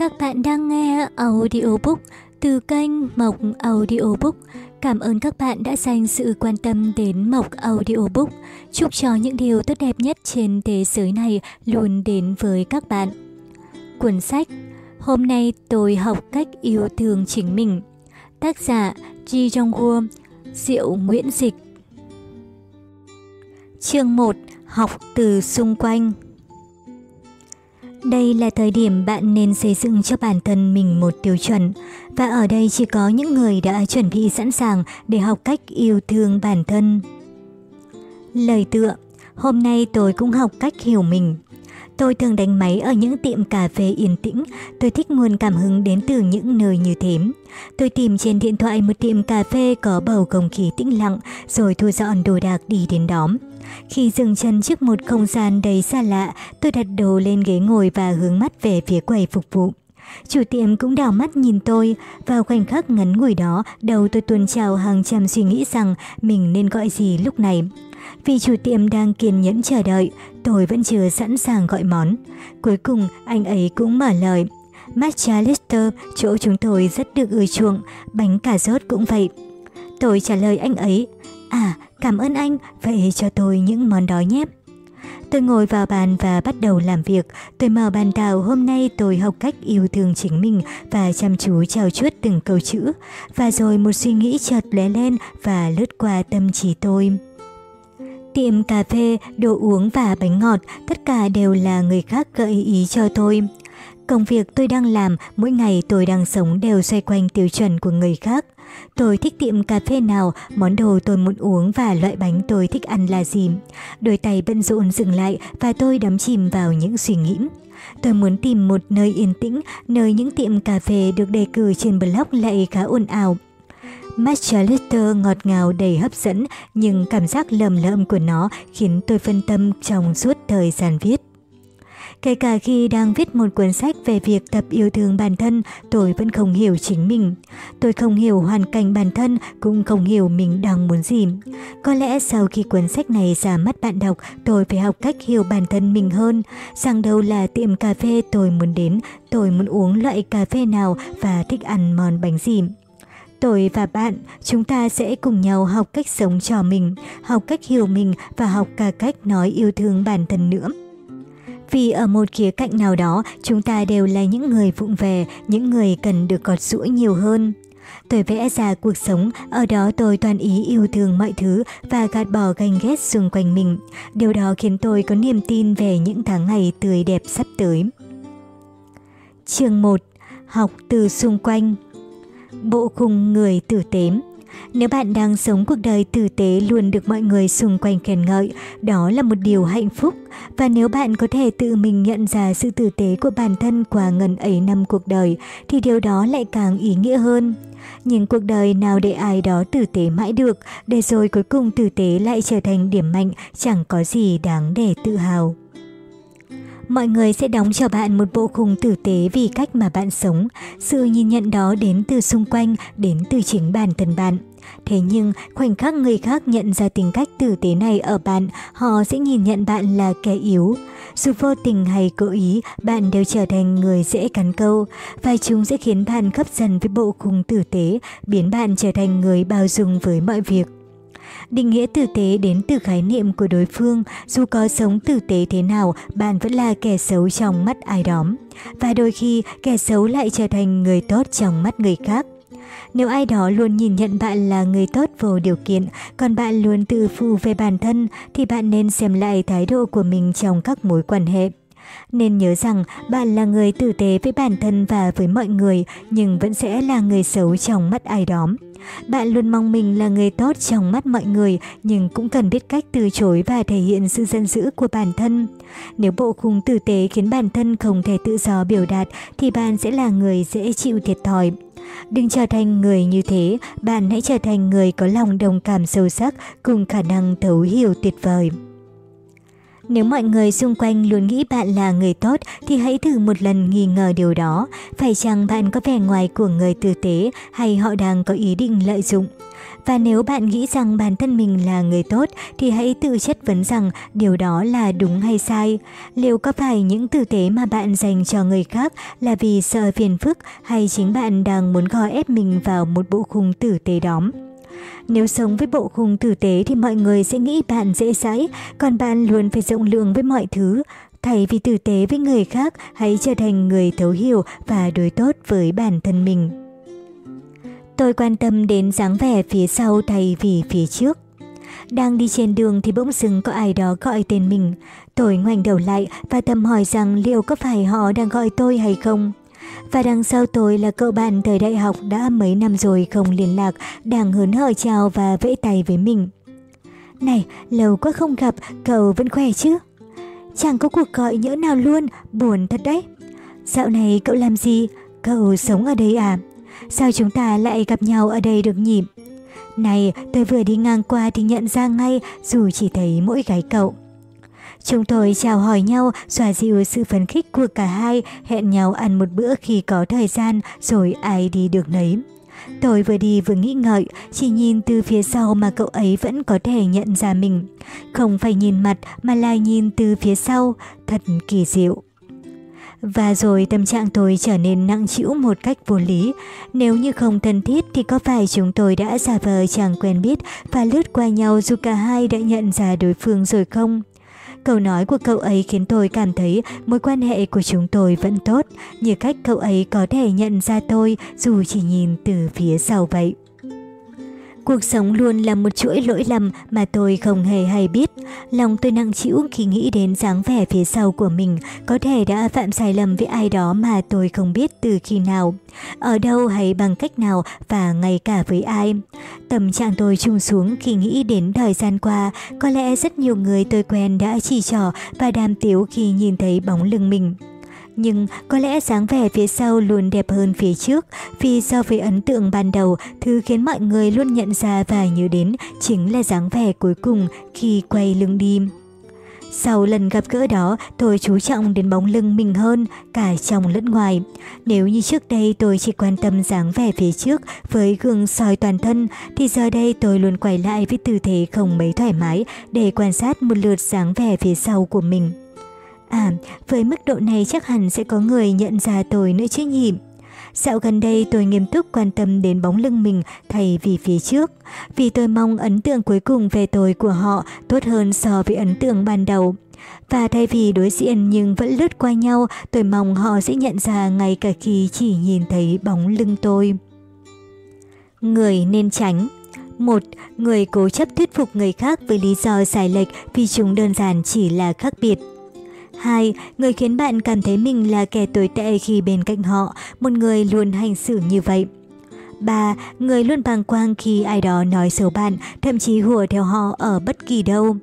Các bạn đang nghe audiobook từ kênh Mộc Audiobook. Cảm ơn các bạn đã dành sự quan tâm đến Mộc Audiobook. Chúc cho những điều tốt đẹp nhất trên thế giới này luôn đến với các bạn. Cuốn sách Hôm nay tôi học cách yêu thương chính mình. Tác giả Ji Jong-woo, Diệu Nguyễn Dịch. Chương 1. Học từ xung quanh đây là thời điểm bạn nên xây dựng cho bản thân mình một tiêu chuẩn, và ở đây chỉ có những người đã chuẩn bị sẵn sàng để học cách yêu thương bản thân. Lời tựa Hôm nay tôi cũng học cách hiểu mình. Tôi thường đánh máy ở những tiệm cà phê yên tĩnh, tôi thích nguồn cảm hứng đến từ những nơi như thế. Tôi tìm trên điện thoại một tiệm cà phê có bầu không khí tĩnh lặng, rồi thu dọn đồ đạc đi đến đó. Khi dừng chân trước một không gian đầy xa lạ, tôi đặt đồ lên ghế ngồi và hướng mắt về phía quầy phục vụ. Chủ tiệm cũng đảo mắt nhìn tôi, vào khoảnh khắc ngắn ngủi đó, đầu tôi tuôn trào hàng trăm suy nghĩ rằng mình nên gọi gì lúc này. Vì chủ tiệm đang kiên nhẫn chờ đợi, tôi vẫn chưa sẵn sàng gọi món. Cuối cùng, anh ấy cũng mở lời. Matcha Lister, chỗ chúng tôi rất được ưa chuộng, bánh cà rốt cũng vậy. Tôi trả lời anh ấy, à, cảm ơn anh, vậy cho tôi những món đó nhé. Tôi ngồi vào bàn và bắt đầu làm việc. Tôi mở bàn đào hôm nay tôi học cách yêu thương chính mình và chăm chú trao chuốt từng câu chữ. Và rồi một suy nghĩ chợt lóe lên và lướt qua tâm trí tôi. Tiệm cà phê, đồ uống và bánh ngọt, tất cả đều là người khác gợi ý cho tôi. Công việc tôi đang làm, mỗi ngày tôi đang sống đều xoay quanh tiêu chuẩn của người khác. Tôi thích tiệm cà phê nào, món đồ tôi muốn uống và loại bánh tôi thích ăn là gì. Đôi tay bận rộn dừng lại và tôi đắm chìm vào những suy nghĩ. Tôi muốn tìm một nơi yên tĩnh, nơi những tiệm cà phê được đề cử trên blog lại khá ồn ào. Matcha Litter ngọt ngào đầy hấp dẫn, nhưng cảm giác lầm lợm của nó khiến tôi phân tâm trong suốt thời gian viết. Kể cả khi đang viết một cuốn sách về việc tập yêu thương bản thân, tôi vẫn không hiểu chính mình. Tôi không hiểu hoàn cảnh bản thân, cũng không hiểu mình đang muốn gì. Có lẽ sau khi cuốn sách này ra mắt bạn đọc, tôi phải học cách hiểu bản thân mình hơn. Rằng đâu là tiệm cà phê tôi muốn đến, tôi muốn uống loại cà phê nào và thích ăn món bánh gì. Tôi và bạn, chúng ta sẽ cùng nhau học cách sống cho mình, học cách hiểu mình và học cả cách nói yêu thương bản thân nữa. Vì ở một khía cạnh nào đó, chúng ta đều là những người vụng về, những người cần được gọt rũa nhiều hơn. Tôi vẽ ra cuộc sống, ở đó tôi toàn ý yêu thương mọi thứ và gạt bỏ ganh ghét xung quanh mình. Điều đó khiến tôi có niềm tin về những tháng ngày tươi đẹp sắp tới. Chương 1. Học từ xung quanh Bộ khung người tử tế nếu bạn đang sống cuộc đời tử tế luôn được mọi người xung quanh khen ngợi, đó là một điều hạnh phúc. Và nếu bạn có thể tự mình nhận ra sự tử tế của bản thân qua ngần ấy năm cuộc đời, thì điều đó lại càng ý nghĩa hơn. Nhưng cuộc đời nào để ai đó tử tế mãi được, để rồi cuối cùng tử tế lại trở thành điểm mạnh, chẳng có gì đáng để tự hào. Mọi người sẽ đóng cho bạn một bộ khung tử tế vì cách mà bạn sống. Sự nhìn nhận đó đến từ xung quanh, đến từ chính bản thân bạn. Thế nhưng, khoảnh khắc người khác nhận ra tính cách tử tế này ở bạn, họ sẽ nhìn nhận bạn là kẻ yếu. Dù vô tình hay cố ý, bạn đều trở thành người dễ cắn câu, và chúng sẽ khiến bạn khấp dần với bộ khung tử tế, biến bạn trở thành người bao dung với mọi việc. Định nghĩa tử tế đến từ khái niệm của đối phương, dù có sống tử tế thế nào, bạn vẫn là kẻ xấu trong mắt ai đó. Và đôi khi, kẻ xấu lại trở thành người tốt trong mắt người khác. Nếu ai đó luôn nhìn nhận bạn là người tốt vô điều kiện, còn bạn luôn tự phụ về bản thân, thì bạn nên xem lại thái độ của mình trong các mối quan hệ. Nên nhớ rằng bạn là người tử tế với bản thân và với mọi người, nhưng vẫn sẽ là người xấu trong mắt ai đó. Bạn luôn mong mình là người tốt trong mắt mọi người, nhưng cũng cần biết cách từ chối và thể hiện sự giận dữ của bản thân. Nếu bộ khung tử tế khiến bản thân không thể tự do biểu đạt, thì bạn sẽ là người dễ chịu thiệt thòi. Đừng trở thành người như thế, bạn hãy trở thành người có lòng đồng cảm sâu sắc cùng khả năng thấu hiểu tuyệt vời. Nếu mọi người xung quanh luôn nghĩ bạn là người tốt, thì hãy thử một lần nghi ngờ điều đó. Phải chăng bạn có vẻ ngoài của người tử tế, hay họ đang có ý định lợi dụng? Và nếu bạn nghĩ rằng bản thân mình là người tốt, thì hãy tự chất vấn rằng điều đó là đúng hay sai. Liệu có phải những tử tế mà bạn dành cho người khác là vì sợ phiền phức, hay chính bạn đang muốn gò ép mình vào một bộ khung tử tế đó? Nếu sống với bộ khung tử tế thì mọi người sẽ nghĩ bạn dễ dãi, còn bạn luôn phải rộng lượng với mọi thứ. Thay vì tử tế với người khác, hãy trở thành người thấu hiểu và đối tốt với bản thân mình. Tôi quan tâm đến dáng vẻ phía sau thay vì phía trước. Đang đi trên đường thì bỗng dưng có ai đó gọi tên mình. Tôi ngoảnh đầu lại và thầm hỏi rằng liệu có phải họ đang gọi tôi hay không. Và đằng sau tôi là cậu bạn thời đại học đã mấy năm rồi không liên lạc, đang hớn hở chào và vẫy tay với mình. Này, lâu quá không gặp, cậu vẫn khỏe chứ? Chẳng có cuộc gọi nhỡ nào luôn, buồn thật đấy. Dạo này cậu làm gì? Cậu sống ở đây à? Sao chúng ta lại gặp nhau ở đây được nhỉ? Này, tôi vừa đi ngang qua thì nhận ra ngay dù chỉ thấy mỗi gái cậu. Chúng tôi chào hỏi nhau, xoa dịu sự phấn khích của cả hai, hẹn nhau ăn một bữa khi có thời gian, rồi ai đi được nấy. Tôi vừa đi vừa nghĩ ngợi, chỉ nhìn từ phía sau mà cậu ấy vẫn có thể nhận ra mình. Không phải nhìn mặt mà là nhìn từ phía sau, thật kỳ diệu. Và rồi tâm trạng tôi trở nên nặng trĩu một cách vô lý. Nếu như không thân thiết thì có phải chúng tôi đã giả vờ chẳng quen biết và lướt qua nhau dù cả hai đã nhận ra đối phương rồi không? Câu nói của cậu ấy khiến tôi cảm thấy mối quan hệ của chúng tôi vẫn tốt, như cách cậu ấy có thể nhận ra tôi dù chỉ nhìn từ phía sau vậy. Cuộc sống luôn là một chuỗi lỗi lầm mà tôi không hề hay biết. Lòng tôi nặng chịu khi nghĩ đến dáng vẻ phía sau của mình, có thể đã phạm sai lầm với ai đó mà tôi không biết từ khi nào, ở đâu hay bằng cách nào và ngay cả với ai. Tâm trạng tôi trùng xuống khi nghĩ đến thời gian qua, có lẽ rất nhiều người tôi quen đã chỉ trỏ và đàm tiếu khi nhìn thấy bóng lưng mình. Nhưng có lẽ dáng vẻ phía sau luôn đẹp hơn phía trước, vì so với ấn tượng ban đầu, thứ khiến mọi người luôn nhận ra và nhớ đến chính là dáng vẻ cuối cùng khi quay lưng đi. Sau lần gặp gỡ đó, tôi chú trọng đến bóng lưng mình hơn, cả trong lẫn ngoài. Nếu như trước đây tôi chỉ quan tâm dáng vẻ phía trước với gương soi toàn thân, thì giờ đây tôi luôn quay lại với tư thế không mấy thoải mái để quan sát một lượt dáng vẻ phía sau của mình. À, với mức độ này chắc hẳn sẽ có người nhận ra tôi nữa chứ nhỉ? Dạo gần đây tôi nghiêm túc quan tâm đến bóng lưng mình thay vì phía trước, vì tôi mong ấn tượng cuối cùng về tôi của họ tốt hơn so với ấn tượng ban đầu. Và thay vì đối diện nhưng vẫn lướt qua nhau, tôi mong họ sẽ nhận ra ngay cả khi chỉ nhìn thấy bóng lưng tôi. Người nên tránh một Người cố chấp thuyết phục người khác với lý do sai lệch vì chúng đơn giản chỉ là khác biệt. 2. Người khiến bạn cảm thấy mình là kẻ tồi tệ khi bên cạnh họ, một người luôn hành xử như vậy. 3. Người luôn bàng quang khi ai đó nói xấu bạn, thậm chí hùa theo họ ở bất kỳ đâu.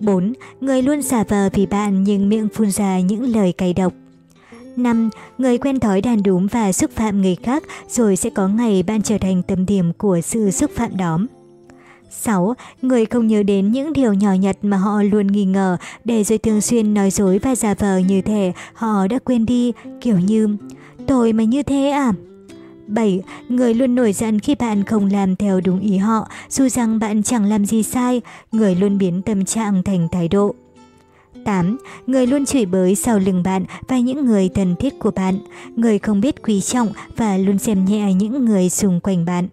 4. Người luôn xả vờ vì bạn nhưng miệng phun ra những lời cay độc. 5. Người quen thói đàn đúng và xúc phạm người khác rồi sẽ có ngày bạn trở thành tâm điểm của sự xúc phạm đó. 6. Người không nhớ đến những điều nhỏ nhặt mà họ luôn nghi ngờ để rồi thường xuyên nói dối và giả vờ như thể họ đã quên đi, kiểu như Tôi mà như thế à? 7. Người luôn nổi giận khi bạn không làm theo đúng ý họ, dù rằng bạn chẳng làm gì sai, người luôn biến tâm trạng thành thái độ. 8. Người luôn chửi bới sau lưng bạn và những người thân thiết của bạn, người không biết quý trọng và luôn xem nhẹ những người xung quanh bạn.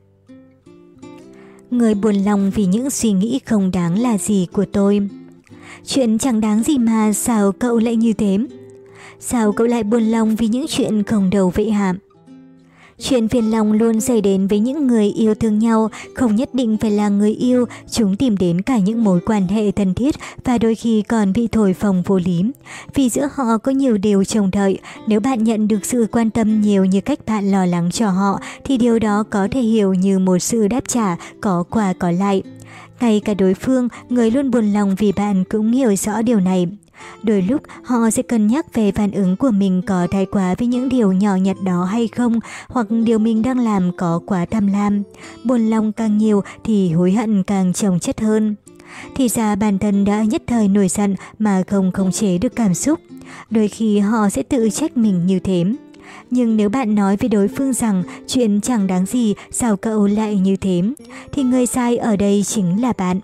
Người buồn lòng vì những suy nghĩ không đáng là gì của tôi. Chuyện chẳng đáng gì mà sao cậu lại như thế? Sao cậu lại buồn lòng vì những chuyện không đầu vậy hả? Chuyện phiền lòng luôn xảy đến với những người yêu thương nhau, không nhất định phải là người yêu, chúng tìm đến cả những mối quan hệ thân thiết và đôi khi còn bị thổi phồng vô lý. Vì giữa họ có nhiều điều trông đợi, nếu bạn nhận được sự quan tâm nhiều như cách bạn lo lắng cho họ, thì điều đó có thể hiểu như một sự đáp trả, có quà có lại. Ngay cả đối phương, người luôn buồn lòng vì bạn cũng hiểu rõ điều này. Đôi lúc họ sẽ cân nhắc về phản ứng của mình có thái quá với những điều nhỏ nhặt đó hay không, hoặc điều mình đang làm có quá tham lam. Buồn lòng càng nhiều thì hối hận càng chồng chất hơn. Thì ra bản thân đã nhất thời nổi giận mà không khống chế được cảm xúc. Đôi khi họ sẽ tự trách mình như thế. Nhưng nếu bạn nói với đối phương rằng chuyện chẳng đáng gì, sao cậu lại như thế, thì người sai ở đây chính là bạn.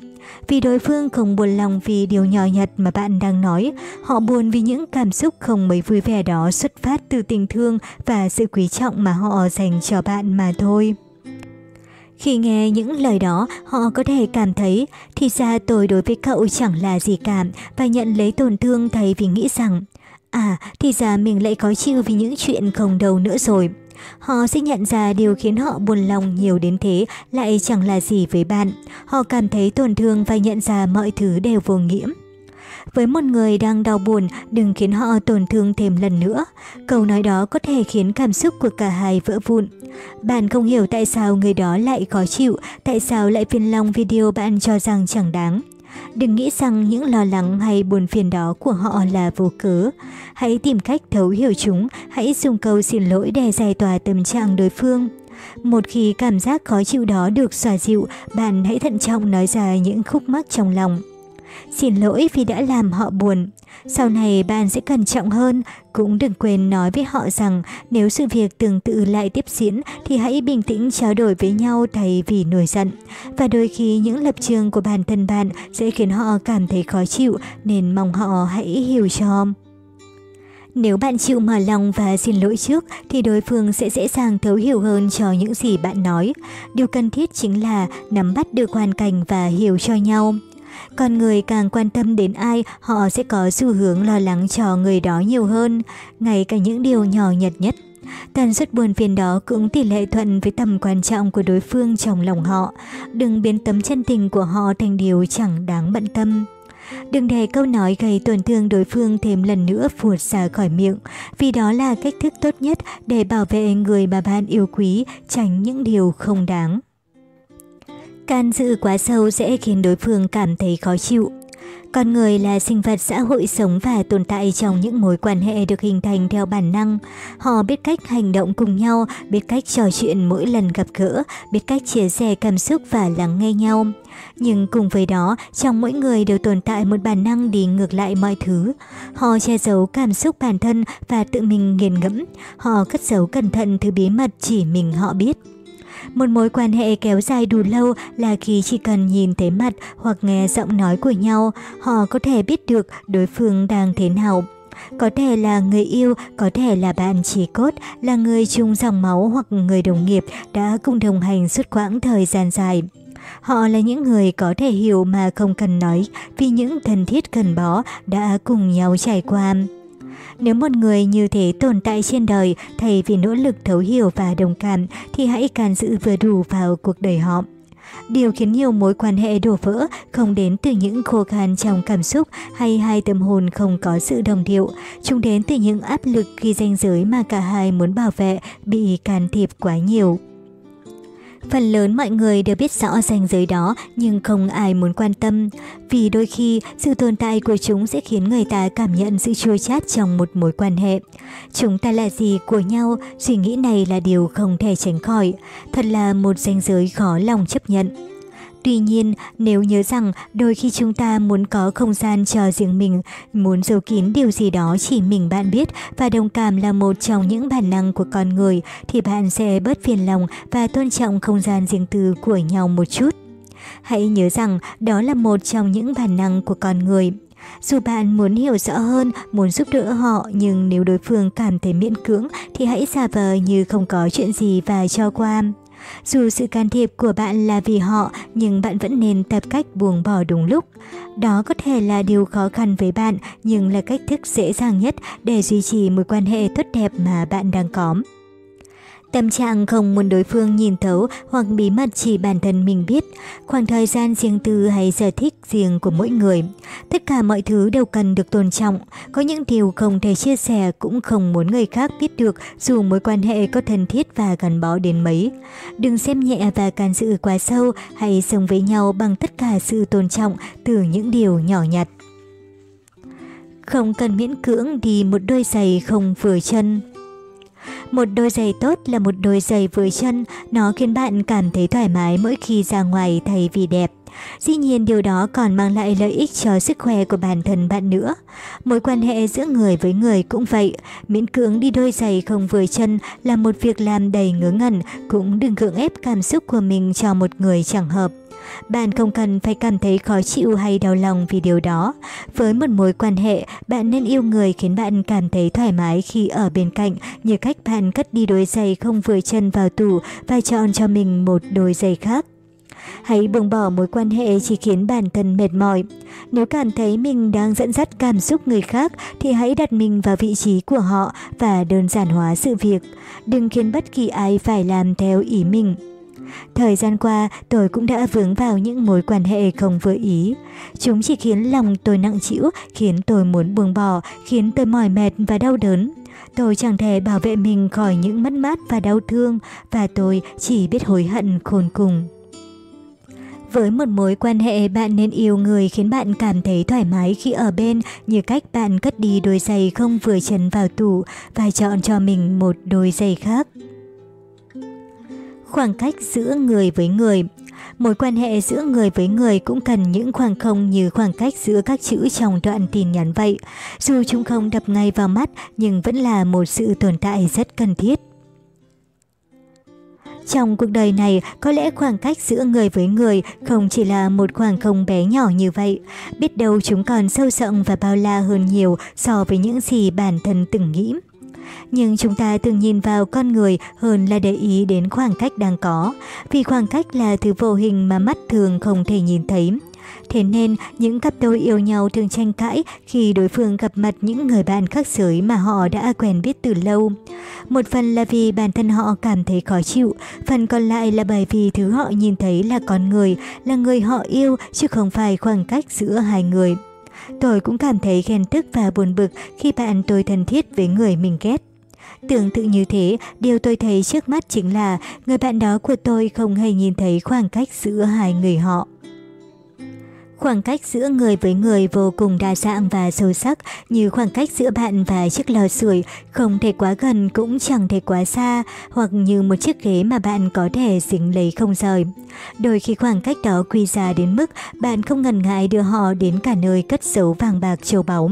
Vì đối phương không buồn lòng vì điều nhỏ nhặt mà bạn đang nói, họ buồn vì những cảm xúc không mấy vui vẻ đó xuất phát từ tình thương và sự quý trọng mà họ dành cho bạn mà thôi. Khi nghe những lời đó, họ có thể cảm thấy thì ra tôi đối với cậu chẳng là gì cả và nhận lấy tổn thương thay vì nghĩ rằng À, thì ra mình lại khó chịu vì những chuyện không đầu nữa rồi. Họ sẽ nhận ra điều khiến họ buồn lòng nhiều đến thế lại chẳng là gì với bạn. Họ cảm thấy tổn thương và nhận ra mọi thứ đều vô nghĩa. Với một người đang đau buồn, đừng khiến họ tổn thương thêm lần nữa. Câu nói đó có thể khiến cảm xúc của cả hai vỡ vụn. Bạn không hiểu tại sao người đó lại khó chịu, tại sao lại phiền lòng vì điều bạn cho rằng chẳng đáng. Đừng nghĩ rằng những lo lắng hay buồn phiền đó của họ là vô cớ. Hãy tìm cách thấu hiểu chúng, hãy dùng câu xin lỗi để giải tỏa tâm trạng đối phương. Một khi cảm giác khó chịu đó được xòa dịu, bạn hãy thận trọng nói ra những khúc mắc trong lòng. Xin lỗi vì đã làm họ buồn. Sau này bạn sẽ cẩn trọng hơn, cũng đừng quên nói với họ rằng nếu sự việc tương tự lại tiếp diễn thì hãy bình tĩnh trao đổi với nhau thay vì nổi giận. Và đôi khi những lập trường của bản thân bạn sẽ khiến họ cảm thấy khó chịu nên mong họ hãy hiểu cho. Nếu bạn chịu mở lòng và xin lỗi trước thì đối phương sẽ dễ dàng thấu hiểu hơn cho những gì bạn nói. Điều cần thiết chính là nắm bắt được hoàn cảnh và hiểu cho nhau. Con người càng quan tâm đến ai, họ sẽ có xu hướng lo lắng cho người đó nhiều hơn, ngay cả những điều nhỏ nhặt nhất. Tần suất buồn phiền đó cũng tỷ lệ thuận với tầm quan trọng của đối phương trong lòng họ. Đừng biến tấm chân tình của họ thành điều chẳng đáng bận tâm. Đừng để câu nói gây tổn thương đối phương thêm lần nữa phụt ra khỏi miệng, vì đó là cách thức tốt nhất để bảo vệ người mà bạn yêu quý, tránh những điều không đáng. Can dự quá sâu sẽ khiến đối phương cảm thấy khó chịu. Con người là sinh vật xã hội sống và tồn tại trong những mối quan hệ được hình thành theo bản năng. Họ biết cách hành động cùng nhau, biết cách trò chuyện mỗi lần gặp gỡ, biết cách chia sẻ cảm xúc và lắng nghe nhau. Nhưng cùng với đó, trong mỗi người đều tồn tại một bản năng đi ngược lại mọi thứ. Họ che giấu cảm xúc bản thân và tự mình nghiền ngẫm. Họ cất giấu cẩn thận thứ bí mật chỉ mình họ biết. Một mối quan hệ kéo dài đủ lâu là khi chỉ cần nhìn thấy mặt hoặc nghe giọng nói của nhau, họ có thể biết được đối phương đang thế nào. Có thể là người yêu, có thể là bạn chỉ cốt, là người chung dòng máu hoặc người đồng nghiệp đã cùng đồng hành suốt quãng thời gian dài. Họ là những người có thể hiểu mà không cần nói vì những thân thiết gần bó đã cùng nhau trải qua. Nếu một người như thế tồn tại trên đời, thay vì nỗ lực thấu hiểu và đồng cảm, thì hãy can dự vừa đủ vào cuộc đời họ. Điều khiến nhiều mối quan hệ đổ vỡ không đến từ những khô khan trong cảm xúc hay hai tâm hồn không có sự đồng điệu. Chúng đến từ những áp lực khi ranh giới mà cả hai muốn bảo vệ bị can thiệp quá nhiều. Phần lớn mọi người đều biết rõ ranh giới đó nhưng không ai muốn quan tâm, vì đôi khi sự tồn tại của chúng sẽ khiến người ta cảm nhận sự chua chát trong một mối quan hệ. Chúng ta là gì của nhau, suy nghĩ này là điều không thể tránh khỏi, thật là một ranh giới khó lòng chấp nhận. Tuy nhiên, nếu nhớ rằng đôi khi chúng ta muốn có không gian cho riêng mình, muốn giấu kín điều gì đó chỉ mình bạn biết và đồng cảm là một trong những bản năng của con người, thì bạn sẽ bớt phiền lòng và tôn trọng không gian riêng tư của nhau một chút. Hãy nhớ rằng đó là một trong những bản năng của con người. Dù bạn muốn hiểu rõ hơn, muốn giúp đỡ họ, nhưng nếu đối phương cảm thấy miễn cưỡng thì hãy giả vờ như không có chuyện gì và cho qua. Dù sự can thiệp của bạn là vì họ, nhưng bạn vẫn nên tập cách buông bỏ đúng lúc. Đó có thể là điều khó khăn với bạn, nhưng là cách thức dễ dàng nhất để duy trì mối quan hệ tốt đẹp mà bạn đang có. Tâm trạng không muốn đối phương nhìn thấu hoặc bí mật chỉ bản thân mình biết, khoảng thời gian riêng tư hay sở thích riêng của mỗi người. Tất cả mọi thứ đều cần được tôn trọng, có những điều không thể chia sẻ cũng không muốn người khác biết được dù mối quan hệ có thân thiết và gắn bó đến mấy. Đừng xem nhẹ và can dự quá sâu, hãy sống với nhau bằng tất cả sự tôn trọng từ những điều nhỏ nhặt. Không cần miễn cưỡng đi một đôi giày không vừa chân. Một đôi giày tốt là một đôi giày vừa chân, nó khiến bạn cảm thấy thoải mái mỗi khi ra ngoài thay vì đẹp. Dĩ nhiên điều đó còn mang lại lợi ích cho sức khỏe của bản thân bạn nữa. Mối quan hệ giữa người với người cũng vậy, miễn cưỡng đi đôi giày không vừa chân là một việc làm đầy ngớ ngẩn, cũng đừng cưỡng ép cảm xúc của mình cho một người chẳng hợp. Bạn không cần phải cảm thấy khó chịu hay đau lòng vì điều đó. Với một mối quan hệ, bạn nên yêu người khiến bạn cảm thấy thoải mái khi ở bên cạnh, như cách bạn cất đi đôi giày không vừa chân vào tủ và chọn cho mình một đôi giày khác. Hãy buông bỏ mối quan hệ chỉ khiến bản thân mệt mỏi. Nếu cảm thấy mình đang dẫn dắt cảm xúc người khác thì hãy đặt mình vào vị trí của họ và đơn giản hóa sự việc. Đừng khiến bất kỳ ai phải làm theo ý mình. Thời gian qua, tôi cũng đã vướng vào những mối quan hệ không vừa ý. Chúng chỉ khiến lòng tôi nặng chịu, khiến tôi muốn buông bỏ, khiến tôi mỏi mệt và đau đớn. Tôi chẳng thể bảo vệ mình khỏi những mất mát và đau thương, và tôi chỉ biết hối hận khôn cùng. Với một mối quan hệ, bạn nên yêu người khiến bạn cảm thấy thoải mái khi ở bên, như cách bạn cất đi đôi giày không vừa chân vào tủ và chọn cho mình một đôi giày khác. Khoảng cách giữa người với người Mối quan hệ giữa người với người cũng cần những khoảng không như khoảng cách giữa các chữ trong đoạn tin nhắn vậy. Dù chúng không đập ngay vào mắt nhưng vẫn là một sự tồn tại rất cần thiết. Trong cuộc đời này, có lẽ khoảng cách giữa người với người không chỉ là một khoảng không bé nhỏ như vậy. Biết đâu chúng còn sâu rộng và bao la hơn nhiều so với những gì bản thân từng nghĩ nhưng chúng ta thường nhìn vào con người hơn là để ý đến khoảng cách đang có, vì khoảng cách là thứ vô hình mà mắt thường không thể nhìn thấy. Thế nên, những cặp đôi yêu nhau thường tranh cãi khi đối phương gặp mặt những người bạn khác giới mà họ đã quen biết từ lâu. Một phần là vì bản thân họ cảm thấy khó chịu, phần còn lại là bởi vì thứ họ nhìn thấy là con người, là người họ yêu chứ không phải khoảng cách giữa hai người. Tôi cũng cảm thấy ghen tức và buồn bực khi bạn tôi thân thiết với người mình ghét. Tương tự như thế, điều tôi thấy trước mắt chính là người bạn đó của tôi không hề nhìn thấy khoảng cách giữa hai người họ. Khoảng cách giữa người với người vô cùng đa dạng và sâu sắc như khoảng cách giữa bạn và chiếc lò sưởi không thể quá gần cũng chẳng thể quá xa hoặc như một chiếc ghế mà bạn có thể dính lấy không rời. Đôi khi khoảng cách đó quy ra đến mức bạn không ngần ngại đưa họ đến cả nơi cất giấu vàng bạc châu báu.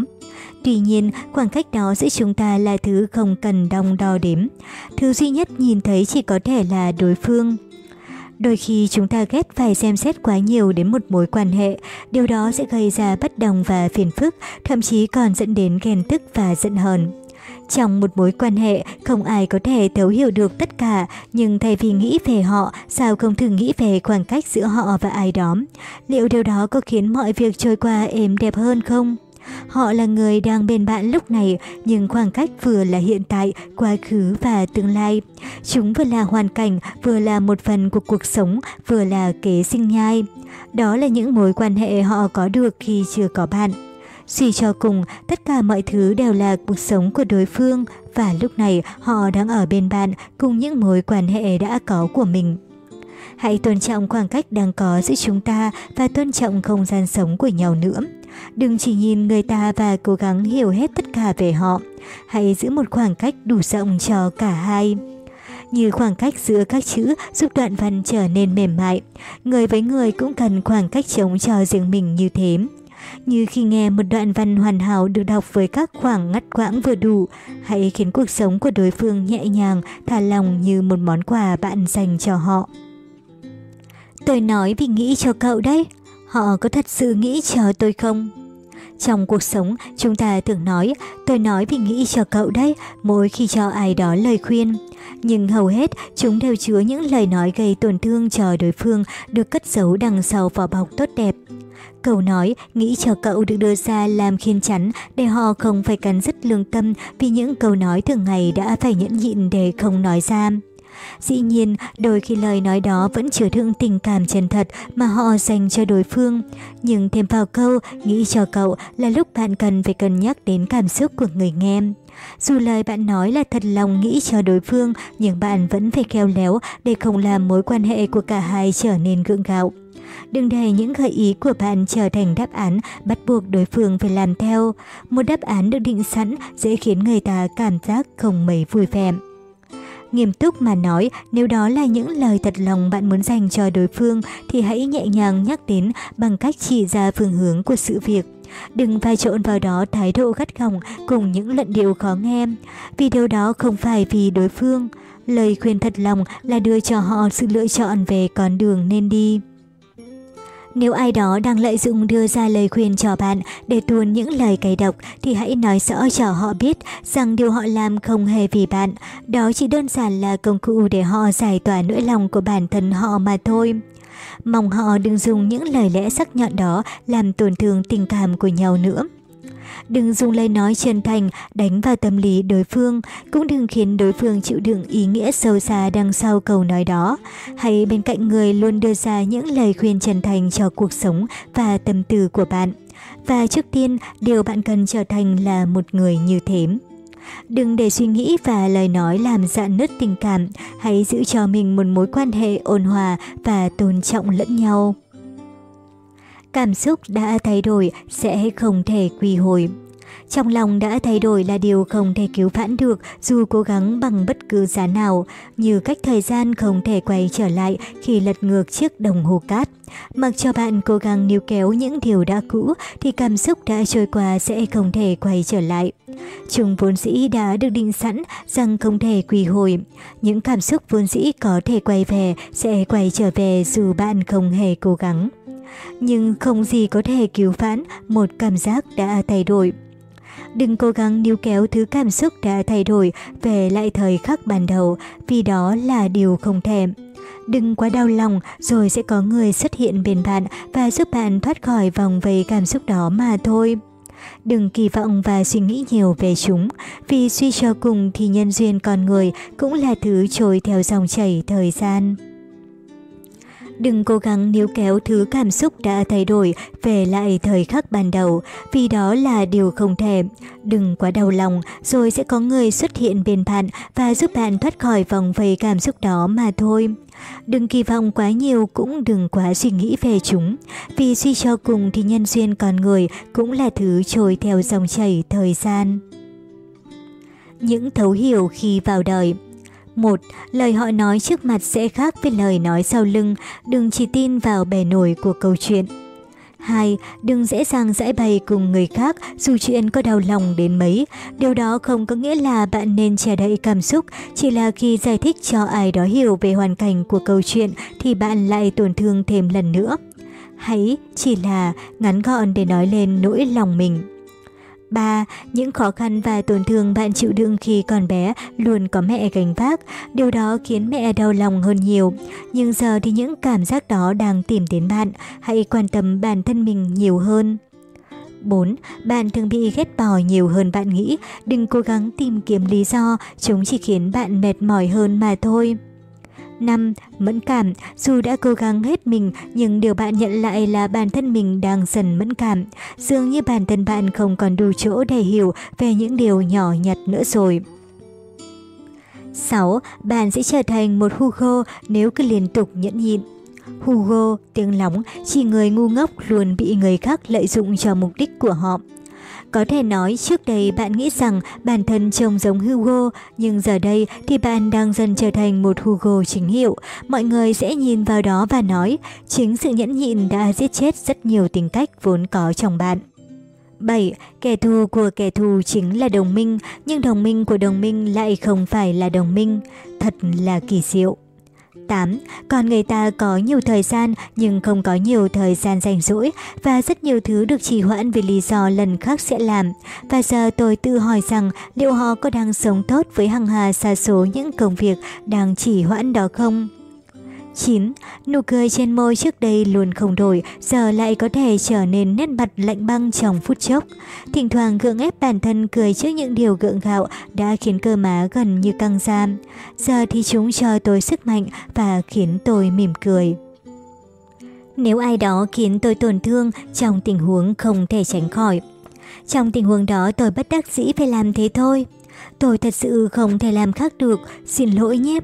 Tuy nhiên, khoảng cách đó giữa chúng ta là thứ không cần đong đo đếm. Thứ duy nhất nhìn thấy chỉ có thể là đối phương. Đôi khi chúng ta ghét phải xem xét quá nhiều đến một mối quan hệ, điều đó sẽ gây ra bất đồng và phiền phức, thậm chí còn dẫn đến ghen tức và giận hờn. Trong một mối quan hệ, không ai có thể thấu hiểu được tất cả, nhưng thay vì nghĩ về họ, sao không thử nghĩ về khoảng cách giữa họ và ai đó? Liệu điều đó có khiến mọi việc trôi qua êm đẹp hơn không? Họ là người đang bên bạn lúc này, nhưng khoảng cách vừa là hiện tại, quá khứ và tương lai. Chúng vừa là hoàn cảnh, vừa là một phần của cuộc sống, vừa là kế sinh nhai. Đó là những mối quan hệ họ có được khi chưa có bạn. Suy cho cùng, tất cả mọi thứ đều là cuộc sống của đối phương và lúc này họ đang ở bên bạn cùng những mối quan hệ đã có của mình. Hãy tôn trọng khoảng cách đang có giữa chúng ta và tôn trọng không gian sống của nhau nữa. Đừng chỉ nhìn người ta và cố gắng hiểu hết tất cả về họ. Hãy giữ một khoảng cách đủ rộng cho cả hai. Như khoảng cách giữa các chữ giúp đoạn văn trở nên mềm mại. Người với người cũng cần khoảng cách chống cho riêng mình như thế. Như khi nghe một đoạn văn hoàn hảo được đọc với các khoảng ngắt quãng vừa đủ, hãy khiến cuộc sống của đối phương nhẹ nhàng, thả lòng như một món quà bạn dành cho họ. Tôi nói vì nghĩ cho cậu đấy. Họ có thật sự nghĩ cho tôi không? Trong cuộc sống, chúng ta thường nói, tôi nói vì nghĩ cho cậu đấy, mỗi khi cho ai đó lời khuyên. Nhưng hầu hết, chúng đều chứa những lời nói gây tổn thương cho đối phương được cất giấu đằng sau vỏ bọc tốt đẹp. Câu nói nghĩ cho cậu được đưa ra làm khiên chắn để họ không phải cắn rứt lương tâm vì những câu nói thường ngày đã phải nhẫn nhịn để không nói ra. Dĩ nhiên, đôi khi lời nói đó vẫn chứa đựng tình cảm chân thật mà họ dành cho đối phương. Nhưng thêm vào câu, nghĩ cho cậu là lúc bạn cần phải cân nhắc đến cảm xúc của người nghe. Dù lời bạn nói là thật lòng nghĩ cho đối phương, nhưng bạn vẫn phải khéo léo để không làm mối quan hệ của cả hai trở nên gượng gạo. Đừng để những gợi ý của bạn trở thành đáp án bắt buộc đối phương phải làm theo. Một đáp án được định sẵn dễ khiến người ta cảm giác không mấy vui vẻ. Nghiêm túc mà nói, nếu đó là những lời thật lòng bạn muốn dành cho đối phương thì hãy nhẹ nhàng nhắc đến bằng cách chỉ ra phương hướng của sự việc. Đừng pha trộn vào đó thái độ gắt gỏng cùng những luận điệu khó nghe, vì điều đó không phải vì đối phương. Lời khuyên thật lòng là đưa cho họ sự lựa chọn về con đường nên đi. Nếu ai đó đang lợi dụng đưa ra lời khuyên cho bạn để tuôn những lời cay độc, thì hãy nói rõ cho họ biết rằng điều họ làm không hề vì bạn. Đó chỉ đơn giản là công cụ để họ giải tỏa nỗi lòng của bản thân họ mà thôi. Mong họ đừng dùng những lời lẽ sắc nhọn đó làm tổn thương tình cảm của nhau nữa. Đừng dùng lời nói chân thành đánh vào tâm lý đối phương, cũng đừng khiến đối phương chịu đựng ý nghĩa sâu xa đằng sau câu nói đó. Hãy bên cạnh người luôn đưa ra những lời khuyên chân thành cho cuộc sống và tâm tư của bạn. Và trước tiên, điều bạn cần trở thành là một người như thế. Đừng để suy nghĩ và lời nói làm dạn nứt tình cảm, hãy giữ cho mình một mối quan hệ ôn hòa và tôn trọng lẫn nhau. Cảm xúc đã thay đổi sẽ không thể quy hồi. Trong lòng đã thay đổi là điều không thể cứu vãn được dù cố gắng bằng bất cứ giá nào, như cách thời gian không thể quay trở lại khi lật ngược chiếc đồng hồ cát. Mặc cho bạn cố gắng níu kéo những điều đã cũ thì cảm xúc đã trôi qua sẽ không thể quay trở lại. Chúng vốn dĩ đã được định sẵn rằng không thể quy hồi. Những cảm xúc vốn dĩ có thể quay về sẽ quay trở về dù bạn không hề cố gắng nhưng không gì có thể cứu vãn một cảm giác đã thay đổi. Đừng cố gắng níu kéo thứ cảm xúc đã thay đổi về lại thời khắc ban đầu, vì đó là điều không thể. Đừng quá đau lòng rồi sẽ có người xuất hiện bên bạn và giúp bạn thoát khỏi vòng vây cảm xúc đó mà thôi. Đừng kỳ vọng và suy nghĩ nhiều về chúng, vì suy cho cùng thì nhân duyên con người cũng là thứ trôi theo dòng chảy thời gian. Đừng cố gắng níu kéo thứ cảm xúc đã thay đổi về lại thời khắc ban đầu, vì đó là điều không thể. Đừng quá đau lòng, rồi sẽ có người xuất hiện bên bạn và giúp bạn thoát khỏi vòng vây cảm xúc đó mà thôi. Đừng kỳ vọng quá nhiều cũng đừng quá suy nghĩ về chúng, vì suy cho cùng thì nhân duyên con người cũng là thứ trôi theo dòng chảy thời gian. Những thấu hiểu khi vào đời một, lời họ nói trước mặt sẽ khác với lời nói sau lưng, đừng chỉ tin vào bề nổi của câu chuyện. 2. Đừng dễ dàng giải bày cùng người khác dù chuyện có đau lòng đến mấy. Điều đó không có nghĩa là bạn nên che đậy cảm xúc, chỉ là khi giải thích cho ai đó hiểu về hoàn cảnh của câu chuyện thì bạn lại tổn thương thêm lần nữa. Hãy chỉ là ngắn gọn để nói lên nỗi lòng mình. 3. Những khó khăn và tổn thương bạn chịu đựng khi còn bé luôn có mẹ gánh vác, điều đó khiến mẹ đau lòng hơn nhiều. Nhưng giờ thì những cảm giác đó đang tìm đến bạn, hãy quan tâm bản thân mình nhiều hơn. 4. Bạn thường bị ghét bỏ nhiều hơn bạn nghĩ, đừng cố gắng tìm kiếm lý do, chúng chỉ khiến bạn mệt mỏi hơn mà thôi. 5. Mẫn cảm, dù đã cố gắng hết mình nhưng điều bạn nhận lại là bản thân mình đang dần mẫn cảm. Dường như bản thân bạn không còn đủ chỗ để hiểu về những điều nhỏ nhặt nữa rồi. 6. Bạn sẽ trở thành một Hugo nếu cứ liên tục nhẫn nhịn. Hugo, tiếng lóng, chỉ người ngu ngốc luôn bị người khác lợi dụng cho mục đích của họ. Có thể nói trước đây bạn nghĩ rằng bản thân trông giống Hugo, nhưng giờ đây thì bạn đang dần trở thành một Hugo chính hiệu. Mọi người sẽ nhìn vào đó và nói, chính sự nhẫn nhịn đã giết chết rất nhiều tính cách vốn có trong bạn. 7. Kẻ thù của kẻ thù chính là đồng minh, nhưng đồng minh của đồng minh lại không phải là đồng minh. Thật là kỳ diệu. 8. Còn người ta có nhiều thời gian nhưng không có nhiều thời gian rảnh rỗi và rất nhiều thứ được trì hoãn vì lý do lần khác sẽ làm. Và giờ tôi tự hỏi rằng liệu họ có đang sống tốt với hàng hà xa số những công việc đang trì hoãn đó không? 9. Nụ cười trên môi trước đây luôn không đổi, giờ lại có thể trở nên nét mặt lạnh băng trong phút chốc. Thỉnh thoảng gượng ép bản thân cười trước những điều gượng gạo đã khiến cơ má gần như căng ra. Giờ thì chúng cho tôi sức mạnh và khiến tôi mỉm cười. Nếu ai đó khiến tôi tổn thương trong tình huống không thể tránh khỏi. Trong tình huống đó tôi bất đắc dĩ phải làm thế thôi. Tôi thật sự không thể làm khác được, xin lỗi nhé.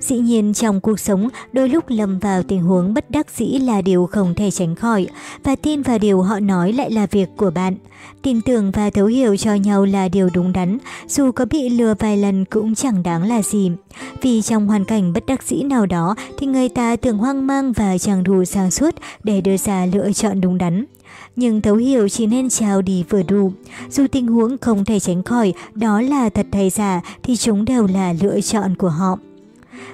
Dĩ nhiên trong cuộc sống, đôi lúc lầm vào tình huống bất đắc dĩ là điều không thể tránh khỏi, và tin vào điều họ nói lại là việc của bạn. Tin tưởng và thấu hiểu cho nhau là điều đúng đắn, dù có bị lừa vài lần cũng chẳng đáng là gì. Vì trong hoàn cảnh bất đắc dĩ nào đó thì người ta thường hoang mang và chẳng đủ sáng suốt để đưa ra lựa chọn đúng đắn. Nhưng thấu hiểu chỉ nên trao đi vừa đủ. Dù tình huống không thể tránh khỏi, đó là thật hay giả thì chúng đều là lựa chọn của họ.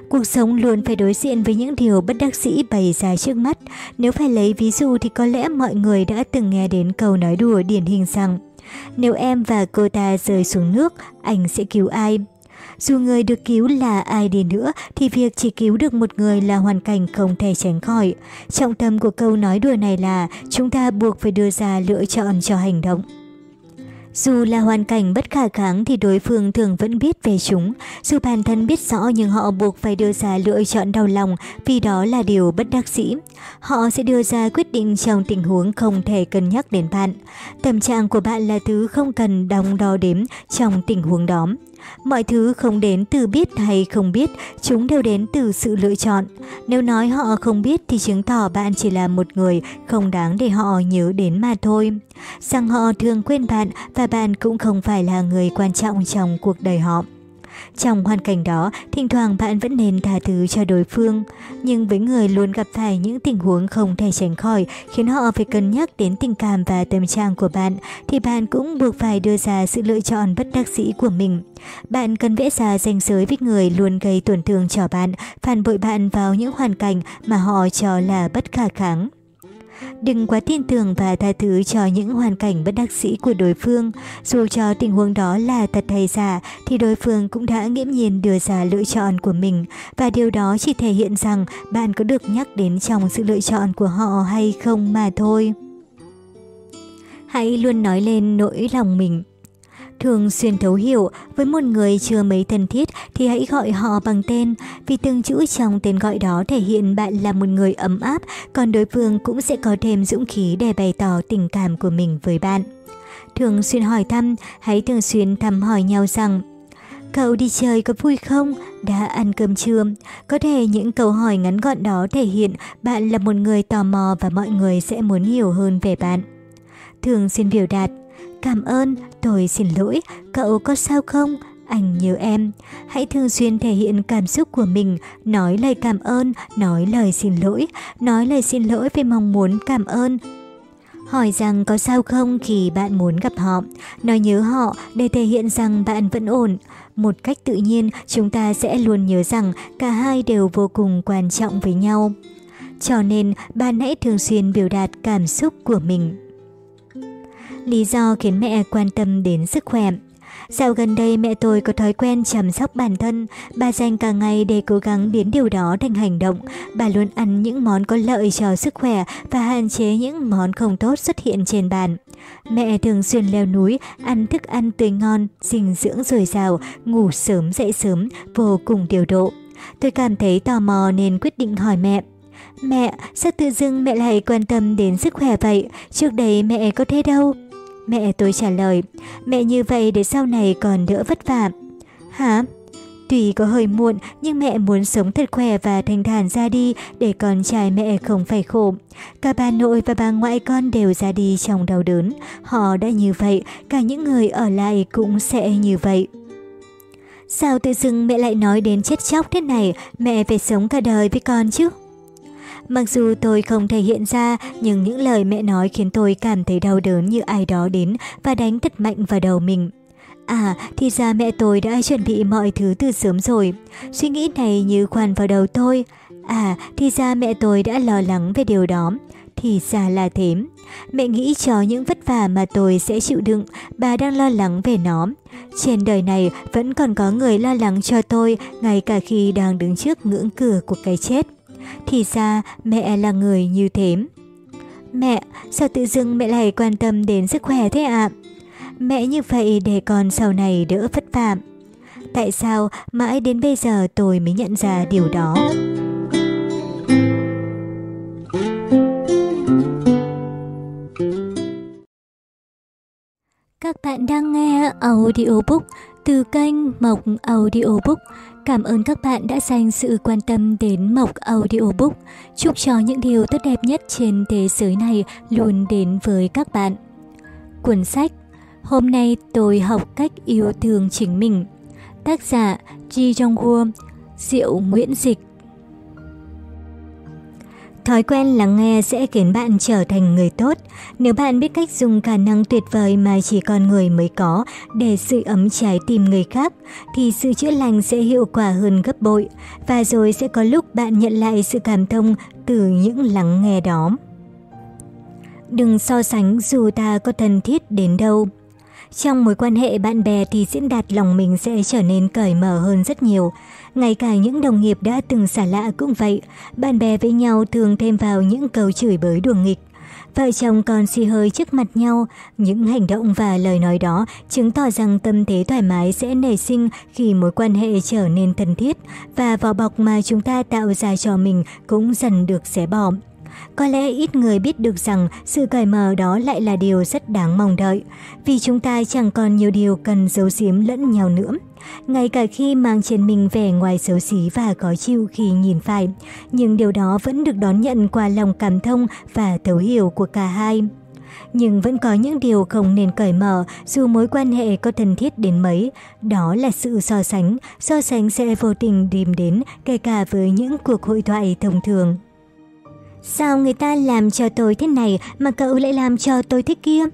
Cuộc sống luôn phải đối diện với những điều bất đắc dĩ bày ra trước mắt. Nếu phải lấy ví dụ thì có lẽ mọi người đã từng nghe đến câu nói đùa điển hình rằng Nếu em và cô ta rơi xuống nước, anh sẽ cứu ai? Dù người được cứu là ai đi nữa thì việc chỉ cứu được một người là hoàn cảnh không thể tránh khỏi. Trọng tâm của câu nói đùa này là chúng ta buộc phải đưa ra lựa chọn cho hành động. Dù là hoàn cảnh bất khả kháng thì đối phương thường vẫn biết về chúng. Dù bản thân biết rõ nhưng họ buộc phải đưa ra lựa chọn đau lòng, vì đó là điều bất đắc dĩ. Họ sẽ đưa ra quyết định trong tình huống không thể cân nhắc đến bạn. Tâm trạng của bạn là thứ không cần đong đo đếm trong tình huống đó. Mọi thứ không đến từ biết hay không biết, chúng đều đến từ sự lựa chọn. Nếu nói họ không biết thì chứng tỏ bạn chỉ là một người không đáng để họ nhớ đến mà thôi. Rằng họ thường quên bạn và bạn cũng không phải là người quan trọng trong cuộc đời họ. Trong hoàn cảnh đó, thỉnh thoảng bạn vẫn nên tha thứ cho đối phương. Nhưng với người luôn gặp phải những tình huống không thể tránh khỏi khiến họ phải cân nhắc đến tình cảm và tâm trạng của bạn, thì bạn cũng buộc phải đưa ra sự lựa chọn bất đắc dĩ của mình. Bạn cần vẽ ra ranh giới với người luôn gây tổn thương cho bạn, phản bội bạn vào những hoàn cảnh mà họ cho là bất khả kháng. Đừng quá tin tưởng và tha thứ cho những hoàn cảnh bất đắc dĩ của đối phương. Dù cho tình huống đó là thật hay giả, thì đối phương cũng đã nghiễm nhiên đưa ra lựa chọn của mình. Và điều đó chỉ thể hiện rằng bạn có được nhắc đến trong sự lựa chọn của họ hay không mà thôi. Hãy luôn nói lên nỗi lòng mình. Thường xuyên thấu hiểu, với một người chưa mấy thân thiết thì hãy gọi họ bằng tên, vì từng chữ trong tên gọi đó thể hiện bạn là một người ấm áp, còn đối phương cũng sẽ có thêm dũng khí để bày tỏ tình cảm của mình với bạn. Thường xuyên hỏi thăm, hãy thường xuyên thăm hỏi nhau rằng Cậu đi chơi có vui không? Đã ăn cơm chưa? Có thể những câu hỏi ngắn gọn đó thể hiện bạn là một người tò mò và mọi người sẽ muốn hiểu hơn về bạn. Thường xuyên biểu đạt Cảm ơn, tôi xin lỗi, cậu có sao không? Anh nhớ em. Hãy thường xuyên thể hiện cảm xúc của mình, nói lời cảm ơn, nói lời xin lỗi, nói lời xin lỗi với mong muốn cảm ơn. Hỏi rằng có sao không khi bạn muốn gặp họ, nói nhớ họ để thể hiện rằng bạn vẫn ổn. Một cách tự nhiên, chúng ta sẽ luôn nhớ rằng cả hai đều vô cùng quan trọng với nhau. Cho nên, bạn hãy thường xuyên biểu đạt cảm xúc của mình. Lý do khiến mẹ quan tâm đến sức khỏe Dạo gần đây mẹ tôi có thói quen chăm sóc bản thân, bà dành cả ngày để cố gắng biến điều đó thành hành động. Bà luôn ăn những món có lợi cho sức khỏe và hạn chế những món không tốt xuất hiện trên bàn. Mẹ thường xuyên leo núi, ăn thức ăn tươi ngon, dinh dưỡng dồi dào, ngủ sớm dậy sớm, vô cùng điều độ. Tôi cảm thấy tò mò nên quyết định hỏi mẹ. Mẹ, sao tự dưng mẹ lại quan tâm đến sức khỏe vậy? Trước đây mẹ có thế đâu. Mẹ tôi trả lời, mẹ như vậy để sau này còn đỡ vất vả. Hả? Tuy có hơi muộn nhưng mẹ muốn sống thật khỏe và thanh thản ra đi để con trai mẹ không phải khổ. Cả bà nội và bà ngoại con đều ra đi trong đau đớn. Họ đã như vậy, cả những người ở lại cũng sẽ như vậy. Sao tự dưng mẹ lại nói đến chết chóc thế này, mẹ phải sống cả đời với con chứ? Mặc dù tôi không thể hiện ra, nhưng những lời mẹ nói khiến tôi cảm thấy đau đớn như ai đó đến và đánh thật mạnh vào đầu mình. À, thì ra mẹ tôi đã chuẩn bị mọi thứ từ sớm rồi. Suy nghĩ này như khoan vào đầu tôi. À, thì ra mẹ tôi đã lo lắng về điều đó. Thì ra là thế. Mẹ nghĩ cho những vất vả mà tôi sẽ chịu đựng, bà đang lo lắng về nó. Trên đời này vẫn còn có người lo lắng cho tôi, ngay cả khi đang đứng trước ngưỡng cửa của cái chết. Thì ra mẹ là người như thế. Mẹ, sao tự dưng mẹ lại quan tâm đến sức khỏe thế ạ? Mẹ như vậy để con sau này đỡ vất vả. Tại sao mãi đến bây giờ tôi mới nhận ra điều đó? Các bạn đang nghe audiobook Từ kênh Mộc Audiobook, cảm ơn các bạn đã dành sự quan tâm đến Mộc Audiobook. Chúc cho những điều tốt đẹp nhất trên thế giới này luôn đến với các bạn. Cuốn sách Hôm nay tôi học cách yêu thương chính mình. Tác giả Ji Jong-woo, Diệu Nguyễn Dịch Thói quen lắng nghe sẽ khiến bạn trở thành người tốt. Nếu bạn biết cách dùng khả năng tuyệt vời mà chỉ con người mới có để sự ấm trái tim người khác, thì sự chữa lành sẽ hiệu quả hơn gấp bội. Và rồi sẽ có lúc bạn nhận lại sự cảm thông từ những lắng nghe đó. Đừng so sánh dù ta có thân thiết đến đâu. Trong mối quan hệ bạn bè thì diễn đạt lòng mình sẽ trở nên cởi mở hơn rất nhiều. Ngay cả những đồng nghiệp đã từng xả lạ cũng vậy, bạn bè với nhau thường thêm vào những câu chửi bới đùa nghịch. Vợ chồng còn xì hơi trước mặt nhau, những hành động và lời nói đó chứng tỏ rằng tâm thế thoải mái sẽ nảy sinh khi mối quan hệ trở nên thân thiết và vỏ bọc mà chúng ta tạo ra cho mình cũng dần được xé bỏ. Có lẽ ít người biết được rằng sự cởi mở đó lại là điều rất đáng mong đợi, vì chúng ta chẳng còn nhiều điều cần giấu giếm lẫn nhau nữa. Ngay cả khi mang trên mình vẻ ngoài xấu xí và khó chịu khi nhìn phải, nhưng điều đó vẫn được đón nhận qua lòng cảm thông và thấu hiểu của cả hai. Nhưng vẫn có những điều không nên cởi mở dù mối quan hệ có thân thiết đến mấy. Đó là sự so sánh, so sánh sẽ vô tình tìm đến kể cả với những cuộc hội thoại thông thường. Sao người ta làm cho tôi thế này mà cậu lại làm cho tôi thế kia?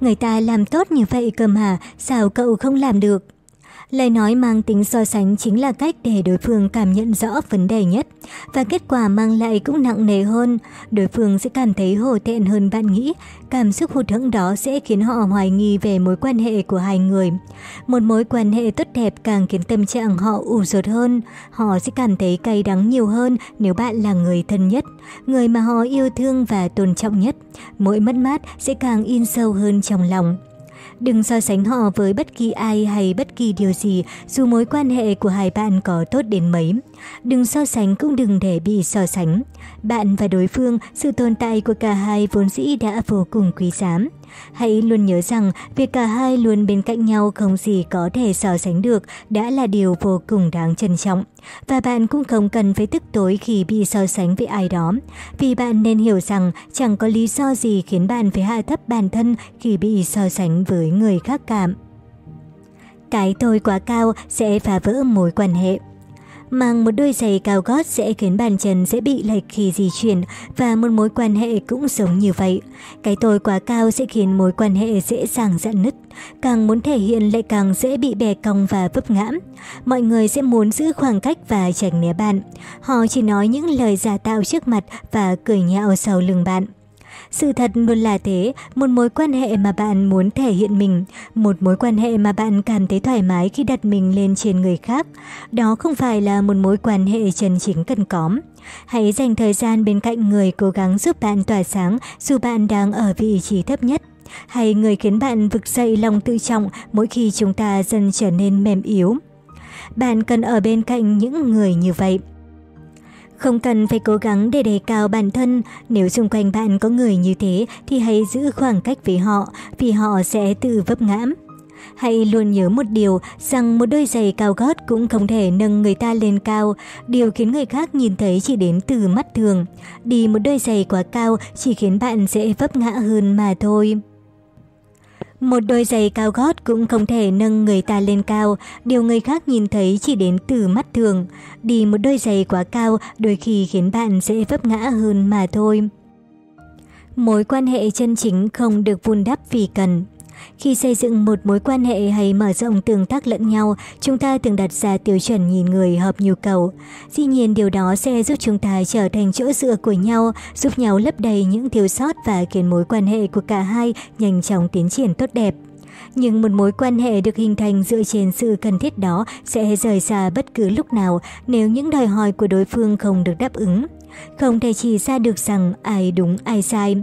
Người ta làm tốt như vậy cơ mà, sao cậu không làm được? Lời nói mang tính so sánh chính là cách để đối phương cảm nhận rõ vấn đề nhất và kết quả mang lại cũng nặng nề hơn. Đối phương sẽ cảm thấy hổ thẹn hơn bạn nghĩ. Cảm xúc hụt hẫng đó sẽ khiến họ hoài nghi về mối quan hệ của hai người. Một mối quan hệ tốt đẹp càng khiến tâm trạng họ ủ rột hơn. Họ sẽ cảm thấy cay đắng nhiều hơn nếu bạn là người thân nhất, người mà họ yêu thương và tôn trọng nhất. Mỗi mất mát sẽ càng in sâu hơn trong lòng. Đừng so sánh họ với bất kỳ ai hay bất kỳ điều gì dù mối quan hệ của hai bạn có tốt đến mấy. Đừng so sánh cũng đừng để bị so sánh. Bạn và đối phương, sự tồn tại của cả hai vốn dĩ đã vô cùng quý giá. Hãy luôn nhớ rằng việc cả hai luôn bên cạnh nhau không gì có thể so sánh được đã là điều vô cùng đáng trân trọng. Và bạn cũng không cần phải tức tối khi bị so sánh với ai đó, vì bạn nên hiểu rằng chẳng có lý do gì khiến bạn phải hạ thấp bản thân khi bị so sánh với người khác cảm Cái tôi quá cao sẽ phá vỡ mối quan hệ. Mang một đôi giày cao gót sẽ khiến bàn chân dễ bị lệch khi di chuyển và một mối quan hệ cũng giống như vậy. Cái tôi quá cao sẽ khiến mối quan hệ dễ dàng dạn nứt, càng muốn thể hiện lại càng dễ bị bè cong và vấp ngã. Mọi người sẽ muốn giữ khoảng cách và tránh né bạn. Họ chỉ nói những lời giả tạo trước mặt và cười nhạo sau lưng bạn. Sự thật luôn là thế, một mối quan hệ mà bạn muốn thể hiện mình, một mối quan hệ mà bạn cảm thấy thoải mái khi đặt mình lên trên người khác. Đó không phải là một mối quan hệ chân chính cần có. Hãy dành thời gian bên cạnh người cố gắng giúp bạn tỏa sáng dù bạn đang ở vị trí thấp nhất hay người khiến bạn vực dậy lòng tự trọng mỗi khi chúng ta dần trở nên mềm yếu. Bạn cần ở bên cạnh những người như vậy. Không cần phải cố gắng để đề cao bản thân, nếu xung quanh bạn có người như thế thì hãy giữ khoảng cách với họ, vì họ sẽ tự vấp ngã. Hãy luôn nhớ một điều rằng một đôi giày cao gót cũng không thể nâng người ta lên cao, điều khiến người khác nhìn thấy chỉ đến từ mắt thường. Đi một đôi giày quá cao chỉ khiến bạn dễ vấp ngã hơn mà thôi. Một đôi giày cao gót cũng không thể nâng người ta lên cao, điều người khác nhìn thấy chỉ đến từ mắt thường. Đi một đôi giày quá cao đôi khi khiến bạn dễ vấp ngã hơn mà thôi. Mối quan hệ chân chính không được vun đắp vì cần. Khi xây dựng một mối quan hệ hay mở rộng tương tác lẫn nhau, chúng ta thường đặt ra tiêu chuẩn nhìn người hợp nhu cầu. Dĩ nhiên điều đó sẽ giúp chúng ta trở thành chỗ dựa của nhau, giúp nhau lấp đầy những thiếu sót và khiến mối quan hệ của cả hai nhanh chóng tiến triển tốt đẹp. Nhưng một mối quan hệ được hình thành dựa trên sự cần thiết đó sẽ rời xa bất cứ lúc nào nếu những đòi hỏi của đối phương không được đáp ứng. Không thể chỉ ra được rằng ai đúng, ai sai.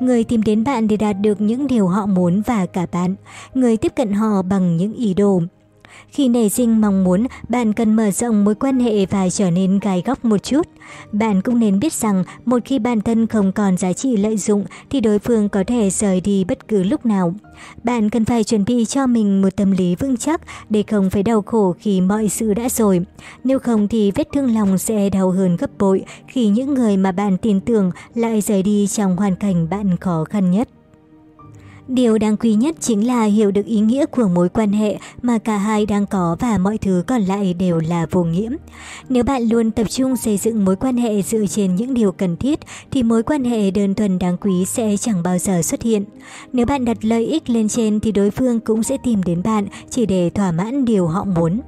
Người tìm đến bạn để đạt được những điều họ muốn và cả bạn. Người tiếp cận họ bằng những ý đồ. Khi nảy sinh mong muốn, bạn cần mở rộng mối quan hệ và trở nên gai góc một chút. Bạn cũng nên biết rằng một khi bản thân không còn giá trị lợi dụng thì đối phương có thể rời đi bất cứ lúc nào. Bạn cần phải chuẩn bị cho mình một tâm lý vững chắc để không phải đau khổ khi mọi sự đã rồi. Nếu không thì vết thương lòng sẽ đau hơn gấp bội khi những người mà bạn tin tưởng lại rời đi trong hoàn cảnh bạn khó khăn nhất. Điều đáng quý nhất chính là hiểu được ý nghĩa của mối quan hệ mà cả hai đang có và mọi thứ còn lại đều là vô nghĩa. Nếu bạn luôn tập trung xây dựng mối quan hệ dựa trên những điều cần thiết, thì mối quan hệ đơn thuần đáng quý sẽ chẳng bao giờ xuất hiện. Nếu bạn đặt lợi ích lên trên, thì đối phương cũng sẽ tìm đến bạn chỉ để thỏa mãn điều họ muốn.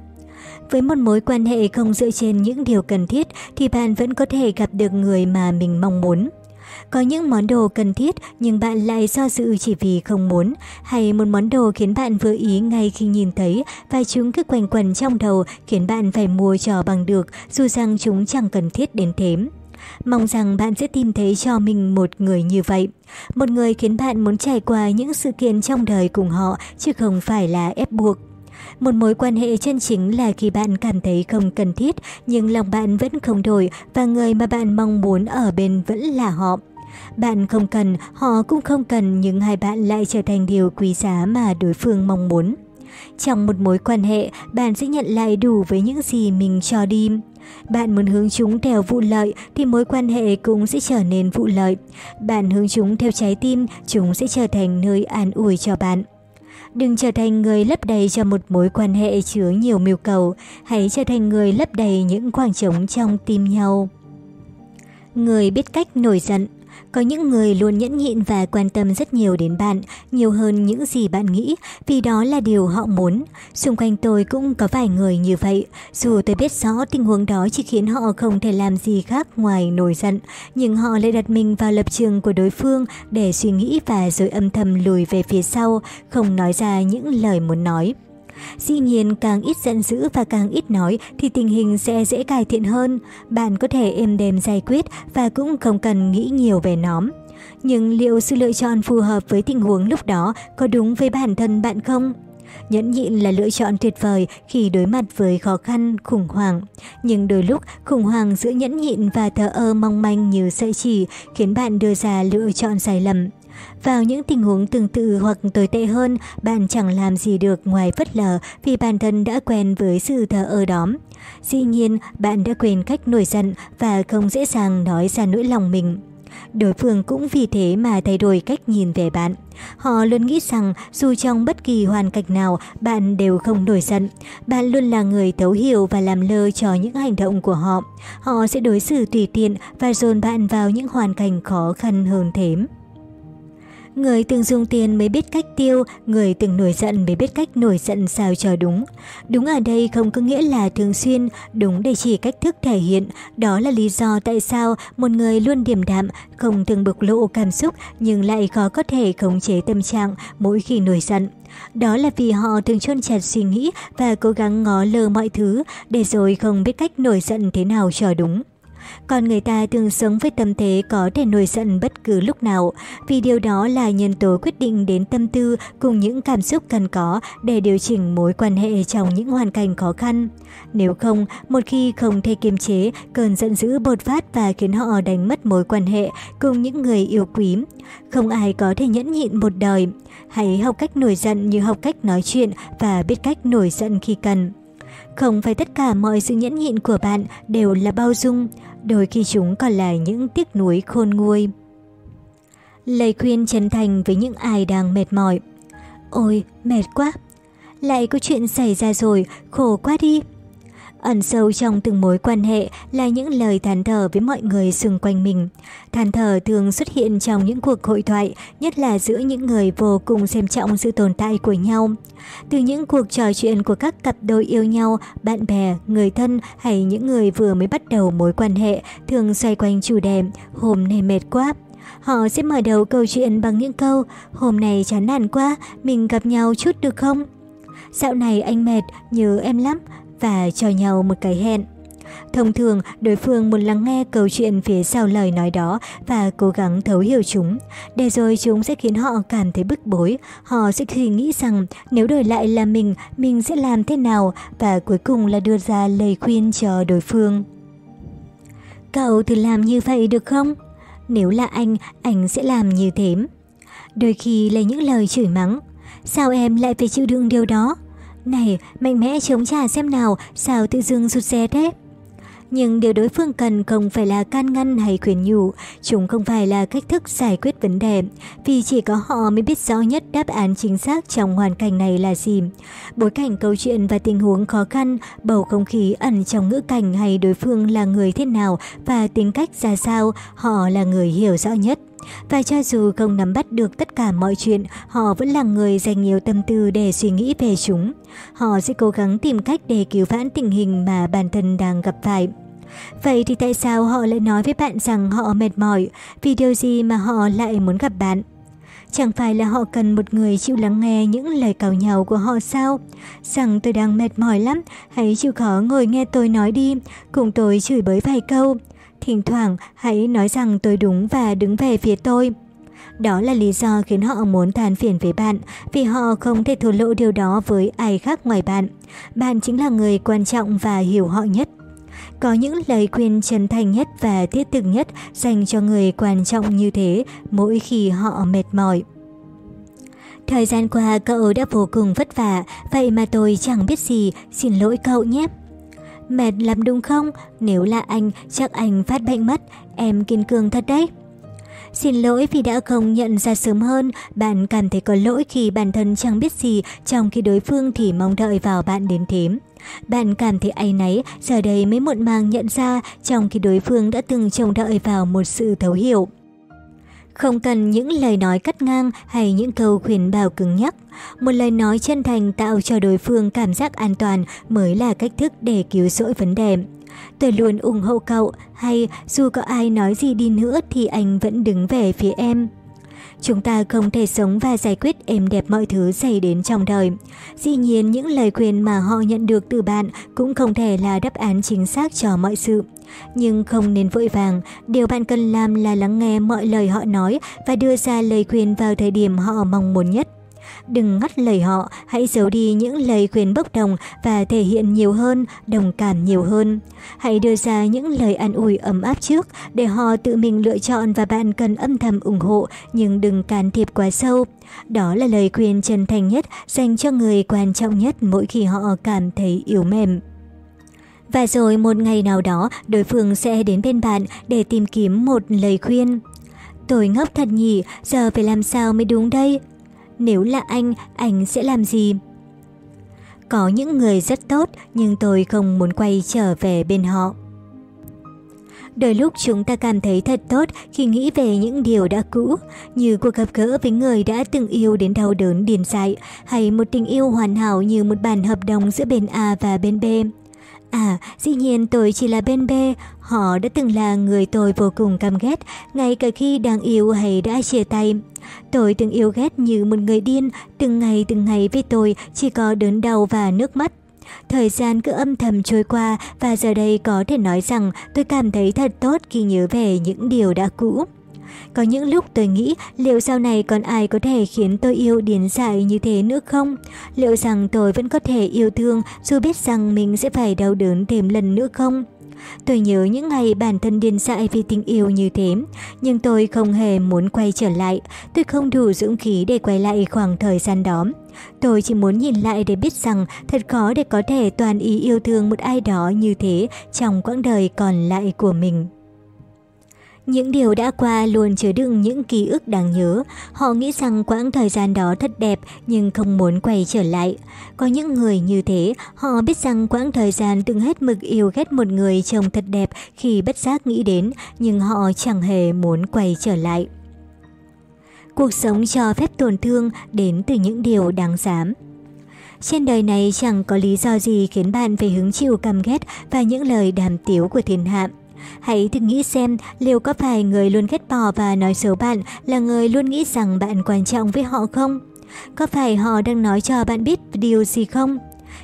Với một mối quan hệ không dựa trên những điều cần thiết, thì bạn vẫn có thể gặp được người mà mình mong muốn. Có những món đồ cần thiết nhưng bạn lại do dự chỉ vì không muốn, hay một món đồ khiến bạn vừa ý ngay khi nhìn thấy và chúng cứ quanh quẩn trong đầu khiến bạn phải mua cho bằng được dù rằng chúng chẳng cần thiết đến thế. Mong rằng bạn sẽ tìm thấy cho mình một người như vậy. Một người khiến bạn muốn trải qua những sự kiện trong đời cùng họ chứ không phải là ép buộc. Một mối quan hệ chân chính là khi bạn cảm thấy không cần thiết nhưng lòng bạn vẫn không đổi và người mà bạn mong muốn ở bên vẫn là họ. Bạn không cần, họ cũng không cần nhưng hai bạn lại trở thành điều quý giá mà đối phương mong muốn. Trong một mối quan hệ, bạn sẽ nhận lại đủ với những gì mình cho đi. Bạn muốn hướng chúng theo vụ lợi thì mối quan hệ cũng sẽ trở nên vụ lợi. Bạn hướng chúng theo trái tim, chúng sẽ trở thành nơi an ủi cho bạn. Đừng trở thành người lấp đầy cho một mối quan hệ chứa nhiều mưu cầu, hãy trở thành người lấp đầy những khoảng trống trong tim nhau. Người biết cách nổi giận có những người luôn nhẫn nhịn và quan tâm rất nhiều đến bạn, nhiều hơn những gì bạn nghĩ, vì đó là điều họ muốn. Xung quanh tôi cũng có vài người như vậy. Dù tôi biết rõ tình huống đó chỉ khiến họ không thể làm gì khác ngoài nổi giận, nhưng họ lại đặt mình vào lập trường của đối phương để suy nghĩ và rồi âm thầm lùi về phía sau, không nói ra những lời muốn nói. Dĩ nhiên càng ít giận dữ và càng ít nói thì tình hình sẽ dễ cải thiện hơn. Bạn có thể êm đềm giải quyết và cũng không cần nghĩ nhiều về nó. Nhưng liệu sự lựa chọn phù hợp với tình huống lúc đó có đúng với bản thân bạn không? Nhẫn nhịn là lựa chọn tuyệt vời khi đối mặt với khó khăn, khủng hoảng. Nhưng đôi lúc, khủng hoảng giữa nhẫn nhịn và thờ ơ mong manh như sợi chỉ khiến bạn đưa ra lựa chọn sai lầm. Vào những tình huống tương tự hoặc tồi tệ hơn, bạn chẳng làm gì được ngoài phất lờ vì bản thân đã quen với sự thờ ơ đó. Dĩ nhiên, bạn đã quên cách nổi giận và không dễ dàng nói ra nỗi lòng mình. Đối phương cũng vì thế mà thay đổi cách nhìn về bạn. Họ luôn nghĩ rằng dù trong bất kỳ hoàn cảnh nào bạn đều không nổi giận. Bạn luôn là người thấu hiểu và làm lơ cho những hành động của họ. Họ sẽ đối xử tùy tiện và dồn bạn vào những hoàn cảnh khó khăn hơn thếm. Người từng dùng tiền mới biết cách tiêu, người từng nổi giận mới biết cách nổi giận sao cho đúng. Đúng ở đây không có nghĩa là thường xuyên, đúng để chỉ cách thức thể hiện. Đó là lý do tại sao một người luôn điềm đạm, không thường bộc lộ cảm xúc nhưng lại khó có thể khống chế tâm trạng mỗi khi nổi giận. Đó là vì họ thường chôn chặt suy nghĩ và cố gắng ngó lơ mọi thứ để rồi không biết cách nổi giận thế nào cho đúng. Còn người ta thường sống với tâm thế có thể nổi giận bất cứ lúc nào, vì điều đó là nhân tố quyết định đến tâm tư cùng những cảm xúc cần có để điều chỉnh mối quan hệ trong những hoàn cảnh khó khăn. Nếu không, một khi không thể kiềm chế, cơn giận dữ bột phát và khiến họ đánh mất mối quan hệ cùng những người yêu quý. Không ai có thể nhẫn nhịn một đời. Hãy học cách nổi giận như học cách nói chuyện và biết cách nổi giận khi cần. Không phải tất cả mọi sự nhẫn nhịn của bạn đều là bao dung, đôi khi chúng còn là những tiếc nuối khôn nguôi. Lời khuyên chân thành với những ai đang mệt mỏi. Ôi, mệt quá. Lại có chuyện xảy ra rồi, khổ quá đi. Ẩn sâu trong từng mối quan hệ là những lời than thở với mọi người xung quanh mình. Than thở thường xuất hiện trong những cuộc hội thoại, nhất là giữa những người vô cùng xem trọng sự tồn tại của nhau. Từ những cuộc trò chuyện của các cặp đôi yêu nhau, bạn bè, người thân hay những người vừa mới bắt đầu mối quan hệ thường xoay quanh chủ đề hôm nay mệt quá. Họ sẽ mở đầu câu chuyện bằng những câu Hôm nay chán nản quá, mình gặp nhau chút được không? Dạo này anh mệt, nhớ em lắm, và cho nhau một cái hẹn. Thông thường, đối phương muốn lắng nghe câu chuyện phía sau lời nói đó và cố gắng thấu hiểu chúng. Để rồi chúng sẽ khiến họ cảm thấy bức bối. Họ sẽ suy nghĩ rằng nếu đổi lại là mình, mình sẽ làm thế nào và cuối cùng là đưa ra lời khuyên cho đối phương. Cậu thử làm như vậy được không? Nếu là anh, anh sẽ làm như thế. Đôi khi là những lời chửi mắng. Sao em lại phải chịu đựng điều đó? Này, mạnh mẽ chống trả xem nào, sao tự dưng rụt rè thế? Nhưng điều đối phương cần không phải là can ngăn hay khuyến nhủ, chúng không phải là cách thức giải quyết vấn đề, vì chỉ có họ mới biết rõ nhất đáp án chính xác trong hoàn cảnh này là gì. Bối cảnh câu chuyện và tình huống khó khăn, bầu không khí ẩn trong ngữ cảnh hay đối phương là người thế nào và tính cách ra sao, họ là người hiểu rõ nhất. Và cho dù không nắm bắt được tất cả mọi chuyện, họ vẫn là người dành nhiều tâm tư để suy nghĩ về chúng. Họ sẽ cố gắng tìm cách để cứu vãn tình hình mà bản thân đang gặp phải. Vậy thì tại sao họ lại nói với bạn rằng họ mệt mỏi? Vì điều gì mà họ lại muốn gặp bạn? Chẳng phải là họ cần một người chịu lắng nghe những lời cào nhau của họ sao? Rằng tôi đang mệt mỏi lắm, hãy chịu khó ngồi nghe tôi nói đi, cùng tôi chửi bới vài câu. Thỉnh thoảng hãy nói rằng tôi đúng và đứng về phía tôi. Đó là lý do khiến họ muốn than phiền với bạn, vì họ không thể thổ lộ điều đó với ai khác ngoài bạn. Bạn chính là người quan trọng và hiểu họ nhất. Có những lời khuyên chân thành nhất và thiết thực nhất dành cho người quan trọng như thế mỗi khi họ mệt mỏi. Thời gian qua cậu đã vô cùng vất vả, vậy mà tôi chẳng biết gì, xin lỗi cậu nhé. Mệt lắm đúng không? Nếu là anh, chắc anh phát bệnh mất, em kiên cường thật đấy. Xin lỗi vì đã không nhận ra sớm hơn, bạn cảm thấy có lỗi khi bản thân chẳng biết gì, trong khi đối phương thì mong đợi vào bạn đến thế. Bạn cảm thấy áy náy, giờ đây mới muộn màng nhận ra, trong khi đối phương đã từng trông đợi vào một sự thấu hiểu. Không cần những lời nói cắt ngang hay những câu khuyên bảo cứng nhắc. Một lời nói chân thành tạo cho đối phương cảm giác an toàn mới là cách thức để cứu rỗi vấn đề. Tôi luôn ủng hộ cậu, hay dù có ai nói gì đi nữa thì anh vẫn đứng về phía em. Chúng ta không thể sống và giải quyết êm đẹp mọi thứ xảy đến trong đời. Dĩ nhiên những lời khuyên mà họ nhận được từ bạn cũng không thể là đáp án chính xác cho mọi sự. Nhưng không nên vội vàng, điều bạn cần làm là lắng nghe mọi lời họ nói và đưa ra lời khuyên vào thời điểm họ mong muốn nhất. Đừng ngắt lời họ, hãy giấu đi những lời khuyên bốc đồng và thể hiện nhiều hơn, đồng cảm nhiều hơn. Hãy đưa ra những lời an ủi ấm áp trước để họ tự mình lựa chọn và bạn cần âm thầm ủng hộ nhưng đừng can thiệp quá sâu. Đó là lời khuyên chân thành nhất dành cho người quan trọng nhất mỗi khi họ cảm thấy yếu mềm. Và rồi một ngày nào đó, đối phương sẽ đến bên bạn để tìm kiếm một lời khuyên. Tôi ngốc thật nhỉ, giờ phải làm sao mới đúng đây? Nếu là anh, anh sẽ làm gì? Có những người rất tốt nhưng tôi không muốn quay trở về bên họ. Đôi lúc chúng ta cảm thấy thật tốt khi nghĩ về những điều đã cũ, như cuộc gặp gỡ với người đã từng yêu đến đau đớn điên dại, hay một tình yêu hoàn hảo như một bản hợp đồng giữa bên A và bên B. À, dĩ nhiên tôi chỉ là bên bê họ đã từng là người tôi vô cùng căm ghét, ngay cả khi đang yêu hay đã chia tay. Tôi từng yêu ghét như một người điên, từng ngày từng ngày với tôi chỉ có đớn đau và nước mắt. Thời gian cứ âm thầm trôi qua và giờ đây có thể nói rằng tôi cảm thấy thật tốt khi nhớ về những điều đã cũ. Có những lúc tôi nghĩ liệu sau này còn ai có thể khiến tôi yêu điến dại như thế nữa không? Liệu rằng tôi vẫn có thể yêu thương dù biết rằng mình sẽ phải đau đớn thêm lần nữa không? Tôi nhớ những ngày bản thân điên dại vì tình yêu như thế, nhưng tôi không hề muốn quay trở lại. Tôi không đủ dũng khí để quay lại khoảng thời gian đó. Tôi chỉ muốn nhìn lại để biết rằng thật khó để có thể toàn ý yêu thương một ai đó như thế trong quãng đời còn lại của mình. Những điều đã qua luôn chứa đựng những ký ức đáng nhớ. Họ nghĩ rằng quãng thời gian đó thật đẹp nhưng không muốn quay trở lại. Có những người như thế, họ biết rằng quãng thời gian từng hết mực yêu ghét một người trông thật đẹp khi bất giác nghĩ đến, nhưng họ chẳng hề muốn quay trở lại. Cuộc sống cho phép tổn thương đến từ những điều đáng dám. Trên đời này chẳng có lý do gì khiến bạn phải hứng chịu căm ghét và những lời đàm tiếu của thiên hạ. Hãy thử nghĩ xem liệu có phải người luôn ghét bỏ và nói xấu bạn là người luôn nghĩ rằng bạn quan trọng với họ không? Có phải họ đang nói cho bạn biết điều gì không?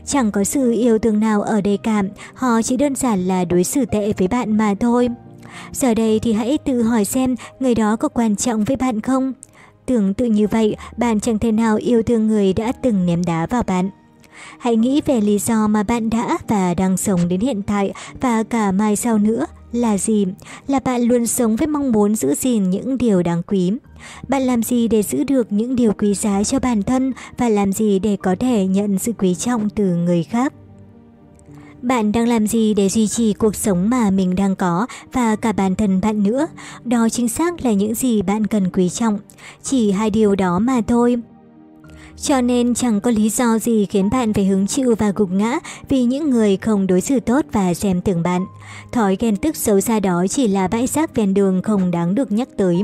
Chẳng có sự yêu thương nào ở đây cả, họ chỉ đơn giản là đối xử tệ với bạn mà thôi. Giờ đây thì hãy tự hỏi xem người đó có quan trọng với bạn không? Tưởng tự như vậy, bạn chẳng thể nào yêu thương người đã từng ném đá vào bạn. Hãy nghĩ về lý do mà bạn đã và đang sống đến hiện tại và cả mai sau nữa là gì? Là bạn luôn sống với mong muốn giữ gìn những điều đáng quý. Bạn làm gì để giữ được những điều quý giá cho bản thân và làm gì để có thể nhận sự quý trọng từ người khác? Bạn đang làm gì để duy trì cuộc sống mà mình đang có và cả bản thân bạn nữa? Đó chính xác là những gì bạn cần quý trọng. Chỉ hai điều đó mà thôi. Cho nên chẳng có lý do gì khiến bạn phải hứng chịu và gục ngã vì những người không đối xử tốt và xem thường bạn. Thói ghen tức xấu xa đó chỉ là bãi rác ven đường không đáng được nhắc tới.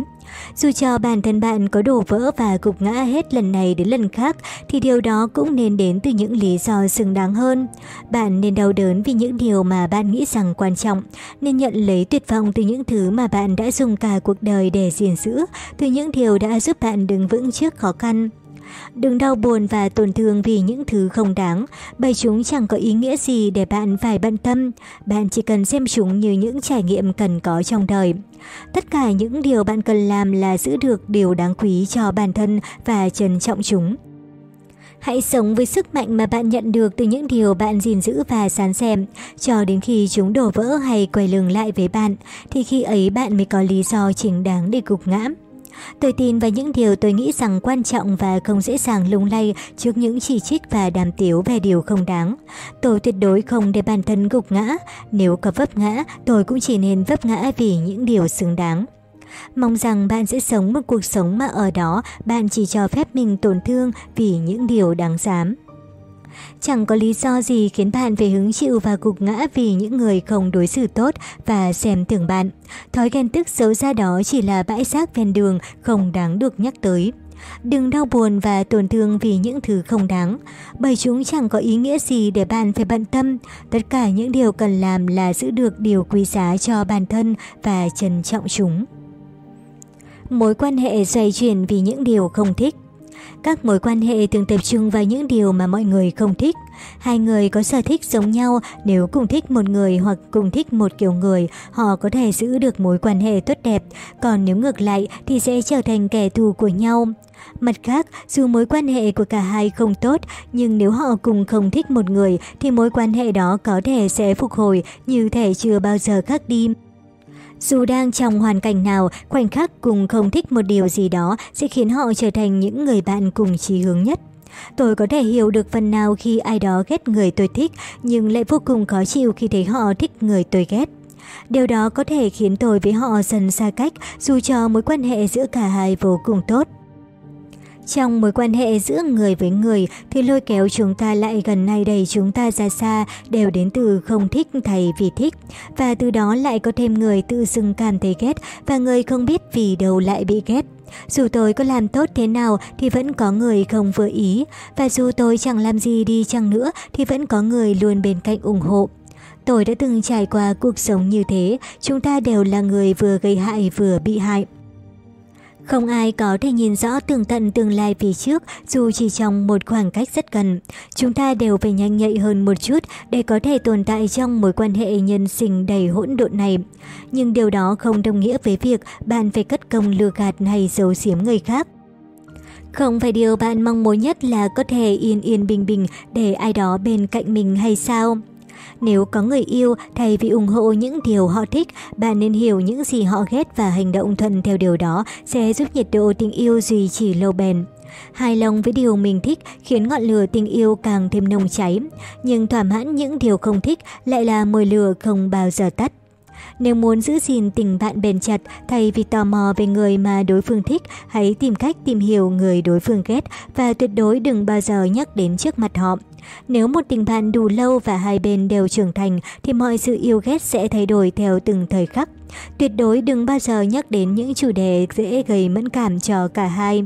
Dù cho bản thân bạn có đổ vỡ và gục ngã hết lần này đến lần khác thì điều đó cũng nên đến từ những lý do xứng đáng hơn. Bạn nên đau đớn vì những điều mà bạn nghĩ rằng quan trọng, nên nhận lấy tuyệt vọng từ những thứ mà bạn đã dùng cả cuộc đời để gìn giữ, từ những điều đã giúp bạn đứng vững trước khó khăn. Đừng đau buồn và tổn thương vì những thứ không đáng, bởi chúng chẳng có ý nghĩa gì để bạn phải bận tâm. Bạn chỉ cần xem chúng như những trải nghiệm cần có trong đời. Tất cả những điều bạn cần làm là giữ được điều đáng quý cho bản thân và trân trọng chúng. Hãy sống với sức mạnh mà bạn nhận được từ những điều bạn gìn giữ và sán xem, cho đến khi chúng đổ vỡ hay quay lưng lại với bạn, thì khi ấy bạn mới có lý do chính đáng để gục ngã. Tôi tin vào những điều tôi nghĩ rằng quan trọng và không dễ dàng lung lay trước những chỉ trích và đàm tiếu về điều không đáng. Tôi tuyệt đối không để bản thân gục ngã. Nếu có vấp ngã, tôi cũng chỉ nên vấp ngã vì những điều xứng đáng. Mong rằng bạn sẽ sống một cuộc sống mà ở đó bạn chỉ cho phép mình tổn thương vì những điều đáng dám. Chẳng có lý do gì khiến bạn phải hứng chịu và gục ngã vì những người không đối xử tốt và xem thường bạn. Thói ghen tức xấu xa đó chỉ là bãi rác ven đường không đáng được nhắc tới. Đừng đau buồn và tổn thương vì những thứ không đáng, bởi chúng chẳng có ý nghĩa gì để bạn phải bận tâm. Tất cả những điều cần làm là giữ được điều quý giá cho bản thân và trân trọng chúng. Mối quan hệ xoay chuyển vì những điều không thích các mối quan hệ thường tập trung vào những điều mà mọi người không thích. Hai người có sở thích giống nhau, nếu cùng thích một người hoặc cùng thích một kiểu người, họ có thể giữ được mối quan hệ tốt đẹp, còn nếu ngược lại thì sẽ trở thành kẻ thù của nhau. Mặt khác, dù mối quan hệ của cả hai không tốt, nhưng nếu họ cùng không thích một người thì mối quan hệ đó có thể sẽ phục hồi như thể chưa bao giờ khác đi. Dù đang trong hoàn cảnh nào, khoảnh khắc cùng không thích một điều gì đó sẽ khiến họ trở thành những người bạn cùng chí hướng nhất. Tôi có thể hiểu được phần nào khi ai đó ghét người tôi thích, nhưng lại vô cùng khó chịu khi thấy họ thích người tôi ghét. Điều đó có thể khiến tôi với họ dần xa cách dù cho mối quan hệ giữa cả hai vô cùng tốt. Trong mối quan hệ giữa người với người thì lôi kéo chúng ta lại gần này đầy chúng ta ra xa đều đến từ không thích thầy vì thích. Và từ đó lại có thêm người tự dưng cảm thấy ghét và người không biết vì đâu lại bị ghét. Dù tôi có làm tốt thế nào thì vẫn có người không vừa ý. Và dù tôi chẳng làm gì đi chăng nữa thì vẫn có người luôn bên cạnh ủng hộ. Tôi đã từng trải qua cuộc sống như thế, chúng ta đều là người vừa gây hại vừa bị hại. Không ai có thể nhìn rõ tường tận tương lai phía trước, dù chỉ trong một khoảng cách rất gần. Chúng ta đều phải nhanh nhạy hơn một chút để có thể tồn tại trong mối quan hệ nhân sinh đầy hỗn độn này. Nhưng điều đó không đồng nghĩa với việc bạn phải cất công lừa gạt hay giấu giếm người khác. Không phải điều bạn mong muốn nhất là có thể yên yên bình bình để ai đó bên cạnh mình hay sao? Nếu có người yêu, thay vì ủng hộ những điều họ thích, bạn nên hiểu những gì họ ghét và hành động thuận theo điều đó sẽ giúp nhiệt độ tình yêu duy trì lâu bền. Hài lòng với điều mình thích khiến ngọn lửa tình yêu càng thêm nồng cháy, nhưng thỏa mãn những điều không thích lại là mồi lửa không bao giờ tắt. Nếu muốn giữ gìn tình bạn bền chặt, thay vì tò mò về người mà đối phương thích, hãy tìm cách tìm hiểu người đối phương ghét và tuyệt đối đừng bao giờ nhắc đến trước mặt họ. Nếu một tình bạn đủ lâu và hai bên đều trưởng thành thì mọi sự yêu ghét sẽ thay đổi theo từng thời khắc. Tuyệt đối đừng bao giờ nhắc đến những chủ đề dễ gây mẫn cảm cho cả hai.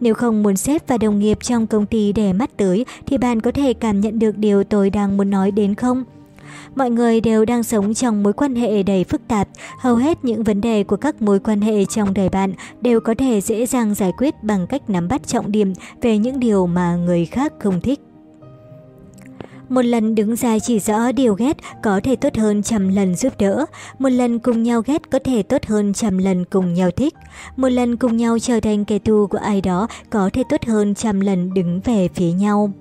Nếu không muốn sếp và đồng nghiệp trong công ty để mắt tới thì bạn có thể cảm nhận được điều tôi đang muốn nói đến không? Mọi người đều đang sống trong mối quan hệ đầy phức tạp. Hầu hết những vấn đề của các mối quan hệ trong đời bạn đều có thể dễ dàng giải quyết bằng cách nắm bắt trọng điểm về những điều mà người khác không thích. Một lần đứng ra chỉ rõ điều ghét có thể tốt hơn trăm lần giúp đỡ. Một lần cùng nhau ghét có thể tốt hơn trăm lần cùng nhau thích. Một lần cùng nhau trở thành kẻ thù của ai đó có thể tốt hơn trăm lần đứng về phía nhau.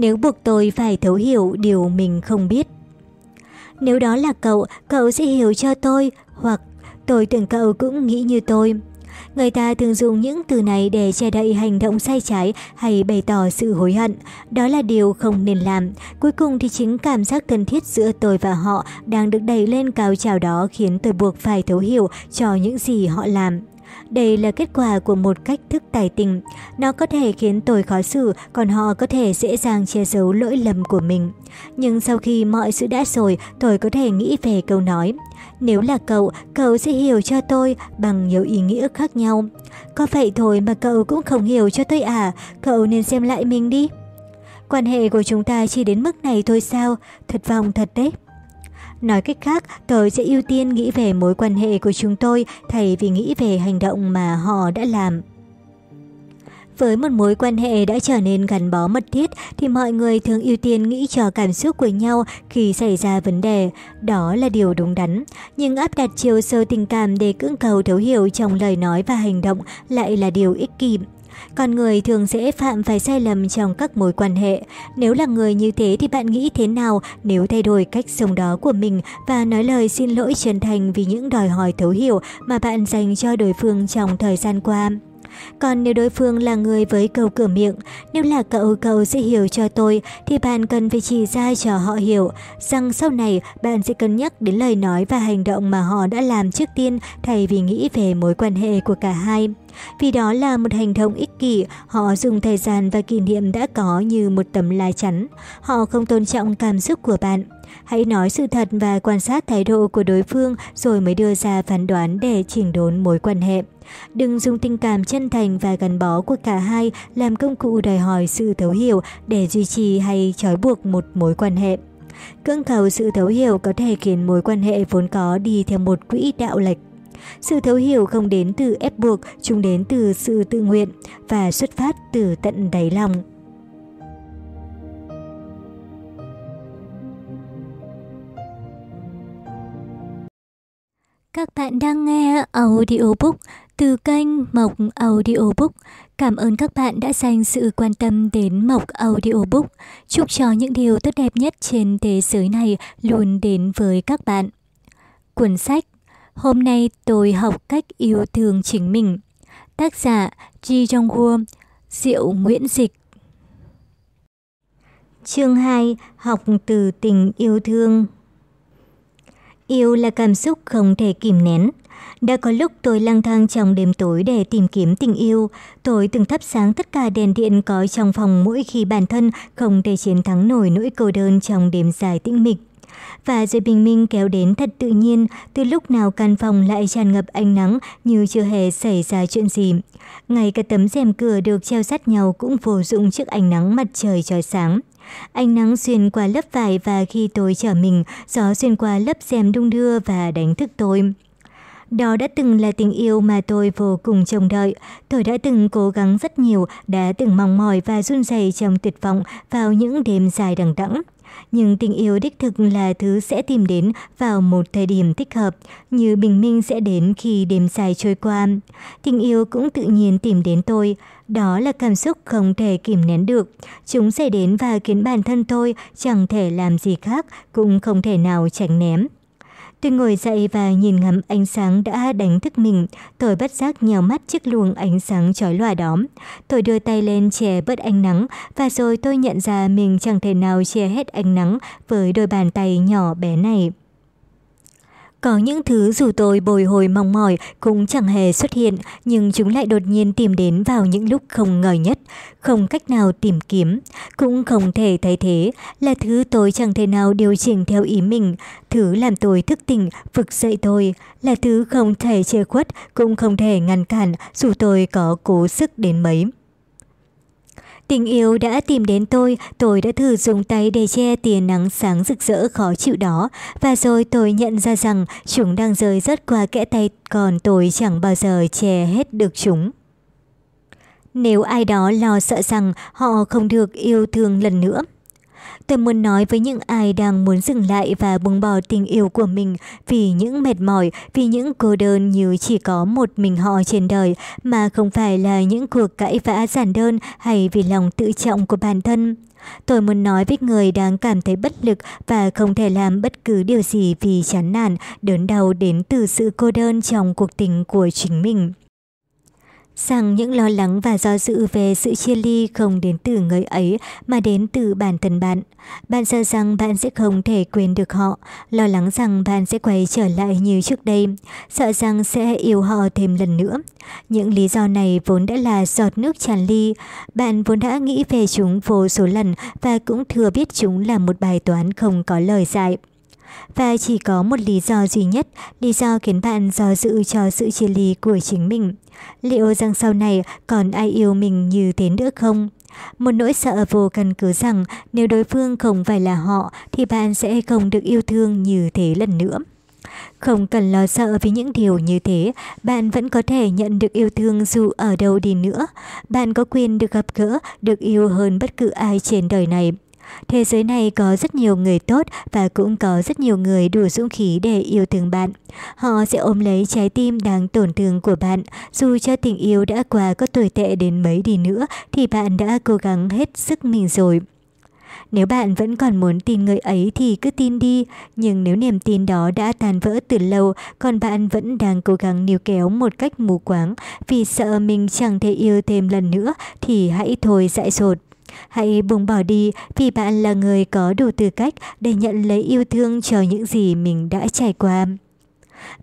Nếu buộc tôi phải thấu hiểu điều mình không biết. Nếu đó là cậu, cậu sẽ hiểu cho tôi, hoặc tôi tưởng cậu cũng nghĩ như tôi. Người ta thường dùng những từ này để che đậy hành động sai trái hay bày tỏ sự hối hận. Đó là điều không nên làm. Cuối cùng thì chính cảm giác thân thiết giữa tôi và họ đang được đẩy lên cao trào đó khiến tôi buộc phải thấu hiểu cho những gì họ làm. Đây là kết quả của một cách thức tài tình. Nó có thể khiến tôi khó xử, còn họ có thể dễ dàng che giấu lỗi lầm của mình. Nhưng sau khi mọi sự đã rồi, tôi có thể nghĩ về câu nói. Nếu là cậu, cậu sẽ hiểu cho tôi bằng nhiều ý nghĩa khác nhau. Có vậy thôi mà cậu cũng không hiểu cho tôi à, cậu nên xem lại mình đi. Quan hệ của chúng ta chỉ đến mức này thôi sao? Thật vọng thật đấy. Nói cách khác, tôi sẽ ưu tiên nghĩ về mối quan hệ của chúng tôi thay vì nghĩ về hành động mà họ đã làm. Với một mối quan hệ đã trở nên gắn bó mật thiết thì mọi người thường ưu tiên nghĩ cho cảm xúc của nhau khi xảy ra vấn đề. Đó là điều đúng đắn. Nhưng áp đặt chiều sâu tình cảm để cưỡng cầu thấu hiểu trong lời nói và hành động lại là điều ích kỷ. Con người thường dễ phạm phải sai lầm trong các mối quan hệ. Nếu là người như thế thì bạn nghĩ thế nào nếu thay đổi cách sống đó của mình và nói lời xin lỗi chân thành vì những đòi hỏi thấu hiểu mà bạn dành cho đối phương trong thời gian qua? Còn nếu đối phương là người với câu cửa miệng, nếu là cậu cậu sẽ hiểu cho tôi thì bạn cần phải chỉ ra cho họ hiểu rằng sau này bạn sẽ cân nhắc đến lời nói và hành động mà họ đã làm trước tiên thay vì nghĩ về mối quan hệ của cả hai. Vì đó là một hành động ích kỷ, họ dùng thời gian và kỷ niệm đã có như một tấm lá chắn. Họ không tôn trọng cảm xúc của bạn. Hãy nói sự thật và quan sát thái độ của đối phương rồi mới đưa ra phán đoán để chỉnh đốn mối quan hệ. Đừng dùng tình cảm chân thành và gắn bó của cả hai làm công cụ đòi hỏi sự thấu hiểu để duy trì hay trói buộc một mối quan hệ. Cưỡng cầu sự thấu hiểu có thể khiến mối quan hệ vốn có đi theo một quỹ đạo lệch. Sự thấu hiểu không đến từ ép buộc, chúng đến từ sự tự nguyện và xuất phát từ tận đáy lòng. Các bạn đang nghe audiobook từ kênh Mộc Audiobook. Cảm ơn các bạn đã dành sự quan tâm đến Mộc Audiobook. Chúc cho những điều tốt đẹp nhất trên thế giới này luôn đến với các bạn. Cuốn sách Hôm nay tôi học cách yêu thương chính mình. Tác giả Ji Jong-woo, Diệu Nguyễn Dịch. Chương 2. Học từ tình yêu thương Yêu là cảm xúc không thể kìm nén. Đã có lúc tôi lang thang trong đêm tối để tìm kiếm tình yêu. Tôi từng thắp sáng tất cả đèn điện có trong phòng mỗi khi bản thân không thể chiến thắng nổi nỗi cô đơn trong đêm dài tĩnh mịch. Và rồi bình minh kéo đến thật tự nhiên, từ lúc nào căn phòng lại tràn ngập ánh nắng như chưa hề xảy ra chuyện gì. Ngay cả tấm rèm cửa được treo sát nhau cũng vô dụng trước ánh nắng mặt trời trói sáng. Ánh nắng xuyên qua lớp vải và khi tôi trở mình, gió xuyên qua lớp rèm đung đưa và đánh thức tôi. Đó đã từng là tình yêu mà tôi vô cùng trông đợi. Tôi đã từng cố gắng rất nhiều, đã từng mong mỏi và run rẩy trong tuyệt vọng vào những đêm dài đằng đẵng. Nhưng tình yêu đích thực là thứ sẽ tìm đến vào một thời điểm thích hợp, như bình minh sẽ đến khi đêm dài trôi qua. Tình yêu cũng tự nhiên tìm đến tôi, đó là cảm xúc không thể kìm nén được. Chúng sẽ đến và khiến bản thân tôi chẳng thể làm gì khác, cũng không thể nào tránh ném. Tôi ngồi dậy và nhìn ngắm ánh sáng đã đánh thức mình. Tôi bất giác nhèo mắt chiếc luồng ánh sáng chói lòa đó. Tôi đưa tay lên che bớt ánh nắng, và rồi tôi nhận ra mình chẳng thể nào che hết ánh nắng với đôi bàn tay nhỏ bé này. Có những thứ dù tôi bồi hồi mong mỏi cũng chẳng hề xuất hiện, nhưng chúng lại đột nhiên tìm đến vào những lúc không ngờ nhất, không cách nào tìm kiếm, cũng không thể thay thế, là thứ tôi chẳng thể nào điều chỉnh theo ý mình, thứ làm tôi thức tỉnh, vực dậy tôi, là thứ không thể che khuất, cũng không thể ngăn cản dù tôi có cố sức đến mấy. Tình yêu đã tìm đến tôi, tôi đã thử dùng tay để che tia nắng sáng rực rỡ khó chịu đó, và rồi tôi nhận ra rằng chúng đang rơi rớt qua kẽ tay, còn tôi chẳng bao giờ che hết được chúng. Nếu ai đó lo sợ rằng họ không được yêu thương lần nữa, Tôi muốn nói với những ai đang muốn dừng lại và buông bỏ tình yêu của mình vì những mệt mỏi, vì những cô đơn như chỉ có một mình họ trên đời mà không phải là những cuộc cãi vã giản đơn hay vì lòng tự trọng của bản thân. Tôi muốn nói với người đang cảm thấy bất lực và không thể làm bất cứ điều gì vì chán nản, đớn đau đến từ sự cô đơn trong cuộc tình của chính mình rằng những lo lắng và do dự về sự chia ly không đến từ người ấy mà đến từ bản thân bạn. Bạn sợ rằng bạn sẽ không thể quên được họ, lo lắng rằng bạn sẽ quay trở lại như trước đây, sợ rằng sẽ yêu họ thêm lần nữa. Những lý do này vốn đã là giọt nước tràn ly, bạn vốn đã nghĩ về chúng vô số lần và cũng thừa biết chúng là một bài toán không có lời giải. Và chỉ có một lý do duy nhất, lý do khiến bạn do dự cho sự chia ly của chính mình. Liệu rằng sau này còn ai yêu mình như thế nữa không? Một nỗi sợ vô căn cứ rằng nếu đối phương không phải là họ thì bạn sẽ không được yêu thương như thế lần nữa. Không cần lo sợ vì những điều như thế, bạn vẫn có thể nhận được yêu thương dù ở đâu đi nữa. Bạn có quyền được gặp gỡ, được yêu hơn bất cứ ai trên đời này. Thế giới này có rất nhiều người tốt và cũng có rất nhiều người đủ dũng khí để yêu thương bạn. Họ sẽ ôm lấy trái tim đang tổn thương của bạn. Dù cho tình yêu đã qua có tồi tệ đến mấy đi nữa thì bạn đã cố gắng hết sức mình rồi. Nếu bạn vẫn còn muốn tin người ấy thì cứ tin đi, nhưng nếu niềm tin đó đã tan vỡ từ lâu, còn bạn vẫn đang cố gắng níu kéo một cách mù quáng vì sợ mình chẳng thể yêu thêm lần nữa thì hãy thôi dại dột. Hãy buông bỏ đi vì bạn là người có đủ tư cách để nhận lấy yêu thương cho những gì mình đã trải qua.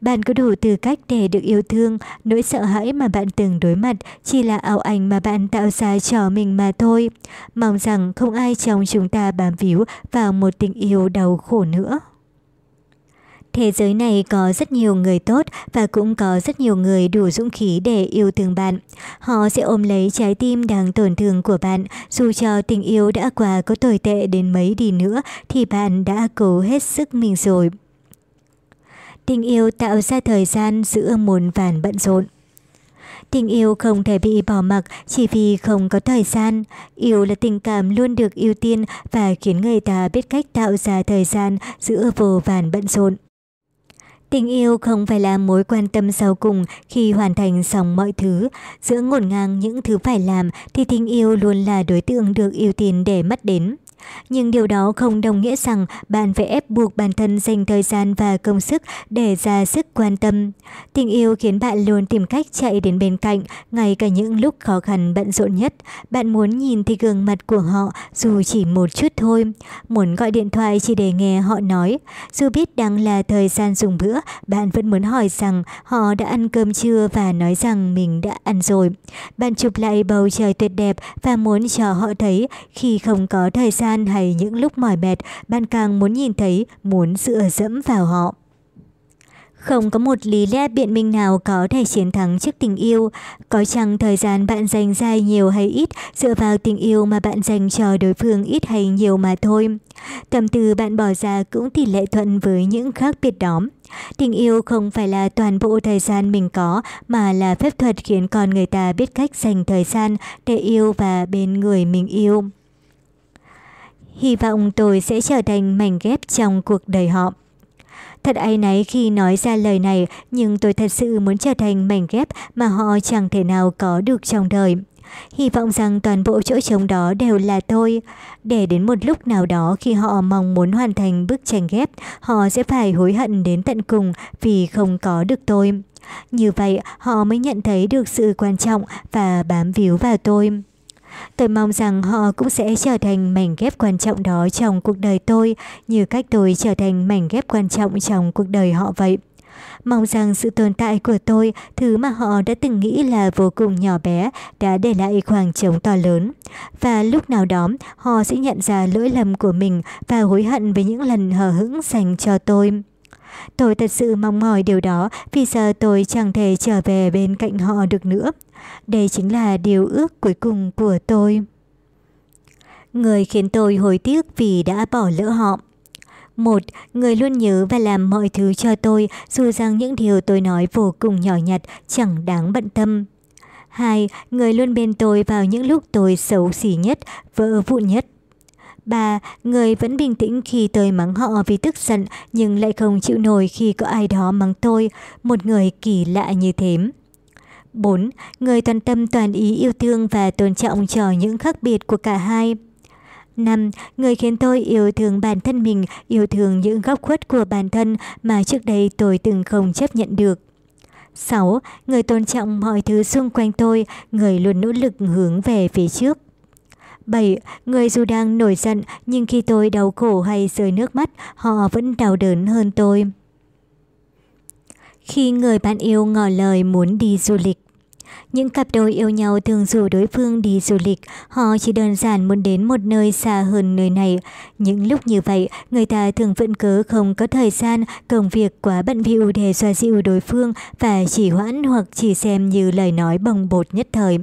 Bạn có đủ tư cách để được yêu thương, nỗi sợ hãi mà bạn từng đối mặt chỉ là ảo ảnh mà bạn tạo ra cho mình mà thôi. Mong rằng không ai trong chúng ta bám víu vào một tình yêu đau khổ nữa. Thế giới này có rất nhiều người tốt và cũng có rất nhiều người đủ dũng khí để yêu thương bạn. Họ sẽ ôm lấy trái tim đang tổn thương của bạn, dù cho tình yêu đã qua có tồi tệ đến mấy đi nữa thì bạn đã cố hết sức mình rồi. Tình yêu tạo ra thời gian giữa muôn vàn bận rộn. Tình yêu không thể bị bỏ mặc chỉ vì không có thời gian. Yêu là tình cảm luôn được ưu tiên và khiến người ta biết cách tạo ra thời gian giữa vô vàn bận rộn. Tình yêu không phải là mối quan tâm sau cùng khi hoàn thành xong mọi thứ. Giữa ngổn ngang những thứ phải làm thì tình yêu luôn là đối tượng được ưu tiên để mất đến. Nhưng điều đó không đồng nghĩa rằng bạn phải ép buộc bản thân dành thời gian và công sức để ra sức quan tâm. Tình yêu khiến bạn luôn tìm cách chạy đến bên cạnh, ngay cả những lúc khó khăn bận rộn nhất. Bạn muốn nhìn thấy gương mặt của họ dù chỉ một chút thôi. Muốn gọi điện thoại chỉ để nghe họ nói. Dù biết đang là thời gian dùng bữa, bạn vẫn muốn hỏi rằng họ đã ăn cơm chưa và nói rằng mình đã ăn rồi. Bạn chụp lại bầu trời tuyệt đẹp và muốn cho họ thấy khi không có thời gian than hay những lúc mỏi mệt, bạn càng muốn nhìn thấy, muốn dựa dẫm vào họ. Không có một lý lẽ biện minh nào có thể chiến thắng trước tình yêu. Có chăng thời gian bạn dành dài nhiều hay ít dựa vào tình yêu mà bạn dành cho đối phương ít hay nhiều mà thôi. Tâm tư bạn bỏ ra cũng tỷ lệ thuận với những khác biệt đó. Tình yêu không phải là toàn bộ thời gian mình có mà là phép thuật khiến con người ta biết cách dành thời gian để yêu và bên người mình yêu. Hy vọng tôi sẽ trở thành mảnh ghép trong cuộc đời họ. Thật ai nấy khi nói ra lời này, nhưng tôi thật sự muốn trở thành mảnh ghép mà họ chẳng thể nào có được trong đời. Hy vọng rằng toàn bộ chỗ trống đó đều là tôi. Để đến một lúc nào đó khi họ mong muốn hoàn thành bức tranh ghép, họ sẽ phải hối hận đến tận cùng vì không có được tôi. Như vậy, họ mới nhận thấy được sự quan trọng và bám víu vào tôi. Tôi mong rằng họ cũng sẽ trở thành mảnh ghép quan trọng đó trong cuộc đời tôi, như cách tôi trở thành mảnh ghép quan trọng trong cuộc đời họ vậy. Mong rằng sự tồn tại của tôi, thứ mà họ đã từng nghĩ là vô cùng nhỏ bé, đã để lại khoảng trống to lớn. Và lúc nào đó, họ sẽ nhận ra lỗi lầm của mình và hối hận với những lần hờ hững dành cho tôi. Tôi thật sự mong mỏi điều đó vì giờ tôi chẳng thể trở về bên cạnh họ được nữa. Đây chính là điều ước cuối cùng của tôi. Người khiến tôi hối tiếc vì đã bỏ lỡ họ. Một, người luôn nhớ và làm mọi thứ cho tôi dù rằng những điều tôi nói vô cùng nhỏ nhặt, chẳng đáng bận tâm. Hai, người luôn bên tôi vào những lúc tôi xấu xỉ nhất, vỡ vụn nhất. 3. Người vẫn bình tĩnh khi tôi mắng họ vì tức giận nhưng lại không chịu nổi khi có ai đó mắng tôi, một người kỳ lạ như thế. 4. Người toàn tâm toàn ý yêu thương và tôn trọng cho những khác biệt của cả hai. 5. Người khiến tôi yêu thương bản thân mình, yêu thương những góc khuất của bản thân mà trước đây tôi từng không chấp nhận được. 6. Người tôn trọng mọi thứ xung quanh tôi, người luôn nỗ lực hướng về phía trước. 7. Người dù đang nổi giận nhưng khi tôi đau khổ hay rơi nước mắt, họ vẫn đau đớn hơn tôi. Khi người bạn yêu ngỏ lời muốn đi du lịch những cặp đôi yêu nhau thường rủ đối phương đi du lịch, họ chỉ đơn giản muốn đến một nơi xa hơn nơi này. Những lúc như vậy, người ta thường vẫn cớ không có thời gian, công việc quá bận bịu để xoa dịu đối phương và chỉ hoãn hoặc chỉ xem như lời nói bồng bột nhất thời.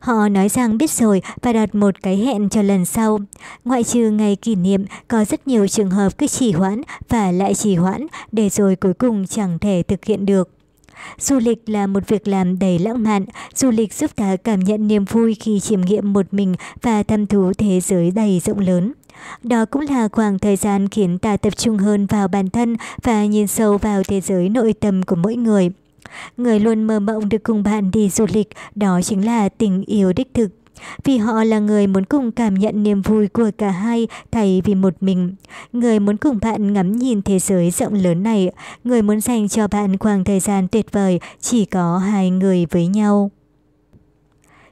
Họ nói rằng biết rồi và đặt một cái hẹn cho lần sau. Ngoại trừ ngày kỷ niệm, có rất nhiều trường hợp cứ trì hoãn và lại trì hoãn để rồi cuối cùng chẳng thể thực hiện được. Du lịch là một việc làm đầy lãng mạn. Du lịch giúp ta cảm nhận niềm vui khi chiêm nghiệm một mình và thăm thú thế giới đầy rộng lớn. Đó cũng là khoảng thời gian khiến ta tập trung hơn vào bản thân và nhìn sâu vào thế giới nội tâm của mỗi người. Người luôn mơ mộng được cùng bạn đi du lịch, đó chính là tình yêu đích thực. Vì họ là người muốn cùng cảm nhận niềm vui của cả hai thay vì một mình. Người muốn cùng bạn ngắm nhìn thế giới rộng lớn này. Người muốn dành cho bạn khoảng thời gian tuyệt vời chỉ có hai người với nhau.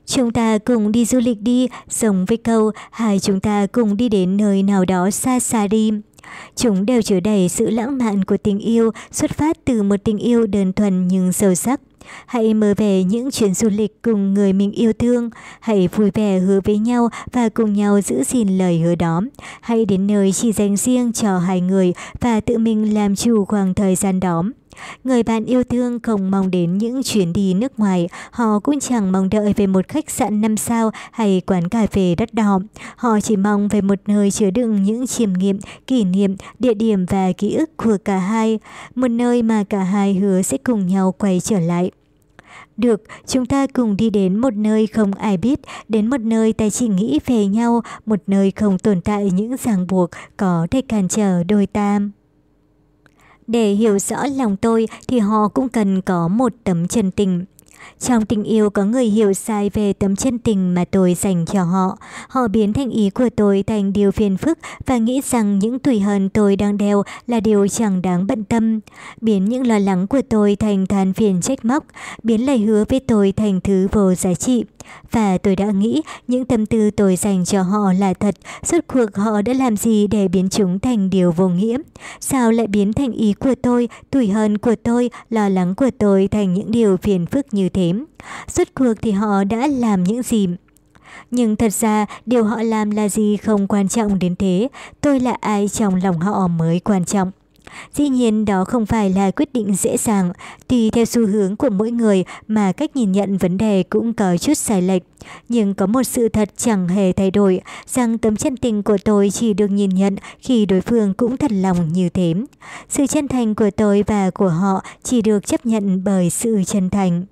Chúng ta cùng đi du lịch đi, giống với câu hai chúng ta cùng đi đến nơi nào đó xa xa đi. Chúng đều chứa đầy sự lãng mạn của tình yêu, xuất phát từ một tình yêu đơn thuần nhưng sâu sắc. Hãy mơ về những chuyến du lịch cùng người mình yêu thương. Hãy vui vẻ hứa với nhau và cùng nhau giữ gìn lời hứa đó. Hãy đến nơi chỉ dành riêng cho hai người và tự mình làm chủ khoảng thời gian đó. Người bạn yêu thương không mong đến những chuyến đi nước ngoài, họ cũng chẳng mong đợi về một khách sạn năm sao hay quán cà phê đắt đỏ. Họ chỉ mong về một nơi chứa đựng những chiêm nghiệm, kỷ niệm, địa điểm và ký ức của cả hai. Một nơi mà cả hai hứa sẽ cùng nhau quay trở lại. Được, chúng ta cùng đi đến một nơi không ai biết, đến một nơi ta chỉ nghĩ về nhau, một nơi không tồn tại những ràng buộc có thể cản trở đôi tam. Để hiểu rõ lòng tôi thì họ cũng cần có một tấm chân tình. Trong tình yêu có người hiểu sai về tấm chân tình mà tôi dành cho họ. Họ biến thành ý của tôi thành điều phiền phức và nghĩ rằng những tùy hờn tôi đang đeo là điều chẳng đáng bận tâm. Biến những lo lắng của tôi thành than phiền trách móc, biến lời hứa với tôi thành thứ vô giá trị. Và tôi đã nghĩ những tâm tư tôi dành cho họ là thật, suốt cuộc họ đã làm gì để biến chúng thành điều vô nghĩa? Sao lại biến thành ý của tôi, tủi hờn của tôi, lo lắng của tôi thành những điều phiền phức như thế? Suốt cuộc thì họ đã làm những gì? Nhưng thật ra điều họ làm là gì không quan trọng đến thế, tôi là ai trong lòng họ mới quan trọng. Dĩ nhiên đó không phải là quyết định dễ dàng, tùy theo xu hướng của mỗi người mà cách nhìn nhận vấn đề cũng có chút sai lệch. Nhưng có một sự thật chẳng hề thay đổi, rằng tấm chân tình của tôi chỉ được nhìn nhận khi đối phương cũng thật lòng như thế. Sự chân thành của tôi và của họ chỉ được chấp nhận bởi sự chân thành.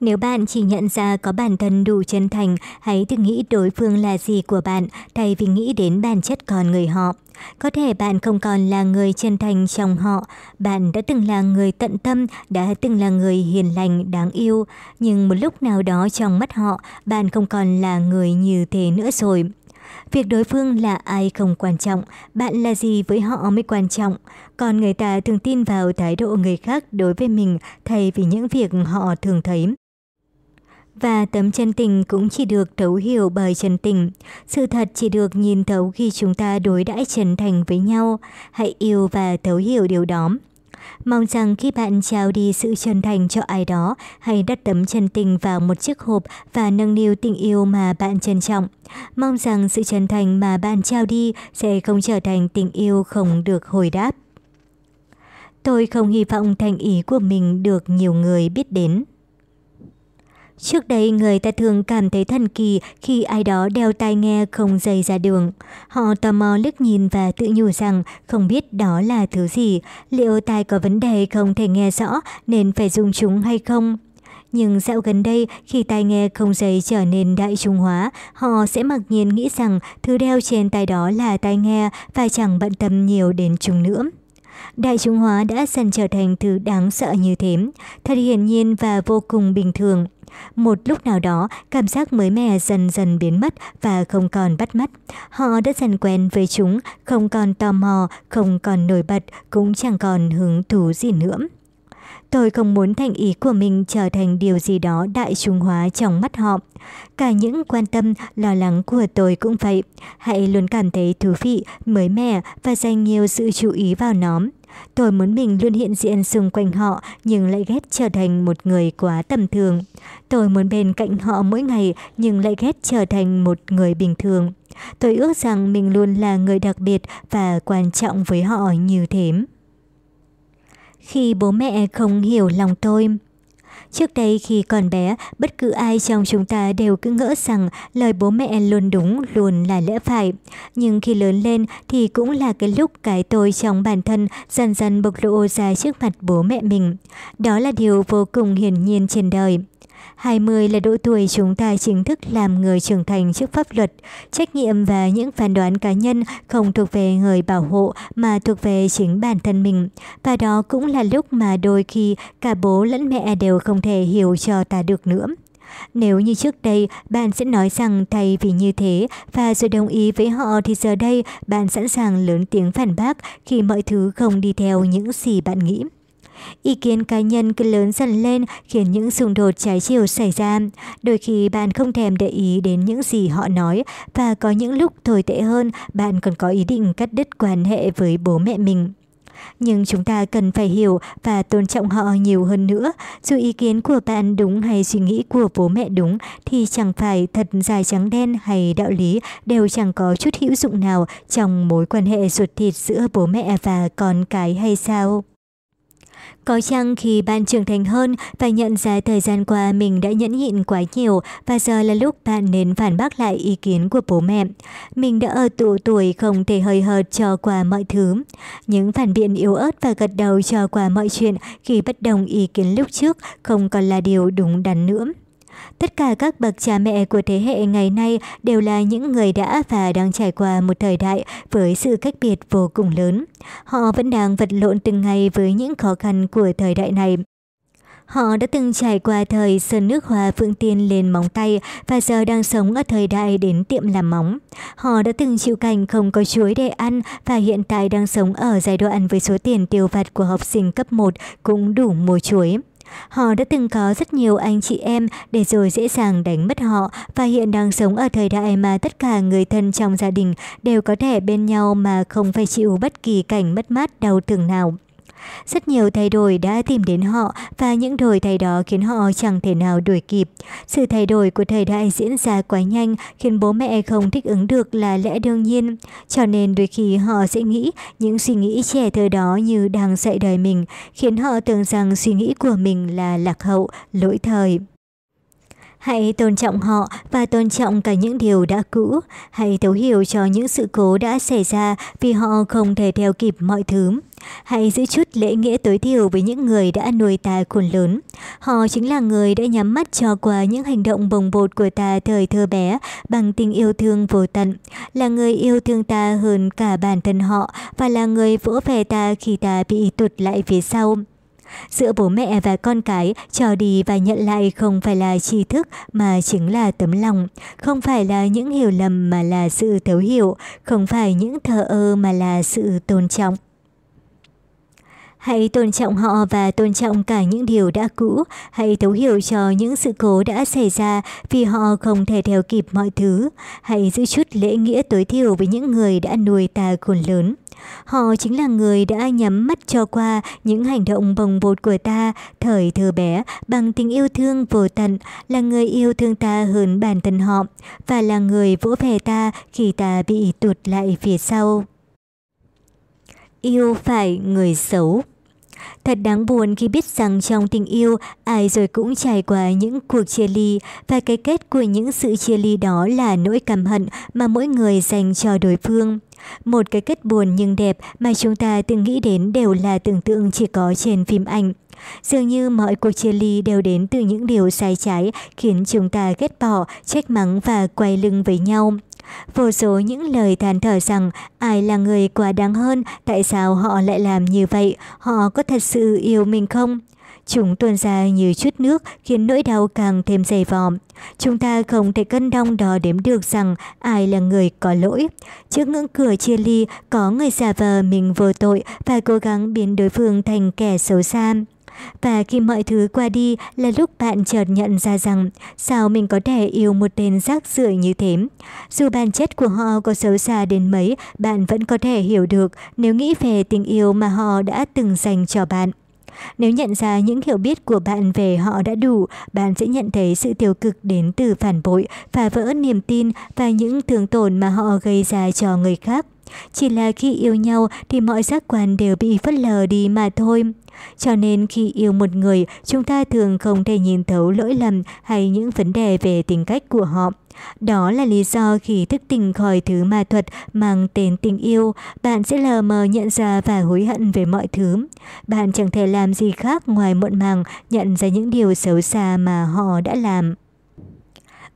Nếu bạn chỉ nhận ra có bản thân đủ chân thành, hãy thử nghĩ đối phương là gì của bạn thay vì nghĩ đến bản chất con người họ. Có thể bạn không còn là người chân thành trong họ, bạn đã từng là người tận tâm, đã từng là người hiền lành, đáng yêu, nhưng một lúc nào đó trong mắt họ, bạn không còn là người như thế nữa rồi. Việc đối phương là ai không quan trọng, bạn là gì với họ mới quan trọng. Còn người ta thường tin vào thái độ người khác đối với mình thay vì những việc họ thường thấy. Và tấm chân tình cũng chỉ được thấu hiểu bởi chân tình. Sự thật chỉ được nhìn thấu khi chúng ta đối đãi chân thành với nhau. Hãy yêu và thấu hiểu điều đó. Mong rằng khi bạn trao đi sự chân thành cho ai đó, hãy đặt tấm chân tình vào một chiếc hộp và nâng niu tình yêu mà bạn trân trọng. Mong rằng sự chân thành mà bạn trao đi sẽ không trở thành tình yêu không được hồi đáp. Tôi không hy vọng thành ý của mình được nhiều người biết đến. Trước đây người ta thường cảm thấy thần kỳ khi ai đó đeo tai nghe không dây ra đường. Họ tò mò liếc nhìn và tự nhủ rằng không biết đó là thứ gì, liệu tai có vấn đề không thể nghe rõ nên phải dùng chúng hay không. nhưng dạo gần đây khi tai nghe không dây trở nên đại trung hóa, họ sẽ mặc nhiên nghĩ rằng thứ đeo trên tai đó là tai nghe và chẳng bận tâm nhiều đến chúng nữa. Đại chúng hóa đã dần trở thành thứ đáng sợ như thế, thật hiển nhiên và vô cùng bình thường. Một lúc nào đó, cảm giác mới mẻ dần dần biến mất và không còn bắt mắt. Họ đã dần quen với chúng, không còn tò mò, không còn nổi bật, cũng chẳng còn hứng thú gì nữa. Tôi không muốn thành ý của mình trở thành điều gì đó đại trung hóa trong mắt họ. Cả những quan tâm, lo lắng của tôi cũng vậy. Hãy luôn cảm thấy thú vị, mới mẻ và dành nhiều sự chú ý vào nó. Tôi muốn mình luôn hiện diện xung quanh họ, nhưng lại ghét trở thành một người quá tầm thường. Tôi muốn bên cạnh họ mỗi ngày, nhưng lại ghét trở thành một người bình thường. Tôi ước rằng mình luôn là người đặc biệt và quan trọng với họ như thế. Khi bố mẹ không hiểu lòng tôi Trước đây khi còn bé, bất cứ ai trong chúng ta đều cứ ngỡ rằng lời bố mẹ luôn đúng, luôn là lẽ phải. Nhưng khi lớn lên thì cũng là cái lúc cái tôi trong bản thân dần dần bộc lộ ra trước mặt bố mẹ mình. Đó là điều vô cùng hiển nhiên trên đời. 20 là độ tuổi chúng ta chính thức làm người trưởng thành trước pháp luật. Trách nhiệm và những phán đoán cá nhân không thuộc về người bảo hộ, mà thuộc về chính bản thân mình. Và đó cũng là lúc mà đôi khi cả bố lẫn mẹ đều không thể hiểu cho ta được nữa. Nếu như trước đây bạn sẽ nói rằng thay vì như thế và rồi đồng ý với họ thì giờ đây bạn sẵn sàng lớn tiếng phản bác khi mọi thứ không đi theo những gì bạn nghĩ. Ý kiến cá nhân cứ lớn dần lên khiến những xung đột trái chiều xảy ra. Đôi khi bạn không thèm để ý đến những gì họ nói và có những lúc tồi tệ hơn, bạn còn có ý định cắt đứt quan hệ với bố mẹ mình. Nhưng chúng ta cần phải hiểu và tôn trọng họ nhiều hơn nữa. Dù ý kiến của bạn đúng hay suy nghĩ của bố mẹ đúng, thì chẳng phải thật dài trắng đen hay đạo lý đều chẳng có chút hữu dụng nào trong mối quan hệ ruột thịt giữa bố mẹ và con cái hay sao? Có chăng khi bạn trưởng thành hơn và nhận ra thời gian qua mình đã nhẫn nhịn quá nhiều và giờ là lúc bạn nên phản bác lại ý kiến của bố mẹ. Mình đã ở tụ tuổi không thể hơi hợt cho qua mọi thứ. Những phản biện yếu ớt và gật đầu cho qua mọi chuyện khi bất đồng ý kiến lúc trước không còn là điều đúng đắn nữa. Tất cả các bậc cha mẹ của thế hệ ngày nay đều là những người đã và đang trải qua một thời đại với sự cách biệt vô cùng lớn. Họ vẫn đang vật lộn từng ngày với những khó khăn của thời đại này. Họ đã từng trải qua thời sơn nước hoa phương tiên lên móng tay và giờ đang sống ở thời đại đến tiệm làm móng. Họ đã từng chịu cảnh không có chuối để ăn và hiện tại đang sống ở giai đoạn với số tiền tiêu vặt của học sinh cấp 1 cũng đủ mua chuối. Họ đã từng có rất nhiều anh chị em để rồi dễ dàng đánh mất họ và hiện đang sống ở thời đại mà tất cả người thân trong gia đình đều có thể bên nhau mà không phải chịu bất kỳ cảnh mất mát đau thương nào. Rất nhiều thay đổi đã tìm đến họ và những đổi thay đó khiến họ chẳng thể nào đuổi kịp. Sự thay đổi của thời đại diễn ra quá nhanh khiến bố mẹ không thích ứng được là lẽ đương nhiên. Cho nên đôi khi họ sẽ nghĩ những suy nghĩ trẻ thơ đó như đang dạy đời mình, khiến họ tưởng rằng suy nghĩ của mình là lạc hậu, lỗi thời. Hãy tôn trọng họ và tôn trọng cả những điều đã cũ. Hãy thấu hiểu cho những sự cố đã xảy ra vì họ không thể theo kịp mọi thứ. Hãy giữ chút lễ nghĩa tối thiểu với những người đã nuôi ta khôn lớn. Họ chính là người đã nhắm mắt cho qua những hành động bồng bột của ta thời thơ bé bằng tình yêu thương vô tận. Là người yêu thương ta hơn cả bản thân họ và là người vỗ về ta khi ta bị tụt lại phía sau. Giữa bố mẹ và con cái, cho đi và nhận lại không phải là tri thức mà chính là tấm lòng, không phải là những hiểu lầm mà là sự thấu hiểu, không phải những thờ ơ mà là sự tôn trọng. Hãy tôn trọng họ và tôn trọng cả những điều đã cũ. Hãy thấu hiểu cho những sự cố đã xảy ra vì họ không thể theo kịp mọi thứ. Hãy giữ chút lễ nghĩa tối thiểu với những người đã nuôi ta khôn lớn. Họ chính là người đã nhắm mắt cho qua những hành động bồng bột của ta thời thơ bé bằng tình yêu thương vô tận, là người yêu thương ta hơn bản thân họ và là người vỗ về ta khi ta bị tụt lại phía sau. Yêu phải người xấu Thật đáng buồn khi biết rằng trong tình yêu, ai rồi cũng trải qua những cuộc chia ly và cái kết của những sự chia ly đó là nỗi cảm hận mà mỗi người dành cho đối phương. Một cái kết buồn nhưng đẹp mà chúng ta từng nghĩ đến đều là tưởng tượng chỉ có trên phim ảnh. Dường như mọi cuộc chia ly đều đến từ những điều sai trái khiến chúng ta ghét bỏ, trách mắng và quay lưng với nhau. Vô số những lời than thở rằng ai là người quá đáng hơn, tại sao họ lại làm như vậy, họ có thật sự yêu mình không? Chúng tuôn ra như chút nước khiến nỗi đau càng thêm dày vò. Chúng ta không thể cân đong đo đếm được rằng ai là người có lỗi. Trước ngưỡng cửa chia ly, có người giả vờ mình vô tội và cố gắng biến đối phương thành kẻ xấu xa. Và khi mọi thứ qua đi là lúc bạn chợt nhận ra rằng sao mình có thể yêu một tên rác rưởi như thế. Dù bản chất của họ có xấu xa đến mấy, bạn vẫn có thể hiểu được nếu nghĩ về tình yêu mà họ đã từng dành cho bạn. Nếu nhận ra những hiểu biết của bạn về họ đã đủ, bạn sẽ nhận thấy sự tiêu cực đến từ phản bội, phá vỡ niềm tin và những thương tổn mà họ gây ra cho người khác. Chỉ là khi yêu nhau thì mọi giác quan đều bị phớt lờ đi mà thôi. Cho nên khi yêu một người, chúng ta thường không thể nhìn thấu lỗi lầm hay những vấn đề về tính cách của họ. Đó là lý do khi thức tỉnh khỏi thứ ma thuật mang tên tình yêu, bạn sẽ lờ mờ nhận ra và hối hận về mọi thứ. Bạn chẳng thể làm gì khác ngoài muộn màng nhận ra những điều xấu xa mà họ đã làm.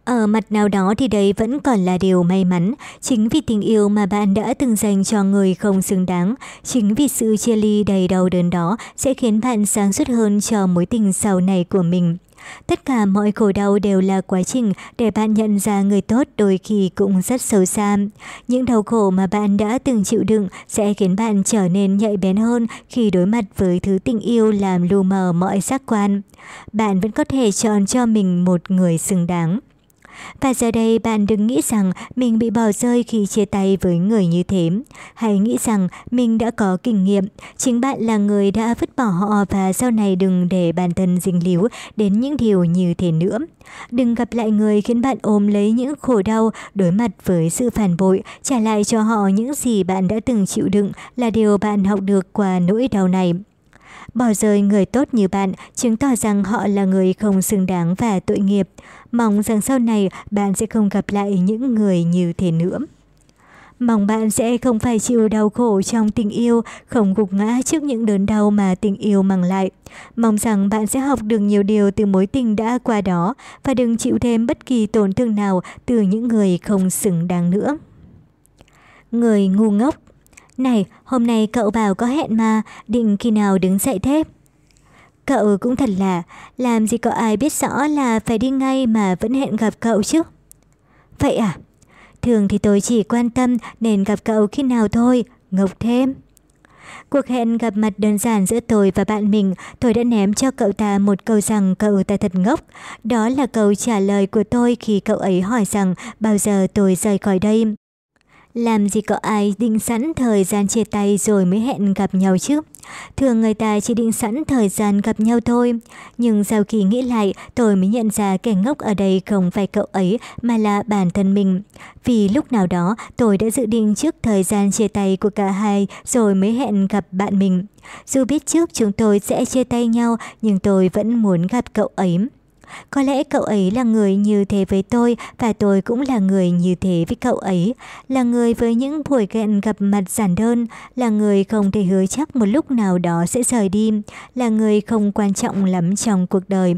Ở mặt nào đó thì đấy vẫn còn là điều may mắn, chính vì tình yêu mà bạn đã từng dành cho người không xứng đáng, chính vì sự chia ly đầy đau đớn đó sẽ khiến bạn sáng suốt hơn cho mối tình sau này của mình. Tất cả mọi khổ đau đều là quá trình để bạn nhận ra người tốt đôi khi cũng rất xấu xa. Những đau khổ mà bạn đã từng chịu đựng sẽ khiến bạn trở nên nhạy bén hơn khi đối mặt với thứ tình yêu làm lu mờ mọi giác quan. Bạn vẫn có thể chọn cho mình một người xứng đáng. Và giờ đây bạn đừng nghĩ rằng mình bị bỏ rơi khi chia tay với người như thế. Hãy nghĩ rằng mình đã có kinh nghiệm, chính bạn là người đã vứt bỏ họ và sau này đừng để bản thân dính líu đến những điều như thế nữa. Đừng gặp lại người khiến bạn ôm lấy những khổ đau, đối mặt với sự phản bội, trả lại cho họ những gì bạn đã từng chịu đựng là điều bạn học được qua nỗi đau này. Bỏ rơi người tốt như bạn chứng tỏ rằng họ là người không xứng đáng và tội nghiệp. Mong rằng sau này bạn sẽ không gặp lại những người như thế nữa. Mong bạn sẽ không phải chịu đau khổ trong tình yêu, không gục ngã trước những đớn đau mà tình yêu mang lại. Mong rằng bạn sẽ học được nhiều điều từ mối tình đã qua đó và đừng chịu thêm bất kỳ tổn thương nào từ những người không xứng đáng nữa. Người ngu ngốc này, hôm nay cậu bảo có hẹn mà, định khi nào đứng dậy thế? Cậu cũng thật là, làm gì có ai biết rõ là phải đi ngay mà vẫn hẹn gặp cậu chứ? Vậy à? Thường thì tôi chỉ quan tâm nên gặp cậu khi nào thôi, ngốc thêm. Cuộc hẹn gặp mặt đơn giản giữa tôi và bạn mình, tôi đã ném cho cậu ta một câu rằng cậu ta thật ngốc. Đó là câu trả lời của tôi khi cậu ấy hỏi rằng bao giờ tôi rời khỏi đây. Làm gì có ai định sẵn thời gian chia tay rồi mới hẹn gặp nhau chứ? Thường người ta chỉ định sẵn thời gian gặp nhau thôi. Nhưng sau khi nghĩ lại, tôi mới nhận ra kẻ ngốc ở đây không phải cậu ấy mà là bản thân mình. Vì lúc nào đó tôi đã dự định trước thời gian chia tay của cả hai rồi mới hẹn gặp bạn mình. Dù biết trước chúng tôi sẽ chia tay nhau nhưng tôi vẫn muốn gặp cậu ấy. Có lẽ cậu ấy là người như thế với tôi và tôi cũng là người như thế với cậu ấy. Là người với những buổi hẹn gặp mặt giản đơn, là người không thể hứa chắc một lúc nào đó sẽ rời đi, là người không quan trọng lắm trong cuộc đời.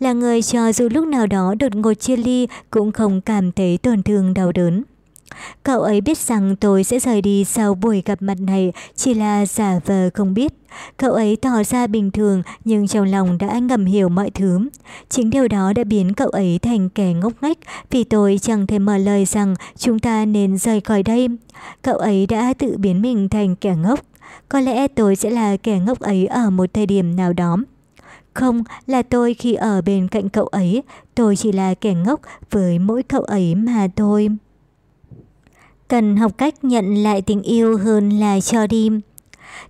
Là người cho dù lúc nào đó đột ngột chia ly cũng không cảm thấy tổn thương đau đớn. Cậu ấy biết rằng tôi sẽ rời đi sau buổi gặp mặt này chỉ là giả vờ không biết. Cậu ấy tỏ ra bình thường nhưng trong lòng đã ngầm hiểu mọi thứ. Chính điều đó đã biến cậu ấy thành kẻ ngốc nghếch vì tôi chẳng thể mở lời rằng chúng ta nên rời khỏi đây. Cậu ấy đã tự biến mình thành kẻ ngốc. Có lẽ tôi sẽ là kẻ ngốc ấy ở một thời điểm nào đó. Không, là tôi khi ở bên cạnh cậu ấy, tôi chỉ là kẻ ngốc với mỗi cậu ấy mà thôi. Cần học cách nhận lại tình yêu hơn là cho đi.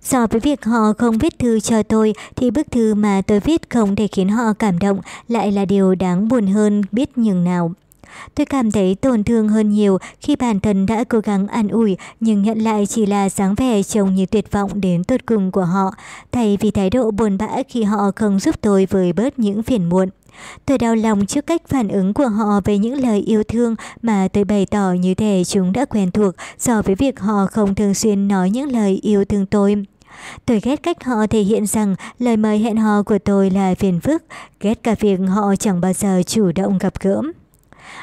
So với việc họ không viết thư cho tôi, thì bức thư mà tôi viết không thể khiến họ cảm động lại là điều đáng buồn hơn biết nhường nào. Tôi cảm thấy tổn thương hơn nhiều khi bản thân đã cố gắng an ủi nhưng nhận lại chỉ là dáng vẻ trông như tuyệt vọng đến tột cùng của họ, thay vì thái độ buồn bã khi họ không giúp tôi với bớt những phiền muộn. Tôi đau lòng trước cách phản ứng của họ về những lời yêu thương mà tôi bày tỏ như thể chúng đã quen thuộc so với việc họ không thường xuyên nói những lời yêu thương tôi. Tôi ghét cách họ thể hiện rằng lời mời hẹn hò của tôi là phiền phức, ghét cả việc họ chẳng bao giờ chủ động gặp gỡ.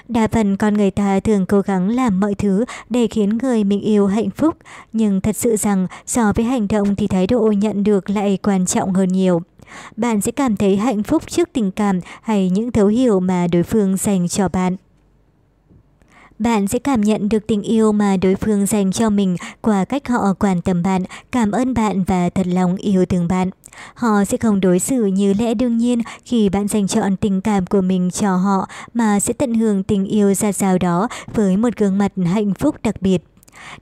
Đa phần con người ta thường cố gắng làm mọi thứ để khiến người mình yêu hạnh phúc, nhưng thật sự rằng so với hành động thì thái độ nhận được lại quan trọng hơn nhiều. Bạn sẽ cảm thấy hạnh phúc trước tình cảm hay những thấu hiểu mà đối phương dành cho bạn. Bạn sẽ cảm nhận được tình yêu mà đối phương dành cho mình qua cách họ quan tâm bạn, cảm ơn bạn và thật lòng yêu thương bạn. Họ sẽ không đối xử như lẽ đương nhiên khi bạn dành chọn tình cảm của mình cho họ, mà sẽ tận hưởng tình yêu ra sao đó với một gương mặt hạnh phúc đặc biệt.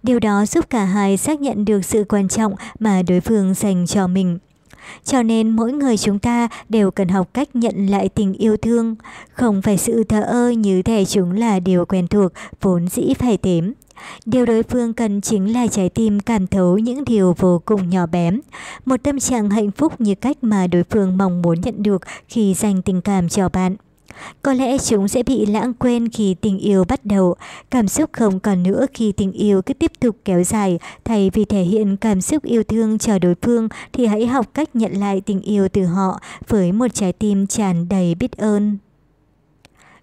Điều đó giúp cả hai xác nhận được sự quan trọng mà đối phương dành cho mình. Cho nên mỗi người chúng ta đều cần học cách nhận lại tình yêu thương, không phải sự thờ ơ như thể chúng là điều quen thuộc, vốn dĩ phải tếm. Điều đối phương cần chính là trái tim cảm thấu những điều vô cùng nhỏ bé. Một tâm trạng hạnh phúc như cách mà đối phương mong muốn nhận được khi dành tình cảm cho bạn. Có lẽ chúng sẽ bị lãng quên khi tình yêu bắt đầu, cảm xúc không còn nữa khi tình yêu cứ tiếp tục kéo dài. Thay vì thể hiện cảm xúc yêu thương cho đối phương thì hãy học cách nhận lại tình yêu từ họ với một trái tim tràn đầy biết ơn.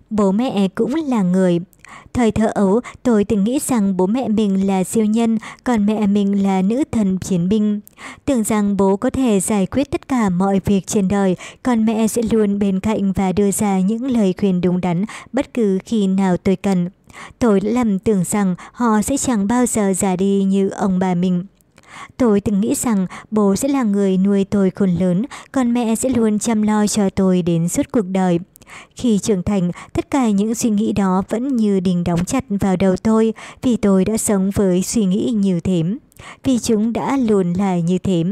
Bố mẹ cũng là người. Thời thơ ấu, tôi từng nghĩ rằng bố mẹ mình là siêu nhân, còn mẹ mình là nữ thần chiến binh. Tưởng rằng bố có thể giải quyết tất cả mọi việc trên đời, còn mẹ sẽ luôn bên cạnh và đưa ra những lời khuyên đúng đắn bất cứ khi nào tôi cần. Tôi đã lầm tưởng rằng họ sẽ chẳng bao giờ già đi như ông bà mình. Tôi từng nghĩ rằng bố sẽ là người nuôi tôi khôn lớn, còn mẹ sẽ luôn chăm lo cho tôi đến suốt cuộc đời. Khi trưởng thành, tất cả những suy nghĩ đó vẫn như đình đóng chặt vào đầu tôi vì tôi đã sống với suy nghĩ như thế. Vì chúng đã luôn là như thế.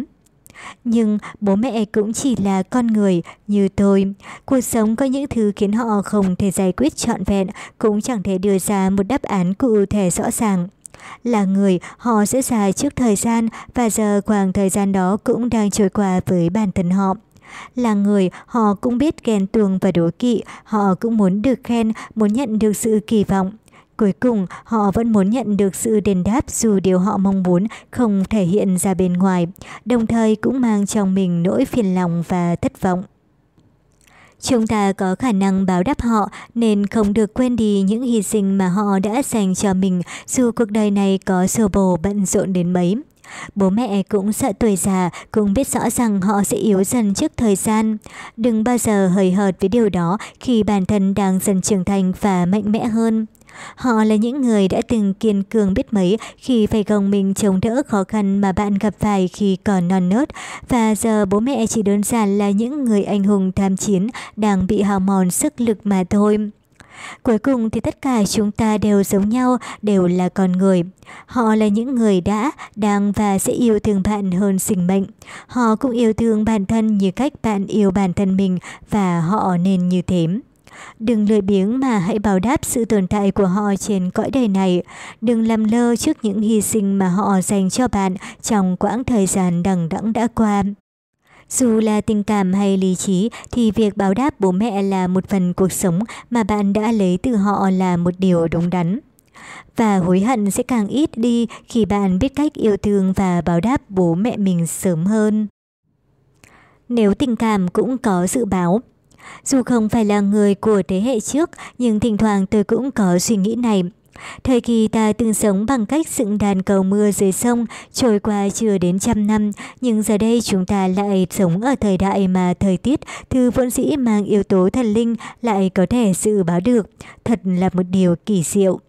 Nhưng bố mẹ cũng chỉ là con người như tôi. Cuộc sống có những thứ khiến họ không thể giải quyết trọn vẹn, cũng chẳng thể đưa ra một đáp án cụ thể rõ ràng. Là người, họ sẽ già trước thời gian và giờ khoảng thời gian đó cũng đang trôi qua với bản thân họ. Là người, họ cũng biết ghen tuông và đố kỵ, họ cũng muốn được khen, muốn nhận được sự kỳ vọng. Cuối cùng, họ vẫn muốn nhận được sự đền đáp dù điều họ mong muốn không thể hiện ra bên ngoài, đồng thời cũng mang trong mình nỗi phiền lòng và thất vọng. Chúng ta có khả năng báo đáp họ nên không được quên đi những hy sinh mà họ đã dành cho mình dù cuộc đời này có xô bồ bận rộn đến mấy. Bố mẹ cũng sợ tuổi già, cũng biết rõ rằng họ sẽ yếu dần trước thời gian. Đừng bao giờ hời hợt với điều đó khi bản thân đang dần trưởng thành và mạnh mẽ hơn. Họ là những người đã từng kiên cường biết mấy khi phải gồng mình chống đỡ khó khăn mà bạn gặp phải khi còn non nớt và giờ bố mẹ chỉ đơn giản là những người anh hùng tham chiến đang bị hao mòn sức lực mà thôi. Cuối cùng thì tất cả chúng ta đều giống nhau, đều là con người. Họ là những người đã, đang và sẽ yêu thương bạn hơn sinh mệnh. Họ cũng yêu thương bản thân như cách bạn yêu bản thân mình và họ nên như thế. Đừng lười biếng mà hãy bảo đáp sự tồn tại của họ trên cõi đời này. Đừng làm lơ trước những hy sinh mà họ dành cho bạn trong quãng thời gian đằng đẵng đã qua. Dù là tình cảm hay lý trí thì việc báo đáp bố mẹ là một phần cuộc sống mà bạn đã lấy từ họ là một điều đúng đắn. Và hối hận sẽ càng ít đi khi bạn biết cách yêu thương và báo đáp bố mẹ mình sớm hơn. Nếu tình cảm cũng có dự báo Dù không phải là người của thế hệ trước, nhưng thỉnh thoảng tôi cũng có suy nghĩ này. Thời kỳ ta từng sống bằng cách dựng đàn cầu mưa dưới sông, trôi qua chưa đến trăm năm, nhưng giờ đây chúng ta lại sống ở thời đại mà thời tiết, thứ vốn dĩ mang yếu tố thần linh lại có thể dự báo được. Thật là một điều kỳ diệu.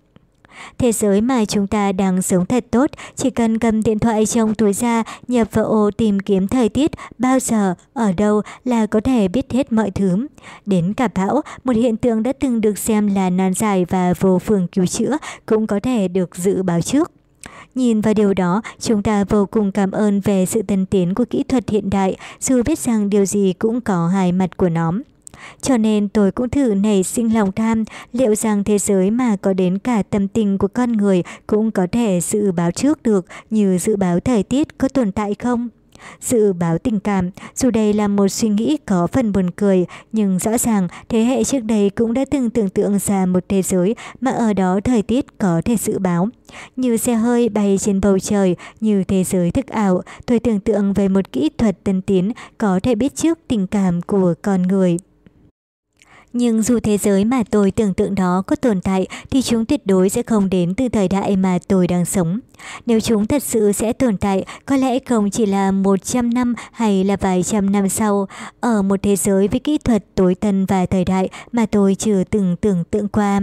Thế giới mà chúng ta đang sống thật tốt, chỉ cần cầm điện thoại trong túi ra, nhập vào ô tìm kiếm thời tiết, bao giờ, ở đâu là có thể biết hết mọi thứ. Đến cả bão, một hiện tượng đã từng được xem là nan giải và vô phương cứu chữa, cũng có thể được dự báo trước. Nhìn vào điều đó, chúng ta vô cùng cảm ơn về sự tân tiến của kỹ thuật hiện đại, dù biết rằng điều gì cũng có hai mặt của nó. Cho nên tôi cũng thử nảy sinh lòng tham liệu rằng thế giới mà có đến cả tâm tình của con người cũng có thể dự báo trước được như dự báo thời tiết có tồn tại không? Dự báo tình cảm, dù đây là một suy nghĩ có phần buồn cười, nhưng rõ ràng thế hệ trước đây cũng đã từng tưởng tượng ra một thế giới mà ở đó thời tiết có thể dự báo. Như xe hơi bay trên bầu trời, như thế giới thức ảo, tôi tưởng tượng về một kỹ thuật tân tiến có thể biết trước tình cảm của con người. Nhưng dù thế giới mà tôi tưởng tượng đó có tồn tại thì chúng tuyệt đối sẽ không đến từ thời đại mà tôi đang sống. Nếu chúng thật sự sẽ tồn tại, có lẽ không chỉ là 100 năm hay là vài trăm năm sau, ở một thế giới với kỹ thuật tối tân và thời đại mà tôi chưa từng tưởng tượng qua.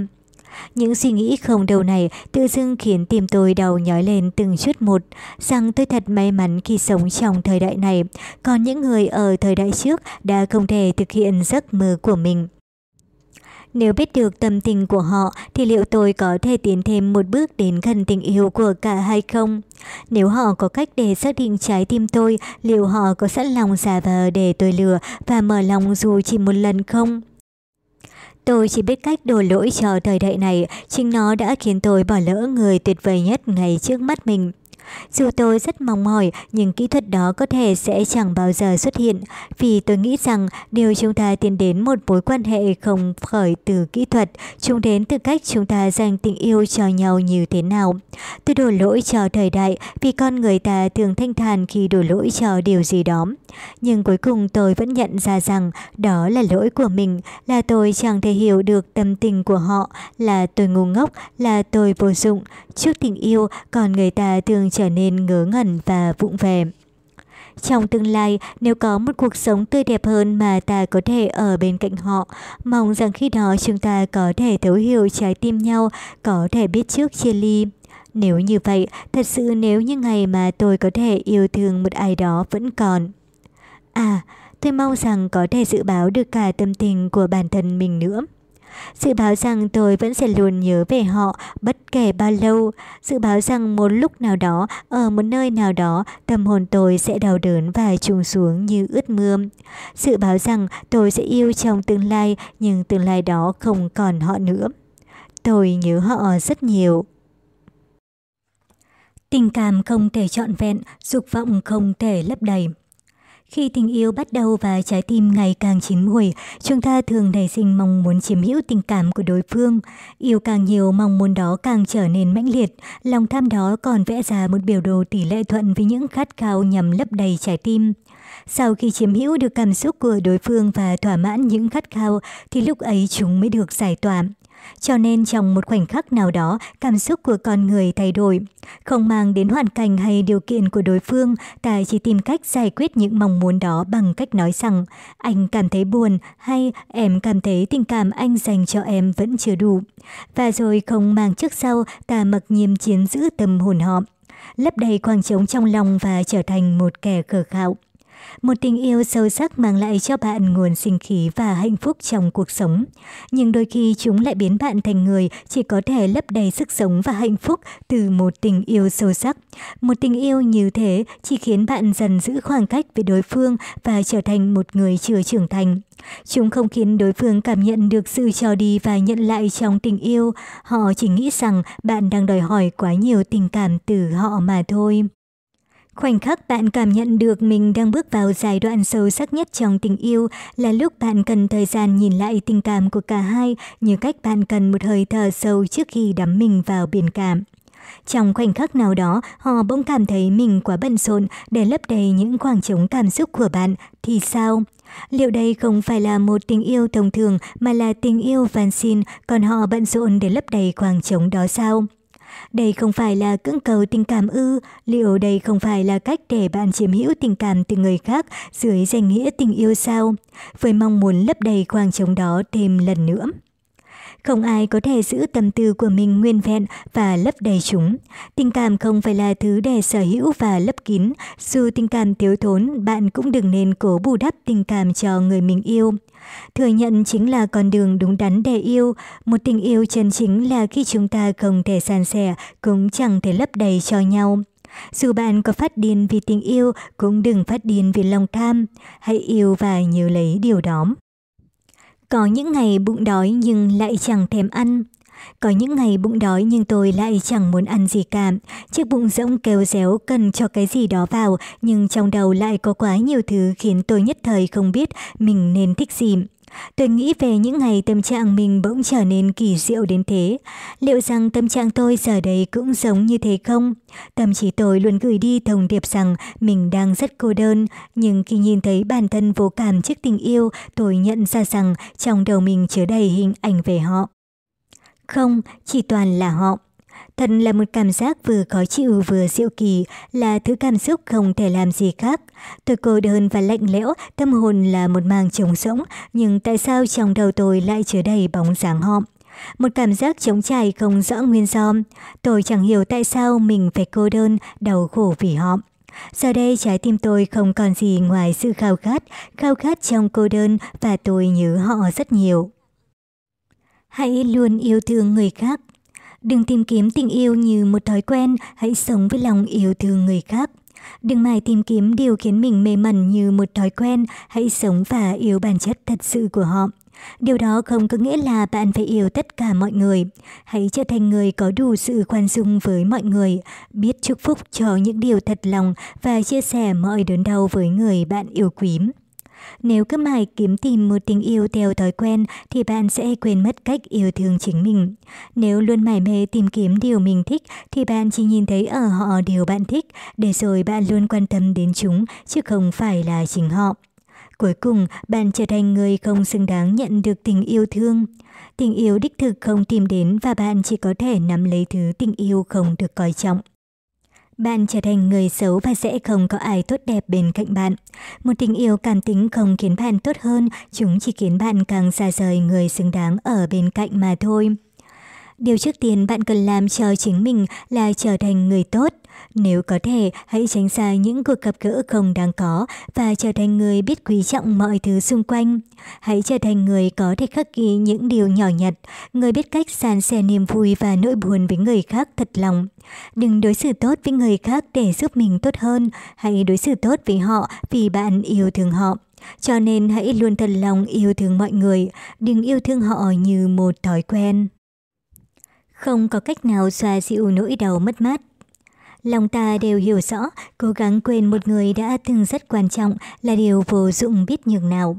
Những suy nghĩ không đầu này tự dưng khiến tim tôi đau nhói lên từng chút một, rằng tôi thật may mắn khi sống trong thời đại này, còn những người ở thời đại trước đã không thể thực hiện giấc mơ của mình. Nếu biết được tâm tình của họ thì liệu tôi có thể tiến thêm một bước đến gần tình yêu của cả hai không? Nếu họ có cách để xác định trái tim tôi, liệu họ có sẵn lòng giả vờ để tôi lừa và mở lòng dù chỉ một lần không? Tôi chỉ biết cách đổ lỗi cho thời đại này, chính nó đã khiến tôi bỏ lỡ người tuyệt vời nhất ngay trước mắt mình. Dù tôi rất mong mỏi, nhưng kỹ thuật đó có thể sẽ chẳng bao giờ xuất hiện, vì tôi nghĩ rằng điều chúng ta tiến đến một mối quan hệ không khởi từ kỹ thuật, chúng đến từ cách chúng ta dành tình yêu cho nhau như thế nào. Tôi đổ lỗi cho thời đại vì con người ta thường thanh thản khi đổ lỗi cho điều gì đó. Nhưng cuối cùng tôi vẫn nhận ra rằng đó là lỗi của mình, là tôi chẳng thể hiểu được tâm tình của họ, là tôi ngu ngốc, là tôi vô dụng. Trước tình yêu, còn người ta thường trở nên ngớ ngẩn và vụng về. Trong tương lai, nếu có một cuộc sống tươi đẹp hơn mà ta có thể ở bên cạnh họ, mong rằng khi đó chúng ta có thể thấu hiểu trái tim nhau, có thể biết trước chia ly. Nếu như vậy, thật sự nếu như ngày mà tôi có thể yêu thương một ai đó vẫn còn. À, tôi mong rằng có thể dự báo được cả tâm tình của bản thân mình nữa. Dự báo rằng tôi vẫn sẽ luôn nhớ về họ bất kể bao lâu. Dự báo rằng một lúc nào đó, ở một nơi nào đó, tâm hồn tôi sẽ đau đớn và trùng xuống như ướt mưa. Dự báo rằng tôi sẽ yêu trong tương lai, nhưng tương lai đó không còn họ nữa. Tôi nhớ họ rất nhiều. Tình cảm không thể trọn vẹn, dục vọng không thể lấp đầy. Khi tình yêu bắt đầu và trái tim ngày càng chín mùi, chúng ta thường nảy sinh mong muốn chiếm hữu tình cảm của đối phương. Yêu càng nhiều, mong muốn đó càng trở nên mãnh liệt. Lòng tham đó còn vẽ ra một biểu đồ tỷ lệ thuận với những khát khao nhằm lấp đầy trái tim. Sau khi chiếm hữu được cảm xúc của đối phương và thỏa mãn những khát khao, thì lúc ấy chúng mới được giải tỏa. Cho nên trong một khoảnh khắc nào đó, cảm xúc của con người thay đổi. Không mang đến hoàn cảnh hay điều kiện của đối phương, ta chỉ tìm cách giải quyết những mong muốn đó bằng cách nói rằng anh cảm thấy buồn hay em cảm thấy tình cảm anh dành cho em vẫn chưa đủ. Và rồi không mang trước sau, ta mặc nhiên chiến giữ tâm hồn họ lấp đầy khoảng trống trong lòng và trở thành một kẻ khờ khạo. Một tình yêu sâu sắc mang lại cho bạn nguồn sinh khí và hạnh phúc trong cuộc sống. Nhưng đôi khi chúng lại biến bạn thành người chỉ có thể lấp đầy sức sống và hạnh phúc từ một tình yêu sâu sắc. Một tình yêu như thế chỉ khiến bạn dần giữ khoảng cách với đối phương và trở thành một người chưa trưởng thành. Chúng không khiến đối phương cảm nhận được sự cho đi và nhận lại trong tình yêu. Họ chỉ nghĩ rằng bạn đang đòi hỏi quá nhiều tình cảm từ họ mà thôi. Khoảnh khắc bạn cảm nhận được mình đang bước vào giai đoạn sâu sắc nhất trong tình yêu là lúc bạn cần thời gian nhìn lại tình cảm của cả hai như cách bạn cần một hơi thở sâu trước khi đắm mình vào biển cảm. Trong khoảnh khắc nào đó, họ bỗng cảm thấy mình quá bận rộn để lấp đầy những khoảng trống cảm xúc của bạn, thì sao? Liệu đây không phải là một tình yêu thông thường mà là tình yêu van xin, còn họ bận rộn để lấp đầy khoảng trống đó sao? Đây không phải là cưỡng cầu tình cảm ư, liệu đây không phải là cách để bạn chiếm hữu tình cảm từ người khác dưới danh nghĩa tình yêu sao? Với mong muốn lấp đầy khoảng trống đó thêm lần nữa. Không ai có thể giữ tâm tư của mình nguyên vẹn và lấp đầy chúng. Tình cảm không phải là thứ để sở hữu và lấp kín. Dù tình cảm thiếu thốn, bạn cũng đừng nên cố bù đắp tình cảm cho người mình yêu. Thừa nhận chính là con đường đúng đắn để yêu. Một tình yêu chân chính là khi chúng ta không thể san sẻ, cũng chẳng thể lấp đầy cho nhau. Dù bạn có phát điên vì tình yêu, cũng đừng phát điên vì lòng tham. Hãy yêu và nhớ lấy điều đó. Có những ngày bụng đói nhưng lại chẳng thèm ăn. Có những ngày bụng đói nhưng tôi lại chẳng muốn ăn gì cả. Chiếc bụng rỗng kêu réo cần cho cái gì đó vào nhưng trong đầu lại có quá nhiều thứ khiến tôi nhất thời không biết mình nên thích gì. Tôi nghĩ về những ngày tâm trạng mình bỗng trở nên kỳ diệu đến thế. Liệu rằng tâm trạng tôi giờ đây cũng giống như thế không? Tâm trí tôi luôn gửi đi thông điệp rằng mình đang rất cô đơn, nhưng khi nhìn thấy bản thân vô cảm trước tình yêu, tôi nhận ra rằng trong đầu mình chứa đầy hình ảnh về họ. Không, chỉ toàn là họ. Thật là một cảm giác vừa khó chịu vừa diệu kỳ, là thứ cảm xúc không thể làm gì khác. Tôi cô đơn và lạnh lẽo, tâm hồn là một màng trống rỗng, nhưng tại sao trong đầu tôi lại chứa đầy bóng dáng họ? Một cảm giác trống trải không rõ nguyên do. Tôi chẳng hiểu tại sao mình phải cô đơn, đau khổ vì họ. Giờ đây trái tim tôi không còn gì ngoài sự khao khát, khao khát trong cô đơn và tôi nhớ họ rất nhiều. Hãy luôn yêu thương người khác. Đừng tìm kiếm tình yêu như một thói quen, hãy sống với lòng yêu thương người khác. Đừng mãi tìm kiếm điều khiến mình mê mẩn như một thói quen, hãy sống và yêu bản chất thật sự của họ. Điều đó không có nghĩa là bạn phải yêu tất cả mọi người. Hãy trở thành người có đủ sự khoan dung với mọi người, biết chúc phúc cho những điều thật lòng và chia sẻ mọi đớn đau với người bạn yêu quý. Nếu cứ mãi kiếm tìm một tình yêu theo thói quen thì bạn sẽ quên mất cách yêu thương chính mình. Nếu luôn mải mê tìm kiếm điều mình thích thì bạn chỉ nhìn thấy ở họ điều bạn thích, để rồi bạn luôn quan tâm đến chúng chứ không phải là chính họ. Cuối cùng, bạn trở thành người không xứng đáng nhận được tình yêu thương. Tình yêu đích thực không tìm đến và bạn chỉ có thể nắm lấy thứ tình yêu không được coi trọng. Bạn trở thành người xấu và sẽ không có ai tốt đẹp bên cạnh bạn. Một tình yêu cảm tính không khiến bạn tốt hơn, chúng chỉ khiến bạn càng xa rời người xứng đáng ở bên cạnh mà thôi. Điều trước tiên bạn cần làm cho chính mình là trở thành người tốt. Nếu có thể, hãy tránh xa những cuộc gặp gỡ không đáng có và trở thành người biết quý trọng mọi thứ xung quanh. Hãy trở thành người có thể khắc ghi những điều nhỏ nhặt, người biết cách san sẻ niềm vui và nỗi buồn với người khác thật lòng. Đừng đối xử tốt với người khác để giúp mình tốt hơn, hãy đối xử tốt với họ vì bạn yêu thương họ. Cho nên hãy luôn thật lòng yêu thương mọi người, đừng yêu thương họ như một thói quen. Không có cách nào xoa dịu nỗi đau mất mát. Lòng ta đều hiểu rõ, cố gắng quên một người đã từng rất quan trọng là điều vô dụng biết nhường nào.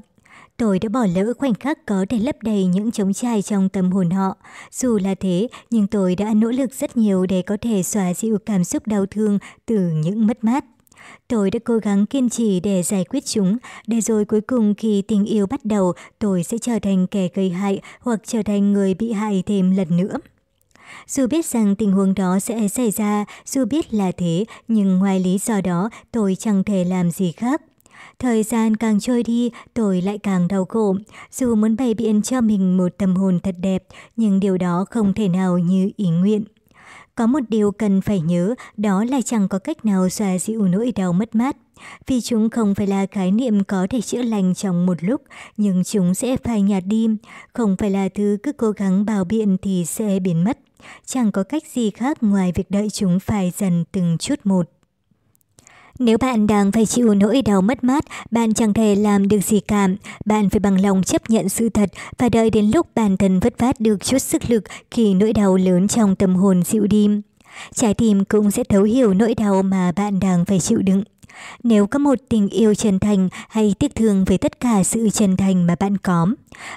Tôi đã bỏ lỡ khoảnh khắc có thể lấp đầy những trống trải trong tâm hồn họ. Dù là thế, nhưng tôi đã nỗ lực rất nhiều để có thể xóa dịu cảm xúc đau thương từ những mất mát. Tôi đã cố gắng kiên trì để giải quyết chúng, để rồi cuối cùng khi tình yêu bắt đầu, tôi sẽ trở thành kẻ gây hại hoặc trở thành người bị hại thêm lần nữa. Dù biết rằng tình huống đó sẽ xảy ra, dù biết là thế, nhưng ngoài lý do đó tôi chẳng thể làm gì khác. Thời gian càng trôi đi, tôi lại càng đau khổ. Dù muốn bày biện cho mình một tâm hồn thật đẹp, nhưng điều đó không thể nào như ý nguyện. Có một điều cần phải nhớ, đó là chẳng có cách nào xoa dịu nỗi đau mất mát. Vì chúng không phải là khái niệm có thể chữa lành trong một lúc, nhưng chúng sẽ phai nhạt đi. Không phải là thứ cứ cố gắng bào biện thì sẽ biến mất. Chẳng có cách gì khác ngoài việc đợi chúng phai dần từng chút một. Nếu bạn đang phải chịu nỗi đau mất mát, bạn chẳng thể làm được gì cả. Bạn phải bằng lòng chấp nhận sự thật và đợi đến lúc bản thân vất vát được chút sức lực khi nỗi đau lớn trong tâm hồn dịu đi. Trái tim cũng sẽ thấu hiểu nỗi đau mà bạn đang phải chịu đựng. Nếu có một tình yêu chân thành, hay tiếc thương với tất cả sự chân thành mà bạn có,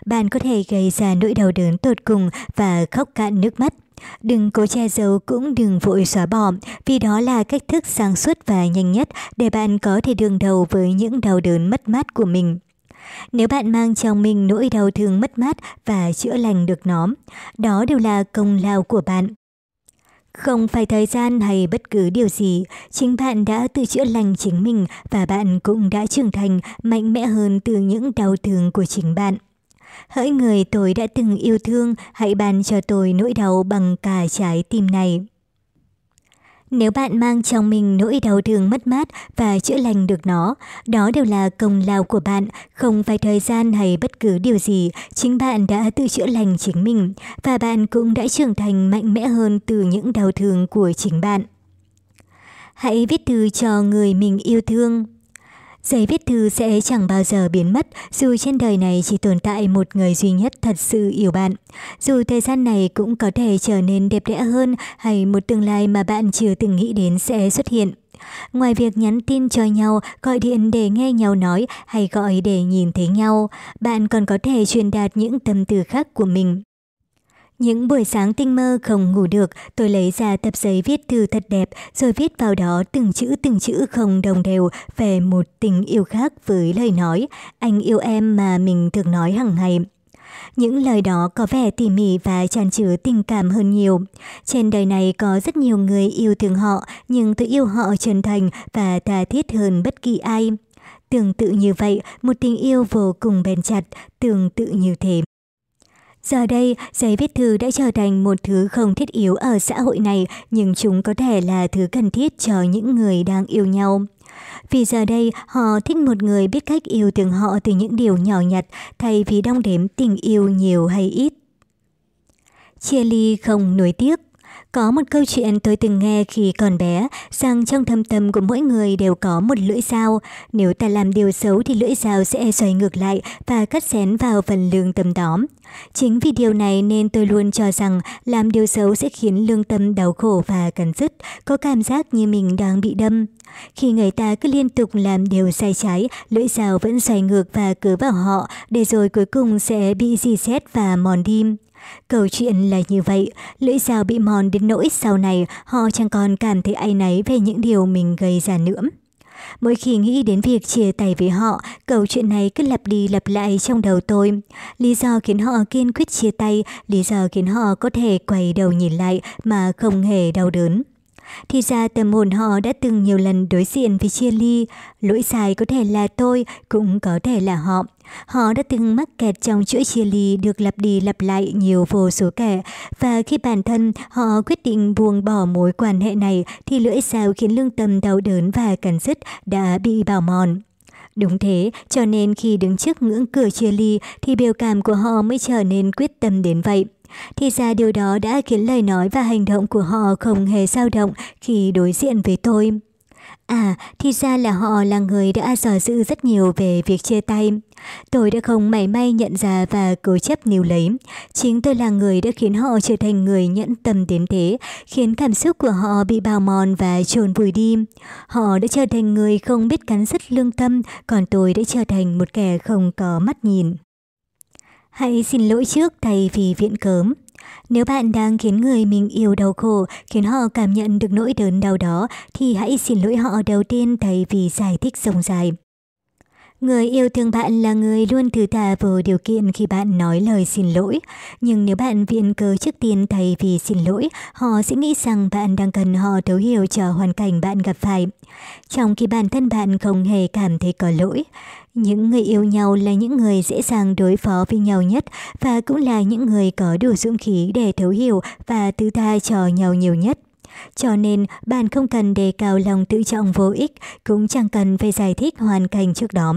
bạn có thể gây ra nỗi đau đớn tột cùng và khóc cạn nước mắt. Đừng cố che giấu cũng đừng vội xóa bỏ, vì đó là cách thức sáng suốt và nhanh nhất để bạn có thể đương đầu với những đau đớn mất mát của mình. Nếu bạn mang trong mình nỗi đau thương mất mát và chữa lành được nó, đó đều là công lao của bạn. Không phải thời gian hay bất cứ điều gì, chính bạn đã tự chữa lành chính mình và bạn cũng đã trưởng thành mạnh mẽ hơn từ những đau thương của chính bạn. Hỡi người tôi đã từng yêu thương, hãy ban cho tôi nỗi đau bằng cả trái tim này. Nếu bạn mang trong mình nỗi đau thương mất mát và chữa lành được nó, đó đều là công lao của bạn, không phải thời gian hay bất cứ điều gì, chính bạn đã tự chữa lành chính mình và bạn cũng đã trưởng thành mạnh mẽ hơn từ những đau thương của chính bạn. Hãy viết thư cho người mình yêu thương. Giấy viết thư sẽ chẳng bao giờ biến mất dù trên đời này chỉ tồn tại một người duy nhất thật sự yêu bạn. Dù thời gian này cũng có thể trở nên đẹp đẽ hơn hay một tương lai mà bạn chưa từng nghĩ đến sẽ xuất hiện. Ngoài việc nhắn tin cho nhau, gọi điện để nghe nhau nói hay gọi để nhìn thấy nhau, bạn còn có thể truyền đạt những tâm tư khác của mình. Những buổi sáng tinh mơ không ngủ được, tôi lấy ra tập giấy viết thư thật đẹp, rồi viết vào đó từng chữ từng chữ không đồng đều về một tình yêu khác với lời nói, anh yêu em mà mình thường nói hàng ngày. Những lời đó có vẻ tỉ mỉ và tràn chứa tình cảm hơn nhiều. Trên đời này có rất nhiều người yêu thương họ, nhưng tôi yêu họ chân thành và tha thiết hơn bất kỳ ai. Tương tự như vậy, một tình yêu vô cùng bền chặt, tương tự như thế. Giờ đây, giấy viết thư đã trở thành một thứ không thiết yếu ở xã hội này, nhưng chúng có thể là thứ cần thiết cho những người đang yêu nhau. Vì giờ đây, họ thích một người biết cách yêu thương họ từ những điều nhỏ nhặt, thay vì đong đếm tình yêu nhiều hay ít. Chia ly không nuối tiếc có một câu chuyện tôi từng nghe khi còn bé, rằng trong thâm tâm của mỗi người đều có một lưỡi dao. Nếu ta làm điều xấu thì lưỡi dao sẽ xoay ngược lại và cắt xén vào phần lương tâm đó. Chính vì điều này nên tôi luôn cho rằng làm điều xấu sẽ khiến lương tâm đau khổ và cắn rứt, có cảm giác như mình đang bị đâm. Khi người ta cứ liên tục làm điều sai trái, lưỡi dao vẫn xoay ngược và cứ vào họ, để rồi cuối cùng sẽ bị dì xét và mòn đi. Câu chuyện là như vậy, lưỡi dao bị mòn đến nỗi sau này họ chẳng còn cảm thấy ai náy về những điều mình gây ra nữa. Mỗi khi nghĩ đến việc chia tay với họ, câu chuyện này cứ lặp đi lặp lại trong đầu tôi. Lý do khiến họ kiên quyết chia tay, lý do khiến họ có thể quay đầu nhìn lại mà không hề đau đớn. Thì ra tâm hồn họ đã từng nhiều lần đối diện với chia ly, lỗi sai có thể là tôi, cũng có thể là họ. Họ đã từng mắc kẹt trong chuỗi chia ly được lặp đi lặp lại nhiều vô số kẻ và khi bản thân họ quyết định buông bỏ mối quan hệ này thì lưỡi sao khiến lương tâm đau đớn và cắn rứt đã bị bào mòn. Đúng thế, cho nên khi đứng trước ngưỡng cửa chia ly thì biểu cảm của họ mới trở nên quyết tâm đến vậy. Thì ra điều đó đã khiến lời nói và hành động của họ không hề dao động khi đối diện với tôi. À, thì ra là họ là người đã dò dự rất nhiều về việc chia tay. Tôi đã không mảy may nhận ra và cố chấp níu lấy. Chính tôi là người đã khiến họ trở thành người nhẫn tâm đến thế, khiến cảm xúc của họ bị bào mòn và trồn vùi đi. Họ đã trở thành người không biết cắn rứt lương tâm, còn tôi đã trở thành một kẻ không có mắt nhìn. Hãy xin lỗi trước thay vì viện cớm. Nếu bạn đang khiến người mình yêu đau khổ, khiến họ cảm nhận được nỗi đớn đau đó, thì hãy xin lỗi họ đầu tiên thay vì giải thích rộng dài. Người yêu thương bạn là người luôn thứ tha vô điều kiện khi bạn nói lời xin lỗi. Nhưng nếu bạn viện cớ trước tiên thay vì xin lỗi, họ sẽ nghĩ rằng bạn đang cần họ thấu hiểu cho hoàn cảnh bạn gặp phải. Trong khi bản thân bạn không hề cảm thấy có lỗi. Những người yêu nhau là những người dễ dàng đối phó với nhau nhất và cũng là những người có đủ dũng khí để thấu hiểu và thứ tha cho nhau nhiều nhất. Cho nên, bạn không cần đề cao lòng tự trọng vô ích, cũng chẳng cần phải giải thích hoàn cảnh trước đó.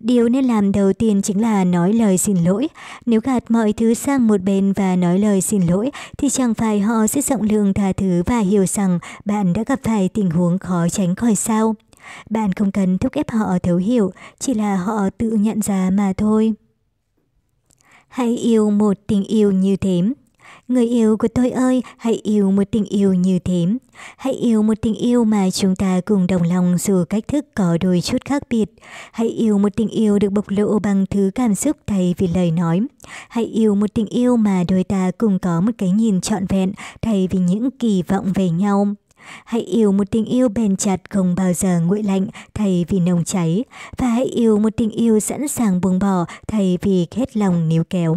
Điều nên làm đầu tiên chính là nói lời xin lỗi. Nếu gạt mọi thứ sang một bên và nói lời xin lỗi, thì chẳng phải họ sẽ rộng lượng tha thứ và hiểu rằng bạn đã gặp phải tình huống khó tránh khỏi sao. Bạn không cần thúc ép họ thấu hiểu, chỉ là họ tự nhận ra mà thôi. Hãy yêu một tình yêu như thế. Người yêu của tôi ơi, hãy yêu một tình yêu như thế. Hãy yêu một tình yêu mà chúng ta cùng đồng lòng dù cách thức có đôi chút khác biệt. Hãy yêu một tình yêu được bộc lộ bằng thứ cảm xúc thay vì lời nói. Hãy yêu một tình yêu mà đôi ta cùng có một cái nhìn trọn vẹn thay vì những kỳ vọng về nhau. Hãy yêu một tình yêu bền chặt không bao giờ nguội lạnh thay vì nồng cháy. Và hãy yêu một tình yêu sẵn sàng buông bỏ thay vì hết lòng níu kéo.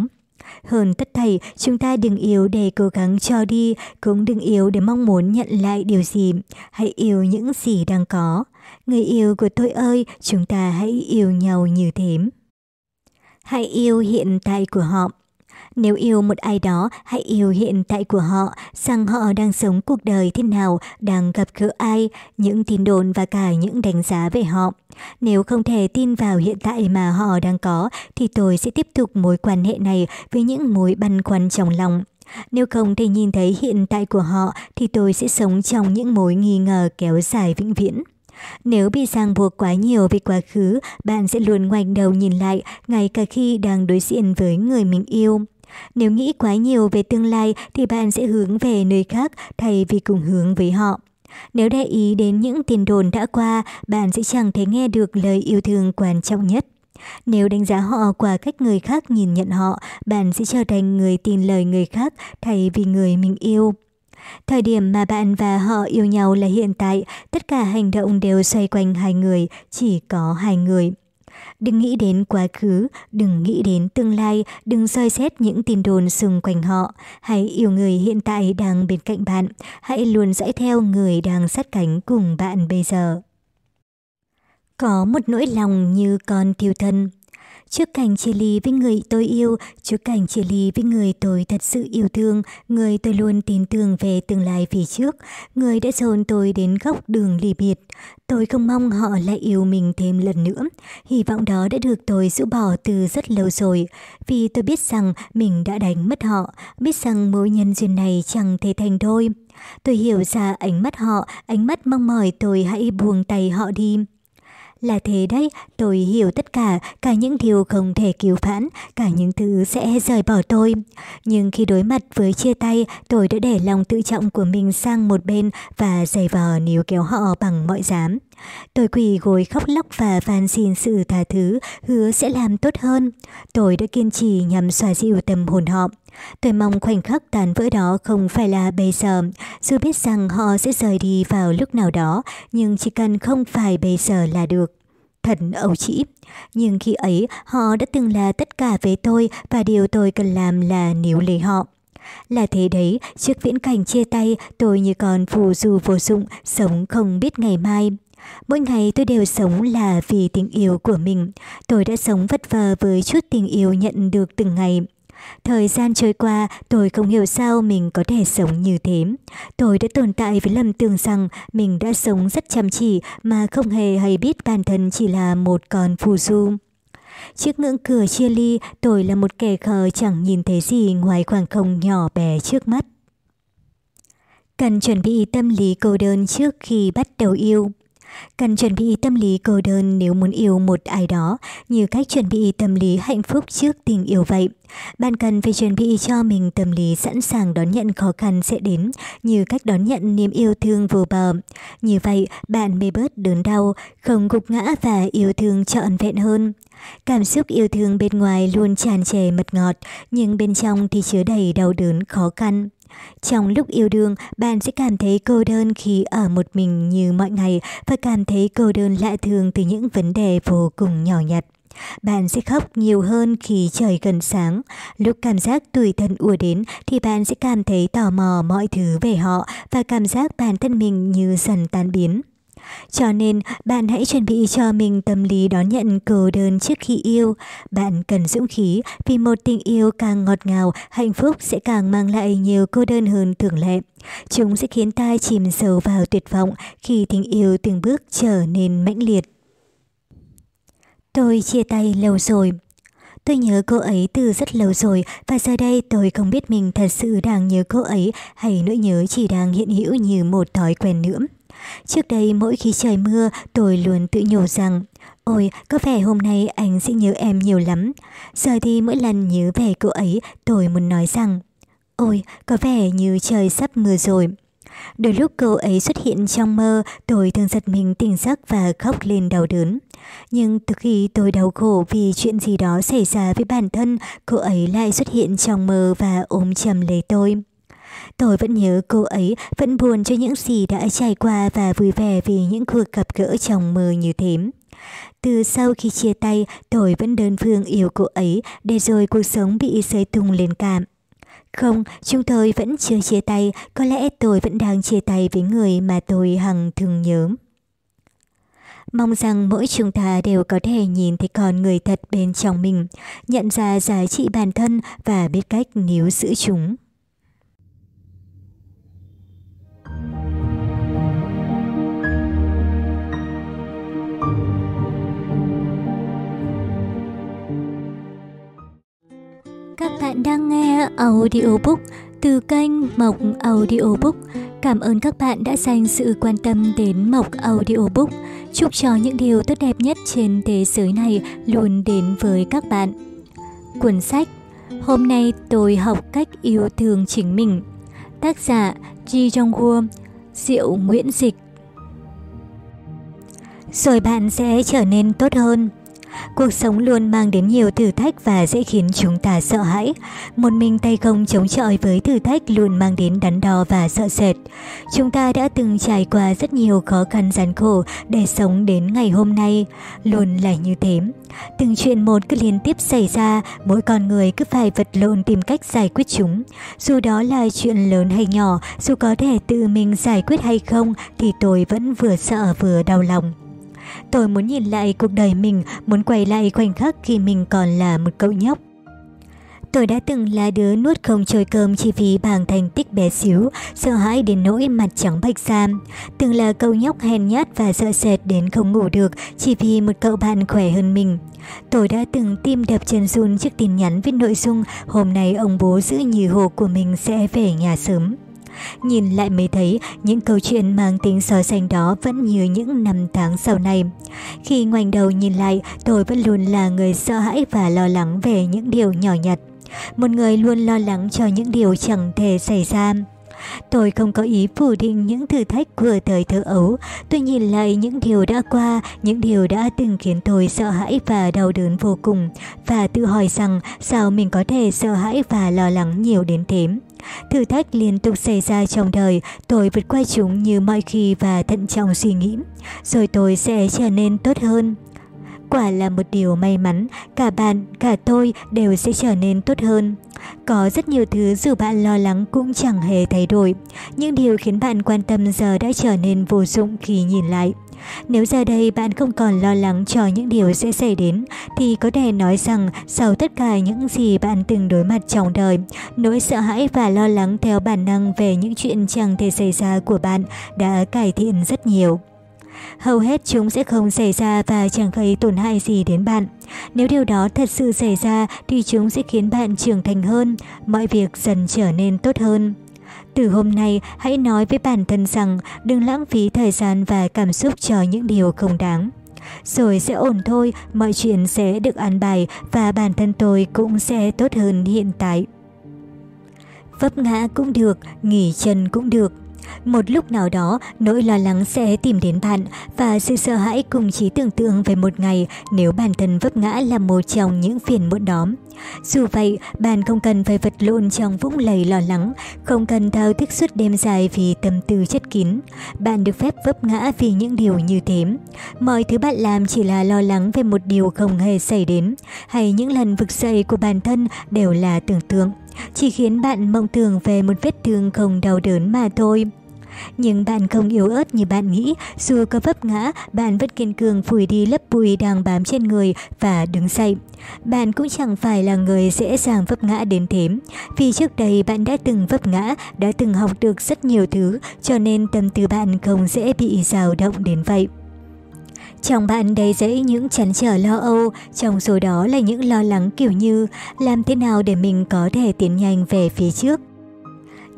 Hơn tất thảy, chúng ta đừng yêu để cố gắng cho đi, cũng đừng yêu để mong muốn nhận lại điều gì. Hãy yêu những gì đang có. Người yêu của tôi ơi, chúng ta hãy yêu nhau như thế. Hãy yêu hiện tại của họ. Nếu yêu một ai đó, hãy yêu hiện tại của họ, rằng họ đang sống cuộc đời thế nào, đang gặp gỡ ai, những tin đồn và cả những đánh giá về họ. Nếu không thể tin vào hiện tại mà họ đang có, thì tôi sẽ tiếp tục mối quan hệ này với những mối băn khoăn trong lòng. Nếu không thể nhìn thấy hiện tại của họ, thì tôi sẽ sống trong những mối nghi ngờ kéo dài vĩnh viễn. Nếu bị ràng buộc quá nhiều về quá khứ, bạn sẽ luôn ngoảnh đầu nhìn lại, ngay cả khi đang đối diện với người mình yêu. Nếu nghĩ quá nhiều về tương lai thì bạn sẽ hướng về nơi khác thay vì cùng hướng với họ. Nếu để ý đến những tiền đồn đã qua, bạn sẽ chẳng thể nghe được lời yêu thương quan trọng nhất. Nếu đánh giá họ qua cách người khác nhìn nhận họ, bạn sẽ trở thành người tin lời người khác thay vì người mình yêu. Thời điểm mà bạn và họ yêu nhau là hiện tại, tất cả hành động đều xoay quanh hai người, chỉ có hai người. Đừng nghĩ đến quá khứ, đừng nghĩ đến tương lai, đừng soi xét những tin đồn xung quanh họ. Hãy yêu người hiện tại đang bên cạnh bạn, hãy luôn dõi theo người đang sát cánh cùng bạn bây giờ. Có một nỗi lòng như con thiêu thân. Trước cảnh chia ly với người tôi yêu, trước cảnh chia ly với người tôi thật sự yêu thương, người tôi luôn tin tưởng về tương lai phía trước, người đã dồn tôi đến góc đường ly biệt. Tôi không mong họ lại yêu mình thêm lần nữa. Hy vọng đó đã được tôi giữ bỏ từ rất lâu rồi, vì tôi biết rằng mình đã đánh mất họ, biết rằng mối nhân duyên này chẳng thể thành đôi. Tôi hiểu ra ánh mắt họ, ánh mắt mong mỏi tôi hãy buông tay họ đi. Là thế đấy, tôi hiểu tất cả, cả những điều không thể cứu vãn, cả những thứ sẽ rời bỏ tôi. Nhưng khi đối mặt với chia tay, tôi đã để lòng tự trọng của mình sang một bên và giày vò níu kéo họ bằng mọi giá. Tôi quỳ gối khóc lóc và van xin sự tha thứ, hứa sẽ làm tốt hơn. Tôi đã kiên trì nhằm xoa dịu tâm hồn họ. Tôi mong khoảnh khắc tàn vỡ đó không phải là bây giờ, dù biết rằng họ sẽ rời đi vào lúc nào đó, nhưng chỉ cần không phải bây giờ là được. Thật ẩu chỉ, nhưng khi ấy họ đã từng là tất cả với tôi và điều tôi cần làm là níu lấy họ. Là thế đấy, trước viễn cảnh chia tay, tôi như còn phù du vô dụng, sống không biết ngày mai. Mỗi ngày tôi đều sống là vì tình yêu của mình. Tôi đã sống vất vờ với chút tình yêu nhận được từng ngày. Thời gian trôi qua, tôi không hiểu sao mình có thể sống như thế. Tôi đã tồn tại với lầm tưởng rằng mình đã sống rất chăm chỉ mà không hề hay biết bản thân chỉ là một con phù du. Trước ngưỡng cửa chia ly, tôi là một kẻ khờ chẳng nhìn thấy gì ngoài khoảng không nhỏ bé trước mắt. Cần chuẩn bị tâm lý cô đơn trước khi bắt đầu yêu. Cần chuẩn bị tâm lý cô đơn nếu muốn yêu một ai đó, như cách chuẩn bị tâm lý hạnh phúc trước tình yêu vậy. Bạn cần phải chuẩn bị cho mình tâm lý sẵn sàng đón nhận khó khăn sẽ đến, như cách đón nhận niềm yêu thương vô bờ. Như vậy, bạn mới bớt đớn đau, không gục ngã và yêu thương trọn vẹn hơn. Cảm xúc yêu thương bên ngoài luôn tràn trề mật ngọt, nhưng bên trong thì chứa đầy đau đớn khó khăn. Trong lúc yêu đương, bạn sẽ cảm thấy cô đơn khi ở một mình như mọi ngày và cảm thấy cô đơn lạ thường từ những vấn đề vô cùng nhỏ nhặt. Bạn sẽ khóc nhiều hơn khi trời gần sáng. Lúc cảm giác tủi thân ùa đến thì bạn sẽ cảm thấy tò mò mọi thứ về họ và cảm giác bản thân mình như dần tan biến. Cho nên, bạn hãy chuẩn bị cho mình tâm lý đón nhận cô đơn trước khi yêu. Bạn cần dũng khí vì một tình yêu càng ngọt ngào, hạnh phúc sẽ càng mang lại nhiều cô đơn hơn thường lệ. Chúng sẽ khiến ta chìm sâu vào tuyệt vọng khi tình yêu từng bước trở nên mãnh liệt. Tôi chia tay lâu rồi. Tôi nhớ cô ấy từ rất lâu rồi và giờ đây tôi không biết mình thật sự đang nhớ cô ấy hay nỗi nhớ chỉ đang hiện hữu như một thói quen nữa. Trước đây mỗi khi trời mưa tôi luôn tự nhủ rằng Ôi, có vẻ hôm nay anh sẽ nhớ em nhiều lắm. Giờ thì mỗi lần nhớ về cô ấy tôi muốn nói rằng Ôi, có vẻ như trời sắp mưa rồi. Đôi lúc cô ấy xuất hiện trong mơ, tôi thường giật mình tỉnh giấc và khóc lên đau đớn. Nhưng từ khi tôi đau khổ vì chuyện gì đó xảy ra với bản thân, cô ấy lại xuất hiện trong mơ và ôm chầm lấy tôi. Tôi vẫn nhớ cô ấy, vẫn buồn cho những gì đã trải qua và vui vẻ vì những cuộc gặp gỡ trong mơ như thế. Từ sau khi chia tay, tôi vẫn đơn phương yêu cô ấy, để rồi cuộc sống bị rơi tung lên cảm. Không, chúng tôi vẫn chưa chia tay, có lẽ tôi vẫn đang chia tay với người mà tôi hằng thường nhớ. Mong rằng mỗi chúng ta đều có thể nhìn thấy con người thật bên trong mình, nhận ra giá trị bản thân và biết cách níu giữ chúng. Các bạn đang nghe audiobook từ kênh Mộc Audiobook. Cảm ơn các bạn đã dành sự quan tâm đến Mộc Audiobook. Chúc cho những điều tốt đẹp nhất trên thế giới này luôn đến với các bạn. Cuốn sách, Hôm nay tôi học cách yêu thương chính mình. Tác giả Ji Jong-woo, Diệu Nguyễn Dịch. Rồi bạn sẽ trở nên tốt hơn. Cuộc sống luôn mang đến nhiều thử thách và dễ khiến chúng ta sợ hãi. Một mình tay không chống chọi với thử thách luôn mang đến đắn đo và sợ sệt. Chúng ta đã từng trải qua rất nhiều khó khăn gian khổ để sống đến ngày hôm nay. Luôn là như thế. Từng chuyện một cứ liên tiếp xảy ra, mỗi con người cứ phải vật lộn tìm cách giải quyết chúng. Dù đó là chuyện lớn hay nhỏ, dù có thể tự mình giải quyết hay không, thì tôi vẫn vừa sợ vừa đau lòng. Tôi muốn nhìn lại cuộc đời mình, muốn quay lại khoảnh khắc khi mình còn là một cậu nhóc. Tôi đã từng là đứa nuốt không trôi cơm chỉ vì bảng thành tích bé xíu, sợ hãi đến nỗi mặt trắng bạch sam. Từng là cậu nhóc hèn nhát và sợ sệt đến không ngủ được chỉ vì một cậu bạn khỏe hơn mình. Tôi đã từng tim đập chân run trước tin nhắn với nội dung hôm nay ông bố giữ nhì hồ của mình sẽ về nhà sớm. Nhìn lại mới thấy những câu chuyện mang tính so sánh đó vẫn như những năm tháng sau này. Khi ngoảnh đầu nhìn lại, tôi vẫn luôn là người sợ hãi và lo lắng về những điều nhỏ nhặt. Một người luôn lo lắng cho những điều chẳng thể xảy ra. Tôi không có ý phủ định những thử thách của thời thơ ấu. Tôi nhìn lại những điều đã qua, những điều đã từng khiến tôi sợ hãi và đau đớn vô cùng. Và tự hỏi rằng sao mình có thể sợ hãi và lo lắng nhiều đến thế. Thử thách liên tục xảy ra trong đời, tôi vượt qua chúng như mọi khi và thận trọng suy nghĩ. Rồi tôi sẽ trở nên tốt hơn. Quả là một điều may mắn, cả bạn, cả tôi đều sẽ trở nên tốt hơn. Có rất nhiều thứ dù bạn lo lắng cũng chẳng hề thay đổi. Những điều khiến bạn quan tâm giờ đã trở nên vô dụng khi nhìn lại. Nếu giờ đây bạn không còn lo lắng cho những điều sẽ xảy đến, thì có thể nói rằng sau tất cả những gì bạn từng đối mặt trong đời, nỗi sợ hãi và lo lắng theo bản năng về những chuyện chẳng thể xảy ra của bạn đã cải thiện rất nhiều. Hầu hết chúng sẽ không xảy ra và chẳng gây tổn hại gì đến bạn. Nếu điều đó thật sự xảy ra thì chúng sẽ khiến bạn trưởng thành hơn, mọi việc dần trở nên tốt hơn. Từ hôm nay, hãy nói với bản thân rằng đừng lãng phí thời gian và cảm xúc cho những điều không đáng. Rồi sẽ ổn thôi, mọi chuyện sẽ được an bài và bản thân tôi cũng sẽ tốt hơn hiện tại. Vấp ngã cũng được, nghỉ chân cũng được. Một lúc nào đó, nỗi lo lắng sẽ tìm đến bạn và sự sợ hãi cùng trí tưởng tượng về một ngày nếu bản thân vấp ngã là một trong những phiền muộn đó. Dù vậy, bạn không cần phải vật lộn trong vũng lầy lo lắng, không cần thao thức suốt đêm dài vì tâm tư chất kín. Bạn được phép vấp ngã vì những điều như thế. Mọi thứ bạn làm chỉ là lo lắng về một điều không hề xảy đến, hay những lần vực dậy của bản thân đều là tưởng tượng chỉ khiến bạn mộng tưởng về một vết thương không đau đớn mà thôi. Nhưng bạn không yếu ớt như bạn nghĩ, dù có vấp ngã, bạn vẫn kiên cường phủi đi lớp bụi đang bám trên người và đứng dậy. Bạn cũng chẳng phải là người dễ dàng vấp ngã đến thế, vì trước đây bạn đã từng vấp ngã, đã từng học được rất nhiều thứ, cho nên tâm tư bạn không dễ bị dao động đến vậy. Trong bạn đầy dẫy những chắn trở lo âu, trong số đó là những lo lắng kiểu như làm thế nào để mình có thể tiến nhanh về phía trước?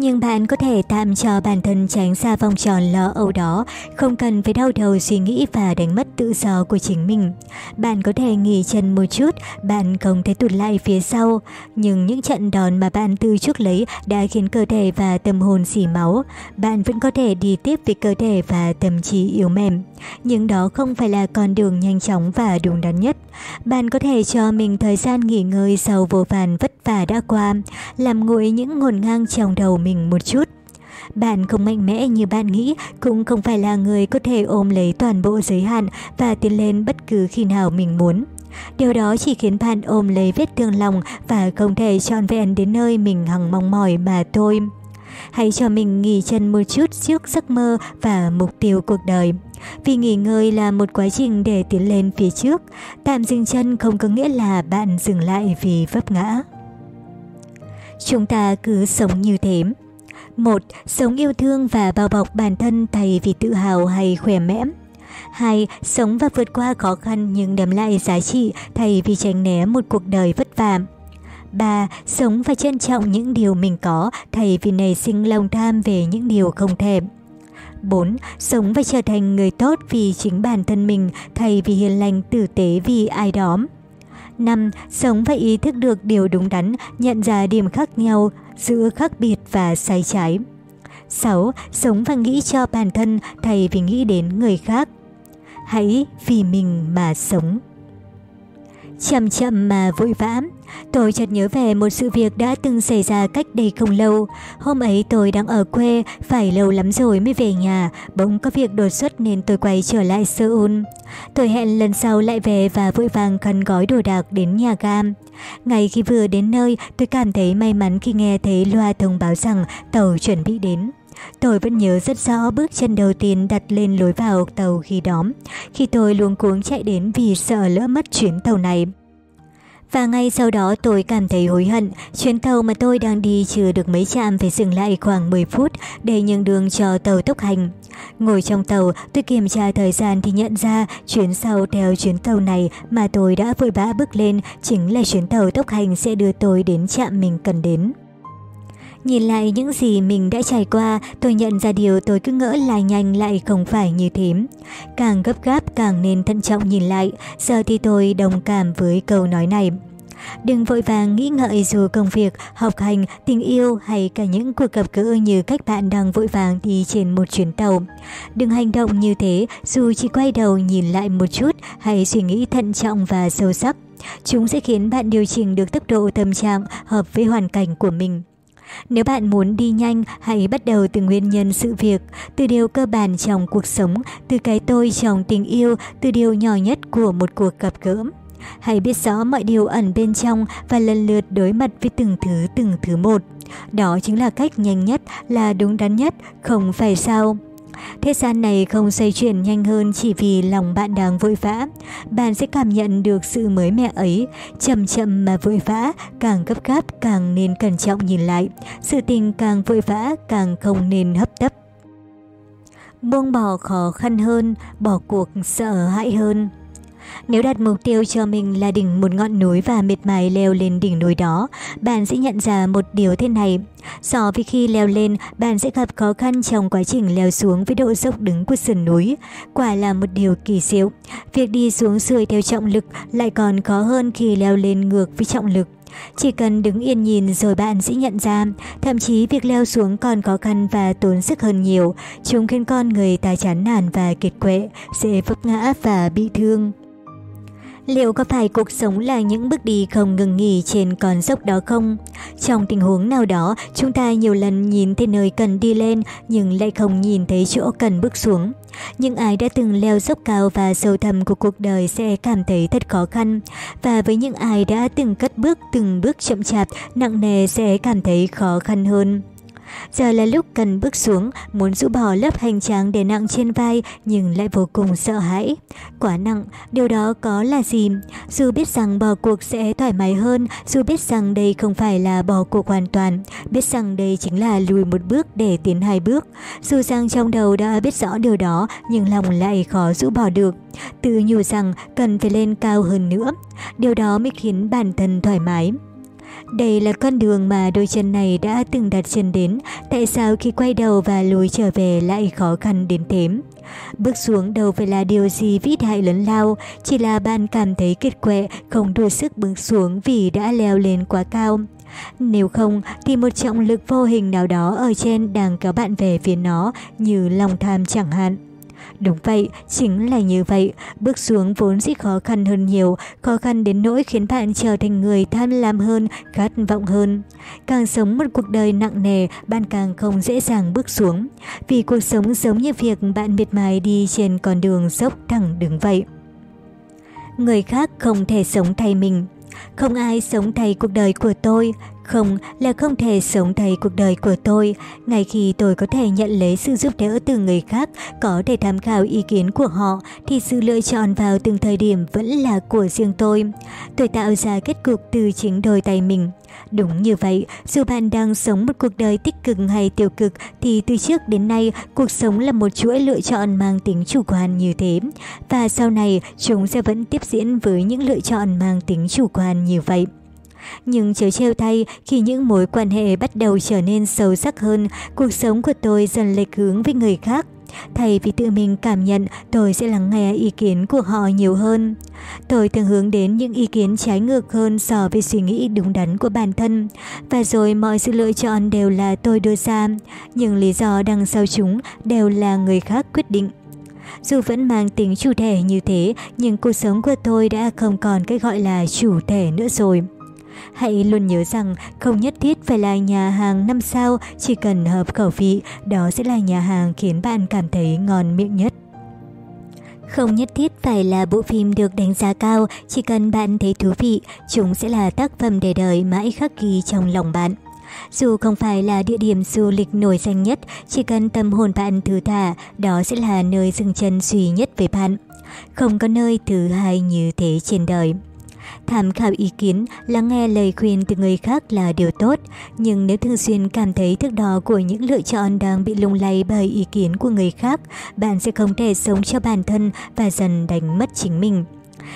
Nhưng bạn có thể tạm cho bản thân tránh xa vòng tròn lo âu đó, không cần phải đau đầu suy nghĩ và đánh mất tự do của chính mình. Bạn có thể nghỉ chân một chút, bạn không thể tụt lại phía sau, nhưng những trận đòn mà bạn từ trước lấy đã khiến cơ thể và tâm hồn xỉ máu. Bạn vẫn có thể đi tiếp với cơ thể và tâm trí yếu mềm, nhưng đó không phải là con đường nhanh chóng và đúng đắn nhất. Bạn có thể cho mình thời gian nghỉ ngơi sau vô vàn vất vả đã qua, làm nguội những ngổn ngang trong đầu mình mình một chút. Bạn không mạnh mẽ như bạn nghĩ, cũng không phải là người có thể ôm lấy toàn bộ giới hạn và tiến lên bất cứ khi nào mình muốn. Điều đó chỉ khiến bạn ôm lấy vết thương lòng và không thể trọn vẹn đến nơi mình hằng mong mỏi mà thôi. Hãy cho mình nghỉ chân một chút trước giấc mơ và mục tiêu cuộc đời. Vì nghỉ ngơi là một quá trình để tiến lên phía trước. Tạm dừng chân không có nghĩa là bạn dừng lại vì vấp ngã. Chúng ta cứ sống như thế. một, Sống yêu thương và bao bọc bản thân thay vì tự hào hay khỏe mẽm. 2. Sống và vượt qua khó khăn nhưng đem lại giá trị thay vì tránh né một cuộc đời vất vả. 3. Sống và trân trọng những điều mình có thay vì nảy sinh lòng tham về những điều không thể. 4. Sống và trở thành người tốt vì chính bản thân mình thay vì hiền lành, tử tế, vì ai đó. 5. Sống và ý thức được điều đúng đắn, nhận ra điểm khác nhau giữa khác biệt và sai trái. 6. Sống và nghĩ cho bản thân thay vì nghĩ đến người khác. Hãy vì mình mà sống. Chậm chậm mà vội vã. Tôi chợt nhớ về một sự việc đã từng xảy ra cách đây không lâu. Hôm ấy tôi đang ở quê, phải lâu lắm rồi mới về nhà, bỗng có việc đột xuất nên tôi quay trở lại Seoul. Tôi hẹn lần sau lại về và vội vàng khăn gói đồ đạc đến nhà ga. Ngay khi vừa đến nơi, tôi cảm thấy may mắn khi nghe thấy loa thông báo rằng tàu chuẩn bị đến. Tôi vẫn nhớ rất rõ bước chân đầu tiên đặt lên lối vào tàu khi đó, khi tôi luống cuống chạy đến vì sợ lỡ mất chuyến tàu này. Và ngay sau đó tôi cảm thấy hối hận, chuyến tàu mà tôi đang đi chưa được mấy trạm phải dừng lại khoảng 10 phút để nhường đường cho tàu tốc hành. Ngồi trong tàu, tôi kiểm tra thời gian thì nhận ra chuyến sau theo chuyến tàu này mà tôi đã vội vã bước lên chính là chuyến tàu tốc hành sẽ đưa tôi đến trạm mình cần đến. Nhìn lại những gì mình đã trải qua, tôi nhận ra điều tôi cứ ngỡ là nhanh lại không phải như thế. Càng gấp gáp càng nên thận trọng nhìn lại, giờ thì tôi đồng cảm với câu nói này. Đừng vội vàng nghĩ ngợi dù công việc, học hành, tình yêu hay cả những cuộc gặp gỡ như cách bạn đang vội vàng đi trên một chuyến tàu. Đừng hành động như thế dù chỉ quay đầu nhìn lại một chút hay suy nghĩ thận trọng và sâu sắc. Chúng sẽ khiến bạn điều chỉnh được tốc độ tâm trạng hợp với hoàn cảnh của mình. Nếu bạn muốn đi nhanh, hãy bắt đầu từ nguyên nhân sự việc, từ điều cơ bản trong cuộc sống, từ cái tôi trong tình yêu, từ điều nhỏ nhất của một cuộc gặp gỡ. Hãy biết rõ mọi điều ẩn bên trong và lần lượt đối mặt với từng thứ từng thứ một. Đó chính là cách nhanh nhất, là đúng đắn nhất, không phải sao? Thế gian này không xoay chuyển nhanh hơn chỉ vì lòng bạn đang vội vã. Bạn sẽ cảm nhận được sự mới mẻ ấy, chậm chậm mà vội vã, càng gấp gáp càng nên cẩn trọng nhìn lại. Sự tình càng vội vã càng không nên hấp tấp. Buông bỏ khó khăn hơn, bỏ cuộc sợ hãi hơn. Nếu đặt mục tiêu cho mình là đỉnh một ngọn núi và miệt mài leo lên đỉnh núi đó, bạn sẽ nhận ra một điều thế này. So với khi leo lên, bạn sẽ gặp khó khăn trong quá trình leo xuống với độ dốc đứng của sườn núi. Quả là một điều kỳ diệu. Việc đi xuống xuôi theo trọng lực lại còn khó hơn khi leo lên ngược với trọng lực. Chỉ cần đứng yên nhìn rồi bạn sẽ nhận ra, thậm chí việc leo xuống còn khó khăn và tốn sức hơn nhiều. Chúng khiến con người ta chán nản và kiệt quệ, dễ vấp ngã và bị thương. Liệu có phải cuộc sống là những bước đi không ngừng nghỉ trên con dốc đó không? Trong tình huống nào đó, chúng ta nhiều lần nhìn thấy nơi cần đi lên nhưng lại không nhìn thấy chỗ cần bước xuống. Những ai đã từng leo dốc cao và sâu thẳm của cuộc đời sẽ cảm thấy thật khó khăn. Và với những ai đã từng cất bước từng bước chậm chạp, nặng nề sẽ cảm thấy khó khăn hơn. Giờ là lúc cần bước xuống, muốn rũ bỏ lớp hành trang để nặng trên vai nhưng lại vô cùng sợ hãi. Quá nặng, điều đó có là gì? Dù biết rằng bỏ cuộc sẽ thoải mái hơn, dù biết rằng đây không phải là bỏ cuộc hoàn toàn, biết rằng đây chính là lùi một bước để tiến hai bước. Dù rằng trong đầu đã biết rõ điều đó nhưng lòng lại khó rũ bỏ được. Tự nhủ rằng cần phải lên cao hơn nữa. Điều đó mới khiến bản thân thoải mái. Đây là con đường mà đôi chân này đã từng đặt chân đến, tại sao khi quay đầu và lùi trở về lại khó khăn đến thế? Bước xuống đâu phải là điều gì vĩ đại lớn lao, chỉ là bạn cảm thấy kiệt quệ, không đủ sức bước xuống vì đã leo lên quá cao. Nếu không thì một trọng lực vô hình nào đó ở trên đang kéo bạn về phía nó như lòng tham chẳng hạn. Đúng vậy, chính là như vậy. Bước xuống vốn dĩ khó khăn hơn nhiều, khó khăn đến nỗi khiến bạn trở thành người tham lam hơn, khát vọng hơn. Càng sống một cuộc đời nặng nề, bạn càng không dễ dàng bước xuống. Vì cuộc sống giống như việc bạn miệt mài đi trên con đường dốc thẳng đứng vậy. Người khác không thể sống thay mình. Không ai sống thay cuộc đời của tôi, không là không thể sống thay cuộc đời của tôi. Ngay khi tôi có thể nhận lấy sự giúp đỡ từ người khác, có thể tham khảo ý kiến của họ, thì sự lựa chọn vào từng thời điểm vẫn là của riêng tôi. Tôi tạo ra kết cục từ chính đôi tay mình. Đúng như vậy, dù bạn đang sống một cuộc đời tích cực hay tiêu cực thì từ trước đến nay cuộc sống là một chuỗi lựa chọn mang tính chủ quan như thế. Và sau này chúng sẽ vẫn tiếp diễn với những lựa chọn mang tính chủ quan như vậy. Nhưng chớ trêu thay, khi những mối quan hệ bắt đầu trở nên sâu sắc hơn, cuộc sống của tôi dần lệch hướng với người khác. Thay vì tự mình cảm nhận, tôi sẽ lắng nghe ý kiến của họ nhiều hơn. Tôi thường hướng đến những ý kiến trái ngược hơn so với suy nghĩ đúng đắn của bản thân. Và rồi mọi sự lựa chọn đều là tôi đưa ra, nhưng lý do đằng sau chúng đều là người khác quyết định. Dù vẫn mang tính chủ thể như thế, nhưng cuộc sống của tôi đã không còn cái gọi là chủ thể nữa rồi. Hãy luôn nhớ rằng không nhất thiết phải là nhà hàng 5 sao, chỉ cần hợp khẩu vị, đó sẽ là nhà hàng khiến bạn cảm thấy ngon miệng nhất. Không nhất thiết phải là bộ phim được đánh giá cao, chỉ cần bạn thấy thú vị, chúng sẽ là tác phẩm để đời mãi khắc ghi trong lòng bạn. Dù không phải là địa điểm du lịch nổi danh nhất, chỉ cần tâm hồn bạn thư thả, đó sẽ là nơi dừng chân duy nhất với bạn. Không có nơi thứ hai như thế trên đời. Tham khảo ý kiến, lắng nghe lời khuyên từ người khác là điều tốt, nhưng nếu thường xuyên cảm thấy thước đo của những lựa chọn đang bị lung lay bởi ý kiến của người khác, bạn sẽ không thể sống cho bản thân và dần đánh mất chính mình.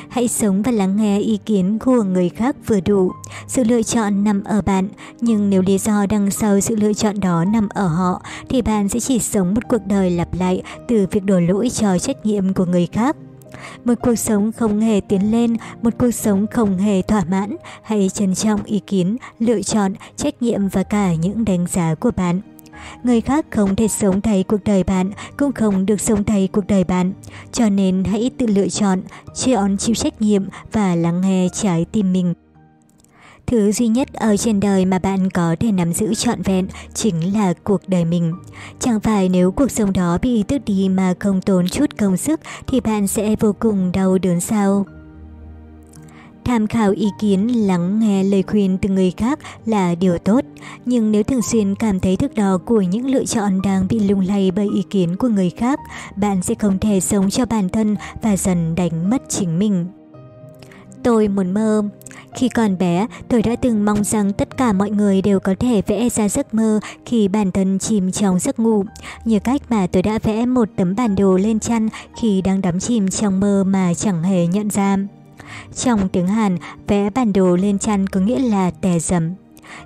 Hãy sống và lắng nghe ý kiến của người khác vừa đủ. Sự lựa chọn nằm ở bạn, nhưng nếu lý do đằng sau sự lựa chọn đó nằm ở họ, thì bạn sẽ chỉ sống một cuộc đời lặp lại từ việc đổ lỗi cho trách nhiệm của người khác. Một cuộc sống không hề tiến lên, một cuộc sống không hề thỏa mãn, hãy trân trọng ý kiến, lựa chọn, trách nhiệm và cả những đánh giá của bạn. Người khác không thể sống thay cuộc đời bạn, cũng không được sống thay cuộc đời bạn. Cho nên hãy tự lựa chọn, chọn chịu trách nhiệm và lắng nghe trái tim mình. Thứ duy nhất ở trên đời mà bạn có thể nắm giữ trọn vẹn chính là cuộc đời mình. Chẳng phải nếu cuộc sống đó bị tước đi mà không tốn chút công sức thì bạn sẽ vô cùng đau đớn sao? Tham khảo ý kiến, lắng nghe lời khuyên từ người khác là điều tốt, nhưng nếu thường xuyên cảm thấy thức đo của những lựa chọn đang bị lung lay bởi ý kiến của người khác, bạn sẽ không thể sống cho bản thân và dần đánh mất chính mình. Tôi muốn mơ. Khi còn bé, tôi đã từng mong rằng tất cả mọi người đều có thể vẽ ra giấc mơ khi bản thân chìm trong giấc ngủ, như cách mà tôi đã vẽ một tấm bản đồ lên chăn khi đang đắm chìm trong mơ mà chẳng hề nhận ra. Trong tiếng Hàn, vẽ bản đồ lên chăn có nghĩa là tè dầm.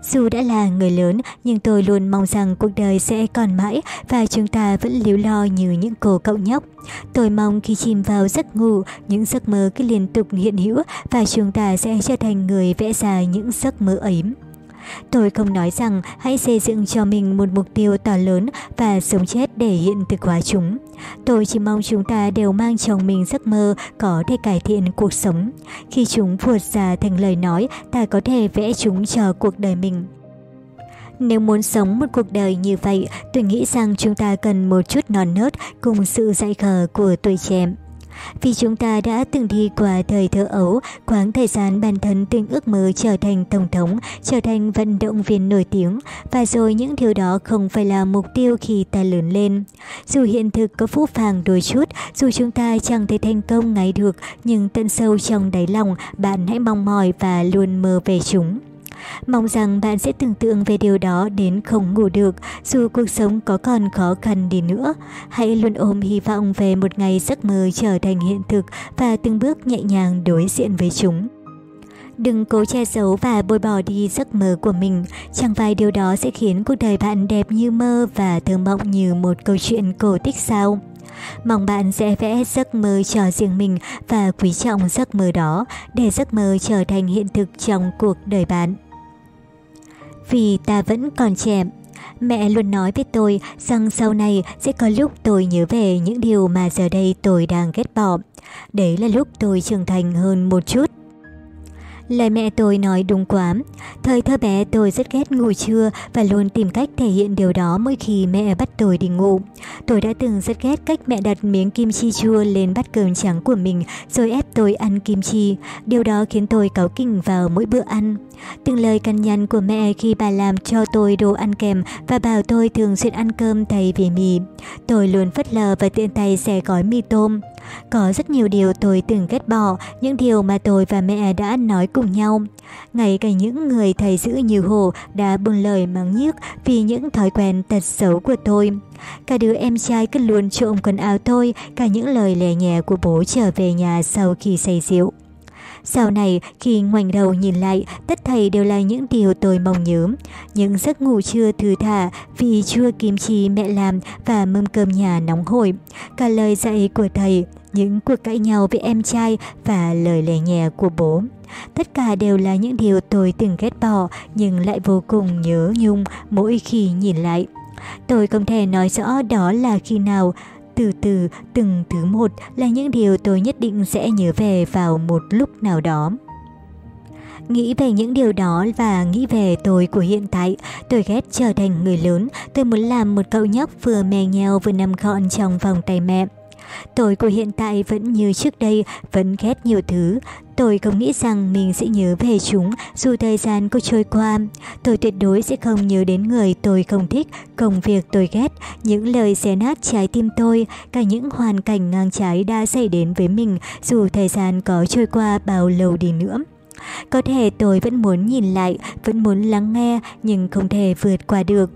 Dù đã là người lớn, nhưng tôi luôn mong rằng cuộc đời sẽ còn mãi và chúng ta vẫn líu lo như những cô cậu nhóc. Tôi mong khi chìm vào giấc ngủ, những giấc mơ cứ liên tục hiện hữu và chúng ta sẽ trở thành người vẽ ra những giấc mơ ấy. Tôi không nói rằng hãy xây dựng cho mình một mục tiêu to lớn và sống chết để hiện thực hóa chúng. Tôi chỉ mong chúng ta đều mang trong mình giấc mơ có thể cải thiện cuộc sống. Khi chúng vượt ra thành lời nói, ta có thể vẽ chúng cho cuộc đời mình. Nếu muốn sống một cuộc đời như vậy, tôi nghĩ rằng chúng ta cần một chút non nớt cùng sự dạy khờ của tuổi trẻ. Vì chúng ta đã từng đi qua thời thơ ấu, quãng thời gian bản thân từng ước mơ trở thành tổng thống, trở thành vận động viên nổi tiếng, và rồi những điều đó không phải là mục tiêu khi ta lớn lên. Dù hiện thực có phũ phàng đôi chút, dù chúng ta chẳng thể thành công ngay được, nhưng tận sâu trong đáy lòng, bạn hãy mong mỏi và luôn mơ về chúng. Mong rằng bạn sẽ tưởng tượng về điều đó đến không ngủ được, dù cuộc sống có còn khó khăn đi nữa. Hãy luôn ôm hy vọng về một ngày giấc mơ trở thành hiện thực và từng bước nhẹ nhàng đối diện với chúng. Đừng cố che giấu và bôi bỏ đi giấc mơ của mình, chẳng phải điều đó sẽ khiến cuộc đời bạn đẹp như mơ và thơ mộng như một câu chuyện cổ tích sao. Mong bạn sẽ vẽ giấc mơ cho riêng mình và quý trọng giấc mơ đó để giấc mơ trở thành hiện thực trong cuộc đời bạn vì ta vẫn còn trẻ. Mẹ luôn nói với tôi rằng sau này sẽ có lúc tôi nhớ về những điều mà giờ đây tôi đang ghét bỏ. Đấy là lúc tôi trưởng thành hơn một chút. Lời mẹ tôi nói đúng quá. Thời thơ bé tôi rất ghét ngủ trưa và luôn tìm cách thể hiện điều đó mỗi khi mẹ bắt tôi đi ngủ. Tôi đã từng rất ghét cách mẹ đặt miếng kim chi chua lên bát cơm trắng của mình rồi ép tôi ăn kim chi. Điều đó khiến tôi cáu kỉnh vào mỗi bữa ăn. Từng lời cằn nhằn của mẹ khi bà làm cho tôi đồ ăn kèm và bảo tôi thường xuyên ăn cơm thay vì mì. Tôi luôn phất lờ và tiện tay xẻ gói mì tôm. Có rất nhiều điều tôi từng ghét bỏ, những điều mà tôi và mẹ đã nói cùng nhau. Ngay cả những người thầy giữ như hồ đã buồn lời mắng nhiếc vì những thói quen tật xấu của tôi. Cả đứa em trai cứ luôn trộm quần áo tôi, cả những lời lè nhẹ của bố trở về nhà sau khi say rượu. Sau này, khi ngoảnh đầu nhìn lại, tất thầy đều là những điều tôi mong nhớ. Những giấc ngủ trưa thư thả, vì chua kim chi mẹ làm và mâm cơm nhà nóng hổi. Cả lời dạy của thầy, những cuộc cãi nhau với em trai và lời lè nhẹ của bố. Tất cả đều là những điều tôi từng ghét bỏ nhưng lại vô cùng nhớ nhung mỗi khi nhìn lại. Tôi không thể nói rõ đó là khi nào, từ từ, từng thứ một là những điều tôi nhất định sẽ nhớ về vào một lúc nào đó. Nghĩ về những điều đó và nghĩ về tôi của hiện tại, tôi ghét trở thành người lớn, tôi muốn làm một cậu nhóc vừa mè nheo vừa nằm gọn trong vòng tay mẹ. Tôi của hiện tại vẫn như trước đây, vẫn ghét nhiều thứ. Tôi không nghĩ rằng mình sẽ nhớ về chúng dù thời gian có trôi qua. Tôi tuyệt đối sẽ không nhớ đến người tôi không thích, công việc tôi ghét, những lời xé nát trái tim tôi, cả những hoàn cảnh ngang trái đã xảy đến với mình dù thời gian có trôi qua bao lâu đi nữa. Có thể tôi vẫn muốn nhìn lại, vẫn muốn lắng nghe nhưng không thể vượt qua được.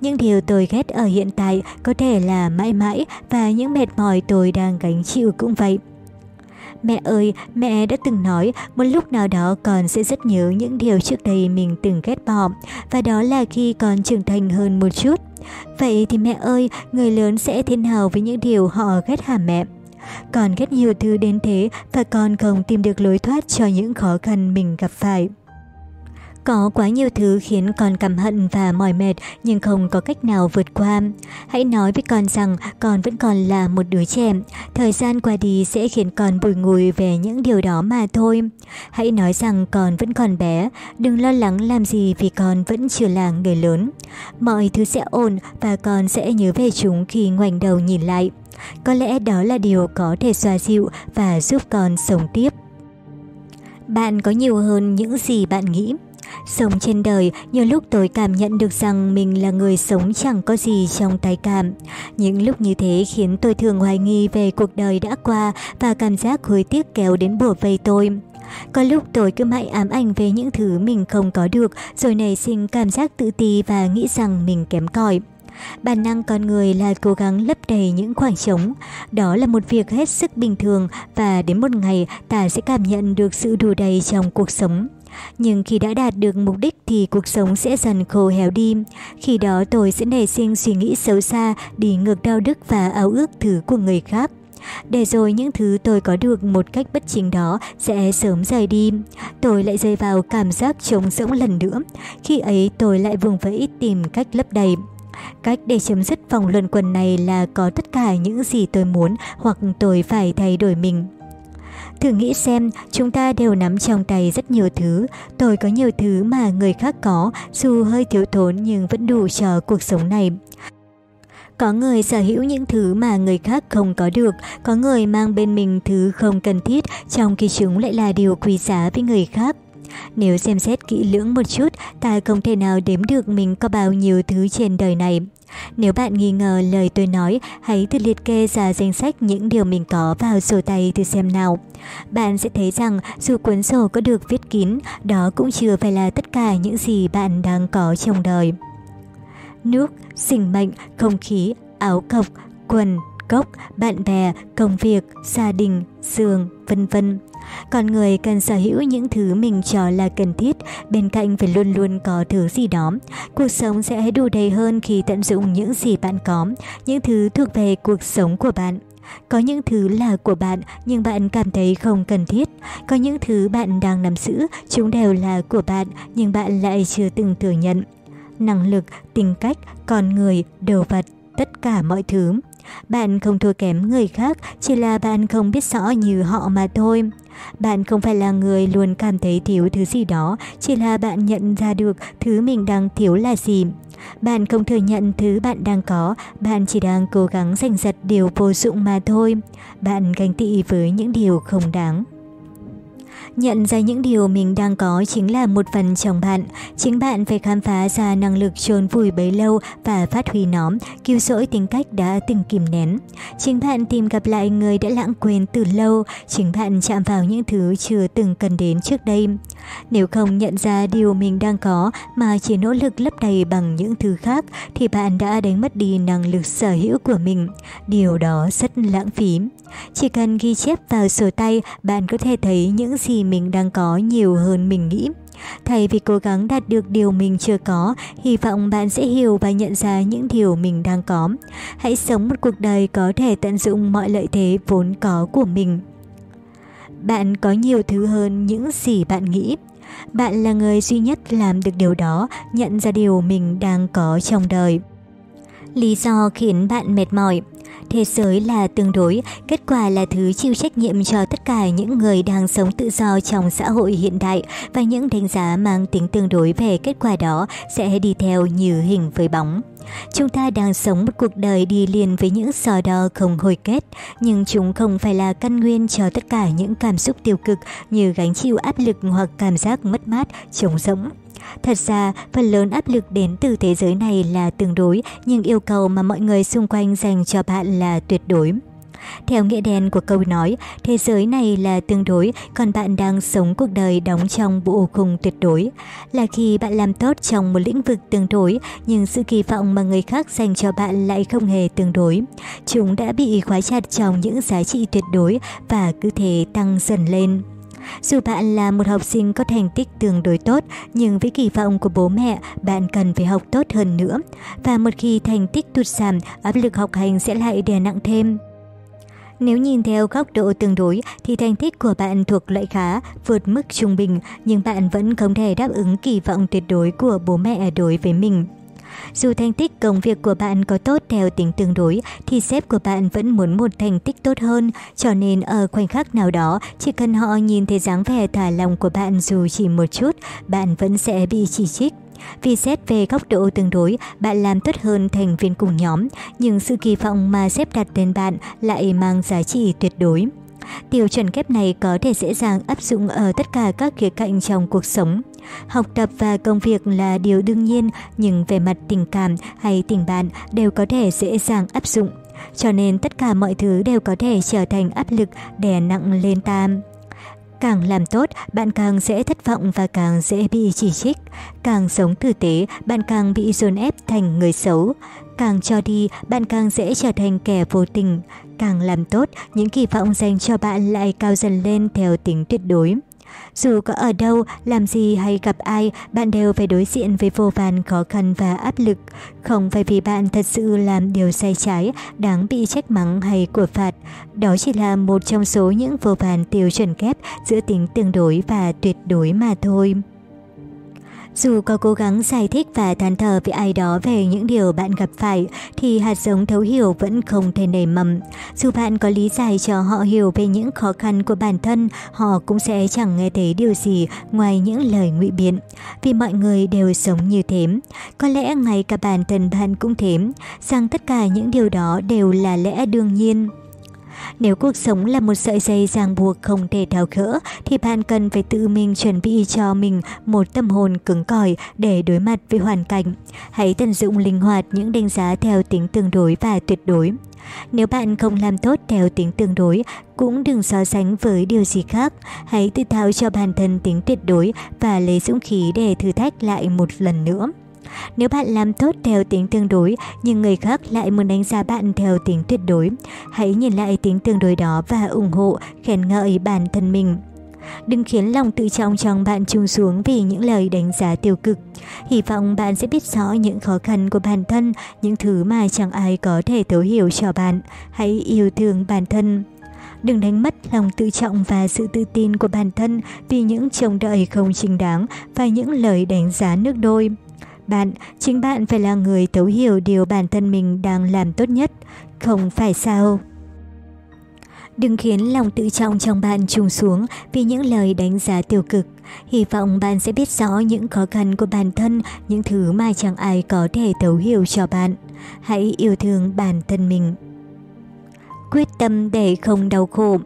Những điều tôi ghét ở hiện tại có thể là mãi mãi và những mệt mỏi tôi đang gánh chịu cũng vậy. Mẹ ơi, mẹ đã từng nói một lúc nào đó con sẽ rất nhớ những điều trước đây mình từng ghét bỏ và đó là khi con trưởng thành hơn một chút. Vậy thì mẹ ơi, người lớn sẽ thế nào với những điều họ ghét hả mẹ? Con ghét nhiều thứ đến thế và con không tìm được lối thoát cho những khó khăn mình gặp phải. Có quá nhiều thứ khiến con cảm hận và mỏi mệt, nhưng không có cách nào vượt qua. Hãy nói với con rằng con vẫn còn là một đứa trẻ. Thời gian qua đi sẽ khiến con bùi ngùi về những điều đó mà thôi. Hãy nói rằng con vẫn còn bé. Đừng lo lắng làm gì vì con vẫn chưa là người lớn. Mọi thứ sẽ ổn và con sẽ nhớ về chúng khi ngoảnh đầu nhìn lại. Có lẽ đó là điều có thể xoa dịu và giúp con sống tiếp. Bạn có nhiều hơn những gì bạn nghĩ. Sống trên đời, nhiều lúc tôi cảm nhận được rằng mình là người sống chẳng có gì trong tay cảm. Những lúc như thế khiến tôi thường hoài nghi về cuộc đời đã qua và cảm giác hối tiếc kéo đến bủa vây tôi. Có lúc tôi cứ mãi ám ảnh về những thứ mình không có được rồi nảy sinh cảm giác tự ti và nghĩ rằng mình kém cỏi. Bản năng con người là cố gắng lấp đầy những khoảng trống. Đó là một việc hết sức bình thường và đến một ngày ta sẽ cảm nhận được sự đủ đầy trong cuộc sống. Nhưng khi đã đạt được mục đích thì cuộc sống sẽ dần khô héo đi. Khi đó tôi sẽ nảy sinh suy nghĩ xấu xa, đi ngược đạo đức và ao ước thứ của người khác. Để rồi những thứ tôi có được một cách bất chính đó sẽ sớm rời đi. Tôi lại rơi vào cảm giác trống rỗng lần nữa. Khi ấy tôi lại vùng vẫy tìm cách lấp đầy. Cách để chấm dứt vòng luân quần này là có tất cả những gì tôi muốn hoặc tôi phải thay đổi mình. Thử nghĩ xem, chúng ta đều nắm trong tay rất nhiều thứ. Tôi có nhiều thứ mà người khác có, dù hơi thiếu thốn nhưng vẫn đủ cho cuộc sống này. Có người sở hữu những thứ mà người khác không có được, có người mang bên mình thứ không cần thiết, trong khi chúng lại là điều quý giá với người khác. Nếu xem xét kỹ lưỡng một chút, ta không thể nào đếm được mình có bao nhiêu thứ trên đời này. Nếu bạn nghi ngờ lời tôi nói, hãy thử liệt kê ra danh sách những điều mình có vào sổ tay thử xem nào. Bạn sẽ thấy rằng dù cuốn sổ có được viết kín, đó cũng chưa phải là tất cả những gì bạn đang có trong đời. Nước, sinh mệnh, không khí, áo cộc, quần, cốc, bạn bè, công việc, gia đình, giường, vân vân. Con người cần sở hữu những thứ mình cho là cần thiết, bên cạnh phải luôn luôn có thứ gì đó. Cuộc sống sẽ đủ đầy hơn khi tận dụng những gì bạn có, những thứ thuộc về cuộc sống của bạn. Có những thứ là của bạn nhưng bạn cảm thấy không cần thiết. Có những thứ bạn đang nắm giữ, chúng đều là của bạn nhưng bạn lại chưa từng thừa nhận. Năng lực, tính cách, con người, đồ vật, tất cả mọi thứ. Bạn không thua kém người khác, chỉ là bạn không biết rõ như họ mà thôi. Bạn không phải là người luôn cảm thấy thiếu thứ gì đó, chỉ là bạn nhận ra được thứ mình đang thiếu là gì. Bạn không thừa nhận thứ bạn đang có, bạn chỉ đang cố gắng giành giật điều vô dụng mà thôi. Bạn ganh tị với những điều không đáng. Nhận ra những điều mình đang có chính là một phần trong bạn. Chính bạn phải khám phá ra năng lực trốn vùi bấy lâu và phát huy nó, cứu rỗi tính cách đã từng kìm nén. Chính bạn tìm gặp lại người đã lãng quên từ lâu, chính bạn chạm vào những thứ chưa từng cần đến trước đây. Nếu không nhận ra điều mình đang có mà chỉ nỗ lực lấp đầy bằng những thứ khác thì bạn đã đánh mất đi năng lực sở hữu của mình. Điều đó rất lãng phí. Chỉ cần ghi chép vào sổ tay, bạn có thể thấy những gì gì mình đang có nhiều hơn mình nghĩ. Thay vì cố gắng đạt được điều mình chưa có, hy vọng bạn sẽ hiểu và nhận ra những điều mình đang có. Hãy sống một cuộc đời có thể tận dụng mọi lợi thế vốn có của mình. Bạn có nhiều thứ hơn những gì bạn nghĩ. Bạn là người duy nhất làm được điều đó, nhận ra điều mình đang có trong đời. Lý do khiến bạn mệt mỏi Thế giới là tương đối, kết quả là thứ chịu trách nhiệm cho tất cả những người đang sống tự do trong xã hội hiện đại và những đánh giá mang tính tương đối về kết quả đó sẽ đi theo như hình với bóng. Chúng ta đang sống một cuộc đời đi liền với những sò đo không hồi kết, nhưng chúng không phải là căn nguyên cho tất cả những cảm xúc tiêu cực như gánh chịu áp lực hoặc cảm giác mất mát, trống rỗng. Thật ra, phần lớn áp lực đến từ thế giới này là tương đối, nhưng yêu cầu mà mọi người xung quanh dành cho bạn là tuyệt đối. Theo nghĩa đen của câu nói, thế giới này là tương đối, còn bạn đang sống cuộc đời đóng trong bộ khung tuyệt đối. Là khi bạn làm tốt trong một lĩnh vực tương đối, nhưng sự kỳ vọng mà người khác dành cho bạn lại không hề tương đối. Chúng đã bị khóa chặt trong những giá trị tuyệt đối và cứ thế tăng dần lên. Dù bạn là một học sinh có thành tích tương đối tốt, nhưng với kỳ vọng của bố mẹ, bạn cần phải học tốt hơn nữa. Và một khi thành tích tụt giảm, áp lực học hành sẽ lại đè nặng thêm. Nếu nhìn theo góc độ tương đối thì thành tích của bạn thuộc loại khá, vượt mức trung bình, nhưng bạn vẫn không thể đáp ứng kỳ vọng tuyệt đối của bố mẹ đối với mình. Dù thành tích công việc của bạn có tốt theo tính tương đối, thì sếp của bạn vẫn muốn một thành tích tốt hơn, cho nên ở khoảnh khắc nào đó, chỉ cần họ nhìn thấy dáng vẻ thả lòng của bạn dù chỉ một chút, bạn vẫn sẽ bị chỉ trích. Vì xét về góc độ tương đối, bạn làm tốt hơn thành viên cùng nhóm, nhưng sự kỳ vọng mà xếp đặt lên bạn lại mang giá trị tuyệt đối. Tiêu chuẩn kép này có thể dễ dàng áp dụng ở tất cả các khía cạnh trong cuộc sống. Học tập và công việc là điều đương nhiên, nhưng về mặt tình cảm hay tình bạn đều có thể dễ dàng áp dụng. Cho nên tất cả mọi thứ đều có thể trở thành áp lực đè nặng lên tam. Càng làm tốt, bạn càng dễ thất vọng và càng dễ bị chỉ trích. Càng sống tử tế, bạn càng bị dồn ép thành người xấu. Càng cho đi, bạn càng dễ trở thành kẻ vô tình. Càng làm tốt, những kỳ vọng dành cho bạn lại cao dần lên theo tính tuyệt đối. Dù có ở đâu, làm gì hay gặp ai, bạn đều phải đối diện với vô vàn khó khăn và áp lực. Không phải vì bạn thật sự làm điều sai trái, đáng bị trách mắng hay của phạt. Đó chỉ là một trong số những vô vàn tiêu chuẩn kép giữa tính tương đối và tuyệt đối mà thôi. Dù có cố gắng giải thích và than thở với ai đó về những điều bạn gặp phải, thì hạt giống thấu hiểu vẫn không thể nảy mầm. Dù bạn có lý giải cho họ hiểu về những khó khăn của bản thân, họ cũng sẽ chẳng nghe thấy điều gì ngoài những lời ngụy biện. Vì mọi người đều sống như thế. Có lẽ ngay cả bản thân bạn cũng thế, rằng tất cả những điều đó đều là lẽ đương nhiên. Nếu cuộc sống là một sợi dây ràng buộc không thể tháo gỡ, thì bạn cần phải tự mình chuẩn bị cho mình một tâm hồn cứng cỏi để đối mặt với hoàn cảnh. Hãy tận dụng linh hoạt những đánh giá theo tính tương đối và tuyệt đối. Nếu bạn không làm tốt theo tính tương đối, cũng đừng so sánh với điều gì khác. Hãy tự tháo cho bản thân tính tuyệt đối và lấy dũng khí để thử thách lại một lần nữa. Nếu bạn làm tốt theo tính tương đối, nhưng người khác lại muốn đánh giá bạn theo tính tuyệt đối, hãy nhìn lại tính tương đối đó và ủng hộ, khen ngợi bản thân mình. Đừng khiến lòng tự trọng trong bạn trùng xuống vì những lời đánh giá tiêu cực. Hy vọng bạn sẽ biết rõ những khó khăn của bản thân, những thứ mà chẳng ai có thể thấu hiểu cho bạn. Hãy yêu thương bản thân. Đừng đánh mất lòng tự trọng và sự tự tin của bản thân vì những trông đợi không chính đáng và những lời đánh giá nước đôi. Bạn, chính bạn phải là người thấu hiểu điều bản thân mình đang làm tốt nhất, không phải sao? Đừng khiến lòng tự trọng trong bạn trùng xuống vì những lời đánh giá tiêu cực. Hy vọng bạn sẽ biết rõ những khó khăn của bản thân, những thứ mà chẳng ai có thể thấu hiểu cho bạn. Hãy yêu thương bản thân mình. Quyết tâm để không đau khổ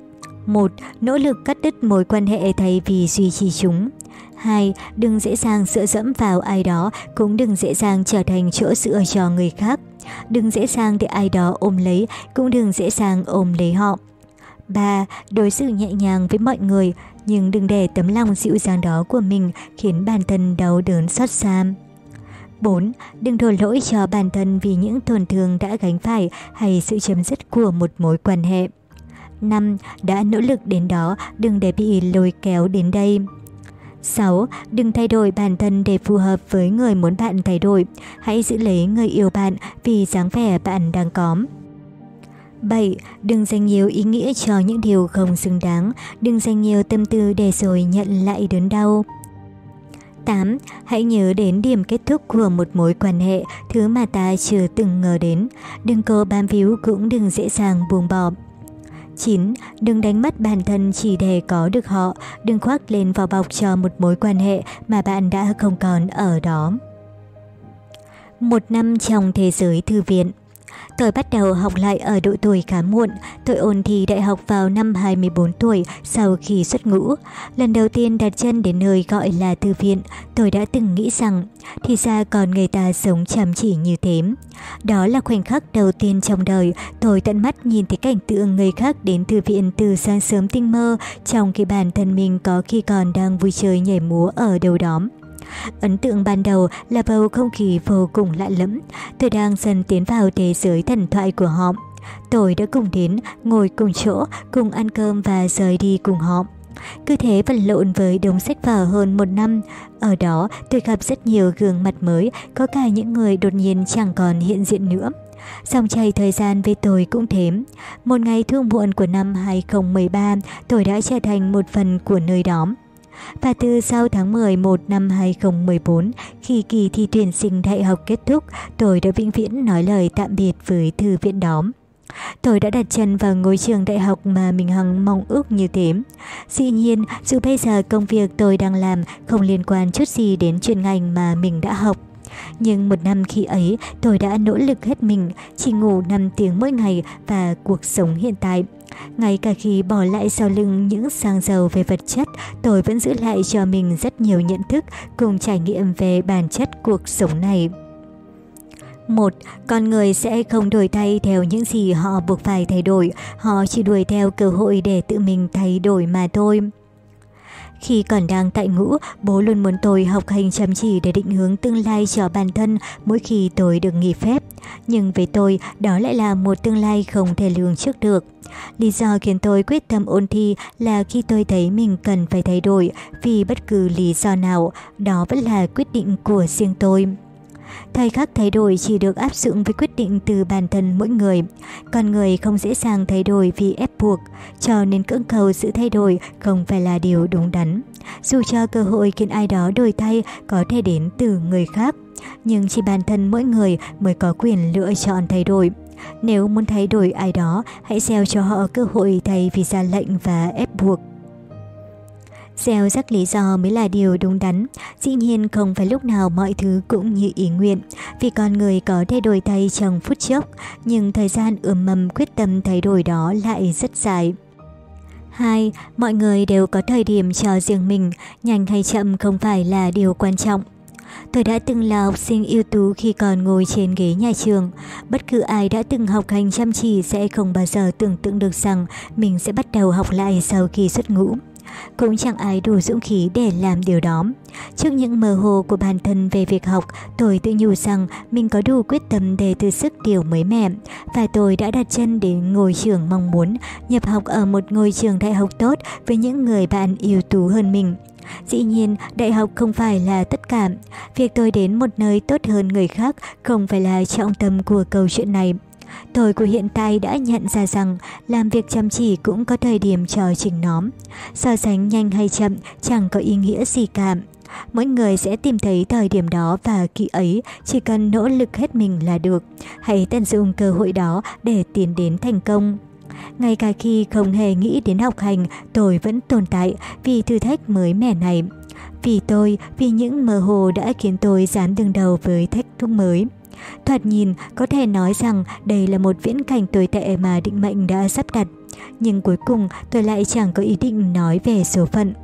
1. Nỗ lực cắt đứt mối quan hệ thay vì duy trì chúng. 2. Đừng dễ dàng dựa dẫm vào ai đó, cũng đừng dễ dàng trở thành chỗ dựa cho người khác. Đừng dễ dàng để ai đó ôm lấy, cũng đừng dễ dàng ôm lấy họ. 3. Đối xử nhẹ nhàng với mọi người, nhưng đừng để tấm lòng dịu dàng đó của mình khiến bản thân đau đớn xót xa. 4. Đừng đổ lỗi cho bản thân vì những tổn thương đã gánh phải hay sự chấm dứt của một mối quan hệ. 5. Đã nỗ lực đến đó, đừng để bị lôi kéo đến đây. 6. Đừng thay đổi bản thân để phù hợp với người muốn bạn thay đổi. Hãy giữ lấy người yêu bạn vì dáng vẻ bạn đang có. 7. Đừng dành nhiều ý nghĩa cho những điều không xứng đáng. Đừng dành nhiều tâm tư để rồi nhận lại đớn đau. 8. Hãy nhớ đến điểm kết thúc của một mối quan hệ, thứ mà ta chưa từng ngờ đến. Đừng cố bám víu cũng đừng dễ dàng buông bỏ. 9. Đừng đánh mất bản thân chỉ để có được họ, đừng khoác lên vỏ bọc cho một mối quan hệ mà bạn đã không còn ở đó. Một năm trong thế giới thư viện Tôi bắt đầu học lại ở độ tuổi khá muộn. Tôi ôn thi đại học vào năm 24 tuổi sau khi xuất ngũ. Lần đầu tiên đặt chân đến nơi gọi là thư viện, tôi đã từng nghĩ rằng thì ra còn người ta sống chăm chỉ như thế. Đó là khoảnh khắc đầu tiên trong đời tôi tận mắt nhìn thấy cảnh tượng người khác đến thư viện từ sáng sớm tinh mơ trong khi bản thân mình có khi còn đang vui chơi nhảy múa ở đâu đó. Ấn tượng ban đầu là bầu không khí vô cùng lạ lẫm. Tôi đang dần tiến vào thế giới thần thoại của họ. Tôi đã cùng đến, ngồi cùng chỗ, cùng ăn cơm và rời đi cùng họ. Cứ thế vật lộn với đống sách vở hơn một năm. Ở đó tôi gặp rất nhiều gương mặt mới, có cả những người đột nhiên chẳng còn hiện diện nữa. Dòng chảy thời gian với tôi cũng thế. Một ngày thương muộn của năm 2013, tôi đã trở thành một phần của nơi đó. Và từ sau tháng 11 năm 2014, khi kỳ thi tuyển sinh đại học kết thúc, tôi đã vĩnh viễn nói lời tạm biệt với thư viện đóm. Tôi đã đặt chân vào ngôi trường đại học mà mình hằng mong ước như thế. Dĩ nhiên, dù bây giờ công việc tôi đang làm không liên quan chút gì đến chuyên ngành mà mình đã học. Nhưng một năm khi ấy, tôi đã nỗ lực hết mình, chỉ ngủ 5 tiếng mỗi ngày và cuộc sống hiện tại ngay cả khi bỏ lại sau lưng những sang giàu về vật chất, tôi vẫn giữ lại cho mình rất nhiều nhận thức cùng trải nghiệm về bản chất cuộc sống này. Một, con người sẽ không đổi thay theo những gì họ buộc phải thay đổi, họ chỉ đuổi theo cơ hội để tự mình thay đổi mà thôi. Khi còn đang tại ngũ, bố luôn muốn tôi học hành chăm chỉ để định hướng tương lai cho bản thân mỗi khi tôi được nghỉ phép. Nhưng với tôi, đó lại là một tương lai không thể lường trước được. Lý do khiến tôi quyết tâm ôn thi là khi tôi thấy mình cần phải thay đổi vì bất cứ lý do nào, đó vẫn là quyết định của riêng tôi. Thời khắc thay đổi chỉ được áp dụng với quyết định từ bản thân mỗi người. Con người không dễ dàng thay đổi vì ép buộc, cho nên cưỡng cầu sự thay đổi không phải là điều đúng đắn. Dù cho cơ hội khiến ai đó đổi thay có thể đến từ người khác, nhưng chỉ bản thân mỗi người mới có quyền lựa chọn thay đổi. Nếu muốn thay đổi ai đó, hãy gieo cho họ cơ hội thay vì ra lệnh và ép buộc. Gieo rắc lý do mới là điều đúng đắn. Dĩ nhiên không phải lúc nào mọi thứ cũng như ý nguyện, vì con người có thể đổi thay trong phút chốc, nhưng thời gian ươm mầm quyết tâm thay đổi đó lại rất dài. 2. Mọi người đều có thời điểm cho riêng mình, nhanh hay chậm không phải là điều quan trọng. Tôi đã từng là học sinh ưu tú khi còn ngồi trên ghế nhà trường. Bất cứ ai đã từng học hành chăm chỉ sẽ không bao giờ tưởng tượng được rằng mình sẽ bắt đầu học lại sau khi xuất ngũ. Cũng chẳng ai đủ dũng khí để làm điều đó. Trước những mơ hồ của bản thân về việc học, tôi tự nhủ rằng mình có đủ quyết tâm để thử sức điều mới mẻ. Và tôi đã đặt chân đến ngôi trường mong muốn, nhập học ở một ngôi trường đại học tốt với những người bạn ưu tú hơn mình. Dĩ nhiên, đại học không phải là tất cả. Việc tôi đến một nơi tốt hơn người khác không phải là trọng tâm của câu chuyện này. Tôi của hiện tại đã nhận ra rằng làm việc chăm chỉ cũng có thời điểm chờ trình nóm. So sánh nhanh hay chậm chẳng có ý nghĩa gì cả. Mỗi người sẽ tìm thấy thời điểm đó và kỳ ấy chỉ cần nỗ lực hết mình là được. Hãy tận dụng cơ hội đó để tiến đến thành công. Ngay cả khi không hề nghĩ đến học hành, tôi vẫn tồn tại vì thử thách mới mẻ này. Vì tôi, vì những mơ hồ đã khiến tôi dán đường đầu với thách thức mới. Thoạt nhìn, có thể nói rằng đây là một viễn cảnh tồi tệ mà định mệnh đã sắp đặt. Nhưng cuối cùng tôi lại chẳng có ý định nói về số phận.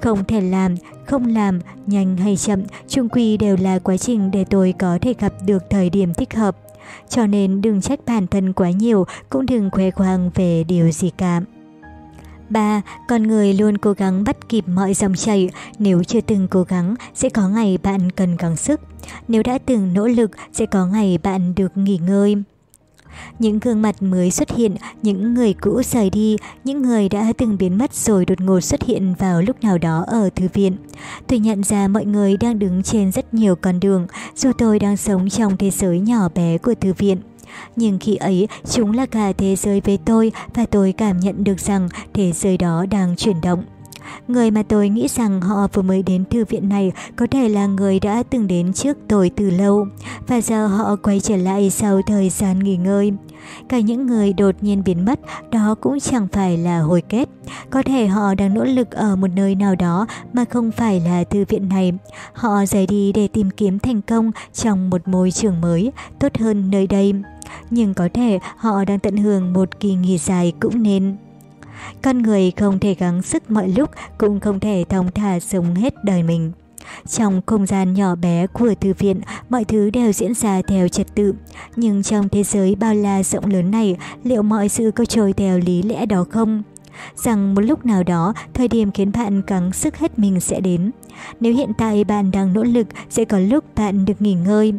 Không thể làm, không làm, nhanh hay chậm, chung quy đều là quá trình để tôi có thể gặp được thời điểm thích hợp. Cho nên đừng trách bản thân quá nhiều, cũng đừng khoe khoang về điều gì cả. 3. Con người luôn cố gắng bắt kịp mọi dòng chảy, nếu chưa từng cố gắng sẽ có ngày bạn cần gắng sức. Nếu đã từng nỗ lực sẽ có ngày bạn được nghỉ ngơi. Những gương mặt mới xuất hiện, những người cũ rời đi, những người đã từng biến mất rồi đột ngột xuất hiện vào lúc nào đó ở thư viện. Tôi nhận ra mọi người đang đứng trên rất nhiều con đường, dù tôi đang sống trong thế giới nhỏ bé của thư viện. Nhưng khi ấy, chúng là cả thế giới với tôi và tôi cảm nhận được rằng thế giới đó đang chuyển động. Người mà tôi nghĩ rằng họ vừa mới đến thư viện này có thể là người đã từng đến trước tôi từ lâu, và giờ họ quay trở lại sau thời gian nghỉ ngơi. Cả những người đột nhiên biến mất đó cũng chẳng phải là hồi kết. Có thể họ đang nỗ lực ở một nơi nào đó mà không phải là thư viện này. Họ rời đi để tìm kiếm thành công trong một môi trường mới, tốt hơn nơi đây. Nhưng có thể họ đang tận hưởng một kỳ nghỉ dài cũng nên. Con người không thể gắng sức mọi lúc, cũng không thể thong thả sống hết đời mình. Trong không gian nhỏ bé của thư viện, mọi thứ đều diễn ra theo trật tự. Nhưng trong thế giới bao la rộng lớn này, liệu mọi sự có trôi theo lý lẽ đó không? Rằng một lúc nào đó thời điểm khiến bạn gắng sức hết mình sẽ đến. Nếu hiện tại bạn đang nỗ lực, sẽ có lúc bạn được nghỉ ngơi.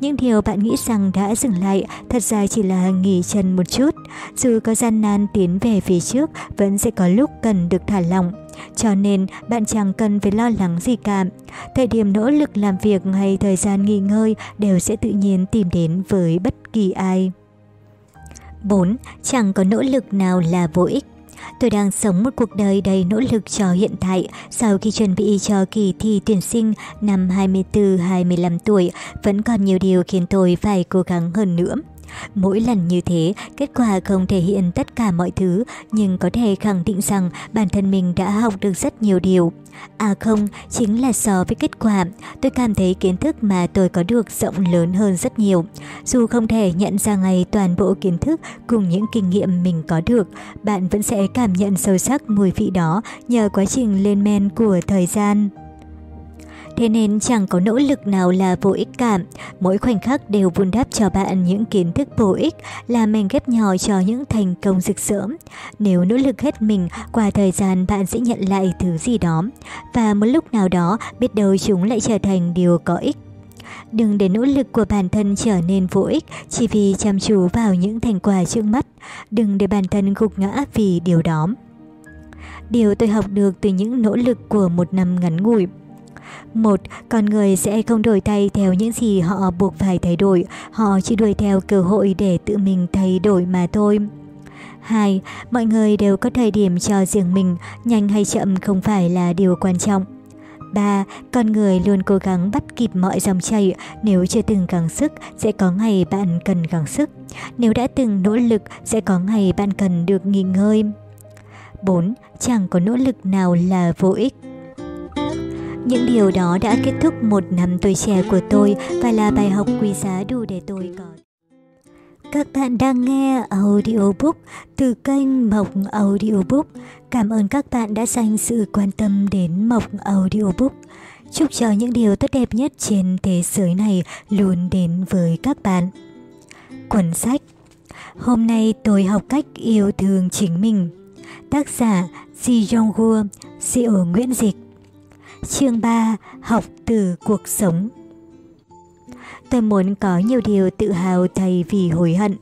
Những điều bạn nghĩ rằng đã dừng lại, thật ra chỉ là nghỉ chân một chút. Dù có gian nan tiến về phía trước, vẫn sẽ có lúc cần được thả lỏng. Cho nên, bạn chẳng cần phải lo lắng gì cả. Thời điểm nỗ lực làm việc hay thời gian nghỉ ngơi đều sẽ tự nhiên tìm đến với bất kỳ ai. 4. Chẳng có nỗ lực nào là vô ích. Tôi đang sống một cuộc đời đầy nỗ lực cho hiện tại sau khi chuẩn bị cho kỳ thi tuyển sinh năm 24-25 tuổi, vẫn còn nhiều điều khiến tôi phải cố gắng hơn nữa. Mỗi lần như thế, kết quả không thể hiện tất cả mọi thứ, nhưng có thể khẳng định rằng bản thân mình đã học được rất nhiều điều. À không, chính là so với kết quả, tôi cảm thấy kiến thức mà tôi có được rộng lớn hơn rất nhiều. Dù không thể nhận ra ngay toàn bộ kiến thức cùng những kinh nghiệm mình có được, bạn vẫn sẽ cảm nhận sâu sắc mùi vị đó nhờ quá trình lên men của thời gian. Thế nên chẳng có nỗ lực nào là vô ích cả. Mỗi khoảnh khắc đều vun đắp cho bạn những kiến thức bổ ích, là mảnh ghép nhỏ cho những thành công rực rỡ. Nếu nỗ lực hết mình, qua thời gian bạn sẽ nhận lại thứ gì đó. Và một lúc nào đó, biết đâu chúng lại trở thành điều có ích. Đừng để nỗ lực của bản thân trở nên vô ích chỉ vì chăm chú vào những thành quả trước mắt. Đừng để bản thân gục ngã vì điều đó. Điều tôi học được từ những nỗ lực của một năm ngắn ngủi một, con người sẽ không đổi thay theo những gì họ buộc phải thay đổi, họ chỉ đuổi theo cơ hội để tự mình thay đổi mà thôi. 2. Mọi người đều có thời điểm cho riêng mình, nhanh hay chậm không phải là điều quan trọng. 3. Con người luôn cố gắng bắt kịp mọi dòng chảy, nếu chưa từng gắng sức, sẽ có ngày bạn cần gắng sức. Nếu đã từng nỗ lực, sẽ có ngày bạn cần được nghỉ ngơi. 4. Chẳng có nỗ lực nào là vô ích. Những điều đó đã kết thúc một năm tuổi trẻ của tôi và là bài học quý giá đủ để tôi có. Các bạn đang nghe audiobook từ kênh Mộc Audiobook. Cảm ơn các bạn đã dành sự quan tâm đến Mộc Audiobook. Chúc cho những điều tốt đẹp nhất trên thế giới này luôn đến với các bạn. Cuốn sách Hôm nay tôi học cách yêu thương chính mình. Tác giả Ji Jong-gu, CEO Nguyễn Dịch Chương 3. Học từ cuộc sống Tôi muốn có nhiều điều tự hào thay vì hối hận.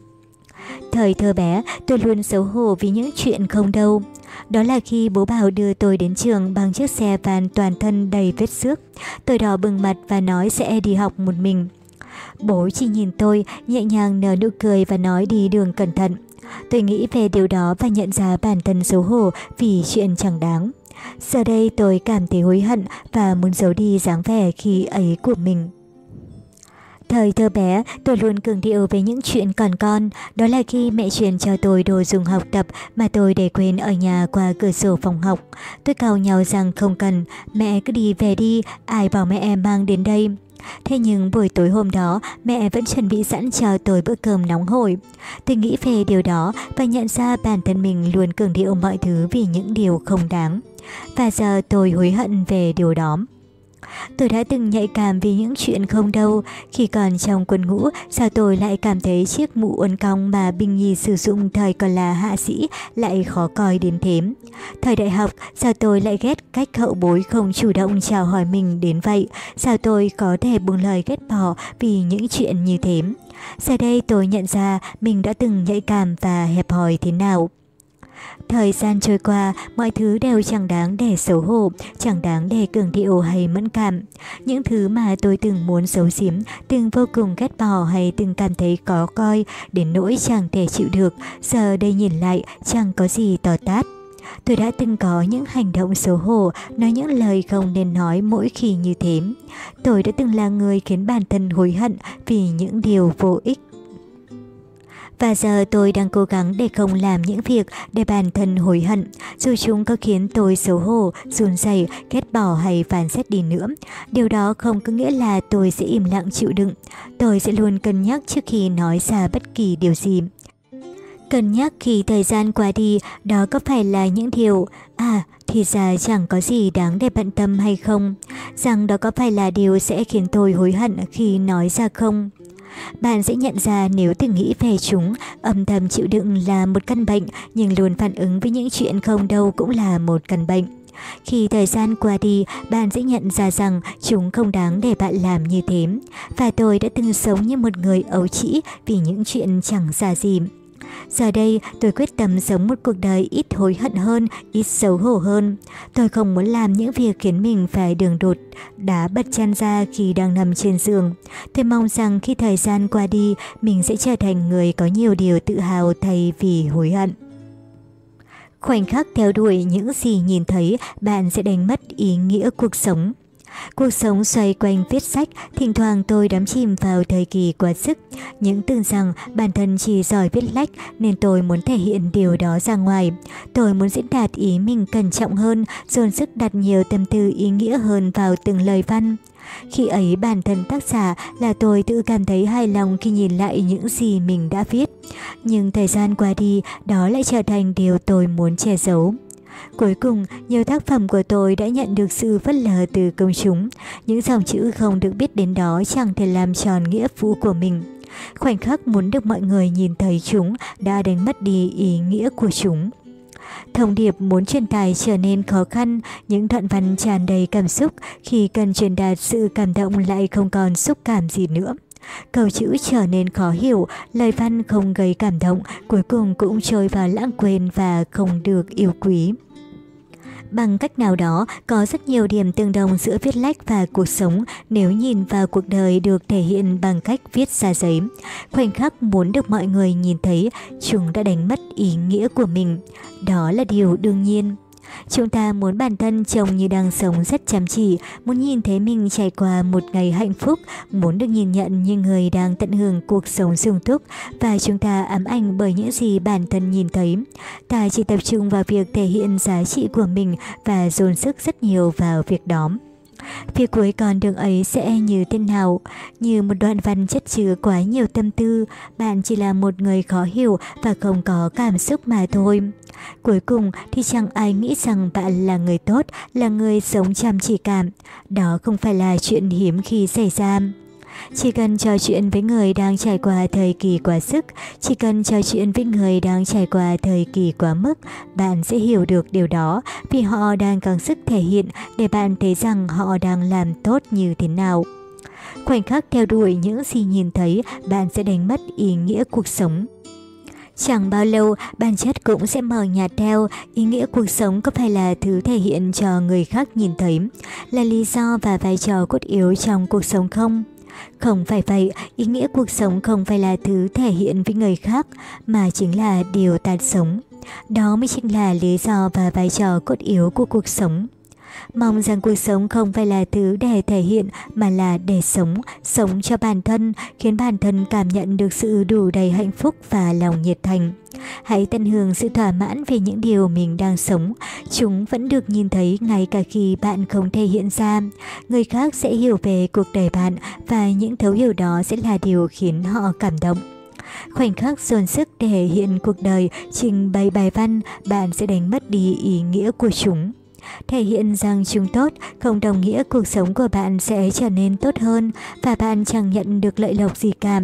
Thời thơ bé, tôi luôn xấu hổ vì những chuyện không đâu. Đó là khi bố bảo đưa tôi đến trường bằng chiếc xe van toàn thân đầy vết xước. Tôi đỏ bừng mặt và nói sẽ đi học một mình. Bố chỉ nhìn tôi, nhẹ nhàng nở nụ cười và nói đi đường cẩn thận. Tôi nghĩ về điều đó và nhận ra bản thân xấu hổ vì chuyện chẳng đáng. Giờ đây tôi cảm thấy hối hận và muốn giấu đi dáng vẻ khi ấy của mình. Thời thơ bé, tôi luôn cường điệu về những chuyện còn con, đó là khi mẹ truyền cho tôi đồ dùng học tập mà tôi để quên ở nhà qua cửa sổ phòng học. Tôi cào nhau rằng không cần, mẹ cứ đi về đi, ai bảo mẹ em mang đến đây. Thế nhưng buổi tối hôm đó, mẹ vẫn chuẩn bị sẵn cho tôi bữa cơm nóng hổi. Tôi nghĩ về điều đó và nhận ra bản thân mình luôn cường điệu mọi thứ vì những điều không đáng. Và giờ tôi hối hận về điều đó. Tôi đã từng nhạy cảm vì những chuyện không đâu. Khi còn trong quân ngũ, sao tôi lại cảm thấy chiếc mũ uốn cong mà Bình Nhi sử dụng thời còn là hạ sĩ lại khó coi đến thế. Thời đại học, sao tôi lại ghét cách hậu bối không chủ động chào hỏi mình đến vậy? Sao tôi có thể buông lời ghét bỏ vì những chuyện như thế? Giờ đây tôi nhận ra mình đã từng nhạy cảm và hẹp hòi thế nào. Thời gian trôi qua, mọi thứ đều chẳng đáng để xấu hổ, chẳng đáng để cường điệu hay mẫn cảm. Những thứ mà tôi từng muốn xấu giếm, từng vô cùng ghét bỏ hay từng cảm thấy có coi, đến nỗi chẳng thể chịu được, giờ đây nhìn lại chẳng có gì to tát. Tôi đã từng có những hành động xấu hổ, nói những lời không nên nói mỗi khi như thế. Tôi đã từng là người khiến bản thân hối hận vì những điều vô ích. Và giờ tôi đang cố gắng để không làm những việc để bản thân hối hận, dù chúng có khiến tôi xấu hổ, run rẩy, ghét bỏ hay phán xét đi nữa. Điều đó không có nghĩa là tôi sẽ im lặng chịu đựng. Tôi sẽ luôn cân nhắc trước khi nói ra bất kỳ điều gì. Cân nhắc khi thời gian qua đi, đó có phải là những điều, à, thì ra chẳng có gì đáng để bận tâm hay không? Rằng đó có phải là điều sẽ khiến tôi hối hận khi nói ra không? Bạn sẽ nhận ra nếu từng nghĩ về chúng, âm thầm chịu đựng là một căn bệnh, nhưng luôn phản ứng với những chuyện không đâu cũng là một căn bệnh. Khi thời gian qua đi, bạn sẽ nhận ra rằng chúng không đáng để bạn làm như thế. Và tôi đã từng sống như một người ấu trĩ vì những chuyện chẳng ra gì. Giờ đây, tôi quyết tâm sống một cuộc đời ít hối hận hơn, ít xấu hổ hơn. Tôi không muốn làm những việc khiến mình phải đường đột, đá bật chân ra khi đang nằm trên giường. Tôi mong rằng khi thời gian qua đi, mình sẽ trở thành người có nhiều điều tự hào thay vì hối hận. Khoảnh khắc theo đuổi những gì nhìn thấy, bạn sẽ đánh mất ý nghĩa cuộc sống. Cuộc sống xoay quanh viết sách, thỉnh thoảng tôi đắm chìm vào thời kỳ quá sức. Những tưởng rằng bản thân chỉ giỏi viết lách nên tôi muốn thể hiện điều đó ra ngoài. Tôi muốn diễn đạt ý mình cẩn trọng hơn, dồn sức đặt nhiều tâm tư ý nghĩa hơn vào từng lời văn. Khi ấy bản thân tác giả là tôi tự cảm thấy hài lòng khi nhìn lại những gì mình đã viết. Nhưng thời gian qua đi, đó lại trở thành điều tôi muốn che giấu. Cuối cùng, nhiều tác phẩm của tôi đã nhận được sự phất lờ từ công chúng. Những dòng chữ không được biết đến đó chẳng thể làm tròn nghĩa vụ của mình. Khoảnh khắc muốn được mọi người nhìn thấy chúng đã đánh mất đi ý nghĩa của chúng. Thông điệp muốn truyền tải trở nên khó khăn, những đoạn văn tràn đầy cảm xúc khi cần truyền đạt sự cảm động lại không còn xúc cảm gì nữa. Câu chữ trở nên khó hiểu, lời văn không gây cảm động, cuối cùng cũng trôi vào lãng quên và không được yêu quý. Bằng cách nào đó, có rất nhiều điểm tương đồng giữa viết lách và cuộc sống nếu nhìn vào cuộc đời được thể hiện bằng cách viết ra giấy. Khoảnh khắc muốn được mọi người nhìn thấy, chúng đã đánh mất ý nghĩa của mình. Đó là điều đương nhiên. Chúng ta muốn bản thân trông như đang sống rất chăm chỉ, muốn nhìn thấy mình trải qua một ngày hạnh phúc, muốn được nhìn nhận như người đang tận hưởng cuộc sống sung túc và chúng ta ám ảnh bởi những gì bản thân nhìn thấy. Ta chỉ tập trung vào việc thể hiện giá trị của mình và dồn sức rất nhiều vào việc đó. Phía cuối con đường ấy sẽ như thế nào? Như một đoạn văn chất chứa quá nhiều tâm tư, bạn chỉ là một người khó hiểu và không có cảm xúc mà thôi. Cuối cùng thì chẳng ai nghĩ rằng bạn là người tốt, là người sống chăm chỉ cảm. Đó không phải là chuyện hiếm khi xảy ra. Chỉ cần trò chuyện với người đang trải qua thời kỳ quá sức, chỉ cần trò chuyện với người đang trải qua thời kỳ quá mức, bạn sẽ hiểu được điều đó vì họ đang gắng sức thể hiện để bạn thấy rằng họ đang làm tốt như thế nào. Khoảnh khắc theo đuổi những gì nhìn thấy, bạn sẽ đánh mất ý nghĩa cuộc sống. Chẳng bao lâu, bản chất cũng sẽ mờ nhạt theo, ý nghĩa cuộc sống có phải là thứ thể hiện cho người khác nhìn thấy, là lý do và vai trò cốt yếu trong cuộc sống không? Không phải vậy, ý nghĩa cuộc sống không phải là thứ thể hiện với người khác, mà chính là điều ta sống. Đó mới chính là lý do và vai trò cốt yếu của cuộc sống. Mong rằng cuộc sống không phải là thứ để thể hiện mà là để sống, sống cho bản thân, khiến bản thân cảm nhận được sự đủ đầy hạnh phúc và lòng nhiệt thành. Hãy tận hưởng sự thỏa mãn về những điều mình đang sống. Chúng vẫn được nhìn thấy ngay cả khi bạn không thể hiện ra. Người khác sẽ hiểu về cuộc đời bạn và những thấu hiểu đó sẽ là điều khiến họ cảm động. Khoảnh khắc dồn sức để hiện cuộc đời, trình bày bài văn, bạn sẽ đánh mất đi ý nghĩa của chúng. Thể hiện rằng chúng tốt không đồng nghĩa cuộc sống của bạn sẽ trở nên tốt hơn và bạn chẳng nhận được lợi lộc gì cả.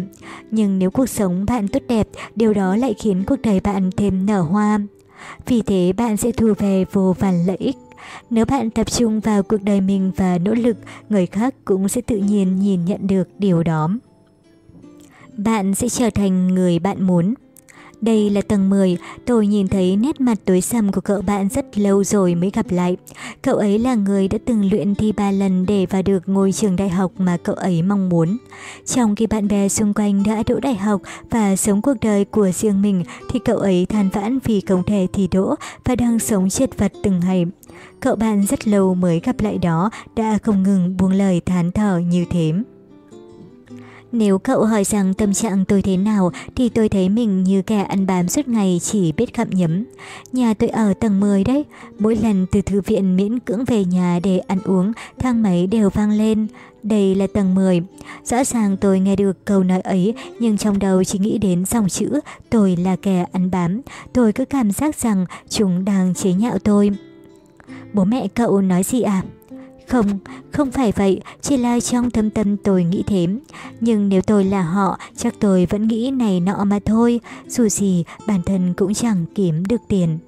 Nhưng nếu cuộc sống bạn tốt đẹp, điều đó lại khiến cuộc đời bạn thêm nở hoa. Vì thế bạn sẽ thu về vô vàn lợi ích. Nếu bạn tập trung vào cuộc đời mình và nỗ lực, người khác cũng sẽ tự nhiên nhìn nhận được điều đó. Bạn sẽ trở thành người bạn muốn. Đây là tầng 10, tôi nhìn thấy nét mặt tối sầm của cậu bạn rất lâu rồi mới gặp lại. Cậu ấy là người đã từng luyện thi 3 lần để vào được ngôi trường đại học mà cậu ấy mong muốn. Trong khi bạn bè xung quanh đã đỗ đại học và sống cuộc đời của riêng mình thì cậu ấy than vãn vì không thể thi đỗ và đang sống chết vật từng ngày. Cậu bạn rất lâu mới gặp lại đó đã không ngừng buông lời thán thở như thế. Nếu cậu hỏi rằng tâm trạng tôi thế nào thì tôi thấy mình như kẻ ăn bám suốt ngày chỉ biết gặm nhấm. Nhà tôi ở tầng 10 đấy, mỗi lần từ thư viện miễn cưỡng về nhà để ăn uống, thang máy đều vang lên. Đây là tầng 10. Rõ ràng tôi nghe được câu nói ấy nhưng trong đầu chỉ nghĩ đến dòng chữ tôi là kẻ ăn bám. Tôi cứ cảm giác rằng chúng đang chế nhạo tôi. Bố mẹ cậu nói gì à? Không, không phải vậy, chỉ là trong thâm tâm tôi nghĩ thế. Nhưng nếu tôi là họ, chắc tôi vẫn nghĩ này nọ mà thôi. Dù gì, bản thân cũng chẳng kiếm được tiền.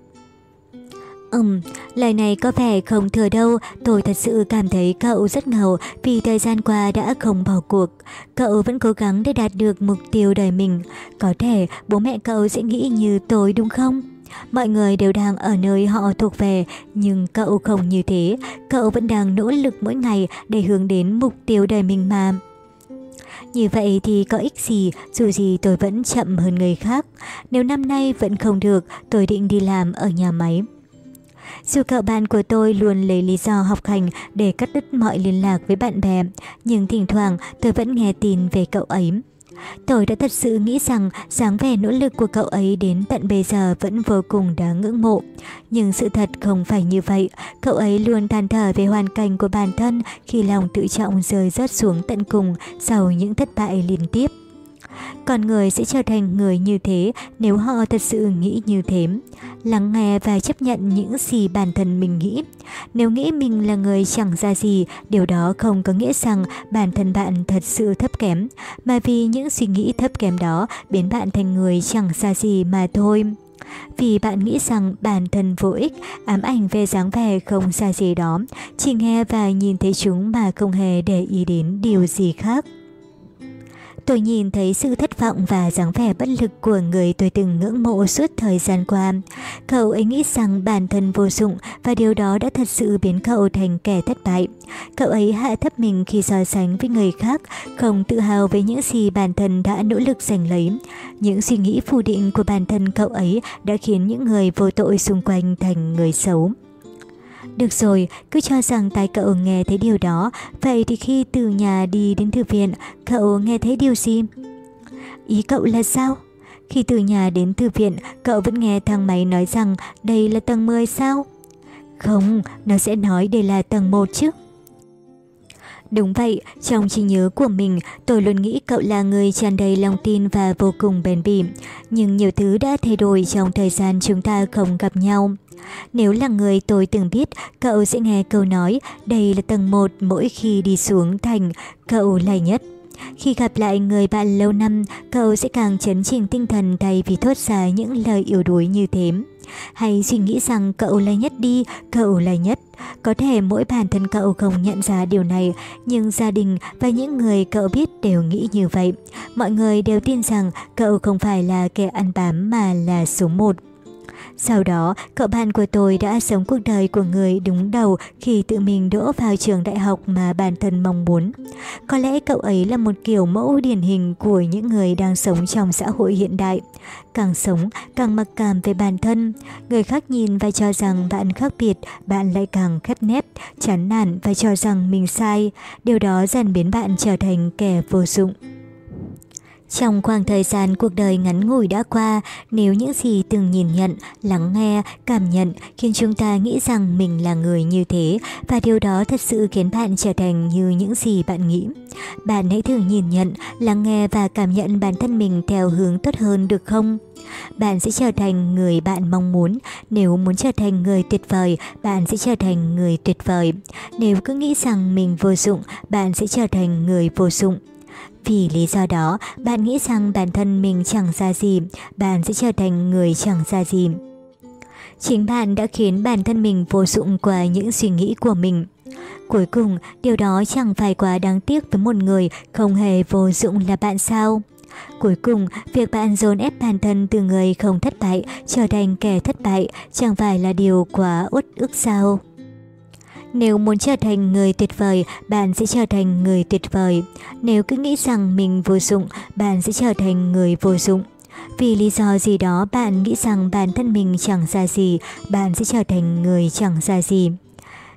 Ừm, lời này có vẻ không thừa đâu, tôi thật sự cảm thấy cậu rất ngầu vì thời gian qua đã không bỏ cuộc. Cậu vẫn cố gắng để đạt được mục tiêu đời mình. Có thể bố mẹ cậu sẽ nghĩ như tôi đúng không? Mọi người đều đang ở nơi họ thuộc về, nhưng cậu không như thế. Cậu vẫn đang nỗ lực mỗi ngày để hướng đến mục tiêu đời mình mà. Như vậy thì có ích gì, dù gì tôi vẫn chậm hơn người khác. Nếu năm nay vẫn không được, tôi định đi làm ở nhà máy. Dù cậu bạn của tôi luôn lấy lý do học hành để cắt đứt mọi liên lạc với bạn bè, nhưng thỉnh thoảng tôi vẫn nghe tin về cậu ấy. Tôi đã thật sự nghĩ rằng dáng vẻ nỗ lực của cậu ấy đến tận bây giờ vẫn vô cùng đáng ngưỡng mộ. Nhưng sự thật không phải như vậy. Cậu ấy luôn than thở về hoàn cảnh của bản thân khi lòng tự trọng rơi rớt xuống tận cùng sau những thất bại liên tiếp. Con người sẽ trở thành người như thế nếu họ thật sự nghĩ như thế. Lắng nghe và chấp nhận những gì bản thân mình nghĩ. Nếu nghĩ mình là người chẳng ra gì, điều đó không có nghĩa rằng bản thân bạn thật sự thấp kém, mà vì những suy nghĩ thấp kém đó biến bạn thành người chẳng ra gì mà thôi. Vì bạn nghĩ rằng bản thân vô ích, ám ảnh về dáng vẻ không ra gì đó, chỉ nghe và nhìn thấy chúng mà không hề để ý đến điều gì khác. Tôi nhìn thấy sự thất vọng và dáng vẻ bất lực của người tôi từng ngưỡng mộ suốt thời gian qua. Cậu ấy nghĩ rằng bản thân vô dụng và điều đó đã thật sự biến cậu thành kẻ thất bại. Cậu ấy hạ thấp mình khi so sánh với người khác, không tự hào với những gì bản thân đã nỗ lực giành lấy. Những suy nghĩ phù định của bản thân cậu ấy đã khiến những người vô tội xung quanh thành người xấu. Được rồi, cứ cho rằng tai cậu nghe thấy điều đó, vậy thì khi từ nhà đi đến thư viện, cậu nghe thấy điều gì? Ý cậu là sao? Khi từ nhà đến thư viện, cậu vẫn nghe thang máy nói rằng đây là tầng 10 sao? Không, nó sẽ nói đây là tầng 1 chứ. Đúng vậy, trong trí nhớ của mình, tôi luôn nghĩ cậu là người tràn đầy lòng tin và vô cùng bền bỉ. Nhưng nhiều thứ đã thay đổi trong thời gian chúng ta không gặp nhau. Nếu là người tôi từng biết, cậu sẽ nghe câu nói đây là tầng 1 mỗi khi đi xuống thành, cậu là nhất. Khi gặp lại người bạn lâu năm, cậu sẽ càng chấn chỉnh tinh thần thay vì thốt ra những lời yếu đuối như thế. Hay suy nghĩ rằng cậu là nhất đi, cậu là nhất. Có thể mỗi bản thân cậu không nhận ra điều này, nhưng gia đình và những người cậu biết đều nghĩ như vậy. Mọi người đều tin rằng cậu không phải là kẻ ăn bám mà là số một. Sau đó, cậu bạn của tôi đã sống cuộc đời của người đúng đầu khi tự mình đỗ vào trường đại học mà bản thân mong muốn. Có lẽ cậu ấy là một kiểu mẫu điển hình của những người đang sống trong xã hội hiện đại. Càng sống, càng mặc cảm về bản thân. Người khác nhìn và cho rằng bạn khác biệt, bạn lại càng khép nép, chán nản và cho rằng mình sai. Điều đó dần biến bạn trở thành kẻ vô dụng. Trong khoảng thời gian cuộc đời ngắn ngủi đã qua, nếu những gì từng nhìn nhận, lắng nghe, cảm nhận khiến chúng ta nghĩ rằng mình là người như thế và điều đó thật sự khiến bạn trở thành như những gì bạn nghĩ. Bạn hãy thử nhìn nhận, lắng nghe và cảm nhận bản thân mình theo hướng tốt hơn được không? Bạn sẽ trở thành người bạn mong muốn. Nếu muốn trở thành người tuyệt vời, bạn sẽ trở thành người tuyệt vời. Nếu cứ nghĩ rằng mình vô dụng, bạn sẽ trở thành người vô dụng. Vì lý do đó, bạn nghĩ rằng bản thân mình chẳng ra gì, bạn sẽ trở thành người chẳng ra gì. Chính bạn đã khiến bản thân mình vô dụng qua những suy nghĩ của mình. Cuối cùng, điều đó chẳng phải quá đáng tiếc với một người không hề vô dụng là bạn sao? Cuối cùng, việc bạn dồn ép bản thân từ người không thất bại trở thành kẻ thất bại chẳng phải là điều quá uất ức sao? Nếu muốn trở thành người tuyệt vời, bạn sẽ trở thành người tuyệt vời. Nếu cứ nghĩ rằng mình vô dụng, bạn sẽ trở thành người vô dụng. Vì lý do gì đó bạn nghĩ rằng bản thân mình chẳng ra gì, bạn sẽ trở thành người chẳng ra gì.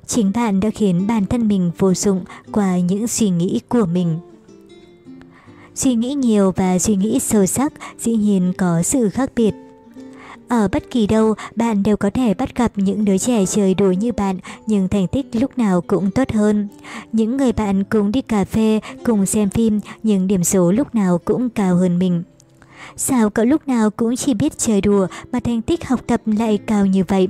Chính bạn đã khiến bản thân mình vô dụng qua những suy nghĩ của mình. Suy nghĩ nhiều và suy nghĩ sâu sắc dĩ nhiên có sự khác biệt. Ở bất kỳ đâu, bạn đều có thể bắt gặp những đứa trẻ chơi đùa như bạn, nhưng thành tích lúc nào cũng tốt hơn. Những người bạn cùng đi cà phê, cùng xem phim, nhưng điểm số lúc nào cũng cao hơn mình. Sao cậu lúc nào cũng chỉ biết chơi đùa mà thành tích học tập lại cao như vậy?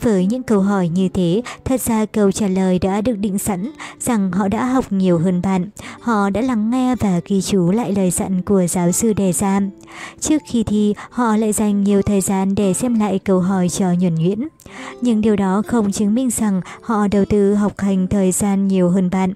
Với những câu hỏi như thế, thật ra câu trả lời đã được định sẵn rằng họ đã học nhiều hơn bạn. Họ đã lắng nghe và ghi chú lại lời dặn của giáo sư đề ra. Trước khi thi, họ lại dành nhiều thời gian để xem lại câu hỏi cho nhuần nhuyễn. Nhưng điều đó không chứng minh rằng họ đầu tư học hành thời gian nhiều hơn bạn.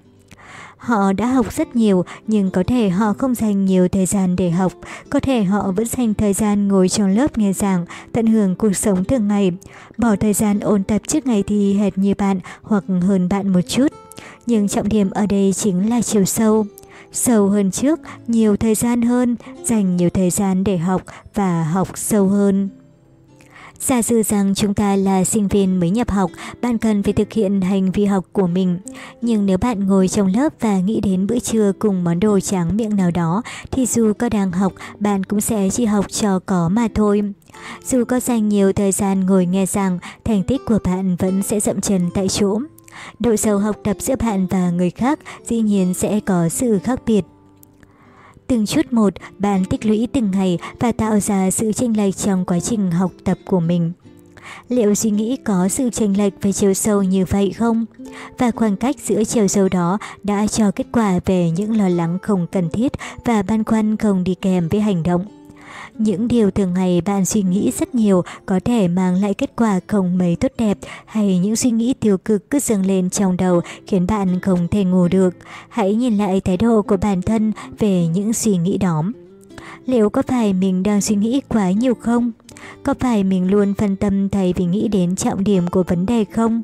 Họ đã học rất nhiều nhưng có thể họ không dành nhiều thời gian để học, có thể họ vẫn dành thời gian ngồi trong lớp nghe giảng, tận hưởng cuộc sống thường ngày, bỏ thời gian ôn tập trước ngày thi hệt như bạn hoặc hơn bạn một chút. Nhưng trọng điểm ở đây chính là chiều sâu. Sâu hơn trước, nhiều thời gian hơn, dành nhiều thời gian để học và học sâu hơn. Giả sử rằng chúng ta là sinh viên mới nhập học, bạn cần phải thực hiện hành vi học của mình. Nhưng nếu bạn ngồi trong lớp và nghĩ đến bữa trưa cùng món đồ tráng miệng nào đó, thì dù có đang học, bạn cũng sẽ chỉ học cho có mà thôi. Dù có dành nhiều thời gian ngồi nghe giảng, thành tích của bạn vẫn sẽ dậm chân tại chỗ. Độ sâu học tập giữa bạn và người khác dĩ nhiên sẽ có sự khác biệt. Từng chút một, bạn tích lũy từng ngày và tạo ra sự chênh lệch trong quá trình học tập của mình. Liệu suy nghĩ có sự chênh lệch về chiều sâu như vậy không? Và khoảng cách giữa chiều sâu đó đã cho kết quả về những lo lắng không cần thiết và băn khoăn không đi kèm với hành động. Những điều thường ngày bạn suy nghĩ rất nhiều có thể mang lại kết quả không mấy tốt đẹp, hay những suy nghĩ tiêu cực cứ dâng lên trong đầu khiến bạn không thể ngủ được. Hãy nhìn lại thái độ của bản thân về những suy nghĩ đó. Liệu có phải mình đang suy nghĩ quá nhiều không? Có phải mình luôn phân tâm thay vì nghĩ đến trọng điểm của vấn đề không?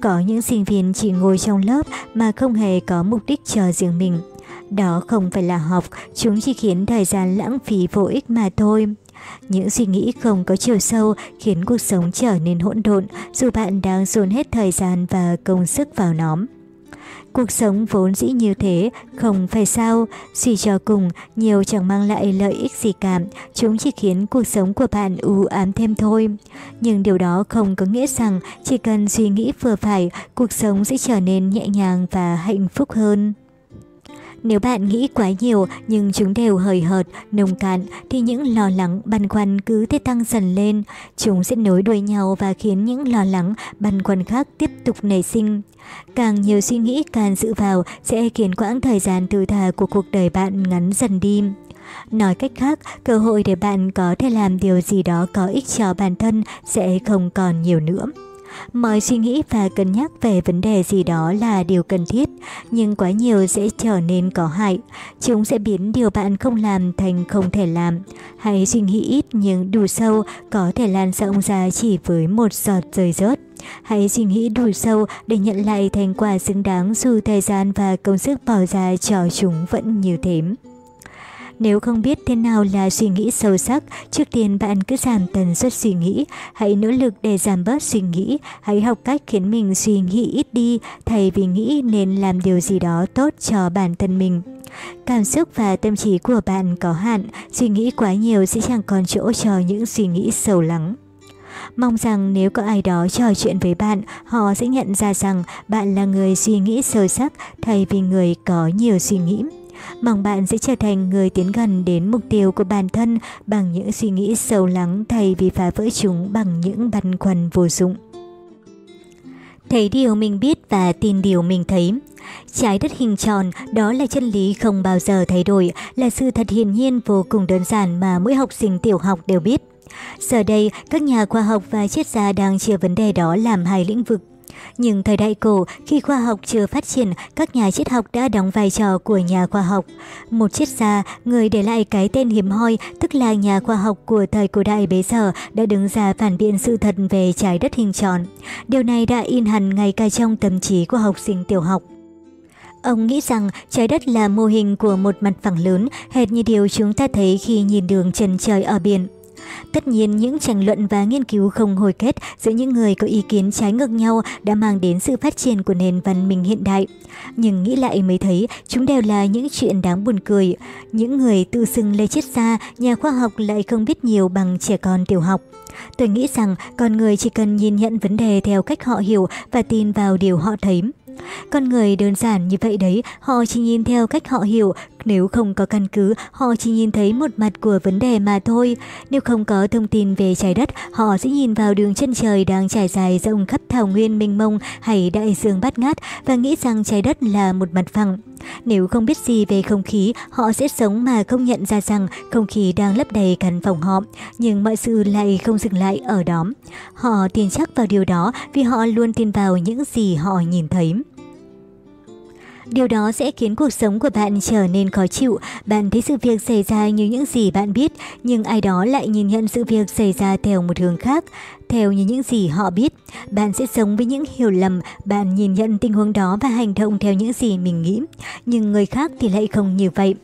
Có những sinh viên chỉ ngồi trong lớp mà không hề có mục đích cho riêng mình. Đó không phải là học, chúng chỉ khiến thời gian lãng phí vô ích mà thôi. Những suy nghĩ không có chiều sâu khiến cuộc sống trở nên hỗn độn dù bạn đang dồn hết thời gian và công sức vào nó. Cuộc sống vốn dĩ như thế, không phải sao, suy cho cùng, nhiều chẳng mang lại lợi ích gì cả, chúng chỉ khiến cuộc sống của bạn u ám thêm thôi. Nhưng điều đó không có nghĩa rằng chỉ cần suy nghĩ vừa phải, cuộc sống sẽ trở nên nhẹ nhàng và hạnh phúc hơn. Nếu bạn nghĩ quá nhiều nhưng chúng đều hời hợt, nông cạn thì những lo lắng, băn khoăn cứ thế tăng dần lên. Chúng sẽ nối đuôi nhau và khiến những lo lắng, băn khoăn khác tiếp tục nảy sinh. Càng nhiều suy nghĩ càng dự vào sẽ khiến quãng thời gian từ thà của cuộc đời bạn ngắn dần đi. Nói cách khác, cơ hội để bạn có thể làm điều gì đó có ích cho bản thân sẽ không còn nhiều nữa. Mọi suy nghĩ và cân nhắc về vấn đề gì đó là điều cần thiết, nhưng quá nhiều sẽ trở nên có hại. Chúng sẽ biến điều bạn không làm thành không thể làm. Hãy suy nghĩ ít nhưng đủ sâu, có thể lan rộng ra chỉ với một giọt rơi rớt. Hãy suy nghĩ đủ sâu để nhận lại thành quả xứng đáng dù thời gian và công sức bỏ ra cho chúng vẫn như thế. Nếu không biết thế nào là suy nghĩ sâu sắc, trước tiên bạn cứ giảm tần suất suy nghĩ. Hãy nỗ lực để giảm bớt suy nghĩ. Hãy học cách khiến mình suy nghĩ ít đi, thay vì nghĩ nên làm điều gì đó tốt cho bản thân mình. Cảm xúc và tâm trí của bạn có hạn, suy nghĩ quá nhiều sẽ chẳng còn chỗ cho những suy nghĩ sâu lắng. Mong rằng nếu có ai đó trò chuyện với bạn, họ sẽ nhận ra rằng bạn là người suy nghĩ sâu sắc thay vì người có nhiều suy nghĩ. Mong bạn sẽ trở thành người tiến gần đến mục tiêu của bản thân bằng những suy nghĩ sâu lắng thay vì phá vỡ chúng bằng những băn khoăn vô dụng. Thấy điều mình biết và tin điều mình thấy. Trái đất hình tròn, đó là chân lý không bao giờ thay đổi, là sự thật hiển nhiên vô cùng đơn giản mà mỗi học sinh tiểu học đều biết. Giờ đây, các nhà khoa học và triết gia đang chia vấn đề đó làm hai lĩnh vực. Nhưng thời đại cổ, khi khoa học chưa phát triển, các nhà triết học đã đóng vai trò của nhà khoa học. Một triết gia, người để lại cái tên hiếm hoi, tức là nhà khoa học của thời cổ đại bấy giờ, đã đứng ra phản biện sự thật về trái đất hình tròn. Điều này đã in hẳn ngay cả trong tâm trí của học sinh tiểu học. Ông nghĩ rằng trái đất là mô hình của một mặt phẳng lớn, hệt như điều chúng ta thấy khi nhìn đường chân trời ở biển. Tất nhiên, những tranh luận và nghiên cứu không hồi kết giữa những người có ý kiến trái ngược nhau đã mang đến sự phát triển của nền văn minh hiện đại. Nhưng nghĩ lại mới thấy chúng đều là những chuyện đáng buồn cười. Những người tự xưng lê triết gia, nhà khoa học lại không biết nhiều bằng trẻ con tiểu học. Tôi nghĩ rằng con người chỉ cần nhìn nhận vấn đề theo cách họ hiểu và tin vào điều họ thấy. Con người đơn giản như vậy đấy, họ chỉ nhìn theo cách họ hiểu, nếu không có căn cứ, họ chỉ nhìn thấy một mặt của vấn đề mà thôi. Nếu không có thông tin về trái đất, họ sẽ nhìn vào đường chân trời đang trải dài rộng khắp thảo nguyên mênh mông hay đại dương bát ngát và nghĩ rằng trái đất là một mặt phẳng. Nếu không biết gì về không khí, họ sẽ sống mà không nhận ra rằng không khí đang lấp đầy căn phòng họ, nhưng mọi sự lại không dừng lại ở đó. Họ tin chắc vào điều đó vì họ luôn tin vào những gì họ nhìn thấy. Điều đó sẽ khiến cuộc sống của bạn trở nên khó chịu. Bạn thấy sự việc xảy ra như những gì bạn biết, nhưng ai đó lại nhìn nhận sự việc xảy ra theo một hướng khác, theo như những gì họ biết. Bạn sẽ sống với những hiểu lầm, bạn nhìn nhận tình huống đó và hành động theo những gì mình nghĩ. Nhưng người khác thì lại không như vậy.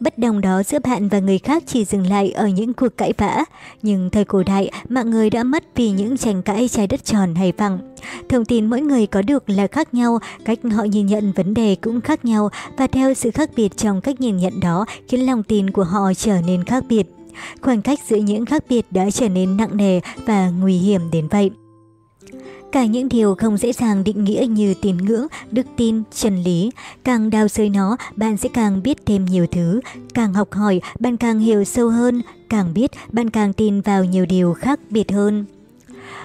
Bất đồng đó giữa bạn và người khác chỉ dừng lại ở những cuộc cãi vã. Nhưng thời cổ đại, mạng người đã mất vì những tranh cãi trái đất tròn hay phẳng. Thông tin mỗi người có được là khác nhau, cách họ nhìn nhận vấn đề cũng khác nhau và theo sự khác biệt trong cách nhìn nhận đó khiến lòng tin của họ trở nên khác biệt. Khoảng cách giữa những khác biệt đã trở nên nặng nề và nguy hiểm đến vậy. Cả những điều không dễ dàng định nghĩa như tín ngưỡng, đức tin, chân lý. Càng đào sới nó, bạn sẽ càng biết thêm nhiều thứ. Càng học hỏi, bạn càng hiểu sâu hơn. Càng biết, bạn càng tin vào nhiều điều khác biệt hơn.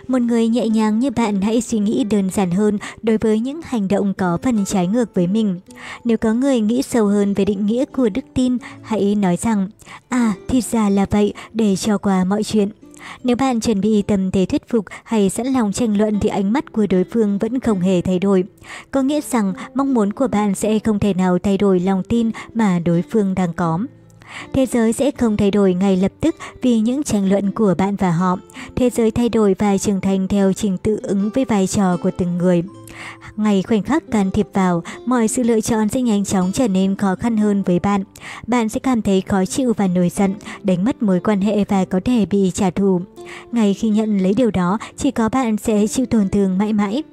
Một người nhẹ nhàng như bạn hãy suy nghĩ đơn giản hơn đối với những hành động có phần trái ngược với mình. Nếu có người nghĩ sâu hơn về định nghĩa của đức tin, hãy nói rằng, à, thì ra là vậy, để cho qua mọi chuyện. Nếu bạn chuẩn bị tâm thế thuyết phục hay sẵn lòng tranh luận thì ánh mắt của đối phương vẫn không hề thay đổi. Có nghĩa rằng mong muốn của bạn sẽ không thể nào thay đổi lòng tin mà đối phương đang có. Thế giới sẽ không thay đổi ngay lập tức vì những tranh luận của bạn và họ. Thế giới thay đổi và trưởng thành theo trình tự ứng với vai trò của từng người. Ngày khoảnh khắc can thiệp vào, mọi sự lựa chọn sẽ nhanh chóng trở nên khó khăn hơn với bạn. Bạn sẽ cảm thấy khó chịu và nổi giận, đánh mất mối quan hệ và có thể bị trả thù. Ngày khi nhận lấy điều đó, chỉ có bạn sẽ chịu tổn thương mãi mãi.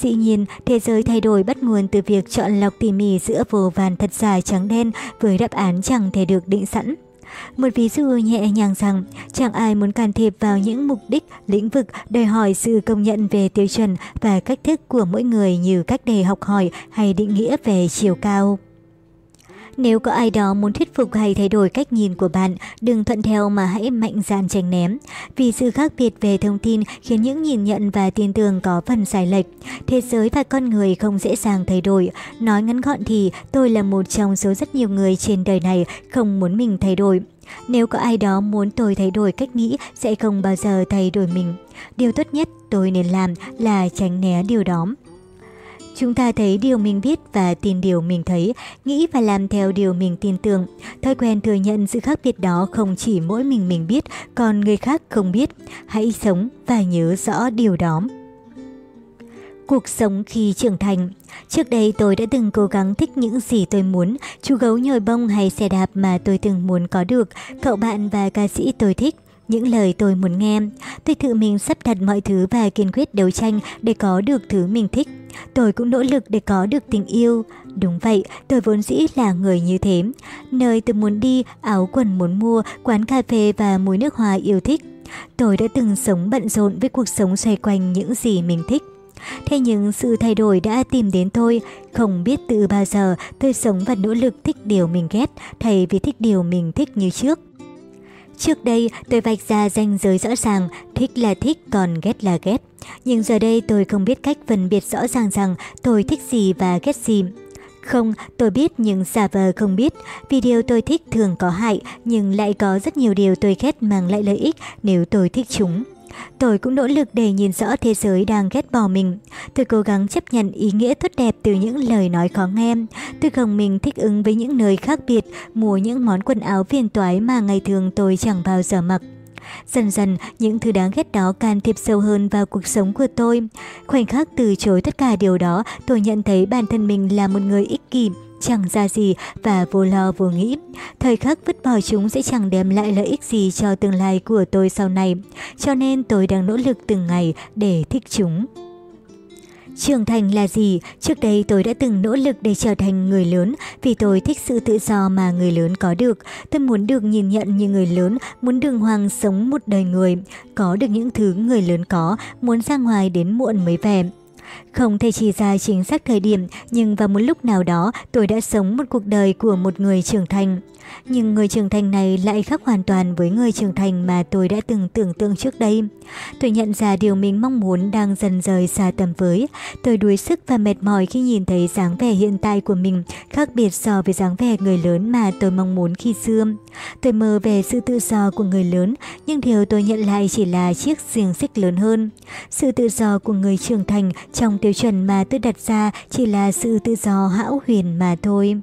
Dĩ nhiên, thế giới thay đổi bắt nguồn từ việc chọn lọc tỉ mỉ giữa vô vàn thật giả trắng đen với đáp án chẳng thể được định sẵn. Một ví dụ nhẹ nhàng rằng, chẳng ai muốn can thiệp vào những mục đích, lĩnh vực đòi hỏi sự công nhận về tiêu chuẩn và cách thức của mỗi người như cách để học hỏi hay định nghĩa về chiều cao. Nếu có ai đó muốn thuyết phục hay thay đổi cách nhìn của bạn, đừng thuận theo mà hãy mạnh dạn tránh ném. Vì sự khác biệt về thông tin khiến những nhìn nhận và tin tưởng có phần sai lệch. Thế giới và con người không dễ dàng thay đổi. Nói ngắn gọn thì tôi là một trong số rất nhiều người trên đời này không muốn mình thay đổi. Nếu có ai đó muốn tôi thay đổi cách nghĩ sẽ không bao giờ thay đổi mình. Điều tốt nhất tôi nên làm là tránh né điều đó. Chúng ta thấy điều mình biết và tin điều mình thấy, nghĩ và làm theo điều mình tin tưởng. Thói quen thừa nhận sự khác biệt đó không chỉ mỗi mình mình biết, còn người khác không biết. Hãy sống và nhớ rõ điều đó. Cuộc sống khi trưởng thành Trước đây tôi đã từng cố gắng thích những gì tôi muốn, chú gấu nhồi bông hay xe đạp mà tôi từng muốn có được, cậu bạn và ca sĩ tôi thích những lời tôi muốn nghe. Tôi tự mình sắp đặt mọi thứ và kiên quyết đấu tranh để có được thứ mình thích. Tôi cũng nỗ lực để có được tình yêu. Đúng vậy, tôi vốn dĩ là người như thế. Nơi tôi muốn đi, áo quần muốn mua, quán cà phê và mùi nước hoa yêu thích. Tôi đã từng sống bận rộn với cuộc sống xoay quanh những gì mình thích. Thế nhưng sự thay đổi đã tìm đến tôi, không biết từ bao giờ tôi sống và nỗ lực thích điều mình ghét thay vì thích điều mình thích như trước. Trước đây tôi vạch ra ranh giới rõ ràng, thích là thích còn ghét là ghét. Nhưng giờ đây tôi không biết cách phân biệt rõ ràng rằng tôi thích gì và ghét gì. Không, tôi biết nhưng giả vờ không biết, vì điều tôi thích thường có hại nhưng lại có rất nhiều điều tôi ghét mang lại lợi ích nếu tôi thích chúng. Tôi cũng nỗ lực để nhìn rõ thế giới đang ghét bỏ mình. Tôi cố gắng chấp nhận ý nghĩa tốt đẹp từ những lời nói khó nghe. Tôi gồng mình thích ứng với những nơi khác biệt, mua những món quần áo phiền toái mà ngày thường tôi chẳng bao giờ mặc. Dần dần, những thứ đáng ghét đó can thiệp sâu hơn vào cuộc sống của tôi. Khoảnh khắc từ chối tất cả điều đó, tôi nhận thấy bản thân mình là một người ích kỷ, chẳng ra gì và vô lo vô nghĩ. Thời khắc vứt bỏ chúng sẽ chẳng đem lại lợi ích gì cho tương lai của tôi sau này. Cho nên tôi đang nỗ lực từng ngày để thích chúng. Trưởng thành là gì? Trước đây tôi đã từng nỗ lực để trở thành người lớn vì tôi thích sự tự do mà người lớn có được. Tôi muốn được nhìn nhận như người lớn, muốn đường hoàng sống một đời người, có được những thứ người lớn có, muốn ra ngoài đến muộn mới về. Không thể chỉ ra chính xác thời điểm, nhưng vào một lúc nào đó tôi đã sống một cuộc đời của một người trưởng thành. Nhưng người trưởng thành này lại khác hoàn toàn với người trưởng thành mà tôi đã từng tưởng tượng trước đây. Tôi nhận ra điều mình mong muốn đang dần rời xa tầm với. Tôi đuối sức và mệt mỏi khi nhìn thấy dáng vẻ hiện tại của mình khác biệt so với dáng vẻ người lớn mà tôi mong muốn khi xưa. Tôi mơ về sự tự do của người lớn, nhưng điều tôi nhận lại chỉ là chiếc giềng xích lớn hơn. Sự tự do của người trưởng thành trong tiêu chuẩn mà tôi đặt ra chỉ là sự tự do hão huyền mà thôi.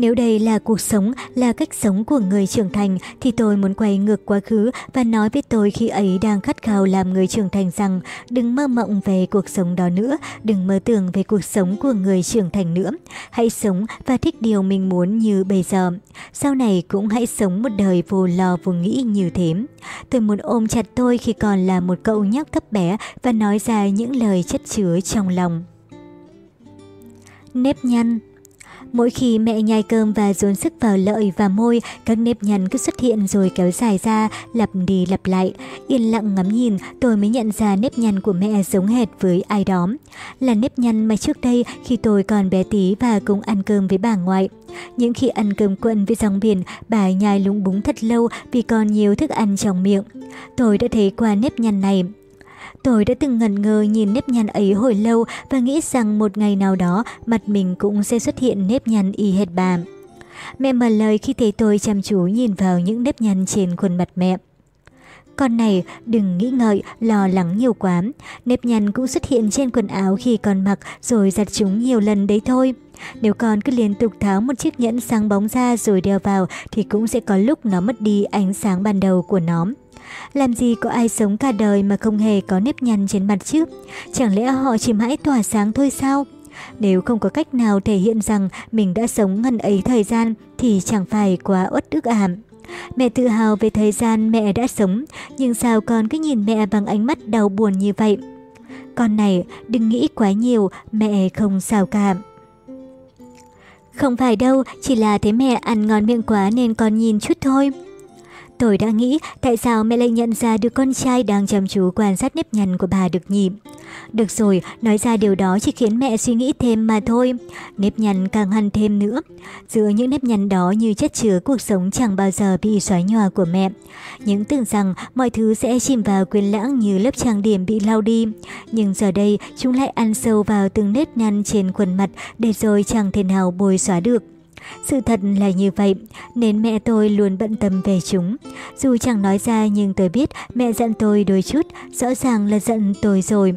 Nếu đây là cuộc sống, là cách sống của người trưởng thành thì tôi muốn quay ngược quá khứ và nói với tôi khi ấy đang khát khao làm người trưởng thành rằng đừng mơ mộng về cuộc sống đó nữa, đừng mơ tưởng về cuộc sống của người trưởng thành nữa. Hãy sống và thích điều mình muốn như bây giờ. Sau này cũng hãy sống một đời vô lo vô nghĩ như thế. Tôi muốn ôm chặt tôi khi còn là một cậu nhóc thấp bé và nói ra những lời chất chứa trong lòng. Nếp nhăn Mỗi khi mẹ nhai cơm và dồn sức vào lợi và môi, các nếp nhăn cứ xuất hiện rồi kéo dài ra, lặp đi lặp lại. Yên lặng ngắm nhìn, tôi mới nhận ra nếp nhăn của mẹ giống hệt với ai đó. Là nếp nhăn mà trước đây khi tôi còn bé tí và cùng ăn cơm với bà ngoại. Những khi ăn cơm quận với dòng biển, bà nhai lúng búng thật lâu vì còn nhiều thức ăn trong miệng. Tôi đã thấy qua nếp nhăn này, Tôi đã từng ngần ngơ nhìn nếp nhăn ấy hồi lâu và nghĩ rằng một ngày nào đó mặt mình cũng sẽ xuất hiện nếp nhăn y hệt bà. Mẹ mở lời khi thấy tôi chăm chú nhìn vào những nếp nhăn trên khuôn mặt mẹ. Con này đừng nghĩ ngợi, lo lắng nhiều quá. Nếp nhăn cũng xuất hiện trên quần áo khi con mặc rồi giặt chúng nhiều lần đấy thôi. Nếu con cứ liên tục tháo một chiếc nhẫn sáng bóng ra rồi đeo vào thì cũng sẽ có lúc nó mất đi ánh sáng ban đầu của nó. Làm gì có ai sống cả đời mà không hề có nếp nhăn trên mặt chứ? Chẳng lẽ họ chỉ mãi tỏa sáng thôi sao? Nếu không có cách nào thể hiện rằng mình đã sống ngần ấy thời gian thì chẳng phải quá uất ức ảm. Mẹ tự hào về thời gian mẹ đã sống, nhưng sao con cứ nhìn mẹ bằng ánh mắt đau buồn như vậy? Con này, đừng nghĩ quá nhiều, mẹ không sao cả. Không phải đâu, chỉ là thấy mẹ ăn ngon miệng quá nên con nhìn chút thôi. Tôi đã nghĩ tại sao mẹ lại nhận ra được con trai đang chăm chú quan sát nếp nhăn của bà được nhỉ? Được rồi, nói ra điều đó chỉ khiến mẹ suy nghĩ thêm mà thôi. Nếp nhăn càng hằn thêm nữa. Giữa những nếp nhăn đó như chất chứa cuộc sống chẳng bao giờ bị xóa nhòa của mẹ. Những tưởng rằng mọi thứ sẽ chìm vào quên lãng như lớp trang điểm bị lau đi. Nhưng giờ đây chúng lại ăn sâu vào từng nếp nhăn trên khuôn mặt để rồi chẳng thể nào bồi xóa được. Sự thật là như vậy, nên mẹ tôi luôn bận tâm về chúng. Dù chẳng nói ra nhưng tôi biết mẹ giận tôi đôi chút, rõ ràng là giận tôi rồi.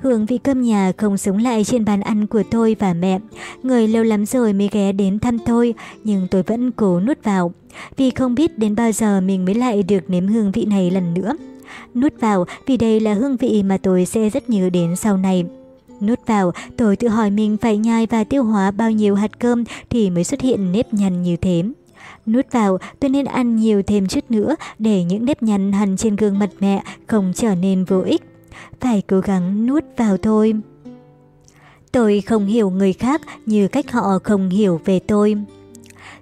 Hương vị cơm nhà không sống lại trên bàn ăn của tôi và mẹ. Người lâu lắm rồi mới ghé đến thăm tôi, nhưng tôi vẫn cố nuốt vào. Vì không biết đến bao giờ mình mới lại được nếm hương vị này lần nữa. Nuốt vào vì đây là hương vị mà tôi sẽ rất nhớ đến sau này. Nuốt vào, tôi tự hỏi mình phải nhai và tiêu hóa bao nhiêu hạt cơm thì mới xuất hiện nếp nhăn như thế. Nuốt vào, tôi nên ăn nhiều thêm chút nữa để những nếp nhăn hằn trên gương mặt mẹ không trở nên vô ích. Phải cố gắng nuốt vào thôi. Tôi không hiểu người khác như cách họ không hiểu về tôi.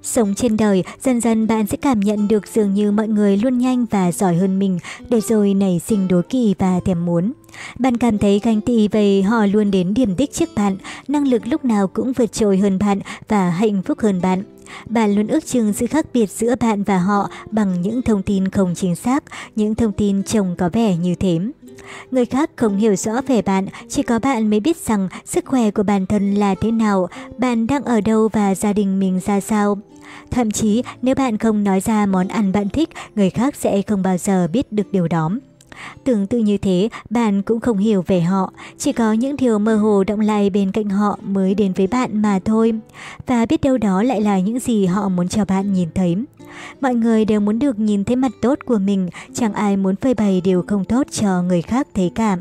Sống trên đời, dần dần bạn sẽ cảm nhận được dường như mọi người luôn nhanh và giỏi hơn mình, để rồi nảy sinh đố kỵ và thèm muốn. Bạn cảm thấy ganh tị về họ luôn đến điểm đích trước bạn, năng lực lúc nào cũng vượt trội hơn bạn và hạnh phúc hơn bạn. Bạn luôn ước chừng sự khác biệt giữa bạn và họ bằng những thông tin không chính xác, những thông tin trông có vẻ như thế. Người khác không hiểu rõ về bạn, chỉ có bạn mới biết rằng sức khỏe của bản thân là thế nào, bạn đang ở đâu và gia đình mình ra sao. Thậm chí, nếu bạn không nói ra món ăn bạn thích, người khác sẽ không bao giờ biết được điều đó. Tương tự như thế, bạn cũng không hiểu về họ, chỉ có những điều mơ hồ động lại bên cạnh họ mới đến với bạn mà thôi. Và biết đâu đó lại là những gì họ muốn cho bạn nhìn thấy. Mọi người đều muốn được nhìn thấy mặt tốt của mình, chẳng ai muốn phơi bày điều không tốt cho người khác thấy cảm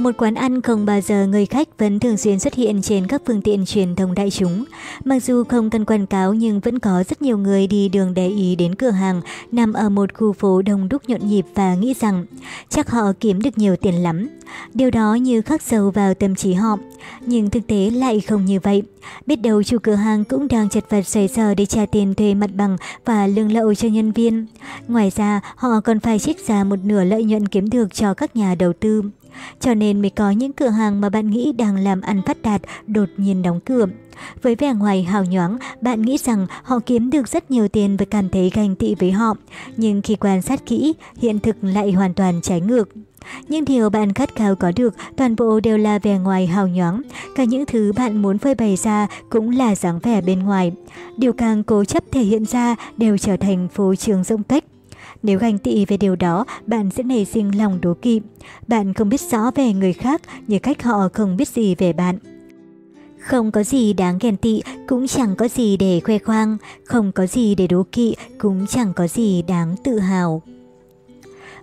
một quán ăn không bao giờ người khách vẫn thường xuyên xuất hiện trên các phương tiện truyền thông đại chúng. Mặc dù không cần quảng cáo nhưng vẫn có rất nhiều người đi đường để ý đến cửa hàng nằm ở một khu phố đông đúc nhộn nhịp và nghĩ rằng chắc họ kiếm được nhiều tiền lắm. Điều đó như khắc sâu vào tâm trí họ. Nhưng thực tế lại không như vậy. Biết đâu chủ cửa hàng cũng đang chật vật xoay sở để trả tiền thuê mặt bằng và lương lậu cho nhân viên. Ngoài ra, họ còn phải trích ra một nửa lợi nhuận kiếm được cho các nhà đầu tư. Cho nên mới có những cửa hàng mà bạn nghĩ đang làm ăn phát đạt đột nhiên đóng cửa. Với vẻ ngoài hào nhoáng, bạn nghĩ rằng họ kiếm được rất nhiều tiền và cảm thấy ganh tị với họ. Nhưng khi quan sát kỹ, hiện thực lại hoàn toàn trái ngược. Những điều bạn khát khao có được toàn bộ đều là vẻ ngoài hào nhoáng. Cả những thứ bạn muốn phơi bày ra cũng là dáng vẻ bên ngoài. Điều càng cố chấp thể hiện ra đều trở thành phố trường rông tách. Nếu ganh tị về điều đó, bạn sẽ nảy sinh lòng đố kỵ. Bạn không biết rõ về người khác như cách họ không biết gì về bạn. Không có gì đáng ghen tị, cũng chẳng có gì để khoe khoang, không có gì để đố kỵ, cũng chẳng có gì đáng tự hào.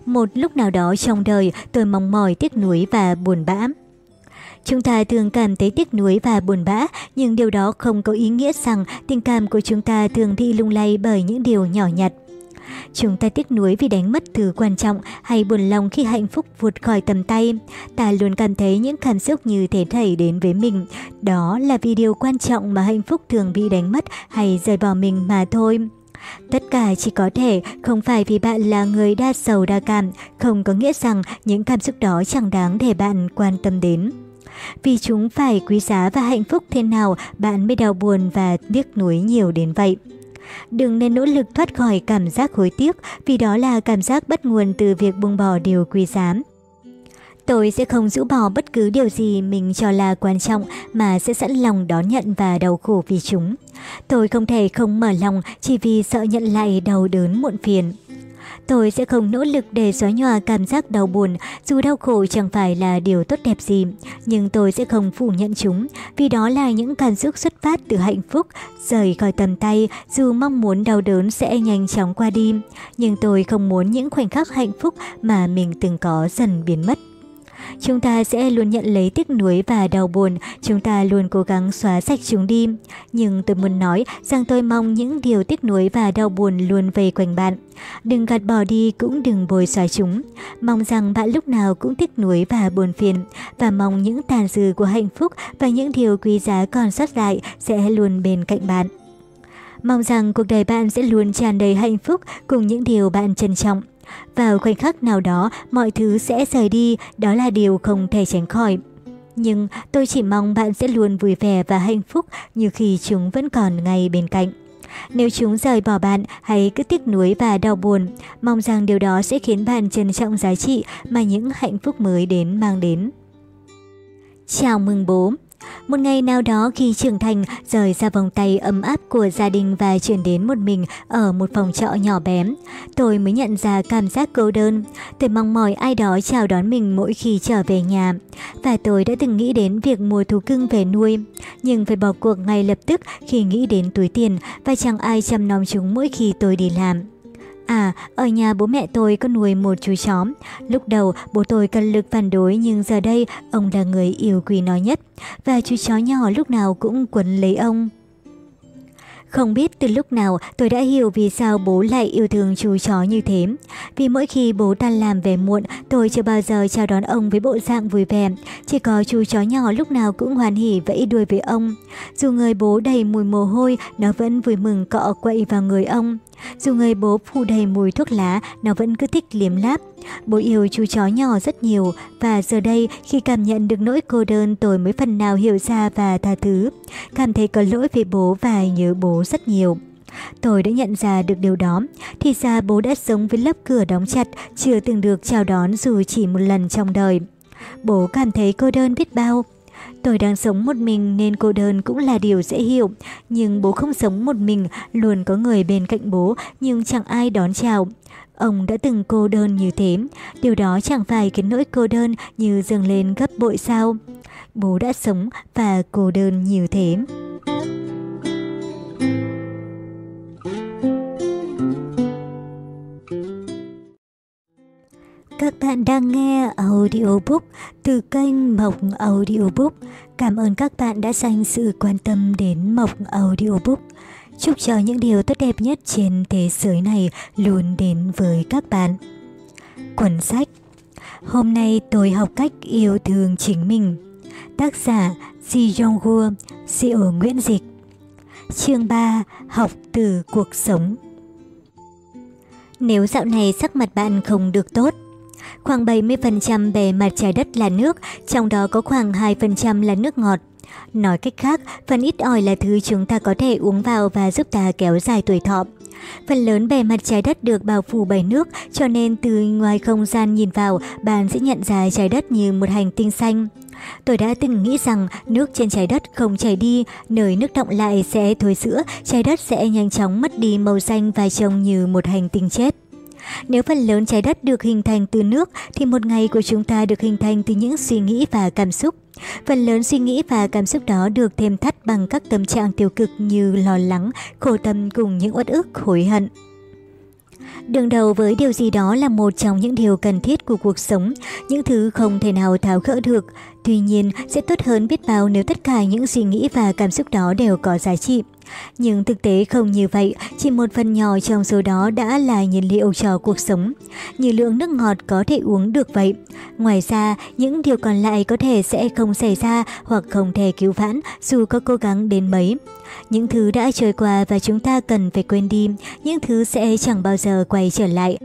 Một lúc nào đó trong đời, tôi mong mỏi tiếc nuối và buồn bã. Chúng ta thường cảm thấy tiếc nuối và buồn bã, nhưng điều đó không có ý nghĩa rằng tình cảm của chúng ta thường bị lung lay bởi những điều nhỏ nhặt. Chúng ta tiếc nuối vì đánh mất thứ quan trọng hay buồn lòng khi hạnh phúc vụt khỏi tầm tay. Ta luôn cảm thấy những cảm xúc như thế thảy đến với mình. Đó là vì điều quan trọng mà hạnh phúc thường bị đánh mất hay rời bỏ mình mà thôi. Tất cả chỉ có thể không phải vì bạn là người đa sầu đa cảm, không có nghĩa rằng những cảm xúc đó chẳng đáng để bạn quan tâm đến. Vì chúng phải quý giá và hạnh phúc thế nào bạn mới đau buồn và tiếc nuối nhiều đến vậy. Đừng nên nỗ lực thoát khỏi cảm giác hối tiếc, vì đó là cảm giác bắt nguồn từ việc buông bỏ điều quý giá. Tôi sẽ không rũ bỏ bất cứ điều gì mình cho là quan trọng mà sẽ sẵn lòng đón nhận và đau khổ vì chúng. Tôi không thể không mở lòng chỉ vì sợ nhận lại đau đớn muộn phiền. Tôi sẽ không nỗ lực để xóa nhòa cảm giác đau buồn, dù đau khổ chẳng phải là điều tốt đẹp gì, nhưng tôi sẽ không phủ nhận chúng, vì đó là những cảm xúc xuất phát từ hạnh phúc, rời khỏi tầm tay, dù mong muốn đau đớn sẽ nhanh chóng qua đi. Nhưng tôi không muốn những khoảnh khắc hạnh phúc mà mình từng có dần biến mất. Chúng ta sẽ luôn nhận lấy tiếc nuối và đau buồn, chúng ta luôn cố gắng xóa sạch chúng đi. Nhưng tôi muốn nói rằng tôi mong những điều tiếc nuối và đau buồn luôn vây quanh bạn. Đừng gạt bỏ đi cũng đừng bồi xóa chúng. Mong rằng bạn lúc nào cũng tiếc nuối và buồn phiền và mong những tàn dư của hạnh phúc và những điều quý giá còn sót lại sẽ luôn bên cạnh bạn. Mong rằng cuộc đời bạn sẽ luôn tràn đầy hạnh phúc cùng những điều bạn trân trọng. Vào khoảnh khắc nào đó, mọi thứ sẽ rời đi, đó là điều không thể tránh khỏi. Nhưng tôi chỉ mong bạn sẽ luôn vui vẻ và hạnh phúc như khi chúng vẫn còn ngay bên cạnh. Nếu chúng rời bỏ bạn hãy cứ tiếc nuối và đau buồn, mong rằng điều đó sẽ khiến bạn trân trọng giá trị mà những hạnh phúc mới đến mang đến. Chào mừng bố! Một ngày nào đó khi trưởng thành, rời ra vòng tay ấm áp của gia đình và chuyển đến một mình ở một phòng trọ nhỏ bé, tôi mới nhận ra cảm giác cô đơn. Tôi mong mỏi ai đó chào đón mình mỗi khi trở về nhà. Và tôi đã từng nghĩ đến việc mua thú cưng về nuôi, nhưng phải bỏ cuộc ngay lập tức khi nghĩ đến túi tiền và chẳng ai chăm nom chúng mỗi khi tôi đi làm. À, ở nhà bố mẹ tôi có nuôi một chú chó. Lúc đầu bố tôi cần lực phản đối nhưng giờ đây ông là người yêu quý nó nhất. Và chú chó nhỏ lúc nào cũng quấn lấy ông. Không biết từ lúc nào tôi đã hiểu vì sao bố lại yêu thương chú chó như thế. Vì mỗi khi bố tan làm về muộn, tôi chưa bao giờ chào đón ông với bộ dạng vui vẻ. Chỉ có chú chó nhỏ lúc nào cũng hoàn hỉ vẫy đuôi với ông. Dù người bố đầy mùi mồ hôi, nó vẫn vui mừng cọ quậy vào người ông. Dù người bố phủ đầy mùi thuốc lá, nó vẫn cứ thích liếm láp. Bố yêu chú chó nhỏ rất nhiều và giờ đây khi cảm nhận được nỗi cô đơn tôi mới phần nào hiểu ra và tha thứ. Cảm thấy có lỗi với bố và nhớ bố rất nhiều. Tôi đã nhận ra được điều đó, thì ra bố đã sống với lớp cửa đóng chặt, chưa từng được chào đón dù chỉ một lần trong đời. Bố cảm thấy cô đơn biết bao, Tôi đang sống một mình nên cô đơn cũng là điều dễ hiểu. Nhưng bố không sống một mình, luôn có người bên cạnh bố nhưng chẳng ai đón chào. Ông đã từng cô đơn như thế, điều đó chẳng phải khiến nỗi cô đơn như dâng lên gấp bội sao. Bố đã sống và cô đơn như thế. Các bạn đang nghe audiobook từ kênh Mộc Audiobook. Cảm ơn các bạn đã dành sự quan tâm đến Mộc Audiobook. Chúc cho những điều tốt đẹp nhất trên thế giới này luôn đến với các bạn. Cuốn sách Hôm nay tôi học cách yêu thương chính mình. Tác giả Ji Yong-gu, Diệu Nguyễn Dịch. Chương 3. Học từ cuộc sống Nếu dạo này sắc mặt bạn không được tốt, Khoảng 70% bề mặt trái đất là nước, trong đó có khoảng 2% là nước ngọt. Nói cách khác, phần ít ỏi là thứ chúng ta có thể uống vào và giúp ta kéo dài tuổi thọ. Phần lớn bề mặt trái đất được bao phủ bởi nước, cho nên từ ngoài không gian nhìn vào, bạn sẽ nhận ra trái đất như một hành tinh xanh. Tôi đã từng nghĩ rằng nước trên trái đất không chảy đi, nơi nước động lại sẽ thối sữa, trái đất sẽ nhanh chóng mất đi màu xanh và trông như một hành tinh chết. Nếu phần lớn trái đất được hình thành từ nước, thì một ngày của chúng ta được hình thành từ những suy nghĩ và cảm xúc. Phần lớn suy nghĩ và cảm xúc đó được thêm thắt bằng các tâm trạng tiêu cực như lo lắng, khổ tâm cùng những uất ức, hối hận. Đường đầu với điều gì đó là một trong những điều cần thiết của cuộc sống, những thứ không thể nào tháo gỡ được. Tuy nhiên, sẽ tốt hơn biết bao nếu tất cả những suy nghĩ và cảm xúc đó đều có giá trị. Nhưng thực tế không như vậy, chỉ một phần nhỏ trong số đó đã là nhiên liệu cho cuộc sống. Như lượng nước ngọt có thể uống được vậy. Ngoài ra, những điều còn lại có thể sẽ không xảy ra hoặc không thể cứu vãn dù có cố gắng đến mấy. Những thứ đã trôi qua và chúng ta cần phải quên đi, những thứ sẽ chẳng bao giờ quay trở lại.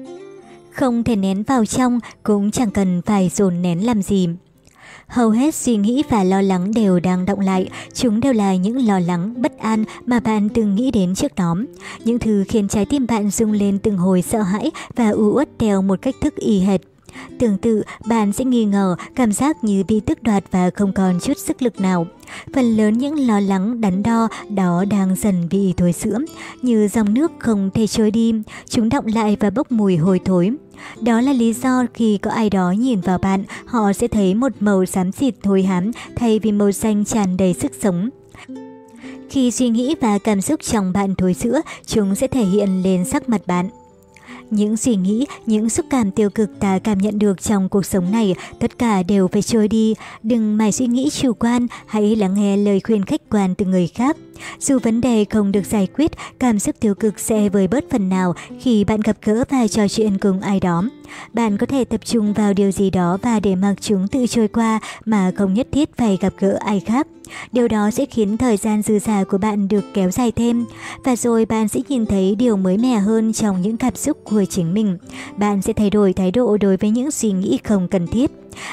Không thể nén vào trong, cũng chẳng cần phải dồn nén làm gì. Hầu hết suy nghĩ và lo lắng đều đang động lại, chúng đều là những lo lắng, bất an mà bạn từng nghĩ đến trước đó. Những thứ khiến trái tim bạn rung lên từng hồi sợ hãi và u uất theo một cách thức y hệt. Tương tự, bạn sẽ nghi ngờ, cảm giác như bị tức đoạt và không còn chút sức lực nào. Phần lớn những lo lắng đắn đo đó đang dần bị thối sữa, như dòng nước không thể trôi đi, chúng động lại và bốc mùi hôi thối. Đó là lý do khi có ai đó nhìn vào bạn, họ sẽ thấy một màu xám xịt thối hám thay vì màu xanh tràn đầy sức sống. Khi suy nghĩ và cảm xúc trong bạn thối sữa, chúng sẽ thể hiện lên sắc mặt bạn. Những suy nghĩ, những xúc cảm tiêu cực ta cảm nhận được trong cuộc sống này, tất cả đều phải trôi đi. Đừng mãi suy nghĩ chủ quan, hãy lắng nghe lời khuyên khách quan từ người khác. Dù vấn đề không được giải quyết, cảm xúc tiêu cực sẽ vơi bớt phần nào khi bạn gặp gỡ và trò chuyện cùng ai đó. Bạn có thể tập trung vào điều gì đó và để mặc chúng tự trôi qua mà không nhất thiết phải gặp gỡ ai khác. Điều đó sẽ khiến thời gian dư giả của bạn được kéo dài thêm và rồi bạn sẽ nhìn thấy điều mới mẻ hơn trong những cảm xúc của chính mình. Bạn sẽ thay đổi thái độ đối với những suy nghĩ không cần thiết.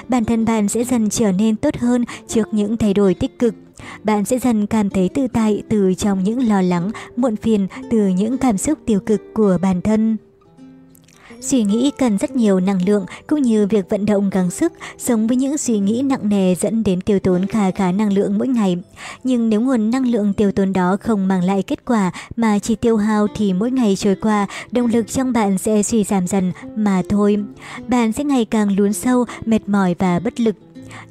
Bản thân bạn sẽ dần trở nên tốt hơn trước những thay đổi tích cực. Bạn sẽ dần cảm thấy tự tại từ trong những lo lắng, muộn phiền từ những cảm xúc tiêu cực của bản thân. Suy nghĩ cần rất nhiều năng lượng cũng như việc vận động gắng sức, sống với những suy nghĩ nặng nề dẫn đến tiêu tốn khá khá năng lượng mỗi ngày. Nhưng nếu nguồn năng lượng tiêu tốn đó không mang lại kết quả mà chỉ tiêu hao thì mỗi ngày trôi qua, động lực trong bạn sẽ suy giảm dần mà thôi. Bạn sẽ ngày càng lún sâu, mệt mỏi và bất lực.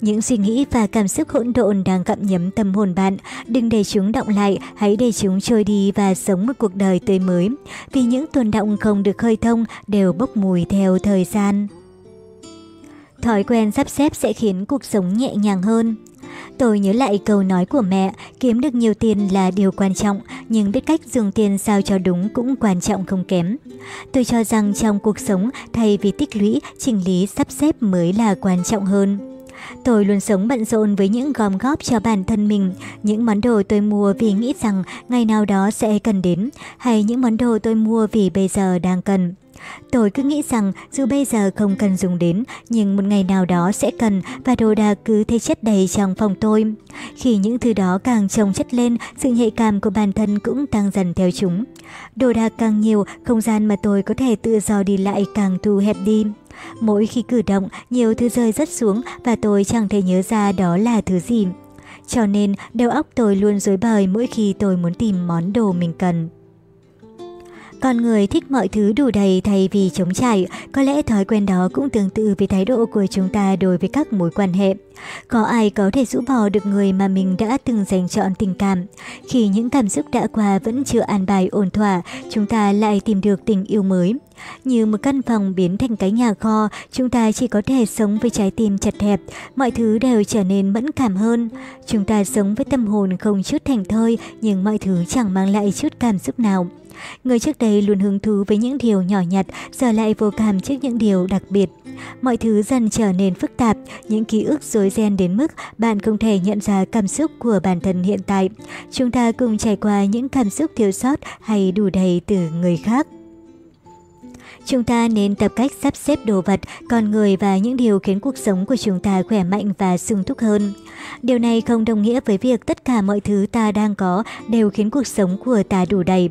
Những suy nghĩ và cảm xúc hỗn độn đang gặm nhấm tâm hồn bạn. Đừng để chúng động lại, hãy để chúng trôi đi và sống một cuộc đời tươi mới. Vì những tồn động không được khơi thông đều bốc mùi theo thời gian. Thói quen sắp xếp sẽ khiến cuộc sống nhẹ nhàng hơn. Tôi nhớ lại câu nói của mẹ, kiếm được nhiều tiền là điều quan trọng, nhưng biết cách dùng tiền sao cho đúng cũng quan trọng không kém. Tôi cho rằng trong cuộc sống, thay vì tích lũy, chỉnh lý, sắp xếp mới là quan trọng hơn. Tôi luôn sống bận rộn với những gom góp cho bản thân mình, những món đồ tôi mua vì nghĩ rằng ngày nào đó sẽ cần đến, hay những món đồ tôi mua vì bây giờ đang cần. Tôi cứ nghĩ rằng dù bây giờ không cần dùng đến, nhưng một ngày nào đó sẽ cần và đồ đạc cứ thế chất đầy trong phòng tôi. Khi những thứ đó càng trồng chất lên, sự nhạy cảm của bản thân cũng tăng dần theo chúng. Đồ đạc càng nhiều, không gian mà tôi có thể tự do đi lại càng thu hẹp đi. Mỗi khi cử động, nhiều thứ rơi rất xuống và tôi chẳng thể nhớ ra đó là thứ gì. Cho nên, đầu óc tôi luôn rối bời mỗi khi tôi muốn tìm món đồ mình cần. Con người thích mọi thứ đủ đầy thay vì chống trải, có lẽ thói quen đó cũng tương tự với thái độ của chúng ta đối với các mối quan hệ. Có ai có thể rũ bỏ được người mà mình đã từng dành chọn tình cảm. Khi những cảm xúc đã qua vẫn chưa an bài ổn thỏa, chúng ta lại tìm được tình yêu mới. Như một căn phòng biến thành cái nhà kho, chúng ta chỉ có thể sống với trái tim chặt hẹp, mọi thứ đều trở nên mẫn cảm hơn. Chúng ta sống với tâm hồn không chút thành thơi, nhưng mọi thứ chẳng mang lại chút cảm xúc nào. Người trước đây luôn hứng thú với những điều nhỏ nhặt, giờ lại vô cảm trước những điều đặc biệt. Mọi thứ dần trở nên phức tạp, những ký ức rối ren đến mức bạn không thể nhận ra cảm xúc của bản thân hiện tại. Chúng ta cùng trải qua những cảm xúc thiếu sót hay đủ đầy từ người khác. Chúng ta nên tập cách sắp xếp đồ vật, con người và những điều khiến cuộc sống của chúng ta khỏe mạnh và sung túc hơn. Điều này không đồng nghĩa với việc tất cả mọi thứ ta đang có đều khiến cuộc sống của ta đủ đầy.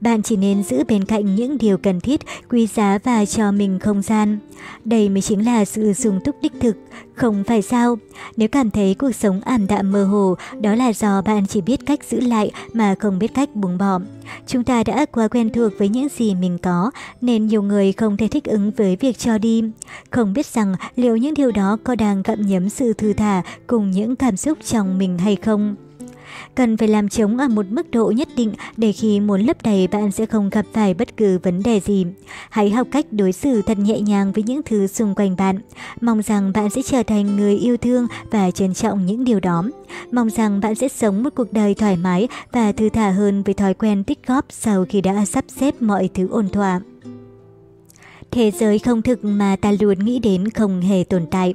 Bạn chỉ nên giữ bên cạnh những điều cần thiết, quý giá và cho mình không gian. Đây mới chính là sự sung túc đích thực, không phải sao? Nếu cảm thấy cuộc sống ảm đạm mơ hồ, đó là do bạn chỉ biết cách giữ lại mà không biết cách buông bỏ. Chúng ta đã quá quen thuộc với những gì mình có, nên nhiều người không thể thích ứng với việc cho đi. Không biết rằng liệu những điều đó có đang gặm nhấm sự thư thả cùng những cảm xúc trong mình hay không cần phải làm trống ở một mức độ nhất định để khi muốn lấp đầy bạn sẽ không gặp phải bất cứ vấn đề gì. Hãy học cách đối xử thật nhẹ nhàng với những thứ xung quanh bạn. Mong rằng bạn sẽ trở thành người yêu thương và trân trọng những điều đó. Mong rằng bạn sẽ sống một cuộc đời thoải mái và thư thả hơn với thói quen tích góp sau khi đã sắp xếp mọi thứ ổn thỏa. Thế giới không thực mà ta luôn nghĩ đến không hề tồn tại.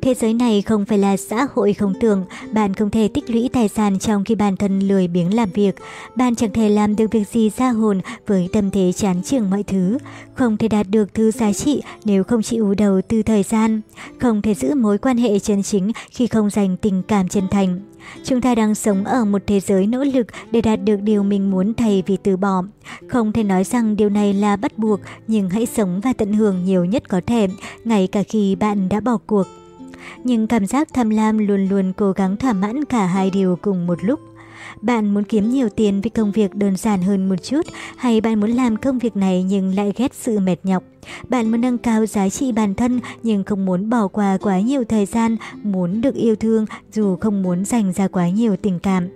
Thế giới này không phải là xã hội không tưởng, bạn không thể tích lũy tài sản trong khi bản thân lười biếng làm việc. Bạn chẳng thể làm được việc gì ra hồn với tâm thế chán chường mọi thứ. Không thể đạt được thứ giá trị nếu không chịu đầu tư thời gian. Không thể giữ mối quan hệ chân chính khi không dành tình cảm chân thành. Chúng ta đang sống ở một thế giới nỗ lực để đạt được điều mình muốn thay vì từ bỏ. Không thể nói rằng điều này là bắt buộc, nhưng hãy sống và tận hưởng nhiều nhất có thể, ngay cả khi bạn đã bỏ cuộc nhưng cảm giác tham lam luôn luôn cố gắng thỏa mãn cả hai điều cùng một lúc. Bạn muốn kiếm nhiều tiền với công việc đơn giản hơn một chút hay bạn muốn làm công việc này nhưng lại ghét sự mệt nhọc? Bạn muốn nâng cao giá trị bản thân nhưng không muốn bỏ qua quá nhiều thời gian, muốn được yêu thương dù không muốn dành ra quá nhiều tình cảm.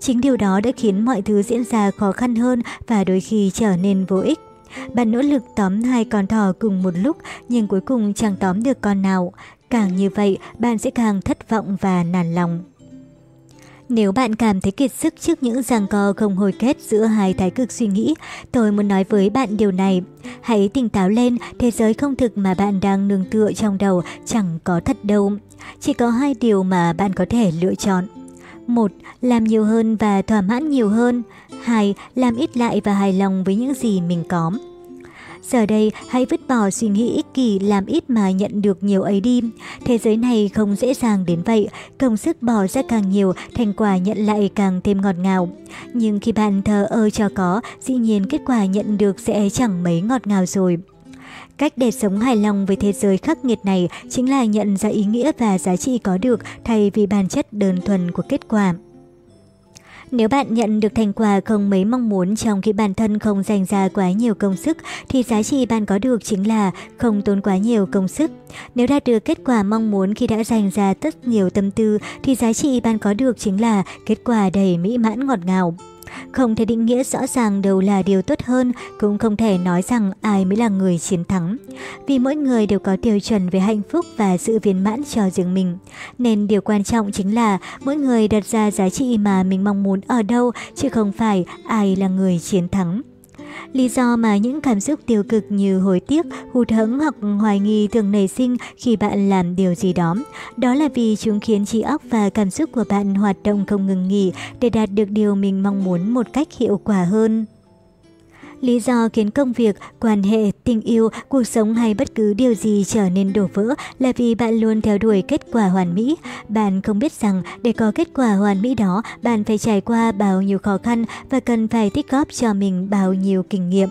Chính điều đó đã khiến mọi thứ diễn ra khó khăn hơn và đôi khi trở nên vô ích. Bạn nỗ lực tóm hai con thỏ cùng một lúc nhưng cuối cùng chẳng tóm được con nào. Càng như vậy, bạn sẽ càng thất vọng và nản lòng. Nếu bạn cảm thấy kiệt sức trước những giằng co không hồi kết giữa hai thái cực suy nghĩ, tôi muốn nói với bạn điều này. Hãy tỉnh táo lên, thế giới không thực mà bạn đang nương tựa trong đầu chẳng có thật đâu. Chỉ có hai điều mà bạn có thể lựa chọn. một Làm nhiều hơn và thỏa mãn nhiều hơn. 2. Làm ít lại và hài lòng với những gì mình có. Giờ đây, hãy vứt bỏ suy nghĩ ích kỷ làm ít mà nhận được nhiều ấy đi. Thế giới này không dễ dàng đến vậy, công sức bỏ ra càng nhiều, thành quả nhận lại càng thêm ngọt ngào. Nhưng khi bạn thờ ơ cho có, dĩ nhiên kết quả nhận được sẽ chẳng mấy ngọt ngào rồi. Cách để sống hài lòng với thế giới khắc nghiệt này chính là nhận ra ý nghĩa và giá trị có được thay vì bản chất đơn thuần của kết quả. Nếu bạn nhận được thành quả không mấy mong muốn trong khi bản thân không dành ra quá nhiều công sức, thì giá trị bạn có được chính là không tốn quá nhiều công sức. Nếu đạt được kết quả mong muốn khi đã dành ra rất nhiều tâm tư, thì giá trị bạn có được chính là kết quả đầy mỹ mãn ngọt ngào. Không thể định nghĩa rõ ràng đâu là điều tốt hơn, cũng không thể nói rằng ai mới là người chiến thắng. Vì mỗi người đều có tiêu chuẩn về hạnh phúc và sự viên mãn cho riêng mình. Nên điều quan trọng chính là mỗi người đặt ra giá trị mà mình mong muốn ở đâu, chứ không phải ai là người chiến thắng. Lý do mà những cảm xúc tiêu cực như hối tiếc, hụt hẫng hoặc hoài nghi thường nảy sinh khi bạn làm điều gì đó. Đó là vì chúng khiến trí óc và cảm xúc của bạn hoạt động không ngừng nghỉ để đạt được điều mình mong muốn một cách hiệu quả hơn. Lý do khiến công việc, quan hệ, tình yêu, cuộc sống hay bất cứ điều gì trở nên đổ vỡ là vì bạn luôn theo đuổi kết quả hoàn mỹ. Bạn không biết rằng để có kết quả hoàn mỹ đó, bạn phải trải qua bao nhiêu khó khăn và cần phải tích góp cho mình bao nhiêu kinh nghiệm.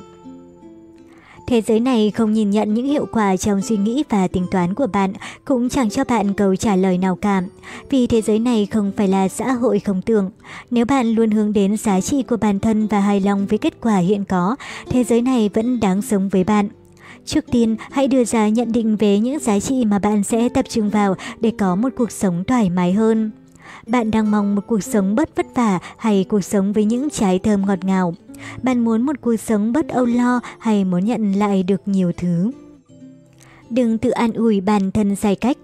Thế giới này không nhìn nhận những hiệu quả trong suy nghĩ và tính toán của bạn, cũng chẳng cho bạn câu trả lời nào cả. Vì thế giới này không phải là xã hội không tưởng. Nếu bạn luôn hướng đến giá trị của bản thân và hài lòng với kết quả hiện có, thế giới này vẫn đáng sống với bạn. Trước tiên, hãy đưa ra nhận định về những giá trị mà bạn sẽ tập trung vào để có một cuộc sống thoải mái hơn. Bạn đang mong một cuộc sống bất vất vả hay cuộc sống với những trái thơm ngọt ngào? Bạn muốn một cuộc sống bất âu lo hay muốn nhận lại được nhiều thứ? Đừng tự an ủi bản thân sai cách.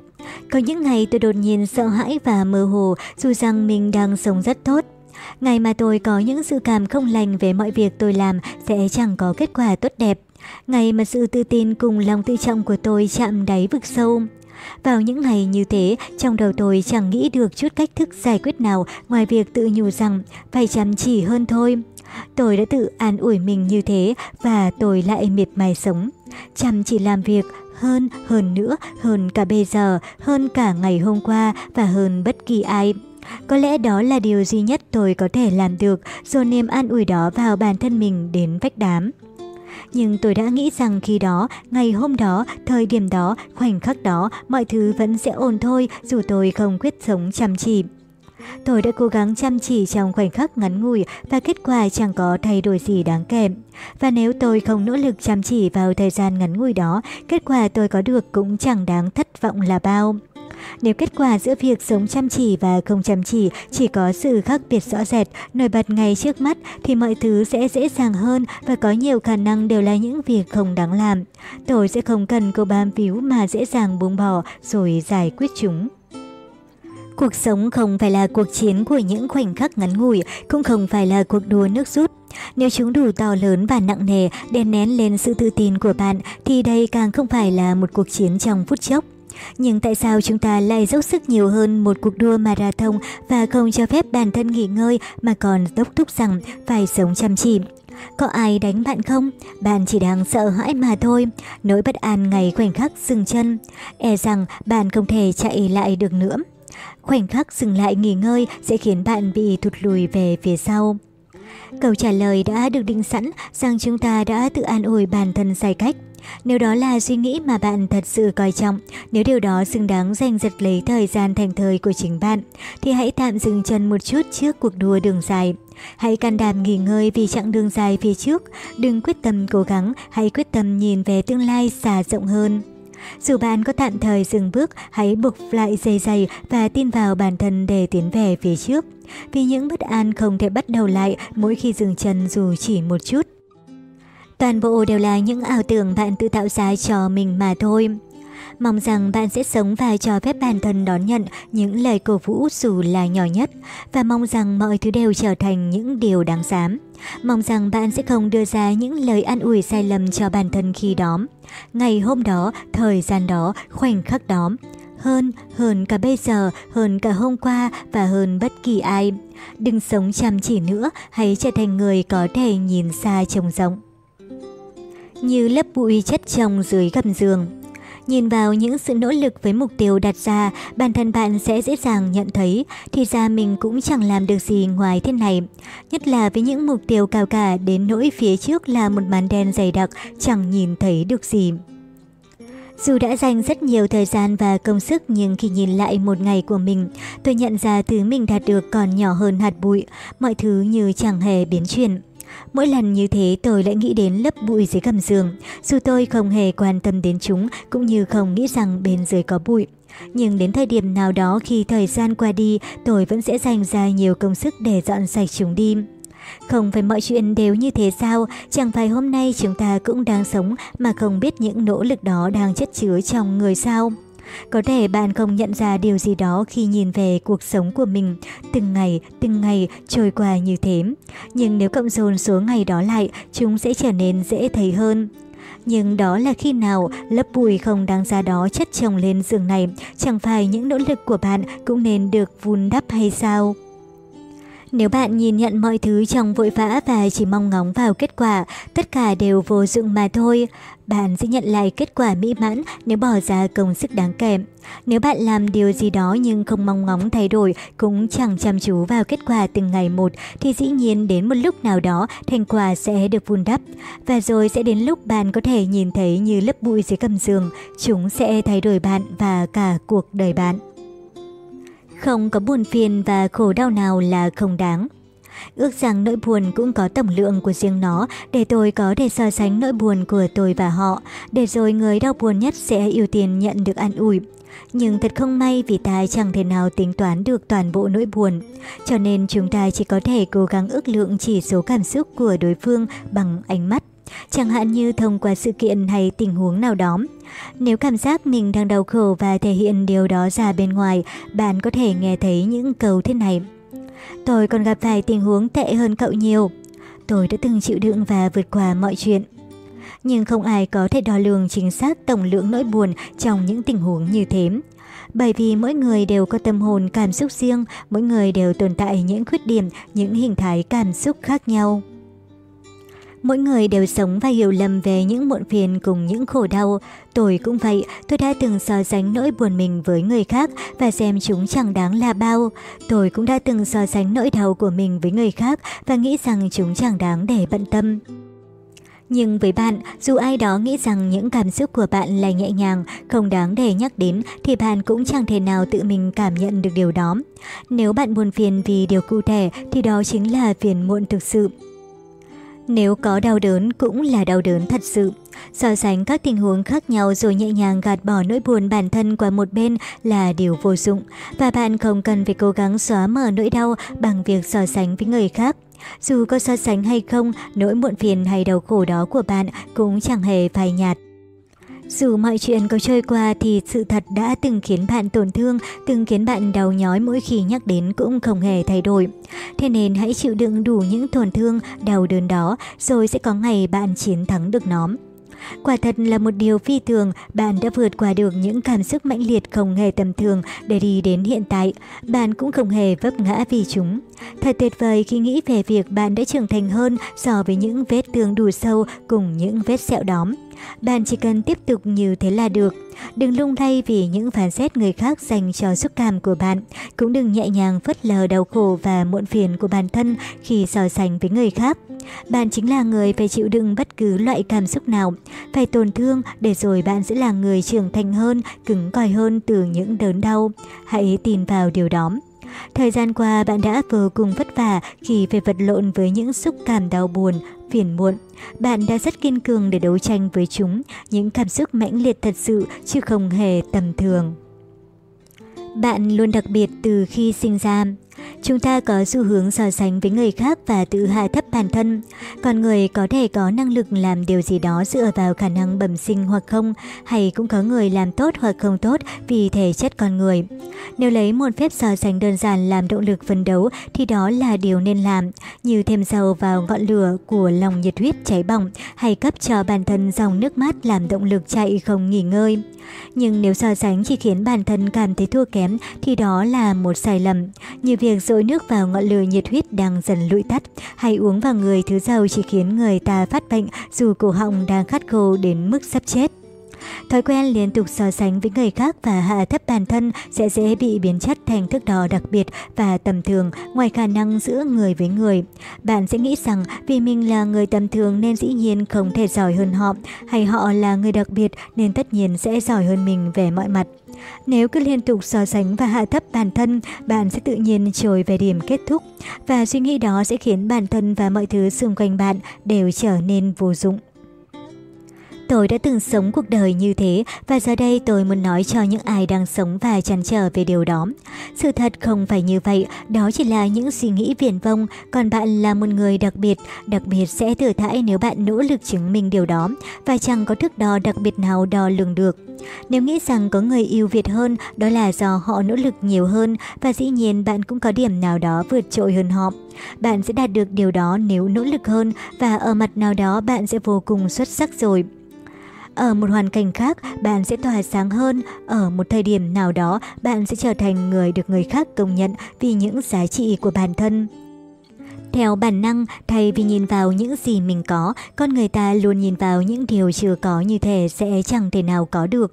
Có những ngày tôi đột nhiên sợ hãi và mơ hồ dù rằng mình đang sống rất tốt. Ngày mà tôi có những sự cảm không lành về mọi việc tôi làm sẽ chẳng có kết quả tốt đẹp. Ngày mà sự tự tin cùng lòng tự trọng của tôi chạm đáy vực sâu. Vào những ngày như thế, trong đầu tôi chẳng nghĩ được chút cách thức giải quyết nào ngoài việc tự nhủ rằng phải chăm chỉ hơn thôi. Tôi đã tự an ủi mình như thế và tôi lại miệt mài sống. Chăm chỉ làm việc hơn, hơn nữa, hơn cả bây giờ, hơn cả ngày hôm qua và hơn bất kỳ ai. Có lẽ đó là điều duy nhất tôi có thể làm được, rồi niềm an ủi đó vào bản thân mình đến vách đám. Nhưng tôi đã nghĩ rằng khi đó, ngày hôm đó, thời điểm đó, khoảnh khắc đó, mọi thứ vẫn sẽ ổn thôi dù tôi không quyết sống chăm chỉ. Tôi đã cố gắng chăm chỉ trong khoảnh khắc ngắn ngủi và kết quả chẳng có thay đổi gì đáng kể. Và nếu tôi không nỗ lực chăm chỉ vào thời gian ngắn ngủi đó, kết quả tôi có được cũng chẳng đáng thất vọng là bao. Nếu kết quả giữa việc sống chăm chỉ và không chăm chỉ chỉ có sự khác biệt rõ rệt, nổi bật ngay trước mắt thì mọi thứ sẽ dễ dàng hơn và có nhiều khả năng đều là những việc không đáng làm. Tôi sẽ không cần cô bám víu mà dễ dàng buông bỏ rồi giải quyết chúng. Cuộc sống không phải là cuộc chiến của những khoảnh khắc ngắn ngủi, cũng không phải là cuộc đua nước rút. Nếu chúng đủ to lớn và nặng nề, đè nén lên sự tự tin của bạn, thì đây càng không phải là một cuộc chiến trong phút chốc. Nhưng tại sao chúng ta lại dốc sức nhiều hơn một cuộc đua marathon và không cho phép bản thân nghỉ ngơi mà còn đốc thúc rằng phải sống chăm chỉ? Có ai đánh bạn không? Bạn chỉ đang sợ hãi mà thôi. Nỗi bất an ngày khoảnh khắc dừng chân. E rằng bạn không thể chạy lại được nữa. Khoảnh khắc dừng lại nghỉ ngơi sẽ khiến bạn bị thụt lùi về phía sau. Câu trả lời đã được định sẵn rằng chúng ta đã tự an ủi bản thân sai cách. Nếu đó là suy nghĩ mà bạn thật sự coi trọng, nếu điều đó xứng đáng giành giật lấy thời gian thành thời của chính bạn, thì hãy tạm dừng chân một chút trước cuộc đua đường dài. Hãy can đảm nghỉ ngơi vì chặng đường dài phía trước, đừng quyết tâm cố gắng, hãy quyết tâm nhìn về tương lai xa rộng hơn. Dù bạn có tạm thời dừng bước, hãy buộc lại dây dày và tin vào bản thân để tiến về phía trước. Vì những bất an không thể bắt đầu lại mỗi khi dừng chân dù chỉ một chút. Toàn bộ đều là những ảo tưởng bạn tự tạo ra cho mình mà thôi. Mong rằng bạn sẽ sống và cho phép bản thân đón nhận những lời cổ vũ dù là nhỏ nhất và mong rằng mọi thứ đều trở thành những điều đáng dám. Mong rằng bạn sẽ không đưa ra những lời an ủi sai lầm cho bản thân khi đó. Ngày hôm đó, thời gian đó, khoảnh khắc đó. Hơn, hơn cả bây giờ, hơn cả hôm qua và hơn bất kỳ ai. Đừng sống chăm chỉ nữa, hãy trở thành người có thể nhìn xa trông rộng. Như lớp bụi chất chồng dưới gầm giường Nhìn vào những sự nỗ lực với mục tiêu đặt ra, bản thân bạn sẽ dễ dàng nhận thấy thì ra mình cũng chẳng làm được gì ngoài thế này. Nhất là với những mục tiêu cao cả đến nỗi phía trước là một màn đen dày đặc, chẳng nhìn thấy được gì. Dù đã dành rất nhiều thời gian và công sức nhưng khi nhìn lại một ngày của mình, tôi nhận ra thứ mình đạt được còn nhỏ hơn hạt bụi, mọi thứ như chẳng hề biến chuyển. Mỗi lần như thế tôi lại nghĩ đến lớp bụi dưới gầm giường, dù tôi không hề quan tâm đến chúng cũng như không nghĩ rằng bên dưới có bụi. Nhưng đến thời điểm nào đó khi thời gian qua đi, tôi vẫn sẽ dành ra nhiều công sức để dọn sạch chúng đi. Không phải mọi chuyện đều như thế sao, chẳng phải hôm nay chúng ta cũng đang sống mà không biết những nỗ lực đó đang chất chứa trong người sao. Có thể bạn không nhận ra điều gì đó khi nhìn về cuộc sống của mình, từng ngày, từng ngày trôi qua như thế. Nhưng nếu cộng dồn số ngày đó lại, chúng sẽ trở nên dễ thấy hơn. Nhưng đó là khi nào lớp bụi không đáng giá đó chất chồng lên giường này, chẳng phải những nỗ lực của bạn cũng nên được vun đắp hay sao? Nếu bạn nhìn nhận mọi thứ trong vội vã và chỉ mong ngóng vào kết quả, tất cả đều vô dụng mà thôi. Bạn sẽ nhận lại kết quả mỹ mãn nếu bỏ ra công sức đáng kể. Nếu bạn làm điều gì đó nhưng không mong ngóng thay đổi, cũng chẳng chăm chú vào kết quả từng ngày một, thì dĩ nhiên đến một lúc nào đó thành quả sẽ được vun đắp. Và rồi sẽ đến lúc bạn có thể nhìn thấy như lớp bụi dưới cầm giường, chúng sẽ thay đổi bạn và cả cuộc đời bạn. Không có buồn phiền và khổ đau nào là không đáng. Ước rằng nỗi buồn cũng có tổng lượng của riêng nó để tôi có thể so sánh nỗi buồn của tôi và họ, để rồi người đau buồn nhất sẽ ưu tiên nhận được an ủi. Nhưng thật không may vì ta chẳng thể nào tính toán được toàn bộ nỗi buồn, cho nên chúng ta chỉ có thể cố gắng ước lượng chỉ số cảm xúc của đối phương bằng ánh mắt chẳng hạn như thông qua sự kiện hay tình huống nào đó. Nếu cảm giác mình đang đau khổ và thể hiện điều đó ra bên ngoài, bạn có thể nghe thấy những câu thế này. Tôi còn gặp phải tình huống tệ hơn cậu nhiều. Tôi đã từng chịu đựng và vượt qua mọi chuyện. Nhưng không ai có thể đo lường chính xác tổng lượng nỗi buồn trong những tình huống như thế. Bởi vì mỗi người đều có tâm hồn cảm xúc riêng, mỗi người đều tồn tại những khuyết điểm, những hình thái cảm xúc khác nhau. Mỗi người đều sống và hiểu lầm về những muộn phiền cùng những khổ đau. Tôi cũng vậy, tôi đã từng so sánh nỗi buồn mình với người khác và xem chúng chẳng đáng là bao. Tôi cũng đã từng so sánh nỗi đau của mình với người khác và nghĩ rằng chúng chẳng đáng để bận tâm. Nhưng với bạn, dù ai đó nghĩ rằng những cảm xúc của bạn là nhẹ nhàng, không đáng để nhắc đến, thì bạn cũng chẳng thể nào tự mình cảm nhận được điều đó. Nếu bạn buồn phiền vì điều cụ thể, thì đó chính là phiền muộn thực sự. Nếu có đau đớn cũng là đau đớn thật sự. So sánh các tình huống khác nhau rồi nhẹ nhàng gạt bỏ nỗi buồn bản thân qua một bên là điều vô dụng. Và bạn không cần phải cố gắng xóa mở nỗi đau bằng việc so sánh với người khác. Dù có so sánh hay không, nỗi muộn phiền hay đau khổ đó của bạn cũng chẳng hề phai nhạt. Dù mọi chuyện có trôi qua thì sự thật đã từng khiến bạn tổn thương, từng khiến bạn đau nhói mỗi khi nhắc đến cũng không hề thay đổi. Thế nên hãy chịu đựng đủ những tổn thương, đau đớn đó, rồi sẽ có ngày bạn chiến thắng được nó. Quả thật là một điều phi thường, bạn đã vượt qua được những cảm xúc mãnh liệt không hề tầm thường để đi đến hiện tại. Bạn cũng không hề vấp ngã vì chúng. Thật tuyệt vời khi nghĩ về việc bạn đã trưởng thành hơn so với những vết thương đủ sâu cùng những vết sẹo đóm. Bạn chỉ cần tiếp tục như thế là được. Đừng lung lay vì những phán xét người khác dành cho xúc cảm của bạn. Cũng đừng nhẹ nhàng phớt lờ đau khổ và muộn phiền của bản thân khi so sánh với người khác. Bạn chính là người phải chịu đựng bất cứ loại cảm xúc nào. Phải tổn thương để rồi bạn sẽ là người trưởng thành hơn, cứng cỏi hơn từ những đớn đau. Hãy tin vào điều đó. Thời gian qua bạn đã vô cùng vất vả khi phải vật lộn với những xúc cảm đau buồn, phiền muộn. Bạn đã rất kiên cường để đấu tranh với chúng, những cảm xúc mãnh liệt thật sự chứ không hề tầm thường. Bạn luôn đặc biệt từ khi sinh ra. Chúng ta có xu hướng so sánh với người khác và tự hạ thấp bản thân. Con người có thể có năng lực làm điều gì đó dựa vào khả năng bẩm sinh hoặc không, hay cũng có người làm tốt hoặc không tốt vì thể chất con người. Nếu lấy một phép so sánh đơn giản làm động lực phấn đấu thì đó là điều nên làm, như thêm dầu vào ngọn lửa của lòng nhiệt huyết cháy bỏng hay cấp cho bản thân dòng nước mát làm động lực chạy không nghỉ ngơi. Nhưng nếu so sánh chỉ khiến bản thân cảm thấy thua kém thì đó là một sai lầm. Như việc việc dội nước vào ngọn lửa nhiệt huyết đang dần lụi tắt, hay uống vào người thứ dầu chỉ khiến người ta phát bệnh dù cổ họng đang khát khô đến mức sắp chết. Thói quen liên tục so sánh với người khác và hạ thấp bản thân sẽ dễ bị biến chất thành thước đo đặc biệt và tầm thường ngoài khả năng giữa người với người. Bạn sẽ nghĩ rằng vì mình là người tầm thường nên dĩ nhiên không thể giỏi hơn họ, hay họ là người đặc biệt nên tất nhiên sẽ giỏi hơn mình về mọi mặt. Nếu cứ liên tục so sánh và hạ thấp bản thân, bạn sẽ tự nhiên trồi về điểm kết thúc. Và suy nghĩ đó sẽ khiến bản thân và mọi thứ xung quanh bạn đều trở nên vô dụng. Tôi đã từng sống cuộc đời như thế và giờ đây tôi muốn nói cho những ai đang sống và chăn trở về điều đó. Sự thật không phải như vậy, đó chỉ là những suy nghĩ viển vông, còn bạn là một người đặc biệt, đặc biệt sẽ thừa thãi nếu bạn nỗ lực chứng minh điều đó và chẳng có thước đo đặc biệt nào đo lường được. Nếu nghĩ rằng có người yêu Việt hơn, đó là do họ nỗ lực nhiều hơn và dĩ nhiên bạn cũng có điểm nào đó vượt trội hơn họ. Bạn sẽ đạt được điều đó nếu nỗ lực hơn và ở mặt nào đó bạn sẽ vô cùng xuất sắc rồi. Ở một hoàn cảnh khác, bạn sẽ tỏa sáng hơn. Ở một thời điểm nào đó, bạn sẽ trở thành người được người khác công nhận vì những giá trị của bản thân. Theo bản năng, thay vì nhìn vào những gì mình có, con người ta luôn nhìn vào những điều chưa có như thể sẽ chẳng thể nào có được.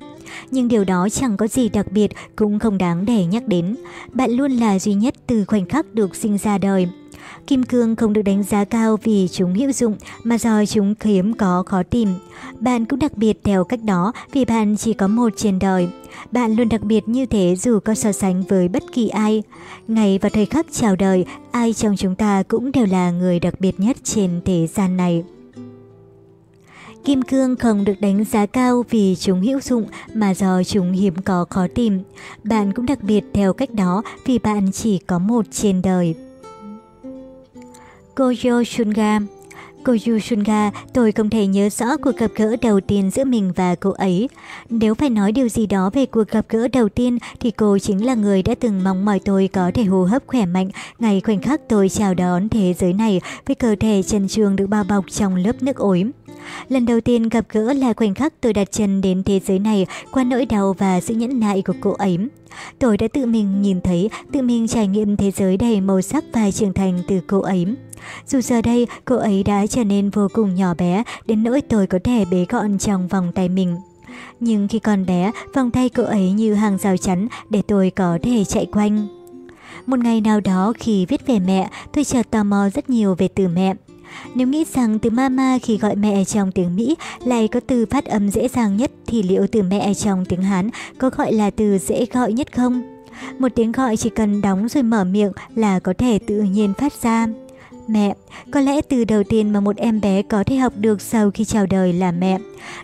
Nhưng điều đó chẳng có gì đặc biệt, cũng không đáng để nhắc đến. Bạn luôn là duy nhất từ khoảnh khắc được sinh ra đời. Kim cương không được đánh giá cao vì chúng hữu dụng mà do chúng hiếm có khó tìm. Bạn cũng đặc biệt theo cách đó vì bạn chỉ có một trên đời. Bạn luôn đặc biệt như thế dù có so sánh với bất kỳ ai. Ngày và thời khắc chào đời, ai trong chúng ta cũng đều là người đặc biệt nhất trên thế gian này. Kim cương không được đánh giá cao vì chúng hữu dụng mà do chúng hiếm có khó tìm. Bạn cũng đặc biệt theo cách đó vì bạn chỉ có một trên đời. Koyo Shunga Koyu Shunga, tôi không thể nhớ rõ cuộc gặp gỡ đầu tiên giữa mình và cô ấy. Nếu phải nói điều gì đó về cuộc gặp gỡ đầu tiên thì cô chính là người đã từng mong mỏi tôi có thể hô hấp khỏe mạnh ngày khoảnh khắc tôi chào đón thế giới này với cơ thể trần truồng được bao bọc trong lớp nước ối. Lần đầu tiên gặp gỡ là khoảnh khắc tôi đặt chân đến thế giới này qua nỗi đau và sự nhẫn nại của cô ấy. Tôi đã tự mình nhìn thấy, tự mình trải nghiệm thế giới đầy màu sắc và trưởng thành từ cô ấy. Dù giờ đây cô ấy đã trở nên vô cùng nhỏ bé đến nỗi tôi có thể bế gọn trong vòng tay mình. Nhưng khi còn bé, vòng tay cô ấy như hàng rào chắn để tôi có thể chạy quanh. Một ngày nào đó khi viết về mẹ, tôi chợt tò mò rất nhiều về từ mẹ. Nếu nghĩ rằng từ mama khi gọi mẹ trong tiếng Mỹ lại có từ phát âm dễ dàng nhất thì liệu từ mẹ trong tiếng Hán có gọi là từ dễ gọi nhất không? Một tiếng gọi chỉ cần đóng rồi mở miệng là có thể tự nhiên phát ra. Mẹ, có lẽ từ đầu tiên mà một em bé có thể học được sau khi chào đời là mẹ.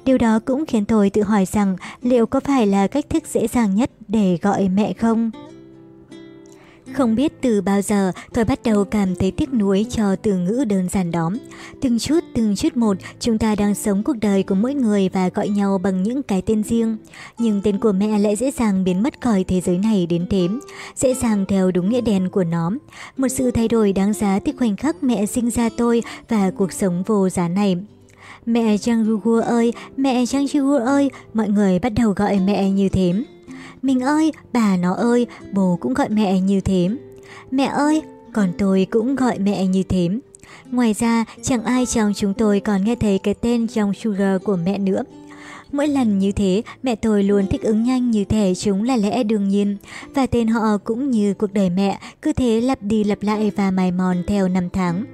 Điều đó cũng khiến tôi tự hỏi rằng liệu có phải là cách thức dễ dàng nhất để gọi mẹ không? Không biết từ bao giờ tôi bắt đầu cảm thấy tiếc nuối cho từ ngữ đơn giản đó. Từng chút, từng chút một, chúng ta đang sống cuộc đời của mỗi người và gọi nhau bằng những cái tên riêng. Nhưng tên của mẹ lại dễ dàng biến mất khỏi thế giới này đến thế, dễ dàng theo đúng nghĩa đen của nó. Một sự thay đổi đáng giá từ khoảnh khắc mẹ sinh ra tôi và cuộc sống vô giá này. Mẹ Chang Rugu ơi, mẹ Chang Rugu ơi, mọi người bắt đầu gọi mẹ như thế. Mình ơi, bà nó ơi, bố cũng gọi mẹ như thế. Mẹ ơi, còn tôi cũng gọi mẹ như thế. Ngoài ra, chẳng ai trong chúng tôi còn nghe thấy cái tên trong Sugar của mẹ nữa. Mỗi lần như thế, mẹ tôi luôn thích ứng nhanh như thể chúng là lẽ đương nhiên. Và tên họ cũng như cuộc đời mẹ, cứ thế lặp đi lặp lại và mài mòn theo năm tháng.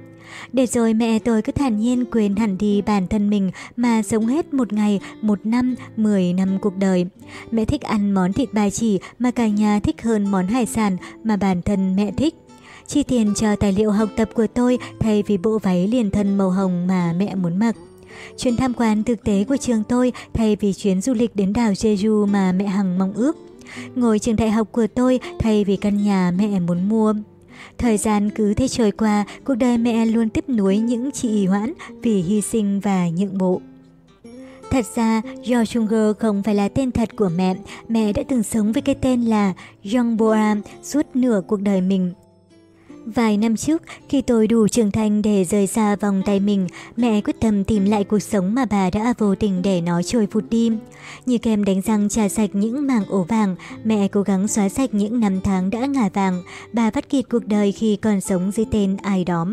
Để rồi mẹ tôi cứ thản nhiên quên hẳn đi bản thân mình mà sống hết một ngày, một năm, mười năm cuộc đời. Mẹ thích ăn món thịt ba chỉ mà cả nhà thích hơn món hải sản mà bản thân mẹ thích. Chi tiền cho tài liệu học tập của tôi thay vì bộ váy liền thân màu hồng mà mẹ muốn mặc. Chuyến tham quan thực tế của trường tôi thay vì chuyến du lịch đến đảo Jeju mà mẹ Hằng mong ước. Ngồi trường đại học của tôi thay vì căn nhà mẹ muốn mua. Thời gian cứ thế trôi qua, cuộc đời mẹ luôn tiếp nối những trì hoãn vì hy sinh và nhượng bộ. Thật ra, Jo Junger không phải là tên thật của mẹ, mẹ đã từng sống với cái tên là Young Boam suốt nửa cuộc đời mình. Vài năm trước, khi tôi đủ trưởng thành để rời xa vòng tay mình, mẹ quyết tâm tìm lại cuộc sống mà bà đã vô tình để nó trôi vụt đi. Như kem đánh răng trà sạch những mảng ổ vàng, mẹ cố gắng xóa sạch những năm tháng đã ngả vàng. Bà vắt kiệt cuộc đời khi còn sống dưới tên ai đó.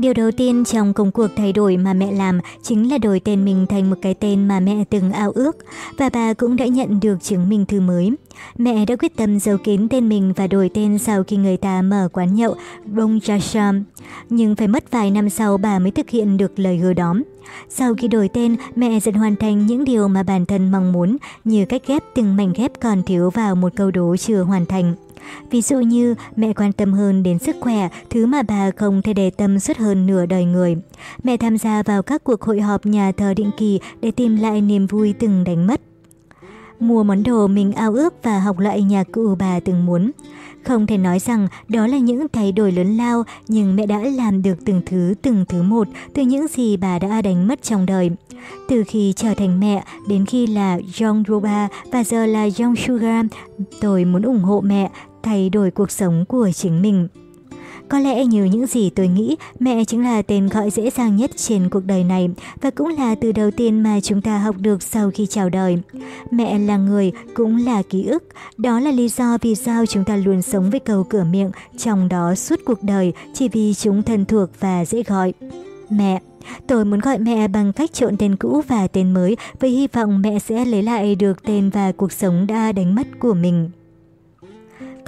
Điều đầu tiên trong công cuộc thay đổi mà mẹ làm chính là đổi tên mình thành một cái tên mà mẹ từng ao ước và bà cũng đã nhận được chứng minh thư mới. Mẹ đã quyết tâm giấu kín tên mình và đổi tên sau khi người ta mở quán nhậu Rong Jasham. Nhưng phải mất vài năm sau bà mới thực hiện được lời hứa đó. Sau khi đổi tên, mẹ dần hoàn thành những điều mà bản thân mong muốn như cách ghép từng mảnh ghép còn thiếu vào một câu đố chưa hoàn thành. Ví dụ như mẹ quan tâm hơn đến sức khỏe, thứ mà bà không thể để tâm suốt hơn nửa đời người. Mẹ tham gia vào các cuộc hội họp nhà thờ định kỳ để tìm lại niềm vui từng đánh mất. Mua món đồ mình ao ước và học lại nhà cụ bà từng muốn. Không thể nói rằng đó là những thay đổi lớn lao, nhưng mẹ đã làm được từng thứ từng thứ một từ những gì bà đã đánh mất trong đời. Từ khi trở thành mẹ đến khi là Young Roba và giờ là Young Sugar, tôi muốn ủng hộ mẹ thay đổi cuộc sống của chính mình. Có lẽ như những gì tôi nghĩ, mẹ chính là tên gọi dễ dàng nhất trên cuộc đời này và cũng là từ đầu tiên mà chúng ta học được sau khi chào đời. Mẹ là người, cũng là ký ức. Đó là lý do vì sao chúng ta luôn sống với câu cửa miệng, trong đó suốt cuộc đời chỉ vì chúng thân thuộc và dễ gọi. Mẹ Tôi muốn gọi mẹ bằng cách trộn tên cũ và tên mới với hy vọng mẹ sẽ lấy lại được tên và cuộc sống đã đánh mất của mình.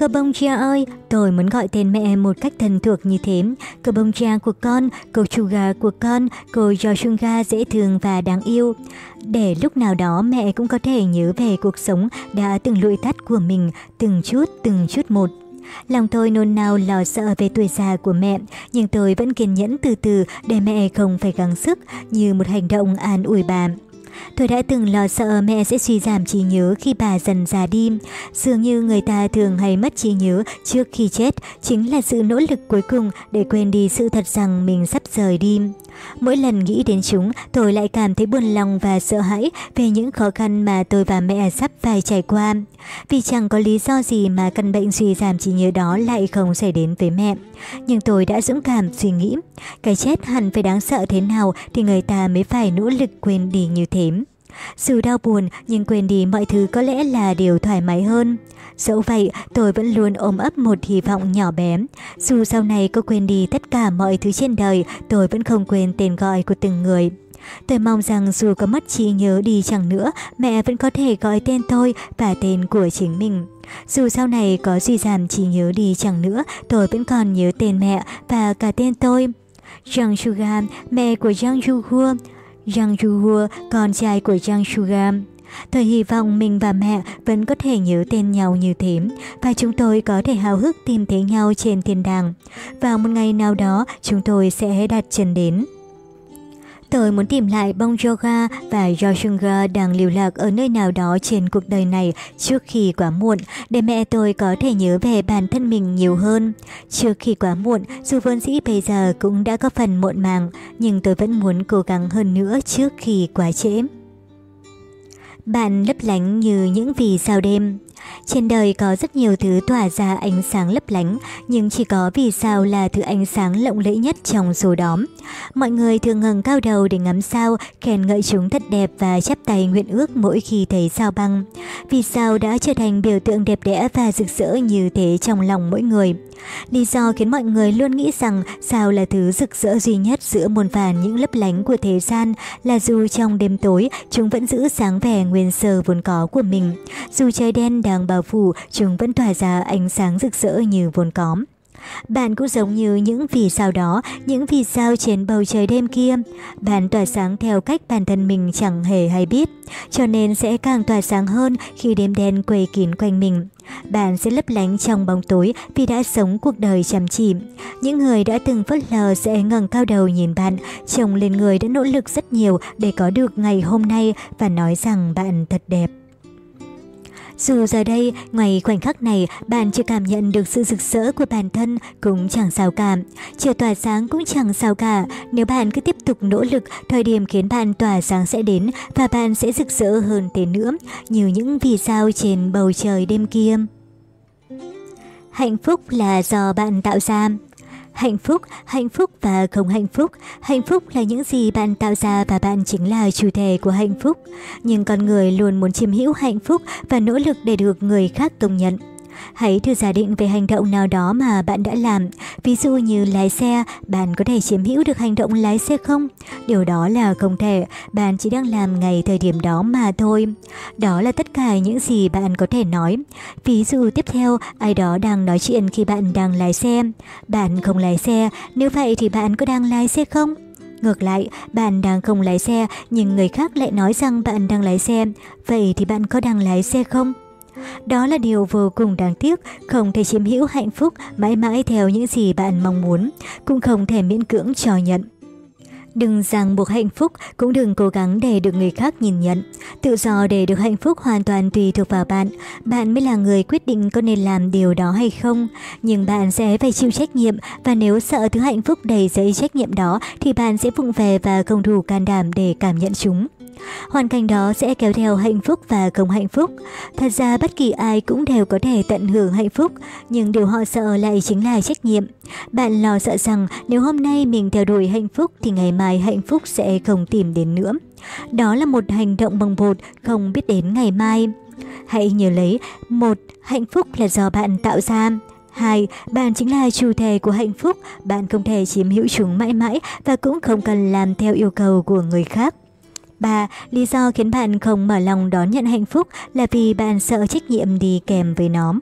Cơ bông cha ơi, tôi muốn gọi tên mẹ một cách thân thuộc như thế. Cơ bông cha của con, cô Suga của con, cô Yoshunga dễ thương và đáng yêu. Để lúc nào đó mẹ cũng có thể nhớ về cuộc sống đã từng lụi tắt của mình, từng chút, từng chút một. Lòng tôi nôn nao lo sợ về tuổi già của mẹ, nhưng tôi vẫn kiên nhẫn từ từ để mẹ không phải gắng sức như một hành động an ủi bà. Tôi đã từng lo sợ mẹ sẽ suy giảm trí nhớ khi bà dần già đi. Dường như người ta thường hay mất trí nhớ trước khi chết, chính là sự nỗ lực cuối cùng để quên đi sự thật rằng mình sắp rời đi. Mỗi lần nghĩ đến chúng, tôi lại cảm thấy buồn lòng và sợ hãi về những khó khăn mà tôi và mẹ sắp phải trải qua. Vì chẳng có lý do gì mà căn bệnh suy giảm trí nhớ đó lại không xảy đến với mẹ. Nhưng tôi đã dũng cảm suy nghĩ, cái chết hẳn phải đáng sợ thế nào thì người ta mới phải nỗ lực quên đi như thế. Dù đau buồn nhưng quên đi mọi thứ có lẽ là điều thoải mái hơn. Dẫu vậy, tôi vẫn luôn ôm ấp một hy vọng nhỏ bé. Dù sau này có quên đi tất cả mọi thứ trên đời, tôi vẫn không quên tên gọi của từng người. Tôi mong rằng dù có mất trí nhớ đi chẳng nữa, mẹ vẫn có thể gọi tên tôi và tên của chính mình. Dù sau này có suy giảm trí nhớ đi chẳng nữa, tôi vẫn còn nhớ tên mẹ và cả tên tôi. Zhang Shuga, mẹ của Zhang Yuhua. Zhang Yuhua, con trai của Zhang Shugam. Tôi hy vọng mình và mẹ vẫn có thể nhớ tên nhau như thế và chúng tôi có thể hào hức tìm thấy nhau trên thiên đàng. Vào một ngày nào đó, chúng tôi sẽ đặt chân đến. Tôi muốn tìm lại Bong Yoga và Yoshunga đang lưu lạc ở nơi nào đó trên cuộc đời này trước khi quá muộn, để mẹ tôi có thể nhớ về bản thân mình nhiều hơn. Trước khi quá muộn, dù vốn dĩ bây giờ cũng đã có phần muộn màng, nhưng tôi vẫn muốn cố gắng hơn nữa trước khi quá trễ. Bạn lấp lánh như những vì sao đêm. Trên đời có rất nhiều thứ tỏa ra ánh sáng lấp lánh, nhưng chỉ có vì sao là thứ ánh sáng lộng lẫy nhất trong số đó. Mọi người thường ngẩng cao đầu để ngắm sao, khen ngợi chúng thật đẹp và chắp tay nguyện ước mỗi khi thấy sao băng. Vì sao đã trở thành biểu tượng đẹp đẽ và rực rỡ như thế trong lòng mỗi người. Lý do khiến mọi người luôn nghĩ rằng sao là thứ rực rỡ duy nhất giữa muôn vàn những lấp lánh của thế gian là dù trong đêm tối chúng vẫn giữ sáng vẻ nguyên sơ vốn có của mình. Dù trời đen đã đang bao phủ, chúng vẫn tỏa ra ánh sáng rực rỡ như vốn có. Bạn cũng giống như những vì sao đó, những vì sao trên bầu trời đêm kia. Bạn tỏa sáng theo cách bản thân mình chẳng hề hay biết, cho nên sẽ càng tỏa sáng hơn khi đêm đen quây kín quanh mình. Bạn sẽ lấp lánh trong bóng tối vì đã sống cuộc đời chăm chỉ. Những người đã từng phớt lờ sẽ ngẩng cao đầu nhìn bạn, trông lên người đã nỗ lực rất nhiều để có được ngày hôm nay và nói rằng bạn thật đẹp. Dù giờ đây, ngoài khoảnh khắc này, bạn chưa cảm nhận được sự rực rỡ của bản thân cũng chẳng sao cả. Chưa tỏa sáng cũng chẳng sao cả. Nếu bạn cứ tiếp tục nỗ lực, thời điểm khiến bạn tỏa sáng sẽ đến và bạn sẽ rực rỡ hơn thế nữa, như những vì sao trên bầu trời đêm kia. Hạnh phúc là do bạn tạo ra. Hạnh phúc, hạnh phúc và không hạnh phúc. Hạnh phúc là những gì bạn tạo ra và bạn chính là chủ thể của hạnh phúc. Nhưng con người luôn muốn chiếm hữu hạnh phúc và nỗ lực để được người khác công nhận. Hãy thử giả định về hành động nào đó mà bạn đã làm. Ví dụ như lái xe, bạn có thể chiếm hữu được hành động lái xe không? Điều đó là không thể, bạn chỉ đang làm ngày thời điểm đó mà thôi. Đó là tất cả những gì bạn có thể nói. Ví dụ tiếp theo, ai đó đang nói chuyện khi bạn đang lái xe. Bạn không lái xe, nếu vậy thì bạn có đang lái xe không? Ngược lại, bạn đang không lái xe nhưng người khác lại nói rằng bạn đang lái xe. Vậy thì bạn có đang lái xe không? Đó là điều vô cùng đáng tiếc, không thể chiếm hữu hạnh phúc mãi mãi theo những gì bạn mong muốn, cũng không thể miễn cưỡng cho nhận. Đừng ràng buộc hạnh phúc, cũng đừng cố gắng để được người khác nhìn nhận. Tự do để được hạnh phúc hoàn toàn tùy thuộc vào bạn. Bạn mới là người quyết định có nên làm điều đó hay không. Nhưng bạn sẽ phải chịu trách nhiệm và nếu sợ thứ hạnh phúc đầy giấy trách nhiệm đó thì bạn sẽ vụng về và không đủ can đảm để cảm nhận chúng. Hoàn cảnh đó sẽ kéo theo hạnh phúc và không hạnh phúc. Thật ra bất kỳ ai cũng đều có thể tận hưởng hạnh phúc, nhưng điều họ sợ lại chính là trách nhiệm. Bạn lo sợ rằng nếu hôm nay mình theo đuổi hạnh phúc thì ngày mai hạnh phúc sẽ không tìm đến nữa. Đó là một hành động bồng bột không biết đến ngày mai. Hãy nhớ lấy, một, hạnh phúc là do bạn tạo ra. Hai, bạn chính là chủ thể của hạnh phúc, bạn không thể chiếm hữu chúng mãi mãi và cũng không cần làm theo yêu cầu của người khác. 3. Lý do khiến bạn không mở lòng đón nhận hạnh phúc là vì bạn sợ trách nhiệm đi kèm với nó.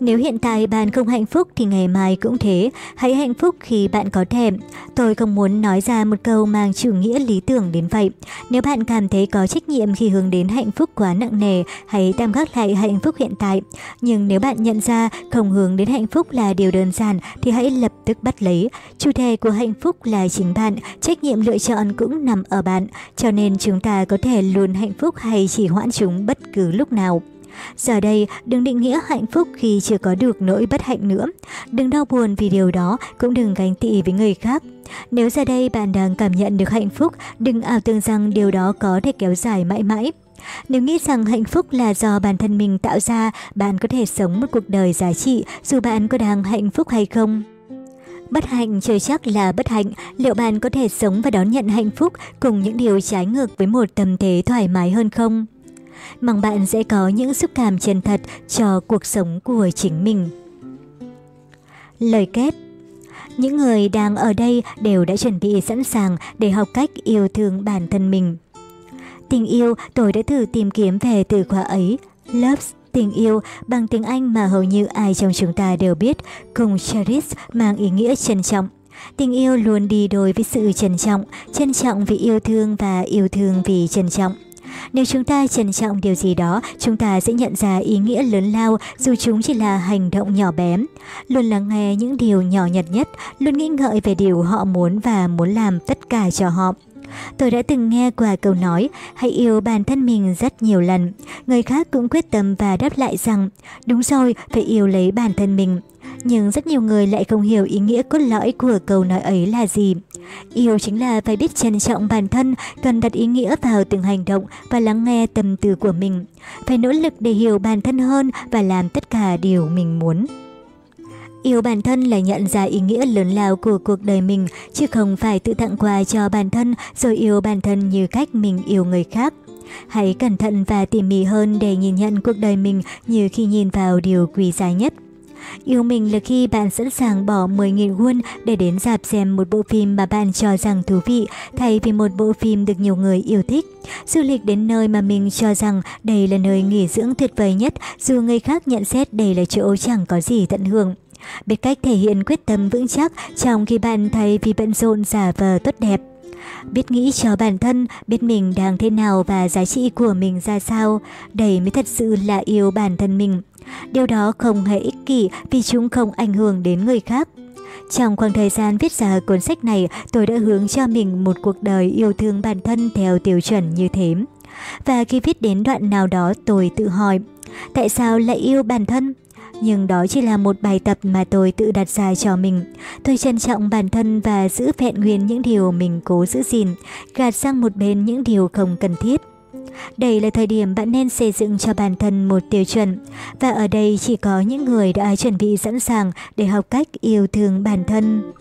Nếu hiện tại bạn không hạnh phúc thì ngày mai cũng thế, hãy hạnh phúc khi bạn có thèm. Tôi không muốn nói ra một câu mang chủ nghĩa lý tưởng đến vậy. Nếu bạn cảm thấy có trách nhiệm khi hướng đến hạnh phúc quá nặng nề, hãy tạm gác lại hạnh phúc hiện tại. Nhưng nếu bạn nhận ra không hướng đến hạnh phúc là điều đơn giản thì hãy lập tức bắt lấy. Chủ thể của hạnh phúc là chính bạn, trách nhiệm lựa chọn cũng nằm ở bạn, cho nên chúng ta có thể luôn hạnh phúc hay chỉ hoãn chúng bất cứ lúc nào. Giờ đây, đừng định nghĩa hạnh phúc khi chưa có được nỗi bất hạnh nữa. Đừng đau buồn vì điều đó, cũng đừng gánh tị với người khác. Nếu giờ đây bạn đang cảm nhận được hạnh phúc, đừng ảo tưởng rằng điều đó có thể kéo dài mãi mãi. Nếu nghĩ rằng hạnh phúc là do bản thân mình tạo ra, bạn có thể sống một cuộc đời giá trị dù bạn có đang hạnh phúc hay không. Bất hạnh chưa chắc là bất hạnh, liệu bạn có thể sống và đón nhận hạnh phúc cùng những điều trái ngược với một tâm thế thoải mái hơn không? Mong bạn sẽ có những xúc cảm chân thật cho cuộc sống của chính mình. Lời kết Những người đang ở đây đều đã chuẩn bị sẵn sàng để học cách yêu thương bản thân mình. Tình yêu, tôi đã thử tìm kiếm về từ khóa ấy, loves, tình yêu bằng tiếng Anh mà hầu như ai trong chúng ta đều biết, cùng cherish mang ý nghĩa trân trọng. Tình yêu luôn đi đôi với sự trân trọng, trân trọng vì yêu thương và yêu thương vì trân trọng. Nếu chúng ta trân trọng điều gì đó, chúng ta sẽ nhận ra ý nghĩa lớn lao dù chúng chỉ là hành động nhỏ bé. Luôn lắng nghe những điều nhỏ nhặt nhất, luôn nghĩ ngợi về điều họ muốn và muốn làm tất cả cho họ. Tôi đã từng nghe qua câu nói hãy yêu bản thân mình rất nhiều lần. Người khác cũng quyết tâm và đáp lại rằng đúng rồi, phải yêu lấy bản thân mình. Nhưng rất nhiều người lại không hiểu ý nghĩa cốt lõi của câu nói ấy là gì. Yêu chính là phải biết trân trọng bản thân, cần đặt ý nghĩa vào từng hành động và lắng nghe tâm tư của mình. Phải nỗ lực để hiểu bản thân hơn và làm tất cả điều mình muốn. Yêu bản thân là nhận ra ý nghĩa lớn lao của cuộc đời mình, chứ không phải tự tặng quà cho bản thân rồi yêu bản thân như cách mình yêu người khác. Hãy cẩn thận và tỉ mỉ hơn để nhìn nhận cuộc đời mình như khi nhìn vào điều quý giá nhất. Yêu mình là khi bạn sẵn sàng bỏ 10.000 won để đến dạp xem một bộ phim mà bạn cho rằng thú vị thay vì một bộ phim được nhiều người yêu thích. Du lịch đến nơi mà mình cho rằng đây là nơi nghỉ dưỡng tuyệt vời nhất dù người khác nhận xét đây là chỗ chẳng có gì tận hưởng. Biết cách thể hiện quyết tâm vững chắc trong khi bạn thay vì bận rộn giả vờ tốt đẹp biết nghĩ cho bản thân, biết mình đang thế nào và giá trị của mình ra sao. Đây mới thật sự là yêu bản thân mình. Điều đó không hề ích kỷ vì chúng không ảnh hưởng đến người khác. Trong khoảng thời gian viết ra cuốn sách này, tôi đã hướng cho mình một cuộc đời yêu thương bản thân theo tiêu chuẩn như thế. Và khi viết đến đoạn nào đó tôi tự hỏi, tại sao lại yêu bản thân? Nhưng đó chỉ là một bài tập mà tôi tự đặt ra cho mình. Tôi trân trọng bản thân và giữ vẹn nguyên những điều mình cố giữ gìn, gạt sang một bên những điều không cần thiết. Đây là thời điểm bạn nên xây dựng cho bản thân một tiêu chuẩn. Và ở đây chỉ có những người đã chuẩn bị sẵn sàng để học cách yêu thương bản thân.